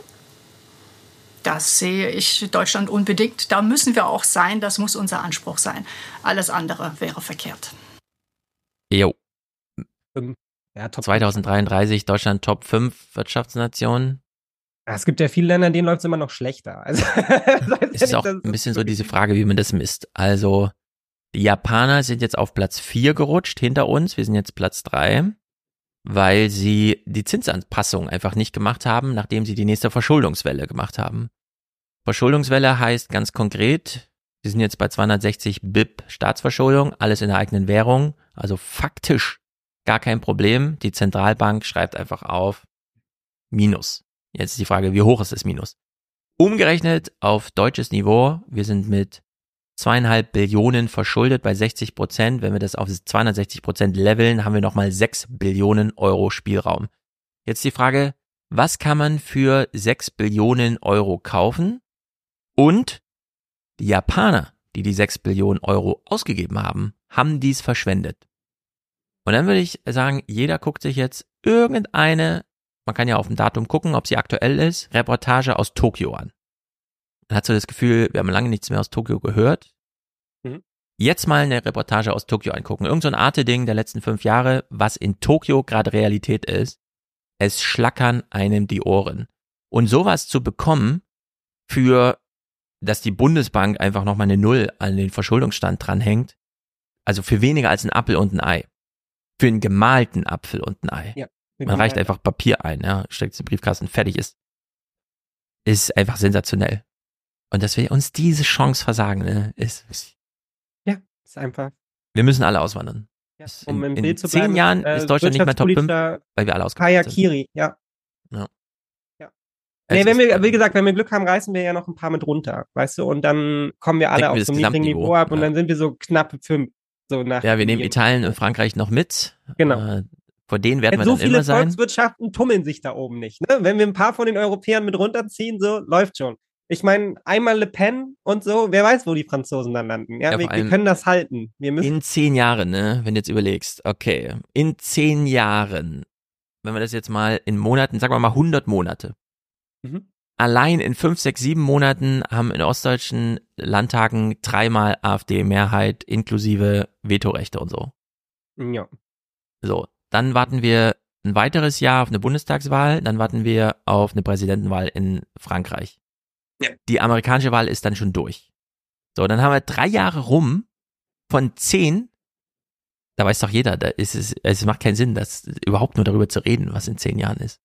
Das sehe ich Deutschland unbedingt. Da müssen wir auch sein. Das muss unser Anspruch sein. Alles andere wäre verkehrt. Jo. Ja, 2033 Deutschland Top 5 Wirtschaftsnation. Es gibt ja viele Länder, denen läuft es immer noch schlechter. Also, das ist auch ein bisschen so diese Frage, wie man das misst. Also, die Japaner sind jetzt auf Platz 4 gerutscht hinter uns. Wir sind jetzt Platz 3, weil sie die Zinsanpassung einfach nicht gemacht haben, nachdem sie die nächste Verschuldungswelle gemacht haben. Verschuldungswelle heißt ganz konkret, wir sind jetzt bei 260 BIP Staatsverschuldung, alles in der eigenen Währung, also faktisch gar kein Problem. Die Zentralbank schreibt einfach auf Minus. Jetzt ist die Frage, wie hoch ist das Minus? Umgerechnet auf deutsches Niveau, wir sind mit zweieinhalb Billionen verschuldet bei 60 Prozent. Wenn wir das auf 260 Prozent leveln, haben wir nochmal sechs Billionen Euro Spielraum. Jetzt die Frage, was kann man für sechs Billionen Euro kaufen? Und die Japaner, die die 6 Billionen Euro ausgegeben haben, haben dies verschwendet. Und dann würde ich sagen, jeder guckt sich jetzt irgendeine, man kann ja auf dem Datum gucken, ob sie aktuell ist, Reportage aus Tokio an. Man hat so das Gefühl, wir haben lange nichts mehr aus Tokio gehört. Mhm. Jetzt mal eine Reportage aus Tokio angucken. Irgend so ein Arte-Ding der letzten fünf Jahre, was in Tokio gerade Realität ist. Es schlackern einem die Ohren. Und sowas zu bekommen für dass die Bundesbank einfach nochmal eine Null an den Verschuldungsstand dranhängt. Also für weniger als ein Apfel und ein Ei. Für einen gemalten Apfel und ein Ei. Ja, Man reicht einfach Papier ein, ja, steckt es in den Briefkasten, fertig ist. Ist einfach sensationell. Und dass wir uns diese Chance versagen, ne, ist. Ja, ist einfach. Wir müssen alle auswandern. Ja, um in, Bild zu bleiben, zehn Jahren äh, ist Deutschland nicht mehr Top 5, weil wir alle ausgewandert sind. Kiri, ja. ja. Nee, wenn wir, wie gesagt, wenn wir Glück haben, reißen wir ja noch ein paar mit runter, weißt du, und dann kommen wir alle auf so einem niedrigen Niveau ab und dann sind wir so knapp fünf. So nach ja, wir nehmen Italien und Frankreich noch mit. Genau. Äh, vor denen werden wir so dann immer sein. So viele Volkswirtschaften tummeln sich da oben nicht. Ne? Wenn wir ein paar von den Europäern mit runterziehen, so läuft schon. Ich meine, einmal Le Pen und so, wer weiß, wo die Franzosen dann landen. Ja, ja wir, wir, können das halten. Wir müssen in zehn Jahren, ne, wenn du jetzt überlegst, okay, in zehn Jahren, wenn wir das jetzt mal in Monaten, sagen wir mal 100 Monate, Mhm. Allein in fünf, sechs, sieben Monaten haben in ostdeutschen Landtagen dreimal AfD-Mehrheit inklusive Vetorechte und so. Ja. So, dann warten wir ein weiteres Jahr auf eine Bundestagswahl, dann warten wir auf eine Präsidentenwahl in Frankreich. Ja. Die amerikanische Wahl ist dann schon durch. So, dann haben wir drei Jahre rum von zehn. Da weiß doch jeder, da ist es, es macht keinen Sinn, das überhaupt nur darüber zu reden, was in zehn Jahren ist.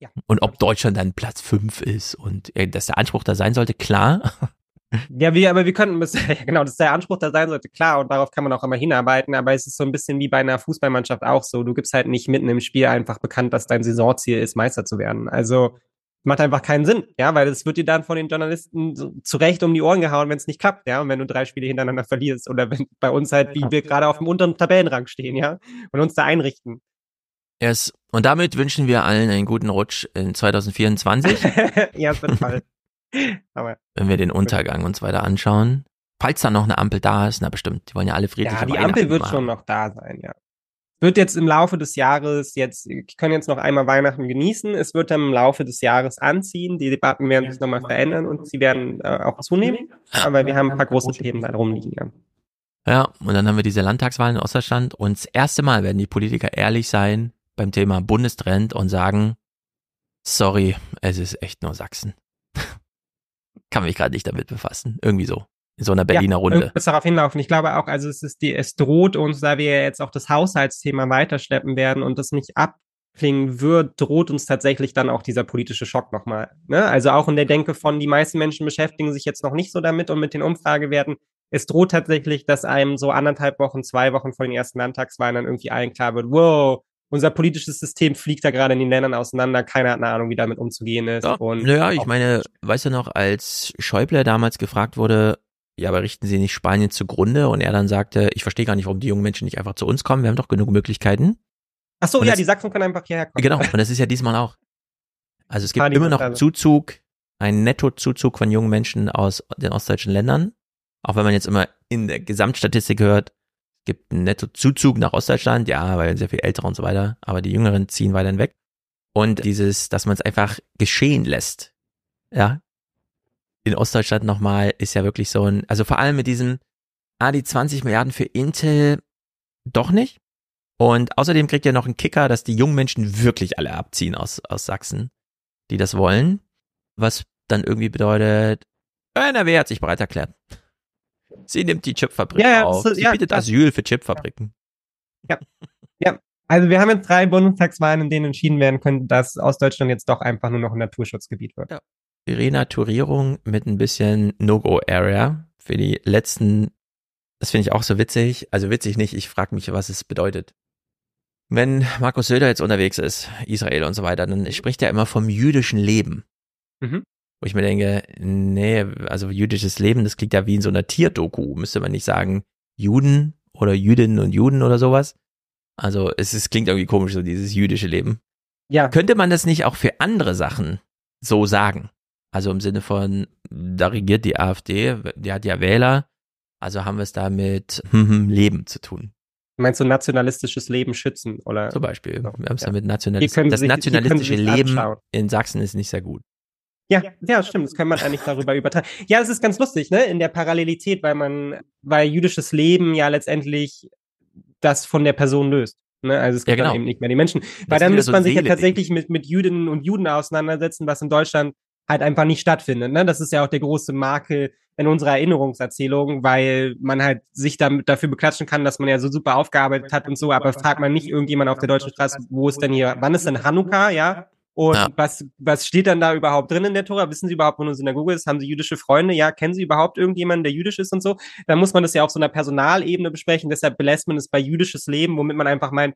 Ja. Und ob Deutschland dann Platz fünf ist und äh, dass der Anspruch da sein sollte, klar. Ja, wir, aber wir könnten, genau, dass der Anspruch da sein sollte, klar, und darauf kann man auch immer hinarbeiten, aber es ist so ein bisschen wie bei einer Fußballmannschaft auch so. Du gibst halt nicht mitten im Spiel einfach bekannt, dass dein Saisonziel ist, Meister zu werden. Also, macht einfach keinen Sinn, ja, weil es wird dir dann von den Journalisten so zurecht um die Ohren gehauen, wenn es nicht klappt, ja, und wenn du drei Spiele hintereinander verlierst oder wenn bei uns halt, wie wir gerade auf dem unteren Tabellenrang stehen, ja, und uns da einrichten. Yes. Und damit wünschen wir allen einen guten Rutsch in 2024. ja, auf jeden Fall. Aber Wenn wir den Untergang uns weiter anschauen. Falls da noch eine Ampel da ist, na bestimmt, die wollen ja alle friedlich Ja, die Ampel wird machen. schon noch da sein, ja. Wird jetzt im Laufe des Jahres jetzt, ich kann jetzt noch einmal Weihnachten genießen, es wird dann im Laufe des Jahres anziehen, die Debatten werden sich nochmal verändern und sie werden äh, auch zunehmen, aber wir haben ein paar große Themen da rumliegen, ja. Ja, und dann haben wir diese Landtagswahlen in Ostdeutschland und das erste Mal werden die Politiker ehrlich sein, beim Thema Bundestrend und sagen, sorry, es ist echt nur Sachsen. Kann mich gerade nicht damit befassen. Irgendwie so. In so einer Berliner ja, Runde. Es darauf hinlaufen. Ich glaube auch, also es ist die, es droht uns, da wir jetzt auch das Haushaltsthema weiterschleppen werden und das nicht abklingen wird, droht uns tatsächlich dann auch dieser politische Schock nochmal. Ne? Also auch in der Denke von, die meisten Menschen beschäftigen sich jetzt noch nicht so damit und mit den Umfragewerten. Es droht tatsächlich, dass einem so anderthalb Wochen, zwei Wochen vor den ersten Landtagswahlen dann irgendwie allen klar wird, wow, unser politisches System fliegt da gerade in den Ländern auseinander. Keiner hat eine Ahnung, wie damit umzugehen ist. Ja, und naja, ich meine, weißt du noch, als Schäuble damals gefragt wurde, ja, aber richten Sie nicht Spanien zugrunde? Und er dann sagte, ich verstehe gar nicht, warum die jungen Menschen nicht einfach zu uns kommen. Wir haben doch genug Möglichkeiten. Ach so, und ja, das, die Sachsen können einfach hierher kommen. Genau, und das ist ja diesmal auch. Also es gibt immer noch Zuzug, einen Nettozuzug von jungen Menschen aus den ostdeutschen Ländern. Auch wenn man jetzt immer in der Gesamtstatistik hört, gibt einen Netto-Zuzug nach Ostdeutschland, ja, weil sehr viel ältere und so weiter, aber die Jüngeren ziehen weiterhin weg. Und dieses, dass man es einfach geschehen lässt, ja, in Ostdeutschland nochmal, ist ja wirklich so ein, also vor allem mit diesem, ah, die 20 Milliarden für Intel doch nicht. Und außerdem kriegt ihr noch einen Kicker, dass die jungen Menschen wirklich alle abziehen aus, aus Sachsen. die das wollen, was dann irgendwie bedeutet, NRW hat sich bereit erklärt. Sie nimmt die Chipfabrik ja, ja, auf. Sie ja, bietet Asyl für Chipfabriken. Ja. ja. Also wir haben jetzt drei Bundestagswahlen, in denen entschieden werden könnte, dass aus Deutschland jetzt doch einfach nur noch ein Naturschutzgebiet wird. Ja. Die Renaturierung mit ein bisschen No-Go-Area für die letzten, das finde ich auch so witzig. Also witzig nicht, ich frage mich, was es bedeutet. Wenn Markus Söder jetzt unterwegs ist, Israel und so weiter, dann spricht er immer vom jüdischen Leben. Mhm. Wo ich mir denke, nee, also jüdisches Leben, das klingt ja wie in so einer Tierdoku. Müsste man nicht sagen Juden oder Jüdinnen und Juden oder sowas? Also es, es klingt irgendwie komisch, so dieses jüdische Leben. Ja. Könnte man das nicht auch für andere Sachen so sagen? Also im Sinne von, da regiert die AfD, die hat ja Wähler, also haben wir es da mit Leben zu tun. Meinst du nationalistisches Leben schützen? Oder? Zum Beispiel. Wir haben es ja. damit nationalistisch. Das nationalistische Leben anschauen. in Sachsen ist nicht sehr gut. Ja, ja, stimmt. Das kann man eigentlich darüber übertragen. Ja, es ist ganz lustig, ne? In der Parallelität, weil man, weil jüdisches Leben ja letztendlich das von der Person löst. Ne? Also es gibt ja, genau. dann eben nicht mehr die Menschen. Weil dann müsste man sich ja tatsächlich mit, mit Jüdinnen und Juden auseinandersetzen, was in Deutschland halt einfach nicht stattfindet. Ne? Das ist ja auch der große Makel in unserer Erinnerungserzählung, weil man halt sich damit dafür beklatschen kann, dass man ja so super aufgearbeitet hat und so, aber fragt man nicht irgendjemand auf der deutschen Straße, wo ist denn hier, wann ist denn Hanukkah, ja? Und ja. was, was steht dann da überhaupt drin in der Tora? Wissen Sie überhaupt, wo eine Synagoge ist? Haben Sie jüdische Freunde? Ja, kennen Sie überhaupt irgendjemanden, der jüdisch ist und so? Da muss man das ja auf so einer Personalebene besprechen. Deshalb belässt man es bei jüdisches Leben, womit man einfach meint,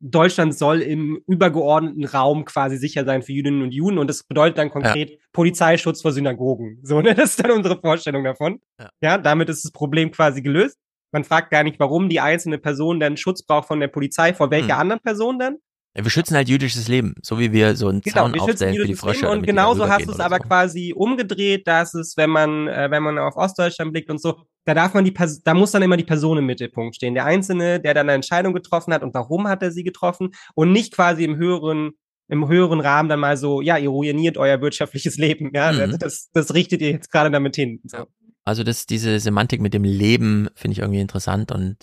Deutschland soll im übergeordneten Raum quasi sicher sein für Jüdinnen und Juden und das bedeutet dann konkret ja. Polizeischutz vor Synagogen. So, ne? Das ist dann unsere Vorstellung davon. Ja. ja, damit ist das Problem quasi gelöst. Man fragt gar nicht, warum die einzelne Person dann Schutz braucht von der Polizei, vor welcher hm. anderen Person dann, wir schützen halt jüdisches Leben, so wie wir so einen genau, Zaun aufstellen für die Frösche. Und genauso hast du es aber so. quasi umgedreht, dass es, wenn man, äh, wenn man auf Ostdeutschland blickt und so, da darf man die, Pers da muss dann immer die Person im Mittelpunkt stehen. Der Einzelne, der dann eine Entscheidung getroffen hat und warum hat er sie getroffen und nicht quasi im höheren, im höheren Rahmen dann mal so, ja, ihr ruiniert euer wirtschaftliches Leben, ja, mhm. das, das richtet ihr jetzt gerade damit hin. So. Also das, diese Semantik mit dem Leben finde ich irgendwie interessant und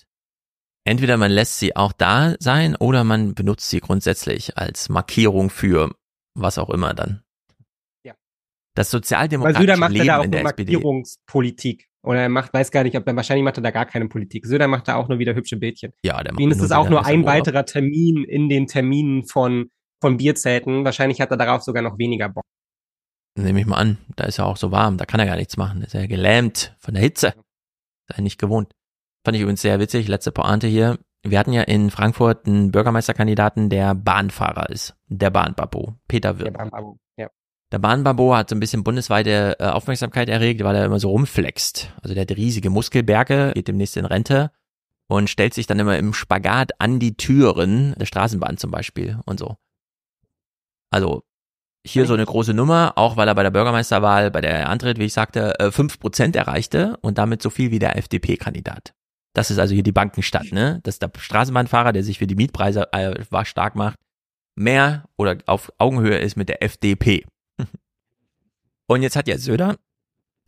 entweder man lässt sie auch da sein oder man benutzt sie grundsätzlich als Markierung für was auch immer dann. Ja. Das sozialdemokratische Weil Söder macht Leben da auch in der Markierungspolitik. Oder er macht, weiß gar nicht, ob er, wahrscheinlich macht er da gar keine Politik. Söder macht da auch nur wieder hübsche Bildchen. Ja, der macht Ihm ist es auch nur ein weiterer Termin in den Terminen von, von Bierzelten. Wahrscheinlich hat er darauf sogar noch weniger Bock. Nehme ich mal an. Da ist er auch so warm. Da kann er gar nichts machen. Da ist er gelähmt von der Hitze. Ist er nicht gewohnt. Fand ich übrigens sehr witzig, letzte Pointe hier. Wir hatten ja in Frankfurt einen Bürgermeisterkandidaten, der Bahnfahrer ist. Der Bahnbabo, Peter Wirth. Der Bahnbabo, ja. Der Bahnbabo hat so ein bisschen bundesweite äh, Aufmerksamkeit erregt, weil er immer so rumflext. Also der hat riesige Muskelberge, geht demnächst in Rente und stellt sich dann immer im Spagat an die Türen der Straßenbahn zum Beispiel und so. Also hier so eine große Nummer, auch weil er bei der Bürgermeisterwahl, bei der Antritt, wie ich sagte, äh, fünf Prozent erreichte und damit so viel wie der FDP-Kandidat. Das ist also hier die Bankenstadt, ne? Das ist der Straßenbahnfahrer, der sich für die Mietpreise äh, stark macht, mehr oder auf Augenhöhe ist mit der FDP. und jetzt hat ja Söder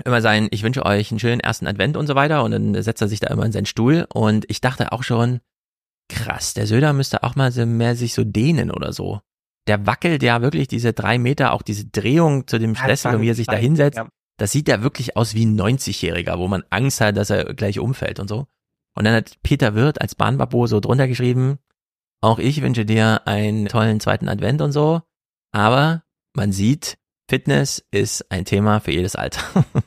immer sein, ich wünsche euch einen schönen ersten Advent und so weiter und dann setzt er sich da immer in seinen Stuhl und ich dachte auch schon, krass, der Söder müsste auch mal so mehr sich so dehnen oder so. Der wackelt ja wirklich diese drei Meter, auch diese Drehung zu dem Schlüssel und wie er sich da hinsetzt. Ja. Das sieht ja wirklich aus wie ein 90-Jähriger, wo man Angst hat, dass er gleich umfällt und so. Und dann hat Peter Wirth als Bahnbabo so drunter geschrieben, auch ich wünsche dir einen tollen zweiten Advent und so, aber man sieht, Fitness ist ein Thema für jedes Alter.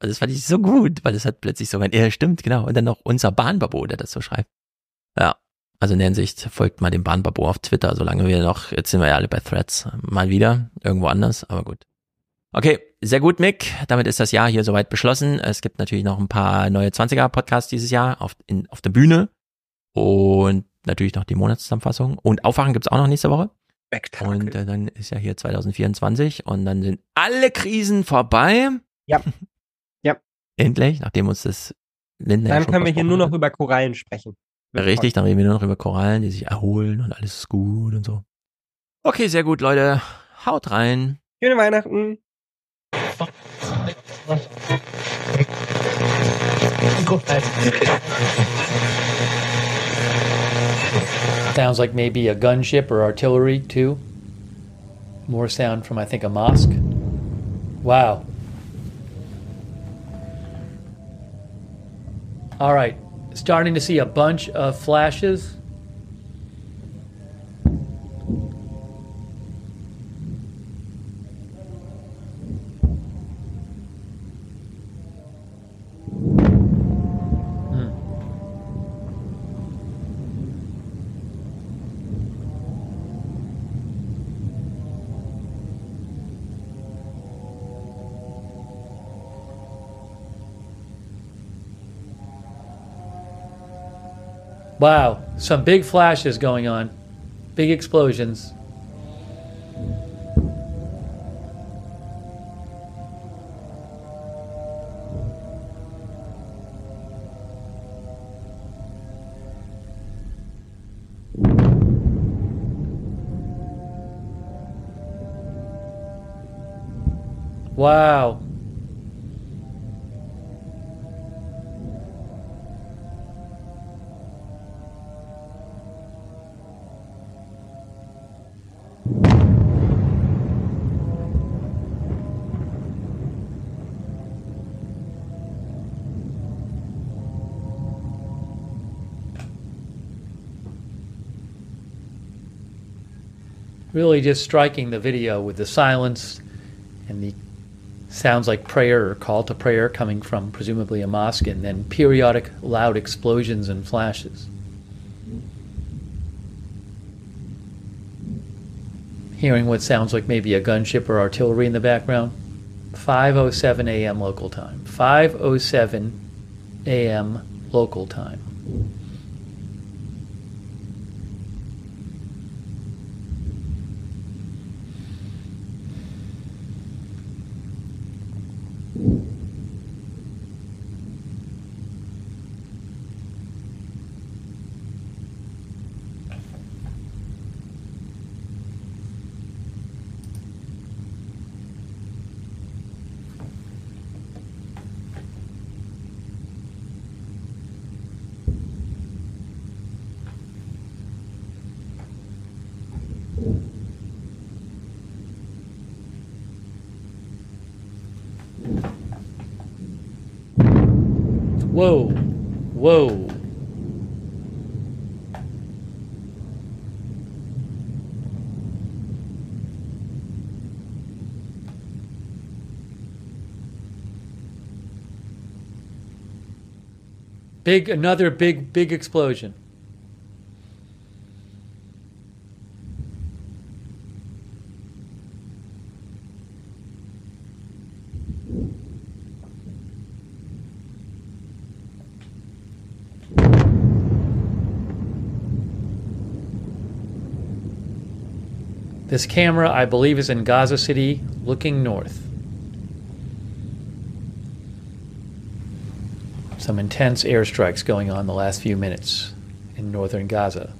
Also das fand ich so gut, weil es hat plötzlich so, ja, stimmt, genau. Und dann noch unser Bahnbabo, der das so schreibt. Ja, also in der Hinsicht folgt mal dem Bahnbabo auf Twitter, solange wir noch, jetzt sind wir ja alle bei Threads, mal wieder, irgendwo anders, aber gut. Okay, sehr gut, Mick. Damit ist das Jahr hier soweit beschlossen. Es gibt natürlich noch ein paar neue 20er-Podcasts dieses Jahr auf, in, auf der Bühne. Und natürlich noch die Monatszusammenfassung. Und Aufwachen gibt's auch noch nächste Woche. Spektakel. Und äh, dann ist ja hier 2024 und dann sind alle Krisen vorbei. Ja. Ja. Endlich, nachdem uns das Lindner Dann können wir hier nur noch über Korallen sprechen. Richtig, dann reden wir nur noch über Korallen, die sich erholen und alles ist gut und so. Okay, sehr gut, Leute. Haut rein. Schöne Weihnachten. Sounds like maybe a gunship or artillery too. More sound from, I think, a mosque. Wow. All right, starting to see a bunch of flashes. Wow, some big flashes going on, big explosions. Wow. Really just striking the video with the silence and the sounds like prayer or call to prayer coming from presumably a mosque, and then periodic loud explosions and flashes. Hearing what sounds like maybe a gunship or artillery in the background. 5:07 a.m. local time. 5:07 a.m. local time. Big, another big, big explosion. This camera, I believe, is in Gaza City looking north. Some intense airstrikes going on the last few minutes in northern Gaza.